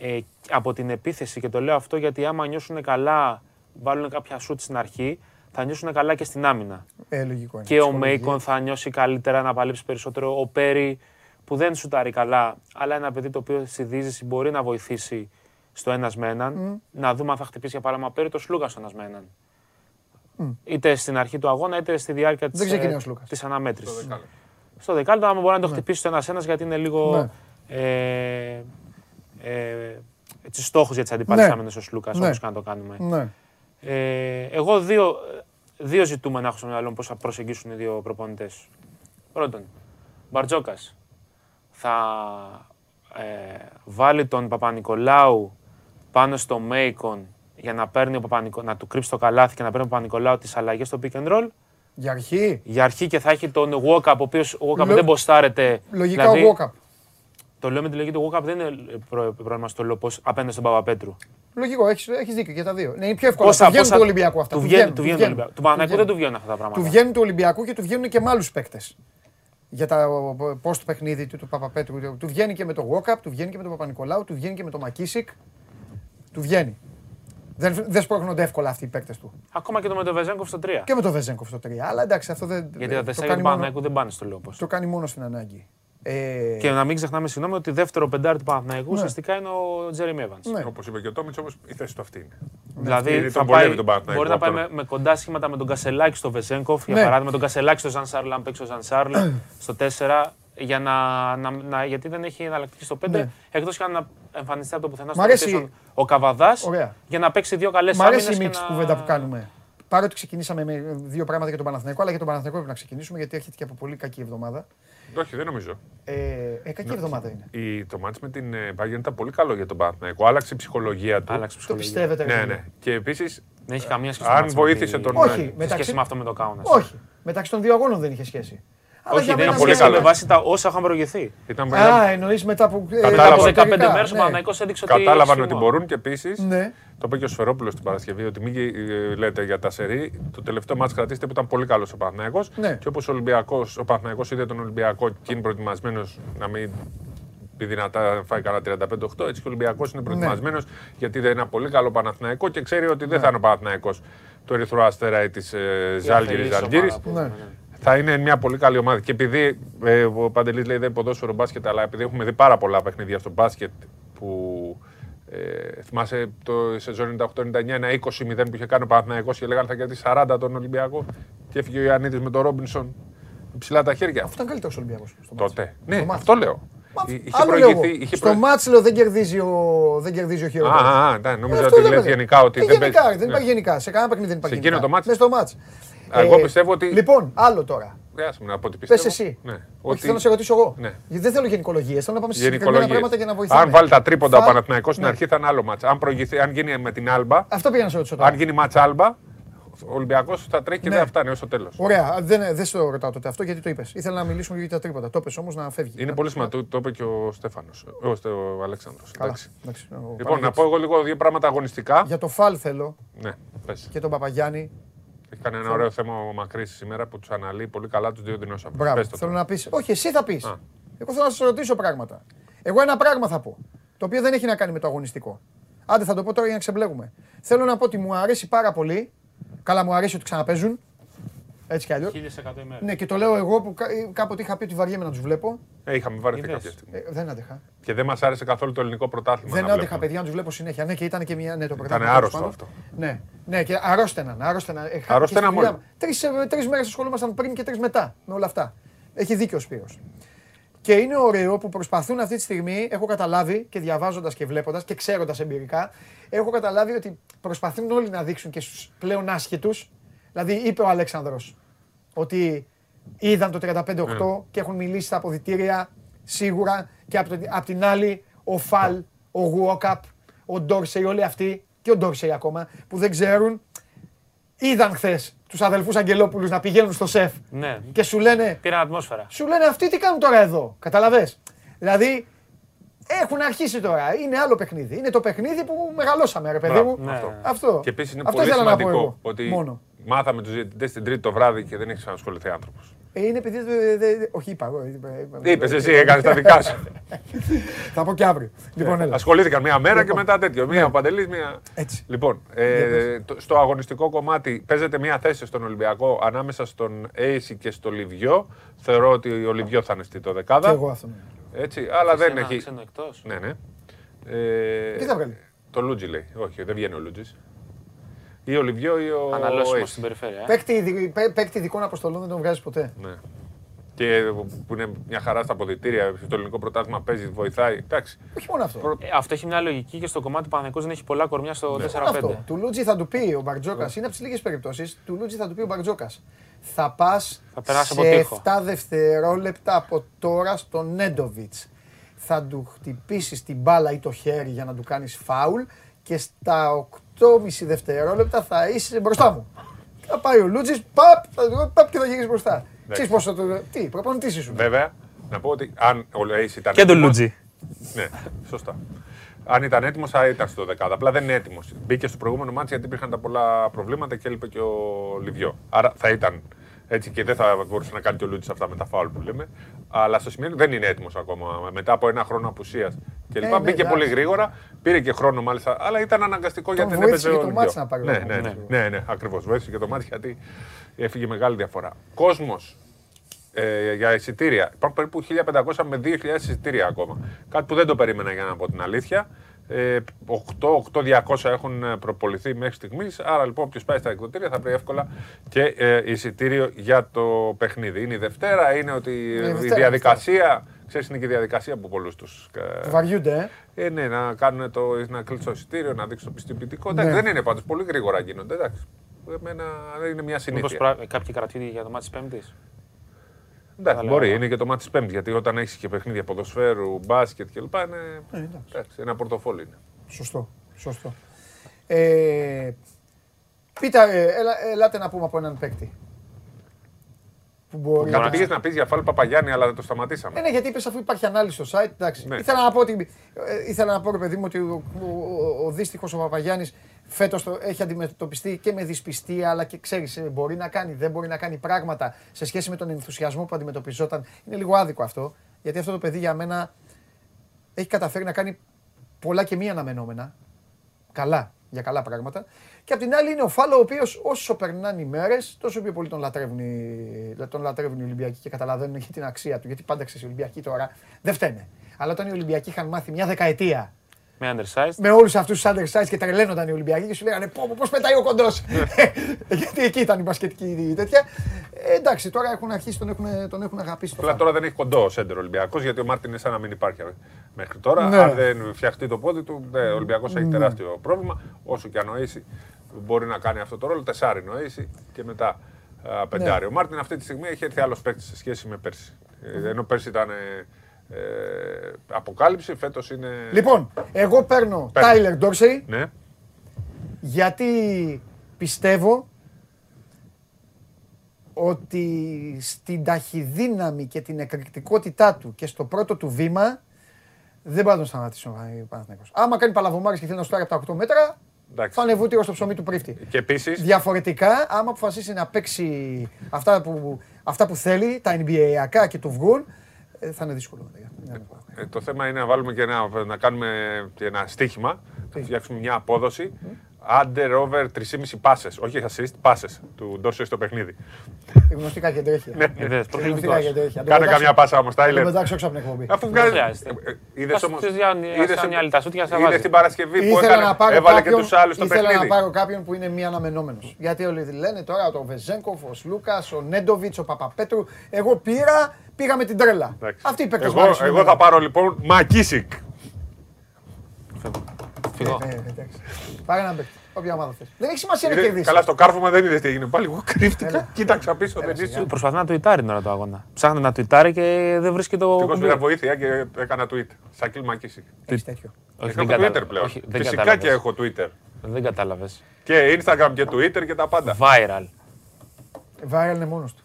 ε, από την επίθεση και το λέω αυτό γιατί άμα νιώσουν καλά, βάλουν κάποια σουτ στην αρχή, θα νιώσουν καλά και στην άμυνα. Ε, λογικό είναι. Και ο Ψυχολογία. Μέικον θα νιώσει καλύτερα να παλέψει περισσότερο. Ο Πέρι που δεν σουτάρει καλά, αλλά ένα παιδί το οποίο στη δίζηση μπορεί να βοηθήσει στο ένας με έναν. Να δούμε αν θα χτυπήσει για παράδειγμα ο Πέρι το Σλούκα στο ένας με έναν. Είτε στην αρχή του αγώνα, είτε στη διάρκεια Δεν ξεκινάει ο τη Σλούκας. της αναμέτρησης. Στο δεκάλεπτο, άμα μπορεί να το χτυπήσει το ένα-ένα, γιατί είναι λίγο. Ναι. Ε, ε, έτσι, στόχος για τις αντιπάλες Ναι. άμυνες ο Σλούκας, Ναι. όπως και να το κάνουμε. Ναι. Ε, εγώ δύο, δύο ζητούμενα έχω στο μυαλό μου πώς θα προσεγγίσουν οι δύο προπονητές. Πρώτον, Μπαρτζόκας θα ε, βάλει τον Παπα-Νικολάου πάνω στο Μέικον για να, παίρνει ο Παπα-Νικο- να του κρύψει το καλάθι και να παίρνει ο Παπα-Νικολάου τις αλλαγές στο pick and roll. Για αρχή; Για αρχή και θα έχει τον Walkup, ο οποίος ο Walkup Λο- δεν μποστάρεται. Λογικά ο Walkup. Το λέω με τη λογική του Walkup δεν είναι προ- πρόβλημα στο λέω πώς απέναντι στον Παπαπέτρου. Λογικό, έχεις έχεις δίκιο και τα δύο. Ναι, είναι πιο εύκολο. Πόσα- του βγαίνουν πόσα- του Ολυμπιακού αυτά. του βγαίνουν- του βγαίνουν του Ολυμπιακού. Του Παναθηναϊκού βγαίνουν. δεν του βγαίνουν αυτά τα πράγματα. Του βγαίνουν του Ολυμπιακού και του βγαίνουν και με άλλους παίκτες. Για τα πώς το παιχνίδι του, του Παπαπέτρου. Του βγαίνει και με το Walkup, του βγαίνει και με τον Παπα-Νικολάου, του βγαίνει και με τον Μακίσικ. Του βγαίνει. Δεν, δεν σπρώχνονται εύκολα αυτοί οι παίκτες του. Ακόμα και το με το Βεζέγκοφ στο 3. Και με τον Βεζέγκοφ στο 3. Αλλά εντάξει, αυτό δεν. Γιατί τα το τεσσάρια κάνει του μόνο- Παναθηναϊκού δεν πάνε στο λόγο. Το κάνει μόνο στην ανάγκη. Ε, Και να μην ξεχνάμε, συγγνώμη, ότι δεύτερο πεντάρι του Παναθηναϊκού Ναι. ουσιαστικά είναι ο Τζέρεμι Εύανς. Ναι. Όπως είπε και ο Τόμιτς, όμω η θέση του αυτή είναι. Δηλαδή Είναι θα τον πάει, βολεύει τον Παναθηναϊκό μπορεί να πάει τώρα. με, με κοντά σχήματα με τον Κασελάκη στο Βεζέγκοφ, για Ναι. παράδειγμα, τον Κασελάκη στο Ζαν Σάρλ, αν παίξει ο Ζαν Σάρλ στο 4, για να, να, να- γιατί δεν έχει εναλλακτική στο 5, Ναι. εκτός και αν να εμφανιστεί από το πουθενά Μ' στο αρέσει- rotation ο Καβαδάς, Ωραία. για να παίξει δύο καλές Μ' αρέσει η άμυνες μίξη και να... κουβέντα που κάνουμε. Παρότι ξεκινήσαμε με δύο πράγματα για τον Παναθηναϊκό, αλλά για τον Παναθηναϊκό πρέπει να ξεκινήσουμε γιατί έρχεται και από πολύ κακή εβδομάδα. Όχι, δεν νομίζω. Ε, ε, κακή εβδομάδα είναι. Η, το μάτς με την ε, Bayern ήταν πολύ καλό για τον Παναθηναϊκό. Άλλαξε η ψυχολογία του. Άλλαξε η Το ψυχολογία. πιστεύετε, ρε Ναι, φίλε; ναι. Και επίσης. Δεν έχει καμία σχέση Αν με το μάτς με βοήθησε τη- τον. Όχι, ε, σε μεταξύ- σχέση με αυτό με το Κάουνας. Όχι. Μεταξύ των δύο αγώνων δεν είχε σχέση. Αλλά Όχι, για δεν μένα έχει πολύ σχέση με καλά. βάση τα όσα είχαν προηγηθεί. Ήταν Α, εννοείς μετά από. ε, Μετά από Κατάλαβαν 15 εσωτερικά, μέρες ο ναι. Παναθηναϊκός έδειξε ότι Κατάλαβαν έχει ότι χιούμορ. μπορούν και επίσης. Ναι. Το είπε και ο Σφερόπουλος την Παρασκευή ότι μην ε, λέτε για τα σερή. Το τελευταίο μάτς κρατήστε που ήταν πολύ καλός ο Παναθηναϊκός Ναι. Και όπως ο, Ολυμπιακός, ο Παναθηναϊκός είδε τον Ολυμπιακό και είναι προετοιμασμένος να μην πει δυνατά φάει κανένα 35-8, έτσι και ο Ολυμπιακός Ναι. είναι προετοιμασμένος γιατί είδε ένα πολύ καλό Παναθηναϊκό και ξέρει ότι δεν θα είναι ο Παναθηναϊκός του Ερυθρού Αστέρα ή της ε, Ζάλγκηρη αφελής Ζαλγκύρη. ομάδα που Ναι. Είναι. Θα είναι μια πολύ καλή ομάδα. Και επειδή ε, ο Παντελής λέει δεν ποδόσφαιρο μπάσκετ, αλλά επειδή έχουμε δει πάρα πολλά παιχνίδια στο μπάσκετ που ε, θυμάσαι το σεζόν 98-99 ένα 20-0 που είχε κάνει ο Παναθηναϊκός και λέγανε θα κερδίσει 40 τον Ολυμπιακό και έφυγε ο Ιωαννίδης με τον Ρόμπινσον με ψηλά τα χέρια. Αυτό ήταν καλύτερος Ολυμπιακός. Τότε. Ναι, μάτς. αυτό λέω. Εί- Είχε Άλλο λέω προηγηθεί. εγώ. είχε Στο προ- μάτς λέω δεν κερδίζει ο, δεν κερδίζει ο Α, χειρότερος. α, α, ναι, νόμιζα Ε, αυτό ότι λέμε. λέει γενικά ότι Τι δεν γενικά, παίζει. δεν Ναι. υπάρχει γενικά. Σε κανένα παιχνίδι δεν υπάρχει Σε εκείνο γενικά. το μάτς. Μες στο μάτς. Εγώ Ε, πιστεύω ότι. Λοιπόν, άλλο τώρα. Δεν άσε με να πω ότι Πες πιστεύω. εσύ. Ναι. Όχι, Ότι- θέλω να σε ρωτήσω εγώ. Ναι. Γιατί δεν θέλω γενικολογίες. Θέλω να πάμε σε συγκεκριμένα Γενικολογίες. πράγματα για να βοηθάμε. Αν βάλει τα τρίποντα ο Φα- Παναθηναϊκός στην Ναι. αρχή θα είναι άλλο ματς α. Αν, προηγηθεί, αν γίνει με την Άλμπα, Αυτό πήγα να σε ρωτήσω τώρα. αν γίνει μάτσα Άλμπα, ο Ολυμπιακός θα τρέχει και Ναι. δεν θα φτάνει ω το τέλος. Ωραία, δεν, δεν στο ρωτάω τότε αυτό γιατί το είπες. Ήθελα να μιλήσουμε για τα τρίποτα. Το είπες όμως να φεύγει. Είναι πολύ σημαντικό, το είπε και ο Στέφανος. Ο, Στε- ο Αλέξανδρος. Καλά. Εντάξει. Εντάξει, ο Λοιπόν, Παναγιώτης. να πω εγώ λίγο δύο πράγματα αγωνιστικά. Για το φαλ θέλω Ναι, πες. και τον Παπαγιάννη. Έχει κάνει ένα ωραίο θέμα ο Μακρύς σήμερα που τους αναλύει πολύ καλά τους δύο δεινόσαυρους. Μπράβο. Πες το Θέλω τώρα. να πεις. Όχι, εσύ θα πεις. Α. Εγώ θέλω να σας ρωτήσω πράγματα. Εγώ ένα πράγμα θα πω. Το οποίο δεν έχει να κάνει με το αγωνιστικό. Άντε θα το πω τώρα για να ξεμπλέγουμε. Θέλω να πω ότι μου αρέσει πάρα πολύ. Καλά, μου αρέσει ότι ξαναπέζουν. Έτσι κι αλλιώς. 1000% ημέρα. Ναι, και το λέω εγώ που κά- κάποτε είχα πει ότι βαριέμαι να τους βλέπω. Ε, είχαμε βαρεθεί Είδες. κάποια στιγμή. Ε, δεν άντεχα. Και δεν μας άρεσε καθόλου το ελληνικό πρωτάθλημα. Δεν να άντεχα, βλέπουμε. παιδιά, να τους βλέπω συνέχεια. Ναι, και ήταν και μια. Ναι, το Ήταν πρωτάθλημα, άρρωστο τέλος πάντων. αυτό. Ναι, ναι, και αρρώστεναν. αρρώστεναν. Ε, χάθηκε Αρρώστεναν στη δουλειά όλοι. μου. Τρεις, ε, τρεις μέρες ασχολούμασταν πριν και τρεις μετά με όλα αυτά. Έχει δίκιο ο Σπύρος. Και είναι ωραίο που προσπαθούν αυτή τη στιγμή, έχω καταλάβει και διαβάζοντας και βλέποντας και ξέροντας εμπειρικά, έχω καταλάβει ότι προσπαθούν όλοι να δείξουν και στους πλέον άσχετους. Δηλαδή, είπε ο Αλέξανδρος ότι είδαν το 35-8 και έχουν μιλήσει στα αποδητήρια σίγουρα και από, την- απ' την άλλη ο Φαλ, ο Γουόκαπ, ο Ντόρσεϊ, όλοι αυτοί και ο Ντόρσεϊ ακόμα που δεν ξέρουν είδαν χθες τους αδελφούς Αγγελόπουλους να πηγαίνουν στο σεφ Ναι, και σου λένε, πήραν ατμόσφαιρα. σου λένε αυτοί τι κάνουν τώρα εδώ. Καταλαβες; Δηλαδή έχουν αρχίσει τώρα. Είναι άλλο παιχνίδι. Είναι το παιχνίδι που μεγαλώσαμε, ρε παιδί Μπράβο, μου. αυτό. Αυτό. Και επίσης είναι Αυτό πολύ ήθελα να πω σημαντικό εγώ. ότι Μόνο. Μάθαμε τους διαιτητές την Τρίτη το βράδυ και δεν έχει ξανασχοληθεί άνθρωπος. Ε, είναι επειδή. δεν- δεν- όχι, είπα εγώ. είπα- Είπες εσύ, έκανες τα δικά σου. Θα πω και αύριο. Λοιπόν, έλα. Ασχολήθηκαν μία μέρα και Λοιπόν. μετά τέτοιο. Μία ο Παντελής, μία. Έτσι. Λοιπόν, ε, το- στο αγωνιστικό κομμάτι παίζεται μία θέση στον Ολυμπιακό ανάμεσα στον Έισι και στο Λιβιό. Θεωρώ ότι ο Λιβιό θα είναι στη το δεκάδα. Και εγώ αυτό. Έτσι, αλλά δεν ένα έχει. ξένο εκτός. Ναι, ναι. Ε, Τι θα βγάλει; Το Λούτζι λέει. Όχι, δεν βγαίνει ο Λούτζις. Ή ο Λιβιό ή ο. Αναλώσιμος Έισι. στην περιφέρεια. ε. Παίκτη, ειδι- παί- παίκτη ειδικών αποστολών δεν τον βγάζει ποτέ. Ναι. Και που είναι μια χαρά στα αποδητήρια, στο ελληνικό πρωτάθλημα παίζει, βοηθάει. Εντάξει. Όχι μόνο αυτό. Ε, αυτό έχει μια λογική και στο κομμάτι του Παναθηναϊκός δεν έχει πολλά κορμιά στο Ναι. 4-5. Αυτό. Του Λούτζι θα του πει ο Μπαρτζόκας, είναι από τις λίγες περιπτώσεις. Του Λούτζι θα του πει ο Μπαρτζόκας. Θα πας Θα περάσει από σε τοίχο. 7 δευτερόλεπτα από τώρα στον Νέντοβιτς. Θα του χτυπήσεις την μπάλα ή το χέρι για να του κάνεις φάουλ και στα 8,5 δευτερόλεπτα θα είσαι μπροστά μου. Θα πάει ο Λούτζι, παπ, θα του παπ και θα γυρίσει μπροστά. Ξέρεις πώς θα το. Τι, προπονητής ήσουν. Βέβαια, να πω ότι αν ο Λέης ήταν. Και τον έτοιμος- Λούτζι. Ναι, σωστά. Αν ήταν έτοιμος, θα ήταν στο δεκάδα. Απλά δεν είναι έτοιμος. Μπήκε στο προηγούμενο μάτι γιατί υπήρχαν τα πολλά προβλήματα και έλειπε και ο Λιβιό. Άρα θα ήταν έτσι και δεν θα μπορούσε να κάνει και ο Λούτζης αυτά με τα φάουλ που λέμε. Αλλά στο σημείο δεν είναι έτοιμος ακόμα. Μετά από ένα χρόνο απουσίας και λοιπά. ναι, Μπήκε εντάξει. πολύ γρήγορα. Πήρε και χρόνο μάλιστα. Αλλά ήταν αναγκαστικό γιατί δεν βοήθησε έπαιζε και ο το Λιβιό. μάτς να πάρει ο Ναι, ναι, ναι, Λιβιό. ναι, ναι, ακριβώς. Βοήθησε και το μάτι γιατί έφυγε μεγάλη διαφορά. Κόσμος ε, για εισιτήρια. Υπάρχουν περίπου 1.500 με 2.000 εισιτήρια ακόμα. Κάτι που δεν το περίμενα για να πω την αλήθεια. Ε, 8-8-200 έχουν ε, προποληθεί μέχρι στιγμής. Άρα λοιπόν, όποιος πάει στα εκδοτήρια θα βρει εύκολα και ε, εισιτήριο για το παιχνίδι. Είναι η Δευτέρα, είναι ότι Ναι, η Δευτέρα, διαδικασία. Ξέρεις, είναι και η διαδικασία που πολλούς τους. Βαριούνται, ε. Ε, ναι, να, κάνουν το, να κλείσουν το εισιτήριο, να δείξουν το πιστοποιητικό. Ναι. Εντάξει, δεν είναι πάντως. Πολύ γρήγορα γίνονται. Εντάξει. Εμένα είναι μια Μήπως συνήθεια. πρα- κάποιοι κρατιούνται για το μάτι της Πέμπτης. Εντάξει, Θα μπορεί, λέω. είναι και το μάτι της Πέμπτης. Γιατί όταν έχεις και παιχνίδια ποδοσφαίρου, μπάσκετ κλπ. Είναι, Ε, εντάξει. εντάξει, ένα πορτοφόλι είναι. Σωστό. Σωστό. Ε, πείτε, ε, έλα, ελάτε να πούμε από έναν παίκτη. Που μπορεί Κάτι πήγες να πεις για Φάλ Παπαγιάννη, αλλά δεν το σταματήσαμε. Ε, ναι, γιατί είπες αφού υπάρχει ανάλυση στο site, εντάξει. Ναι. Ήθελα να πω ότι, ε, ήθελα να πω, ρε παιδί μου, ότι ο, ο, ο, ο δύστιχος ο Παπαγιάννης φέτος το, έχει αντιμετωπιστεί και με δυσπιστία, αλλά και ξέρεις, ε, μπορεί να κάνει, δεν μπορεί να κάνει πράγματα σε σχέση με τον ενθουσιασμό που αντιμετωπιζόταν. Είναι λίγο άδικο αυτό, γιατί αυτό το παιδί για μένα έχει καταφέρει να κάνει πολλά και μη αναμενόμενα. Καλά, για καλά πράγματα. Και απ' την άλλη είναι ο Φάλο, ο οποίος όσο περνάνε οι μέρες, τόσο πιο πολύ τον λατρεύουν, οι, τον λατρεύουν οι Ολυμπιακοί και καταλαβαίνουν και την αξία του. Γιατί πάντα ξέρεις οι Ολυμπιακοί τώρα δεν φταίνε. Αλλά όταν οι Ολυμπιακοί είχαν μάθει μια δεκαετία Με undersized. με όλους αυτούς τους undersized και τρελαίνονταν οι Ολυμπιακοί και σου λέγανε Πώ, πώς πετάει ο κοντός. Γιατί εκεί ήταν η μπασκετική τέτοια. Ε, εντάξει, τώρα έχουν αρχίσει, τον έχουν, τον έχουν αγαπήσει το Απλά Φαλ. τώρα δεν έχει κοντό ο Σέντερ Ολυμπιακός, γιατί ο Μάρτιν είναι σαν να μην υπάρχει μέχρι τώρα. Ναι. Αν δεν φτιαχτεί το πόδι του, ναι, ο Ολυμπιακός έχει Ναι. τεράστιο πρόβλημα. Όσο και αν ο Ζαν-Σαρλ, μπορεί να κάνει αυτό το ρόλο. Τεσσάρι νοήσει και μετά α, πεντάρι. Ναι. Ο Μάρτιν αυτή τη στιγμή έχει έρθει άλλος παίκτης σε σχέση με πέρσι. Ε, ενώ πέρσι ήταν ε, ε, αποκάλυψη, φέτος είναι. Λοιπόν, εγώ παίρνω Παίρνω. Τάιλερ Ντόρσεϊ Ναι. γιατί πιστεύω ότι στην ταχυδύναμη και την εκρηκτικότητά του και στο πρώτο του βήμα δεν πάει να τον σταματήσει ο Παναθηναϊκός. Άμα κάνει παλαβομάρες και θέλει να στάρει από τα 8 μέτρα, Εντάξει. θα είναι βούτυρο στο ψωμί του πρίφτη. Και επίση. Διαφορετικά, άμα αποφασίσει να παίξει αυτά που, αυτά που θέλει, τα NBA και του βγουν, ε, θα είναι δύσκολο. παιδιά. το θέμα είναι να βάλουμε και ένα, να κάνουμε και ένα στοίχημα, να φτιάξουμε μια απόδοση. Under over 3,5 πάσες. Όχι assist, πάσες του Ντόρσεϊ στο παιχνίδι. Γνωστικά και τρέχει. Ναι, Είδες, Γνωστικά προκλητικός. και τρέχει. Αν το Κάνε πετάξω- καμιά πάσα όμως, αν το Τάιλερ. πετάξω έξω από την εκπομπή. Αφού Δεν βγάζει. χρειάζεται. Είδες Ας όμω. τους διάνει- ας κάνει άλλη τα σούτια, θα βάζει. Είδε την Παρασκευή που Ήθελα έκανε, να πάρω έβαλε και κάποιον, τους άλλους στο ήθελα να παιχνίδι. πάρω κάποιον που είναι μη αναμενόμενος. Γιατί όλοι λένε τώρα το Βεζέγκοφ, ο Σλούκας, ο Νέντοβιτς, ο Παπαπέτρου. Εγώ πήρα, πήγα με την τρέλα. Εντάξει. Αυτή η παίκτες Εγώ, εγώ θα πάρω λοιπόν Μακίσικ. Φυγώ. Πάρε ένα παίκτη. Όποια ομάδα θες. Δεν έχει σημασία να Είδε- κερδίσεις. Καλά, στο κάρφωμα δεν είδες τι έγινε. Πάλι εγώ κρύφτηκα. Κοίταξα πίσω, δεν ήσουν. Προσπαθεί να τουιτάρει τώρα το αγώνα. Ψάχνει να τουιτάρει και δεν βρίσκει το. Εγώ κουμπί. πήρα βοήθεια και έκανα tweet. Σακίλ Μακίσικ. Έχεις τέτοιο. Όχι, Έχω δεν Twitter κατάλαβες. πλέον. Όχι, δεν Φυσικά κατάλαβες. και έχω Twitter. Δεν κατάλαβες. Και Instagram και Twitter και τα πάντα. Viral. Viral είναι μόνος του.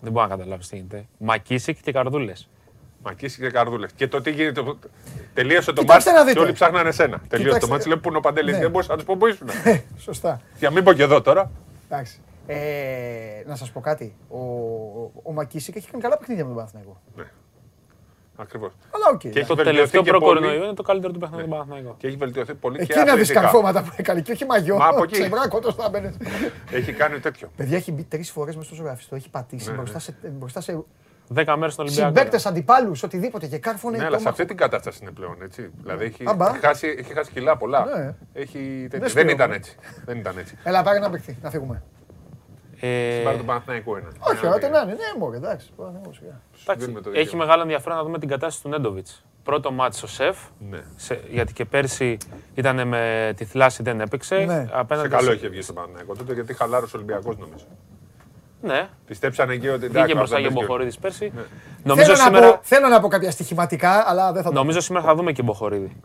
Δεν μπορεί να καταλάβει τι γίνεται. Μακίσικ και καρδούλες. Μακίσικ και καρδούλες. Και το τι γίνεται. Τελείωσε το Κοιτάξτε μάτι να και δείτε. όλοι ψάχνανε εσένα. Τελείωσε το Κοιτάξτε. μάτι. Λέει πού είναι ο Παντελής; Ναι. Δεν μπορούσα να τους πω που ήσουν; Σωστά. Για μην πω και εδώ τώρα. Εντάξει. Ε, να σας πω κάτι. Ο, ο Μακίσικ έχει κάνει καλά παιχνίδια με τον Παναθηναϊκό. Ακριβώς. Αλλά οκ. Και έχει Το βελτιωθεί τελευταίο και προχθεσινό πολύ. είναι το καλύτερο του παιχνίδι του Παναθηναϊκού. Και έχει βελτιωθεί πολύ και Εκεί να δει αθλητικά. καρφώματα που έκανε και όχι μαγιό. Μα από εκεί. Ξεβράκωτο θα μπαινε. Έχει κάνει τέτοιο. Παιδιά έχει μπει τρεις φορές μες στο ζωγραφιστό. Έχει πατήσει Ναι, μπροστά, σε, μπροστά σε Δέκα μέρες στον Ολυμπιακό. συμπαίκτες, αντιπάλους, οτιδήποτε και κάρφωνε. Ναι, το αλλά σε μα- αυτή την κατάσταση είναι πλέον έτσι. Δηλαδή έχει, Αμπά. έχει χάσει, έχει χάσει κιλά πολλά. Ναι. Έχει, τέτοιο. Δεν δεν σπρώχνει. ήταν έτσι. Δεν ήταν έτσι. Έλα, πάρε ένα παιχτή, να φύγουμε. Ε, Συμπάρει του Παναθηναϊκού είναι. Όχι, ό,τι να είναι, ναι, μόνο εντάξει. Παναθηναϊκός, σιγά. εντάξει, δίνουμε το έχει δικαίωμα. μεγάλο ενδιαφέρον να δούμε την κατάσταση του Νέντοβιτς. Πρώτο μάτι στο σεφ. Ναι. σε- γιατί και πέρσι ήταν με τη θλάση, δεν έπαιξε. Ναι. Σε Απέναντι καλό στο- είχε βγει στο Παναθηναϊκό τότε γιατί χαλάρωσε ο Ολυμπιακός νομίζω. Ναι, Πιστέψανε εκεί ότι βγήκε εντάξει. μπροστά δεν για παίζει Μποχορίδη πέρσι. Ναι. Νομίζω θέλω, να σήμερα, πω, θέλω να πω κάποια στοιχηματικά, αλλά δεν θα το νομίζω σήμερα θα δούμε και Μποχορίδη.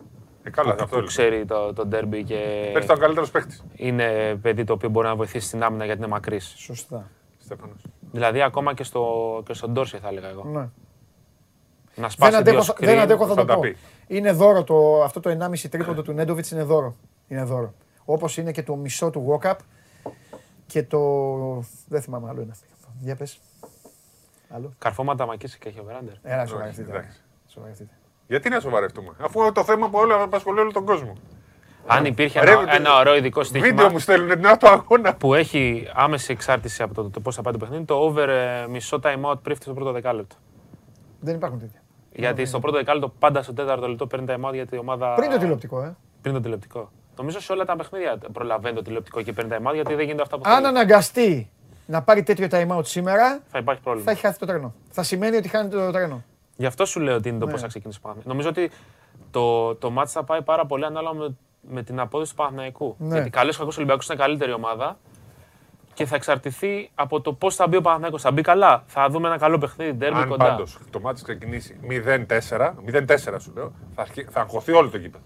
Ε, καλά, που, αυτό που λέω. ξέρει το, το ντέρμπι και Πέρσι ήταν ο καλύτερος παίχτη. είναι παιδί το οποίο μπορεί να βοηθήσει στην άμυνα γιατί είναι μακρύς. Σωστά. Στέφανος. Δηλαδή ακόμα και, στο, και στον Ντόρσι θα έλεγα εγώ. Ναι. Να Δεν σπάσει αντέχω, δύο θα- screen. δεν αντέχω, θα θα το τα πω. πει. Είναι δώρο το, αυτό το 1,5 τρίποντο του Νέντοβιτς είναι δώρο. Είναι δώρο. Όπως είναι και το μισό του walk-up και το. Δεν θυμάμαι άλλο είναι αυτό. Για πες. Άλλο. Καρφώματα μακίσει και έχει ο Βεράντερ. Έλα, σοβαρευτείτε. Εντάξει. Σοβαρευτείτε. Γιατί να σοβαρευτούμε, αφού το θέμα που όλο απασχολεί όλο τον κόσμο. Αν υπήρχε Ρε, ένα, ένα ωραίο ειδικό στοίχημα Βίντεο μου στέλνουν την ώρα του αγώνα. που έχει άμεση εξάρτηση από το, το πώς θα πάει το παιχνίδι, το over ε, μισό time out πριν στο πρώτο δεκάλεπτο. Δεν υπάρχουν τέτοια. Γιατί στο πρώτο δεκάλεπτο πάντα στο τέταρτο λεπτό παίρνει time out γιατί η ομάδα. Πριν το τηλεοπτικό, ε. Πριν το τηλεοπτικό. Νομίζω σε όλα τα παιχνίδια προλαβαίνει το τηλεοπτικό και παίρνει time out γιατί δεν γίνεται αυτά που Αν θέλει. αναγκαστεί να πάρει τέτοιο time out σήμερα, Θα υπάρχει πρόβλημα. θα έχει χάσει το τρένο. Θα σημαίνει ότι χάνει το τρένο. Γι' αυτό σου λέω ότι είναι το Ναι. πώ θα ξεκινήσει ο Παναθηναϊκός. Νομίζω ότι το, το μάτς θα πάει πάρα πολύ ανάλογα με, με την απόδοση του Παναθηναϊκού. Ναι. Γιατί καλός κακός Ολυμπιακός είναι καλύτερη ομάδα και θα εξαρτηθεί από το πώς θα μπει ο Παναθηναϊκός. Θα μπει καλά, θα δούμε ένα καλό παιχνίδι, ντέρμπι Αν κοντά. πάντως το μάτι ξεκινήσει 0-4, 0-4 σου λέω, θα, αρχι- θα αγχωθεί όλο το γήπεδο.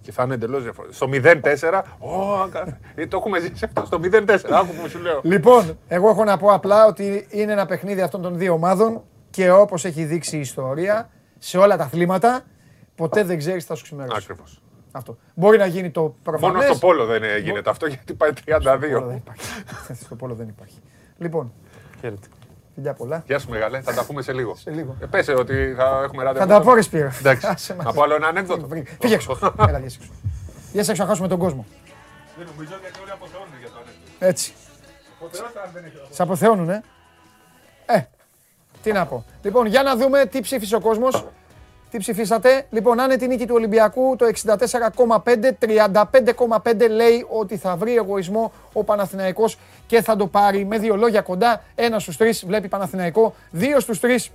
Και θα είναι εντελώς διαφορετικό. Στο 0-4, ω, ακα- ε, το έχουμε ζήσει αυτό. Στο 0-4, άκου που σου λέω. Λοιπόν, εγώ έχω να πω απλά ότι είναι ένα παιχνίδι αυτών των δύο ομάδων και όπως έχει δείξει η ιστορία, σε όλα τα αθλήματα, ποτέ δεν ξέρεις τι θα σου ξημερώσει. Ακριβώς. Αυτό. Μπορεί να γίνει το προφανές. Μόνο στο πόλο δεν ε, γίνεται αυτό γιατί πάει Στο πόλο δεν 32. υπάρχει. στο πόλο δεν υπάρχει. Λοιπόν, Χαίρετε. φιλιά πολλά. Γεια σου μεγάλε, θα τα πούμε σε λίγο. Σε λίγο. Ε, πέσε ότι θα έχουμε ράδιο. Θα τα πω, ρε Σπύρο. Εντάξει. Άσε μας. Να πω άλλο ένα ανέκδοτο. Φύγε έξω. Έλα, βγες έξω. Βγες έξω να χάσουμε τον κόσμο. Δεν νομίζω γιατί όλοι αποθεώνουν για το ανέκδοτο. Έτσι. Σε αποθεώνουν, ε. Ε, τι να πω. Λοιπόν, για να δούμε τι ψήφισε ο κόσμος. Τι ψηφίσατε. Λοιπόν, άνετη νίκη του Ολυμπιακού, το 64,5, 35,5 λέει ότι θα βρει εγωισμό ο Παναθηναϊκός και θα το πάρει με δύο λόγια κοντά. Ένα στους τρεις βλέπει Παναθηναϊκό, δύο στους τρεις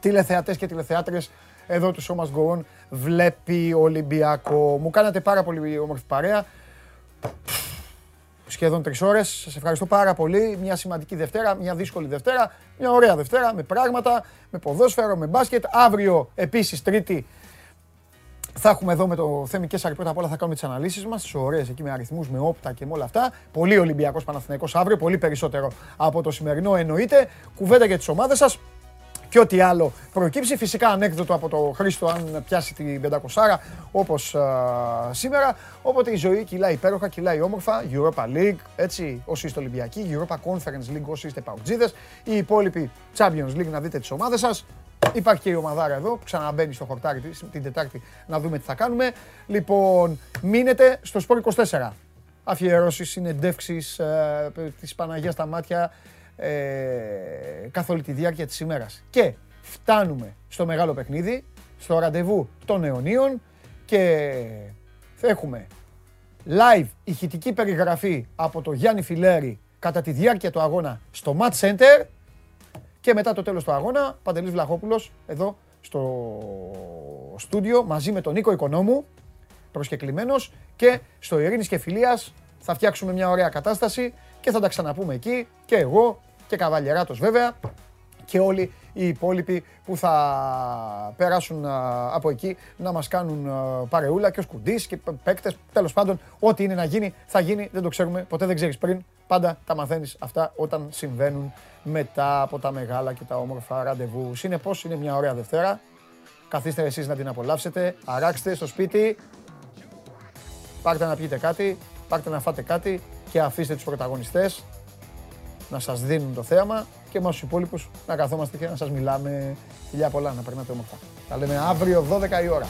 τηλεθεατές και τηλεθεάτρες εδώ του Show Must Go On βλέπει Ολυμπιακό. Μου κάνατε πάρα πολύ όμορφη παρέα σχεδόν τρεις ώρες. Σας ευχαριστώ πάρα πολύ. Μια σημαντική Δευτέρα, μια δύσκολη Δευτέρα, μια ωραία Δευτέρα με πράγματα, με ποδόσφαιρο, με μπάσκετ. Αύριο επίσης Τρίτη θα έχουμε εδώ με το Θέμη Κέσσαρη πρώτα απ' όλα θα κάνουμε τις αναλύσεις μας, τις ωραίες εκεί με αριθμούς, με όπτα και με όλα αυτά. Πολύ Ολυμπιακός Παναθηναϊκός αύριο, πολύ περισσότερο από το σημερινό εννοείται. Κουβέντα για τις ομάδες σας και ό,τι άλλο προκύψει. Φυσικά ανέκδοτο από το Χρήστο αν πιάσει την 500 όπως α, σήμερα. Οπότε η ζωή κυλάει υπέροχα, κυλάει όμορφα. Europa League, έτσι, όσοι είστε Ολυμπιακοί. Europa Conference League, όσοι είστε Παουτζίδες. Οι υπόλοιποι Champions League να δείτε τις ομάδες σας. Υπάρχει και η ομαδάρα εδώ που ξαναμπαίνει στο χορτάρι της- την Τετάρτη να δούμε τι θα κάνουμε. Λοιπόν, μείνετε στο Sport 24. αφιερώσεις, συνεντεύξεις ε, της Παναγίας στα μάτια ε, καθ' όλη τη διάρκεια της ημέρας. Και φτάνουμε στο μεγάλο παιχνίδι, στο ραντεβού των αιωνίων και έχουμε live ηχητική περιγραφή από το Γιάννη Φιλέρη κατά τη διάρκεια του αγώνα στο Match Center και μετά το τέλος του αγώνα, Παντελής Βλαχόπουλος εδώ στο στούντιο μαζί με τον Νίκο Οικονόμου, προσκεκλημένος και στο Ειρήνης και Φιλίας θα φτιάξουμε μια ωραία κατάσταση και θα τα ξαναπούμε εκεί και εγώ και Καβαλιεράτος βέβαια. Και όλοι οι υπόλοιποι που θα περάσουν α, από εκεί να μας κάνουν α, παρεούλα και ο Σκουντής και παίκτες, τέλος πάντων, ό,τι είναι να γίνει θα γίνει, δεν το ξέρουμε, ποτέ δεν ξέρεις πριν, πάντα τα μαθαίνεις αυτά όταν συμβαίνουν μετά από τα μεγάλα και τα όμορφα ραντεβού. Συνεπώς είναι μια ωραία Δευτέρα, καθίστε εσείς να την απολαύσετε, αράξτε στο σπίτι, πάρτε να πιείτε κάτι, πάρτε να φάτε κάτι και αφήστε τους πρωταγωνιστές να σας δίνουν το θέαμα και εμάς τους υπόλοιπους να καθόμαστε και να σας μιλάμε. Φιλιά πολλά, να περνάτε όμορφα. Τα λέμε αύριο 12 η ώρα.